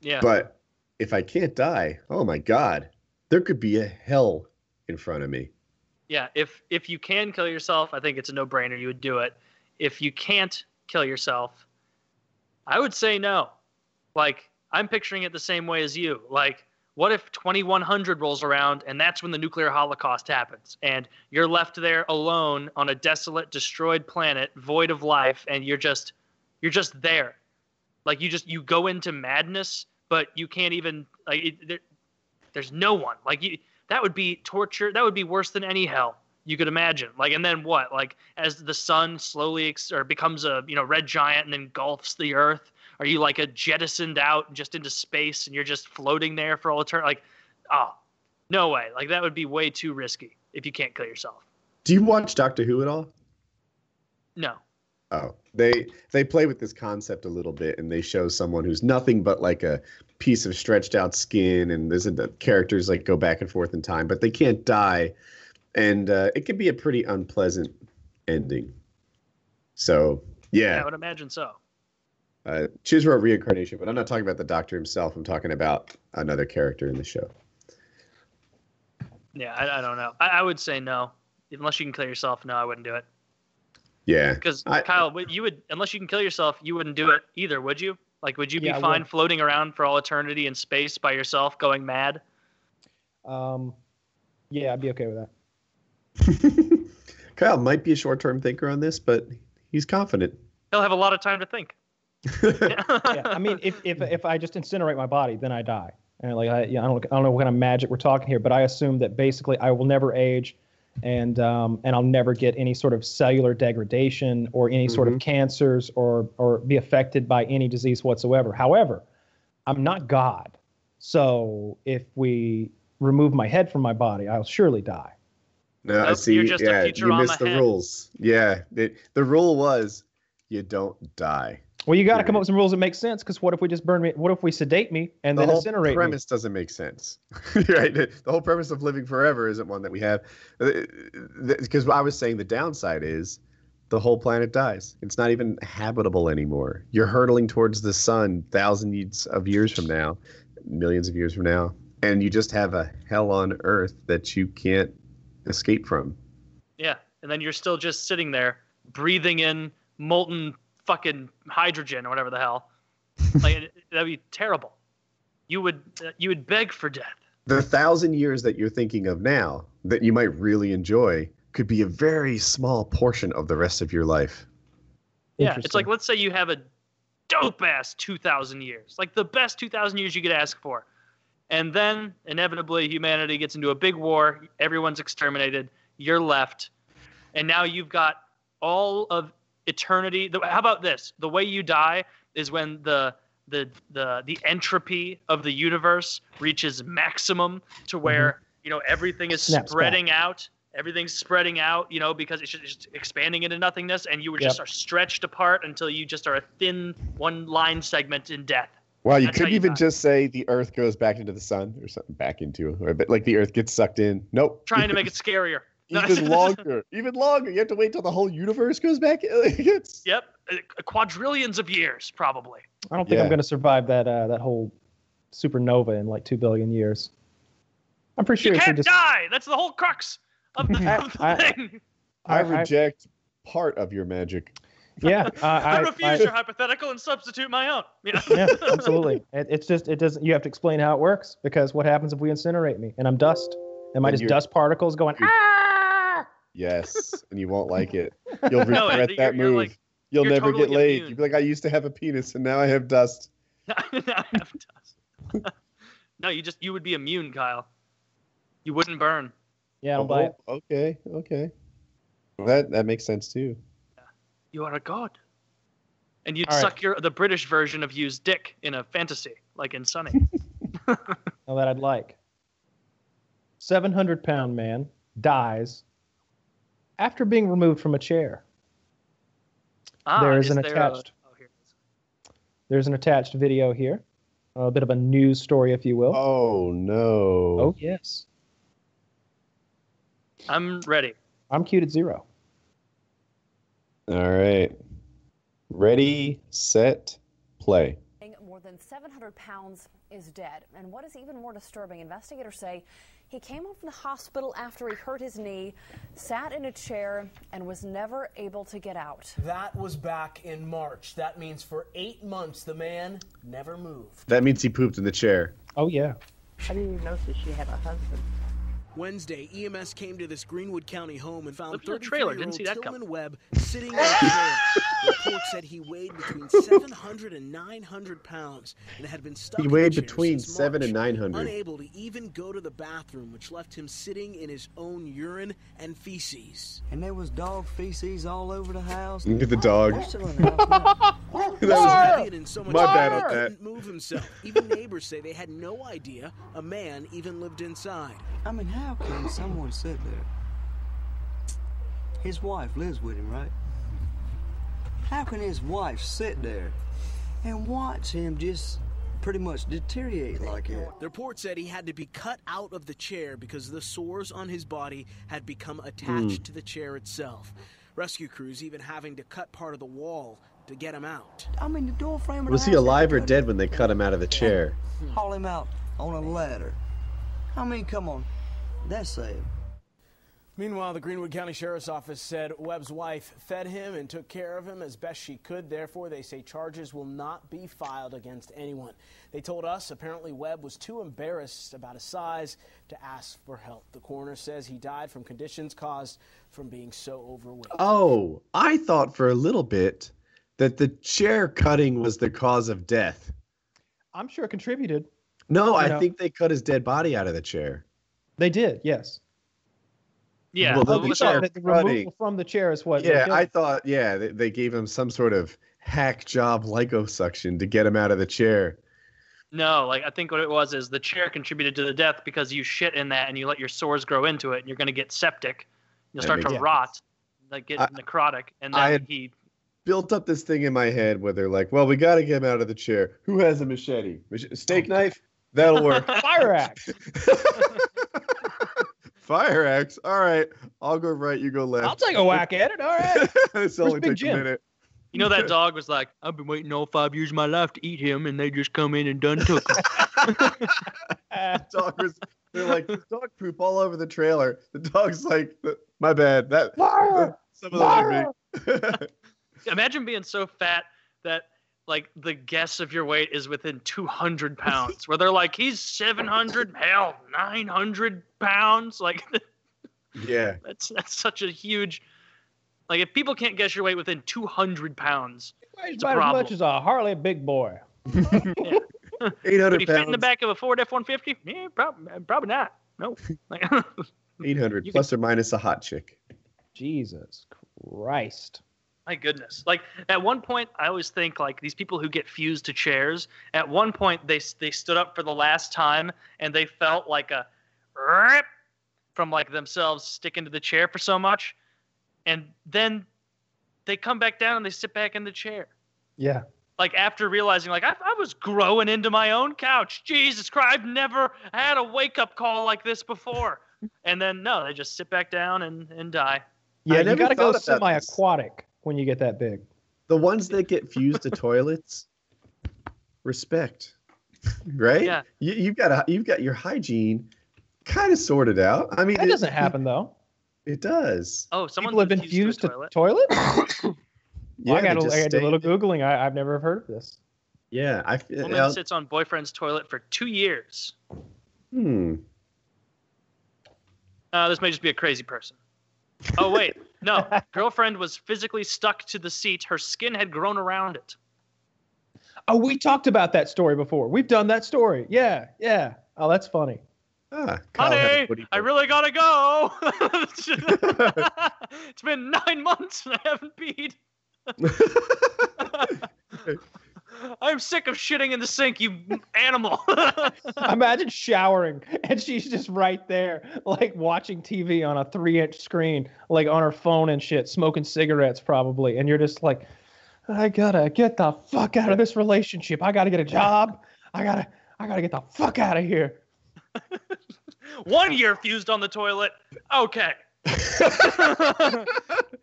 Yeah. But if I can't die, oh my god, there could be a hell in front of me. Yeah, if if you can kill yourself, I think it's a no-brainer. You would do it. If you can't kill yourself, I would say no. Like I'm picturing it the same way as you. Like, what if 2100 rolls around and that's when the nuclear holocaust happens, and you're left there alone on a desolate, destroyed planet, void of life, and you're just you're just there. Like you just you go into madness, but you can't even like it, there, there's no one. Like you that would be torture. That would be worse than any hell you could imagine. Like, and then what? Like, as the sun slowly ex- or becomes a you know red giant and engulfs the earth, are you like a jettisoned out just into space and you're just floating there for all eternity? Like, oh, no way. Like that would be way too risky if you can't kill yourself. Do you watch Doctor Who at all? No. Oh, they they play with this concept a little bit, and they show someone who's nothing but like a piece of stretched out skin, and there's the characters like go back and forth in time, but they can't die, and uh, it can be a pretty unpleasant ending. So I yeah, I would imagine so. uh, Chizro reincarnation, but I'm not talking about the Doctor himself. I'm talking about another character in the show. Yeah, I, I don't know. I, I would say no. Unless you can kill yourself, no, I wouldn't do it. Yeah, Because Kyle, you would unless you can kill yourself, you wouldn't do it either, would you? Like, would you be Yeah, I fine floating around for all eternity in space by yourself, going mad? um, yeah, I'd be okay with that. Kyle might be a short-term thinker on this, but he's confident. He'll have a lot of time to think. yeah, I mean, if, if if I just incinerate my body, then I die. And like, I, yeah, I don't, I don't know what kind of magic we're talking here, but I assume that basically I will never age, and um, and I'll never get any sort of cellular degradation or any sort of cancers or or be affected by any disease whatsoever. However, I'm not God, so if we remove my head from my body, I'll surely die. No, I see. you're just a yeah, you missed the head. rules. Yeah, the, the rule was you don't die. Well, you got to come up with some rules that make sense. Because what if we just burn me? What if we sedate me and the then whole incinerate me? premise doesn't make sense, right? The the whole premise of living forever isn't one that we have, uh, because I was saying the downside is the whole planet dies. It's not even habitable anymore. You're hurtling towards the sun thousands of years from now, millions of years from now, and you just have a hell on Earth that you can't escape from. Yeah, and then you're still just sitting there breathing in molten fucking hydrogen or whatever the hell. Like that'd be terrible. You would uh, you would beg for death. the thousand years that you're thinking of now that you might really enjoy could be a very small portion of the rest of your life. Yeah, it's like let's say you have a dope ass 2,000 years, like the best 2,000 years you could ask for, and then inevitably humanity gets into a big war, everyone's exterminated, you're left, and now you've got all of eternity. The- How about this? The way you die is when the the the the entropy of the universe reaches maximum to mm-hmm. where you know everything is Snaps back. spreading out everything's spreading out you know because it's just, expanding into nothingness and you would just are stretched apart until you just are a thin one line segment in death Wow, you That's couldn't you even die. just say the Earth goes back into the sun or something back into, or but like the Earth gets sucked in. Nope. trying to make it scarier No, even longer, even longer. You have to wait till the whole universe goes back. It's, yep uh, quadrillions of years probably I don't think Yeah. I'm going to survive that uh, that whole supernova in like two billion years. I'm pretty sure you can't just die that's the whole crux of the, I- of the I- thing I, I- I- reject part of your magic. yeah, uh, I, I, refuse I- your hypothetical and substitute my own you know? yeah, absolutely. It, it's just it doesn't. You have to explain how it works because what happens if we incinerate me and I'm dust? Am I Then just dust particles going? Ah! Yes, and you won't like it. You'll No, regret you're- that you're move. like- You'll you're never get laid. immune. You'll be like, I used to have a penis, and now I have dust. I have dust. no, you just you would be immune, Kyle. You wouldn't burn. Yeah, I don't buy it. Oh, okay, okay. That that makes sense too. You are a god. And you'd All right. suck your the British version of you's dick in a fantasy, like in Sunny. Now that I'd like. 700 pound man dies after being removed from a chair. ah, There is an there a- attached- oh, here it is. There's an attached video here, a bit of a news story, if you will. Oh no. oh yes. I'm ready. I'm cute at zero. All right. Ready, set, play. More than 700 pounds is dead. And what is even more disturbing, investigators say he came home from the hospital after he hurt his knee, sat in a chair, and was never able to get out. That was back in March. That means for eight months, the man never moved. That means he pooped in the chair. Oh yeah. I didn't even notice she had a husband. Wednesday, EMS came to this Greenwood County home and found Looked at the trailer, didn't 33-year-old see that Tillman. Webb sitting in a chair. Reports said he weighed between 700 and 900 pounds and had been stuck He in weighed chair between since seven and nine hundred. Unable to even go to the bathroom, which left him sitting in his own urine and feces. And there was dog feces all over the house. Look at the dog. We're still in the house now. That was- Heavy and in so much My pain bad he on that. couldn't move himself. Even neighbors say they had no idea a man even lived inside. I mean, how can someone sit there? His wife lives with him, right? How can his wife sit there and watch him just pretty much deteriorate like that? The report said he had to be cut out of the chair because the sores on his body had become attached hmm. to the chair itself. Rescue crews even having to cut part of the wall to get him out. I mean, the door frame Was he alive or dead when they cut him out of the chair? Haul him out on a ladder. I mean, come on. That's sad. Meanwhile, the Greenwood County Sheriff's Office said Webb's wife fed him and took care of him as best she could. Therefore, they say charges will not be filed against anyone. They told us apparently Webb was too embarrassed about his size to ask for help. The coroner says he died from conditions caused from being so overweight. Oh, I thought for a little bit that the chair cutting was the cause of death. I'm sure it contributed. No, I know. think they cut his dead body out of the chair. They did, yes. Yeah. Well, Oh, the chair the removal from the chair is what? Yeah, I thought. Yeah, they, they gave him some sort of hack job liposuction to get him out of the chair. No, like I think what it was is the chair contributed to the death because you shit in that and you let your sores grow into it and you're going to get septic. You'll That start to sense. rot, like get I- necrotic, and I then had- he. Built up this thing in my head where they're like, "Well, we got to get him out of the chair. Who has a machete? Mach- steak oh, knife? That'll work. fire axe. Fire axe. All right, I'll go right. You go left. I'll take a whack at it. All right. this only Big took a minute. You know that dog was like, I've been waiting all five years of my life to eat him, and they just come in and done took him. dog was. They're like dog poop all over the trailer. The dog's like, "My bad. That Fire! some of those are me." Imagine being so fat that like the guess of your weight is within 200 pounds, where they're like, he's 700, hell, 900 pounds. Like yeah. that's that's such a huge. Like if people can't guess your weight within 200 pounds, Weighs It's a about as much as a Harley big boy. Eight would hundred he fit in the back of a Ford F-150? Yeah, probably, probably not. No. Like, Eight hundred You plus or minus a hot chick. Jesus Christ. My goodness! Like at one point, I always think like these people who get fused to chairs. At one point, they they stood up for the last time, and they felt like a rip from like themselves sticking to the chair for so much, and then they come back down and they sit back in the chair. Yeah. Like after realizing, like I, I was growing into my own couch. Jesus Christ! I've never had a wake up call like this before. and then no, they just sit back down and and die. Yeah, I you got to go thought about this. semi-aquatic when you get that big. The ones that get fused to toilets, respect, right? Yeah. You, you've got a, you've got your hygiene kind of sorted out. I mean, That it- doesn't happen though. It does. Oh, someone People have been fused to toilet. Yeah, I they got just I got to do a little googling. I, I've never heard of this. Yeah, I feel. Woman sits on boyfriend's toilet for two years. hmm. Uh, this may just be a crazy person. Oh wait, no. Girlfriend was physically stuck to the seat. Her skin had grown around it. Oh, we talked about that story before. We've done that story. Yeah, yeah. Oh, that's funny. Ah, Kyle had a Honey, I really gotta go. it's been nine months and I haven't peed. I'm sick of shitting in the sink, you animal. Imagine showering and she's just right there, like watching TV on a three-inch screen, like on her phone and shit, smoking cigarettes probably, and you're just like, I gotta get the fuck out of this relationship. I gotta get a job. I gotta, I gotta get the fuck out of here. One year fused on the toilet. Okay.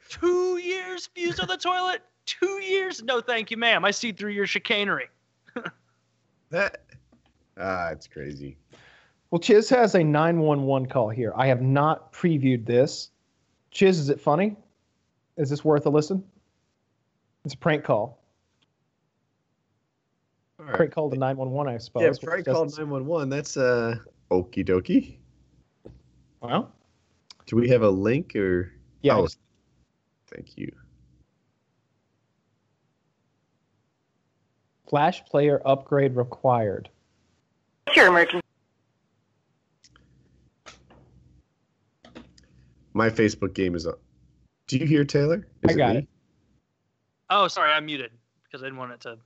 Two years fused on the toilet. Two years? No, thank you, ma'am. I see through your chicanery. That ah, it's crazy. Well, Chiz has a 911 call here. I have not previewed this. Chiz, is it funny? Is this worth a listen? It's a prank call. All right. Prank call to 911, I suppose. Yeah, which Frank doesn't- called nine one one. That's uh, okie dokie. Well, Do we have a link or? yeah. Oh, thank you. Flash player upgrade required. What's your emergency? My Facebook game is up. Do you hear Taylor? I got me? it. Oh, sorry, I'm muted because I didn't want it to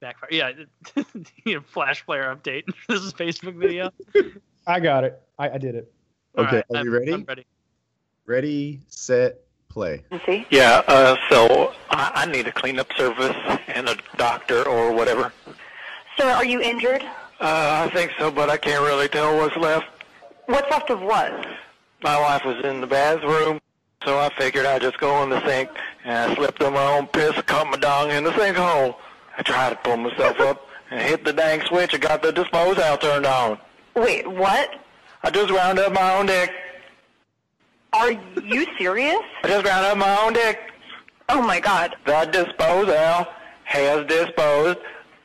backfire. Yeah, you know, flash player update. this is Facebook video. I got it. I, I did it. All Okay, right, are I'm- you ready? I'm ready. Ready, set, play. See? Yeah, uh, so I, I need a cleanup service and a doctor or whatever. Sir, are you injured? Uh, I think so, but I can't really tell what's left. What's left of what? My wife was in the bathroom, so I figured I'd just go in the sink, and I slipped on my own piss, I caught my dong in the sinkhole. I tried to pull myself up and hit the dang switch and got the disposal turned on. Wait, what? I just wound up my own dick. Are you serious? I just ground up my own dick. Oh my god. The disposal has disposed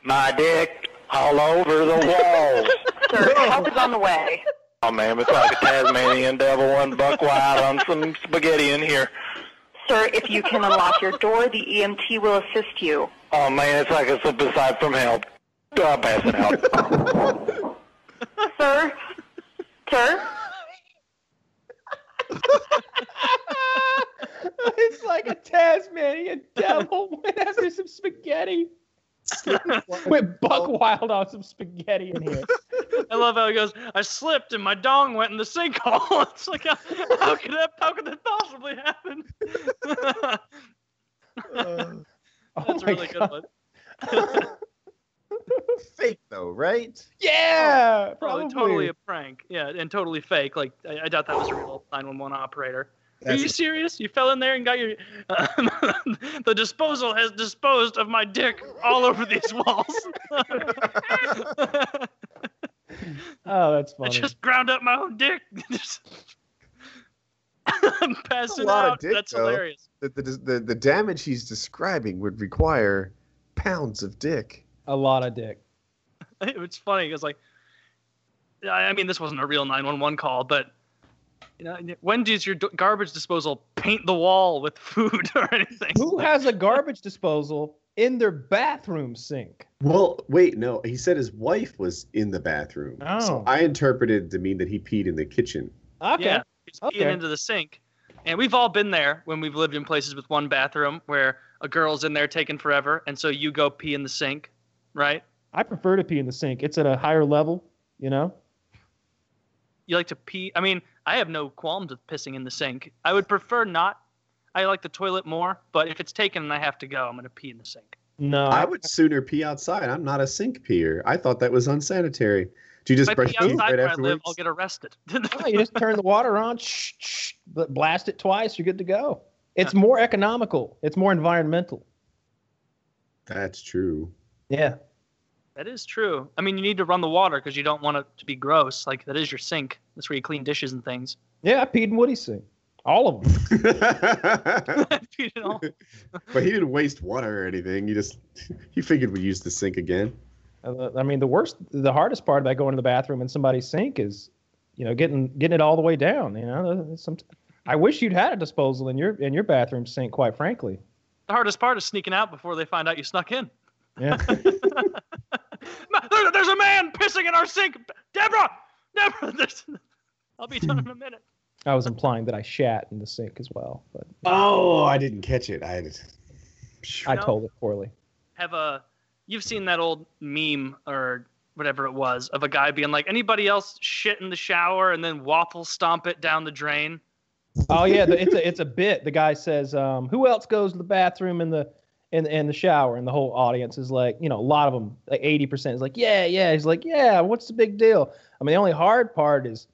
my dick all over the walls. Sir, help is on the way. Oh man, it's like a Tasmanian devil one buck wild on some spaghetti in here. Sir, if you can unlock your door, the EMT will assist you. Oh man, it's like a slip aside from. I'm passing out. Sir? Sir? it's like a Tasmanian devil went after some spaghetti. went buck wild on some spaghetti in here. I love how he goes. I slipped and my dong went in the sinkhole. It's like, how, how could that? How could that possibly happen? Uh, That's a my really good one. fake though, right? Yeah, oh, Probably probably. totally a prank. Yeah, and totally fake. Like I, I doubt that was a real 911 operator. Are That's- you serious? You fell in there and got your. the disposal has disposed of my dick all over these walls. Oh, that's funny. I just ground up my own dick. I'm a passing lot of out. dick, That's though. hilarious. The, the, the, the damage he's describing would require pounds of dick. A lot of dick. It's funny because like, I I mean, this wasn't a real 911 call, but you know, when does your garbage disposal paint the wall with food or anything? Who has a garbage disposal in their bathroom sink? Well, wait, no. He said his wife was in the bathroom. So Oh. I interpreted to mean that he peed in the kitchen. Okay. Yeah, he's peeing into the sink. And we've all been there when we've lived in places with one bathroom where a girl's in there taking forever, and so you go pee in the sink, right? I prefer to pee in the sink. It's at a higher level, you know? You like to pee. I mean, I have no qualms with pissing in the sink. I would prefer not. I like the toilet more, but if it's taken and I have to go, I'm gonna pee in the sink. No. I would sooner pee outside. I'm not a sink peer. I thought that was unsanitary. Do you just if brush your teeth outside right where I afterwards? live, I'll get arrested. No, oh, you just turn the water on, shh, shh, blast it twice, you're good to go. It's more economical. It's more environmental. That's true. Yeah. That is true. I mean, you need to run the water because you don't want it to be gross. Like that is your sink. That's where you clean dishes and things. Yeah, I peed in Woody's sink. All of them. You but he didn't waste water or anything. He just he figured we'd use the sink again. I mean, the worst, the hardest part about going to the bathroom in somebody's sink is, you know, getting getting it all the way down. You know, some. I wish you'd had a disposal in your in your bathroom sink. Quite frankly. The hardest part is sneaking out before they find out you snuck in. Yeah. Ma- there's a man pissing in our sink. Deborah, Deborah. There's... I'll be done in a minute. I was implying that I shat in the sink as well, but Oh, I didn't catch it. I had I No. told it poorly. Have a. You've seen that old meme or whatever it was of a guy being like, anybody else shit in the shower and then waffle stomp it down the drain. Oh yeah, the, it's a it's a bit. The guy says, um, "Who else goes to the bathroom in the in in the shower?" And the whole audience is like, you know, a lot of them, like eighty percent, is like, "Yeah, yeah." He's like, "Yeah, what's the big deal?" I mean, the only hard part is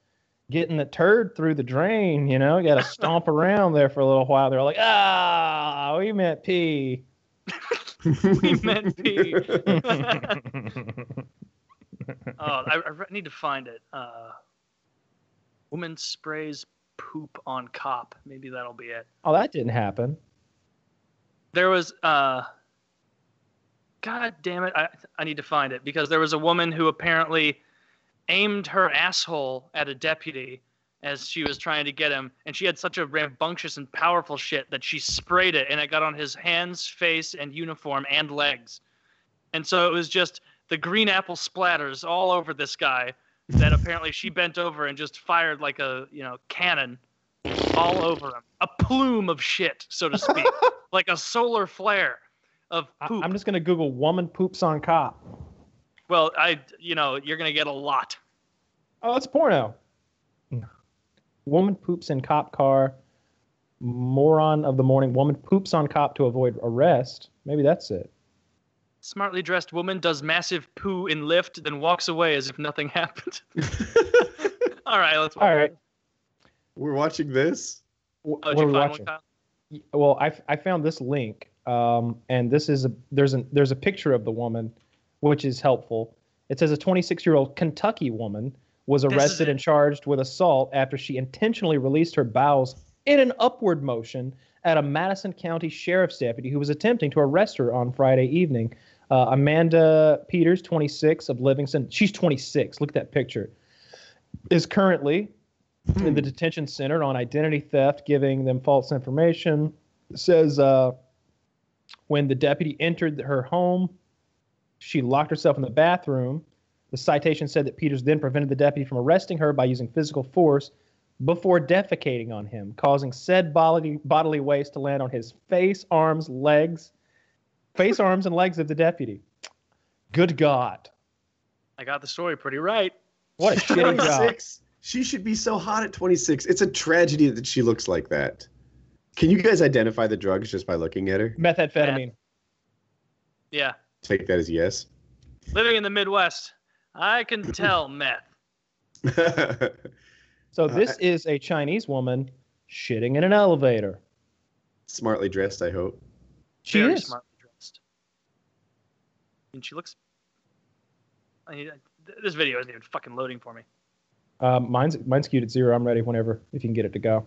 getting the turd through the drain. You know, you got to stomp around there for a little while. They're like, "Ah, we meant pee." we meant pee. oh, I, I need to find it. Uh, woman sprays poop on cop. Maybe that'll be it. oh, that didn't happen. There was uh God damn it, I I need to find it because there was a woman who apparently aimed her asshole at a deputy as she was trying to get him and she had such a rambunctious and powerful shit that she sprayed it and it got on his hands, face and uniform and legs. And so it was just the green apple splatters all over this guy that apparently she bent over and just fired like a, you know, cannon all over him. A plume of shit, so to speak. like a solar flare of I, poop. I'm just gonna Google "woman poops on cop." well, I, you know, you're gonna get a lot. Oh, it's porno. Woman poops in cop car. Moron of the morning. Woman poops on cop to avoid arrest. Maybe that's it. Smartly dressed woman does massive poo in lift, then walks away as if nothing happened. All right, let's. All right. We're watching this. Oh, what did are you we find watching? one, Kyle? Well, I, I found this link, um, and this is a there's a there's a picture of the woman, which is helpful. It says a 26 year old Kentucky woman was arrested and charged with assault after she intentionally released her bowels in an upward motion at a Madison County sheriff's deputy who was attempting to arrest her on Friday evening. Uh, Amanda Peters, 26 of Livingston, she's 26. Look at that picture. Is currently in the detention center on identity theft, giving them false information. It says uh, when the deputy entered her home, she locked herself in the bathroom. The citation said that Peters then prevented the deputy from arresting her by using physical force, before defecating on him, causing said bodily, bodily waste to land on his face, arms, legs, face, arms, and legs of the deputy. Good God. I got the story pretty right. What a shitty job. 26. She should be so hot at 26. It's a tragedy that she looks like that. Can you guys identify the drugs just by looking at her? Methamphetamine. Yeah. Take that as yes. Living in the Midwest, I can tell meth. So uh, this is a Chinese woman shitting in an elevator. Smartly dressed, I hope. She Very is. smartly dressed. And she looks. I mean, this video isn't even fucking loading for me. Um, mine's mine's queued at zero. I'm ready whenever if you can get it to go.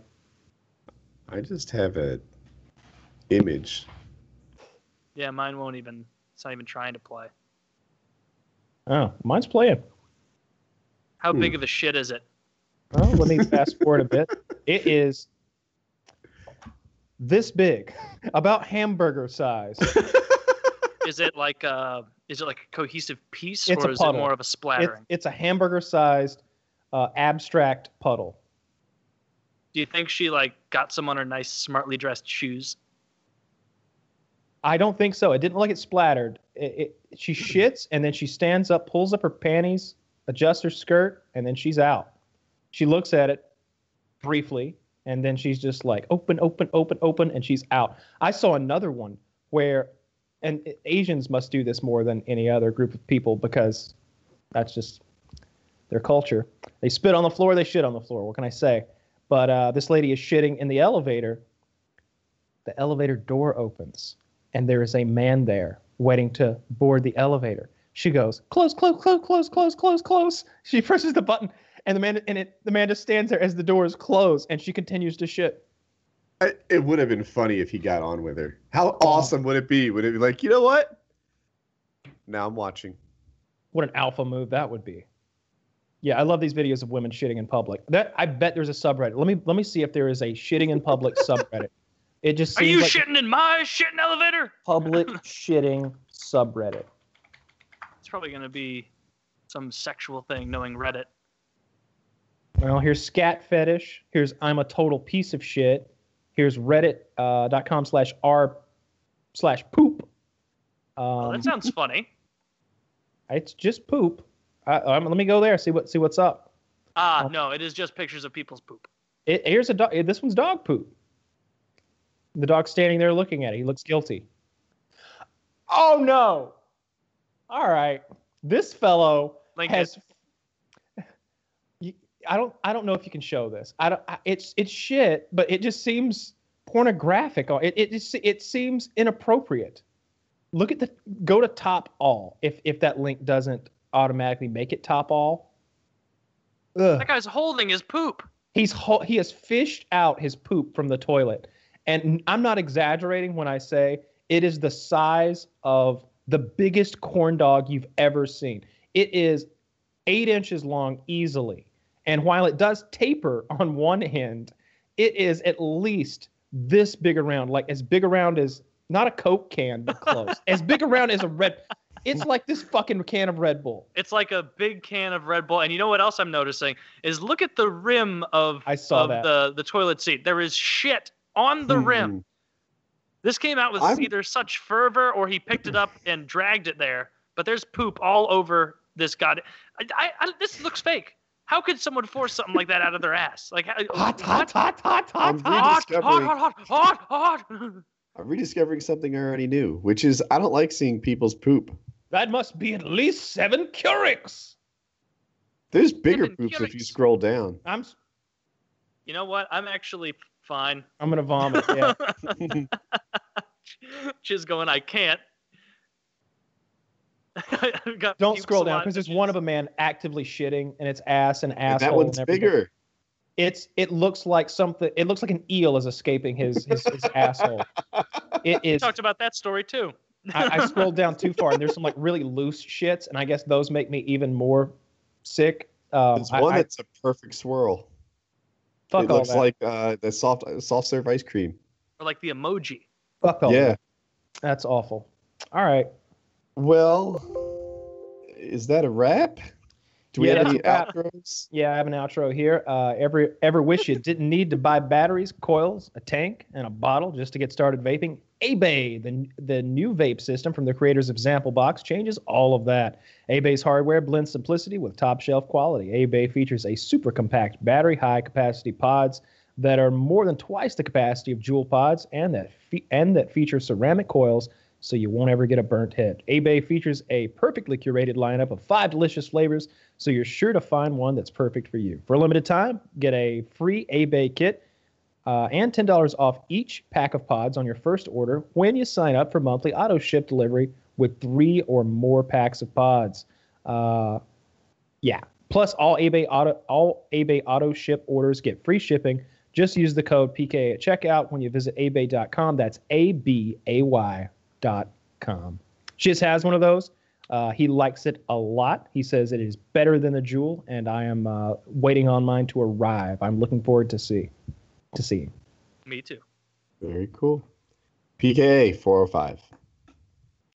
I just have a image. Yeah, mine won't even. It's not even trying to play. Oh, mine's playing. How Hmm. big of a shit is it? Oh, let me fast forward a bit. It is this big, about hamburger size. Is it like a? Is it like a cohesive piece, It's or a is it more of a It's, splattering? it's a hamburger sized uh, abstract puddle. Do you think she like got some on her nice, smartly dressed shoes? I don't think so. It didn't look like it splattered. It, it, she shits and then she stands up, pulls up her panties, adjusts her skirt, and then she's out. She looks at it briefly, and then she's just like, open, open, open, open, and she's out. I saw another one where, and Asians must do this more than any other group of people because that's just their culture. They spit on the floor, they shit on the floor. What can I say? But uh, this lady is shitting in the elevator. The elevator door opens, and there is a man there waiting to board the elevator. She goes, close, close, close, close, close, close, close. She presses the button, and the man and it the man just stands there as the doors close, and she continues to shit. I, it would have been funny if he got on with her. How awesome would it be? Would it be like, you know what? Now I'm watching. What an alpha move that would be. Yeah, I love these videos of women shitting in public. That I bet there's a subreddit. Let me let me see if there is a shitting in public subreddit. It just Are you like shitting in my shitting elevator? public shitting subreddit. It's probably gonna be some sexual thing, knowing Reddit. Well, here's scat fetish. Here's I'm a total piece of shit. Here's reddit.com slash r slash poop. Oh, Um, that sounds funny. it's just poop. I, um, let me go there. See what see what's up. Ah, no, it is just pictures of people's poop. It, here's a dog. This one's dog poop. The dog's standing there looking at it. He looks guilty. Oh no! All right, this fellow Link has. I don't. I don't know if you can show this. I don't. I, it's it's shit, but it just seems pornographic. It it just, it seems inappropriate. Look at the go to top all. If if that link doesn't automatically make it top all. Ugh. That guy's holding his poop. He's ho- he has fished out his poop from the toilet, and I'm not exaggerating when I say it is the size of the biggest corn dog you've ever seen. It is eight inches long easily, and while it does taper on one end, it is at least this big around, like as big around as not a Coke can, but close, as big around as a red. It's like this fucking can of Red Bull. It's like a big can of Red Bull. And you know what else I'm noticing is look at the rim of, I saw of that. the the toilet seat. There is shit on the rim. Hmm. This came out with I'm- either such fervor or he picked it up and dragged it there. But there's poop all over this god. I, I, I, this looks fake. How could someone force something like that out of their ass? Like how- Hot, hot, hot, hot, I'm hot, hot. hot, hot, hot, hot, hot, hot. I'm rediscovering something I already knew, which is I don't like seeing people's poop. That must be at least seven Keurigs. There's bigger Seven poops if you scroll down. I'm You know what? I'm actually fine. I'm gonna vomit. Yeah. She's going, I can't. I've got Don't scroll down because there's one of a man actively shitting and it's ass and And asshole. that one's and bigger. It's it looks like something. It looks like an eel is escaping his his, his asshole. It We talked about that story too. I, I scrolled down too far and there's some like really loose shits and I guess those make me even more sick. Um, There's one I- that's a perfect swirl. fuck it all looks that. like uh, the soft soft serve ice cream. Or like the emoji. fuck all yeah. that. That's awful. All right. Well, is that a wrap? Do we Yeah, have any that's outros? Yeah, I have an outro here. Uh, ever ever wish you didn't need to buy batteries, coils, a tank, and a bottle just to get started vaping? Abay, the the new vape system from the creators of Sample Box, changes all of that. Abay's hardware blends simplicity with top shelf quality. Abay features a super compact battery, high capacity pods that are more than twice the capacity of Juul pods, and that fe- and that feature ceramic coils so you won't ever get a burnt head. Abay features a perfectly curated lineup of five delicious flavors, so you're sure to find one that's perfect for you. For a limited time, get a free Abay kit uh, and $10 off each pack of pods on your first order when you sign up for monthly auto ship delivery with three or more packs of pods. Uh, yeah. Plus, all Abay auto all Abay auto ship orders get free shipping. Just use the code PK at checkout when you visit abay.com. That's A B A Y dot com. Chiz has one of those. Uh, he likes it a lot. He says it is better than the Juul, and I am uh, waiting on mine to arrive. I'm looking forward to see to see. Me too. Very cool. PKA 405.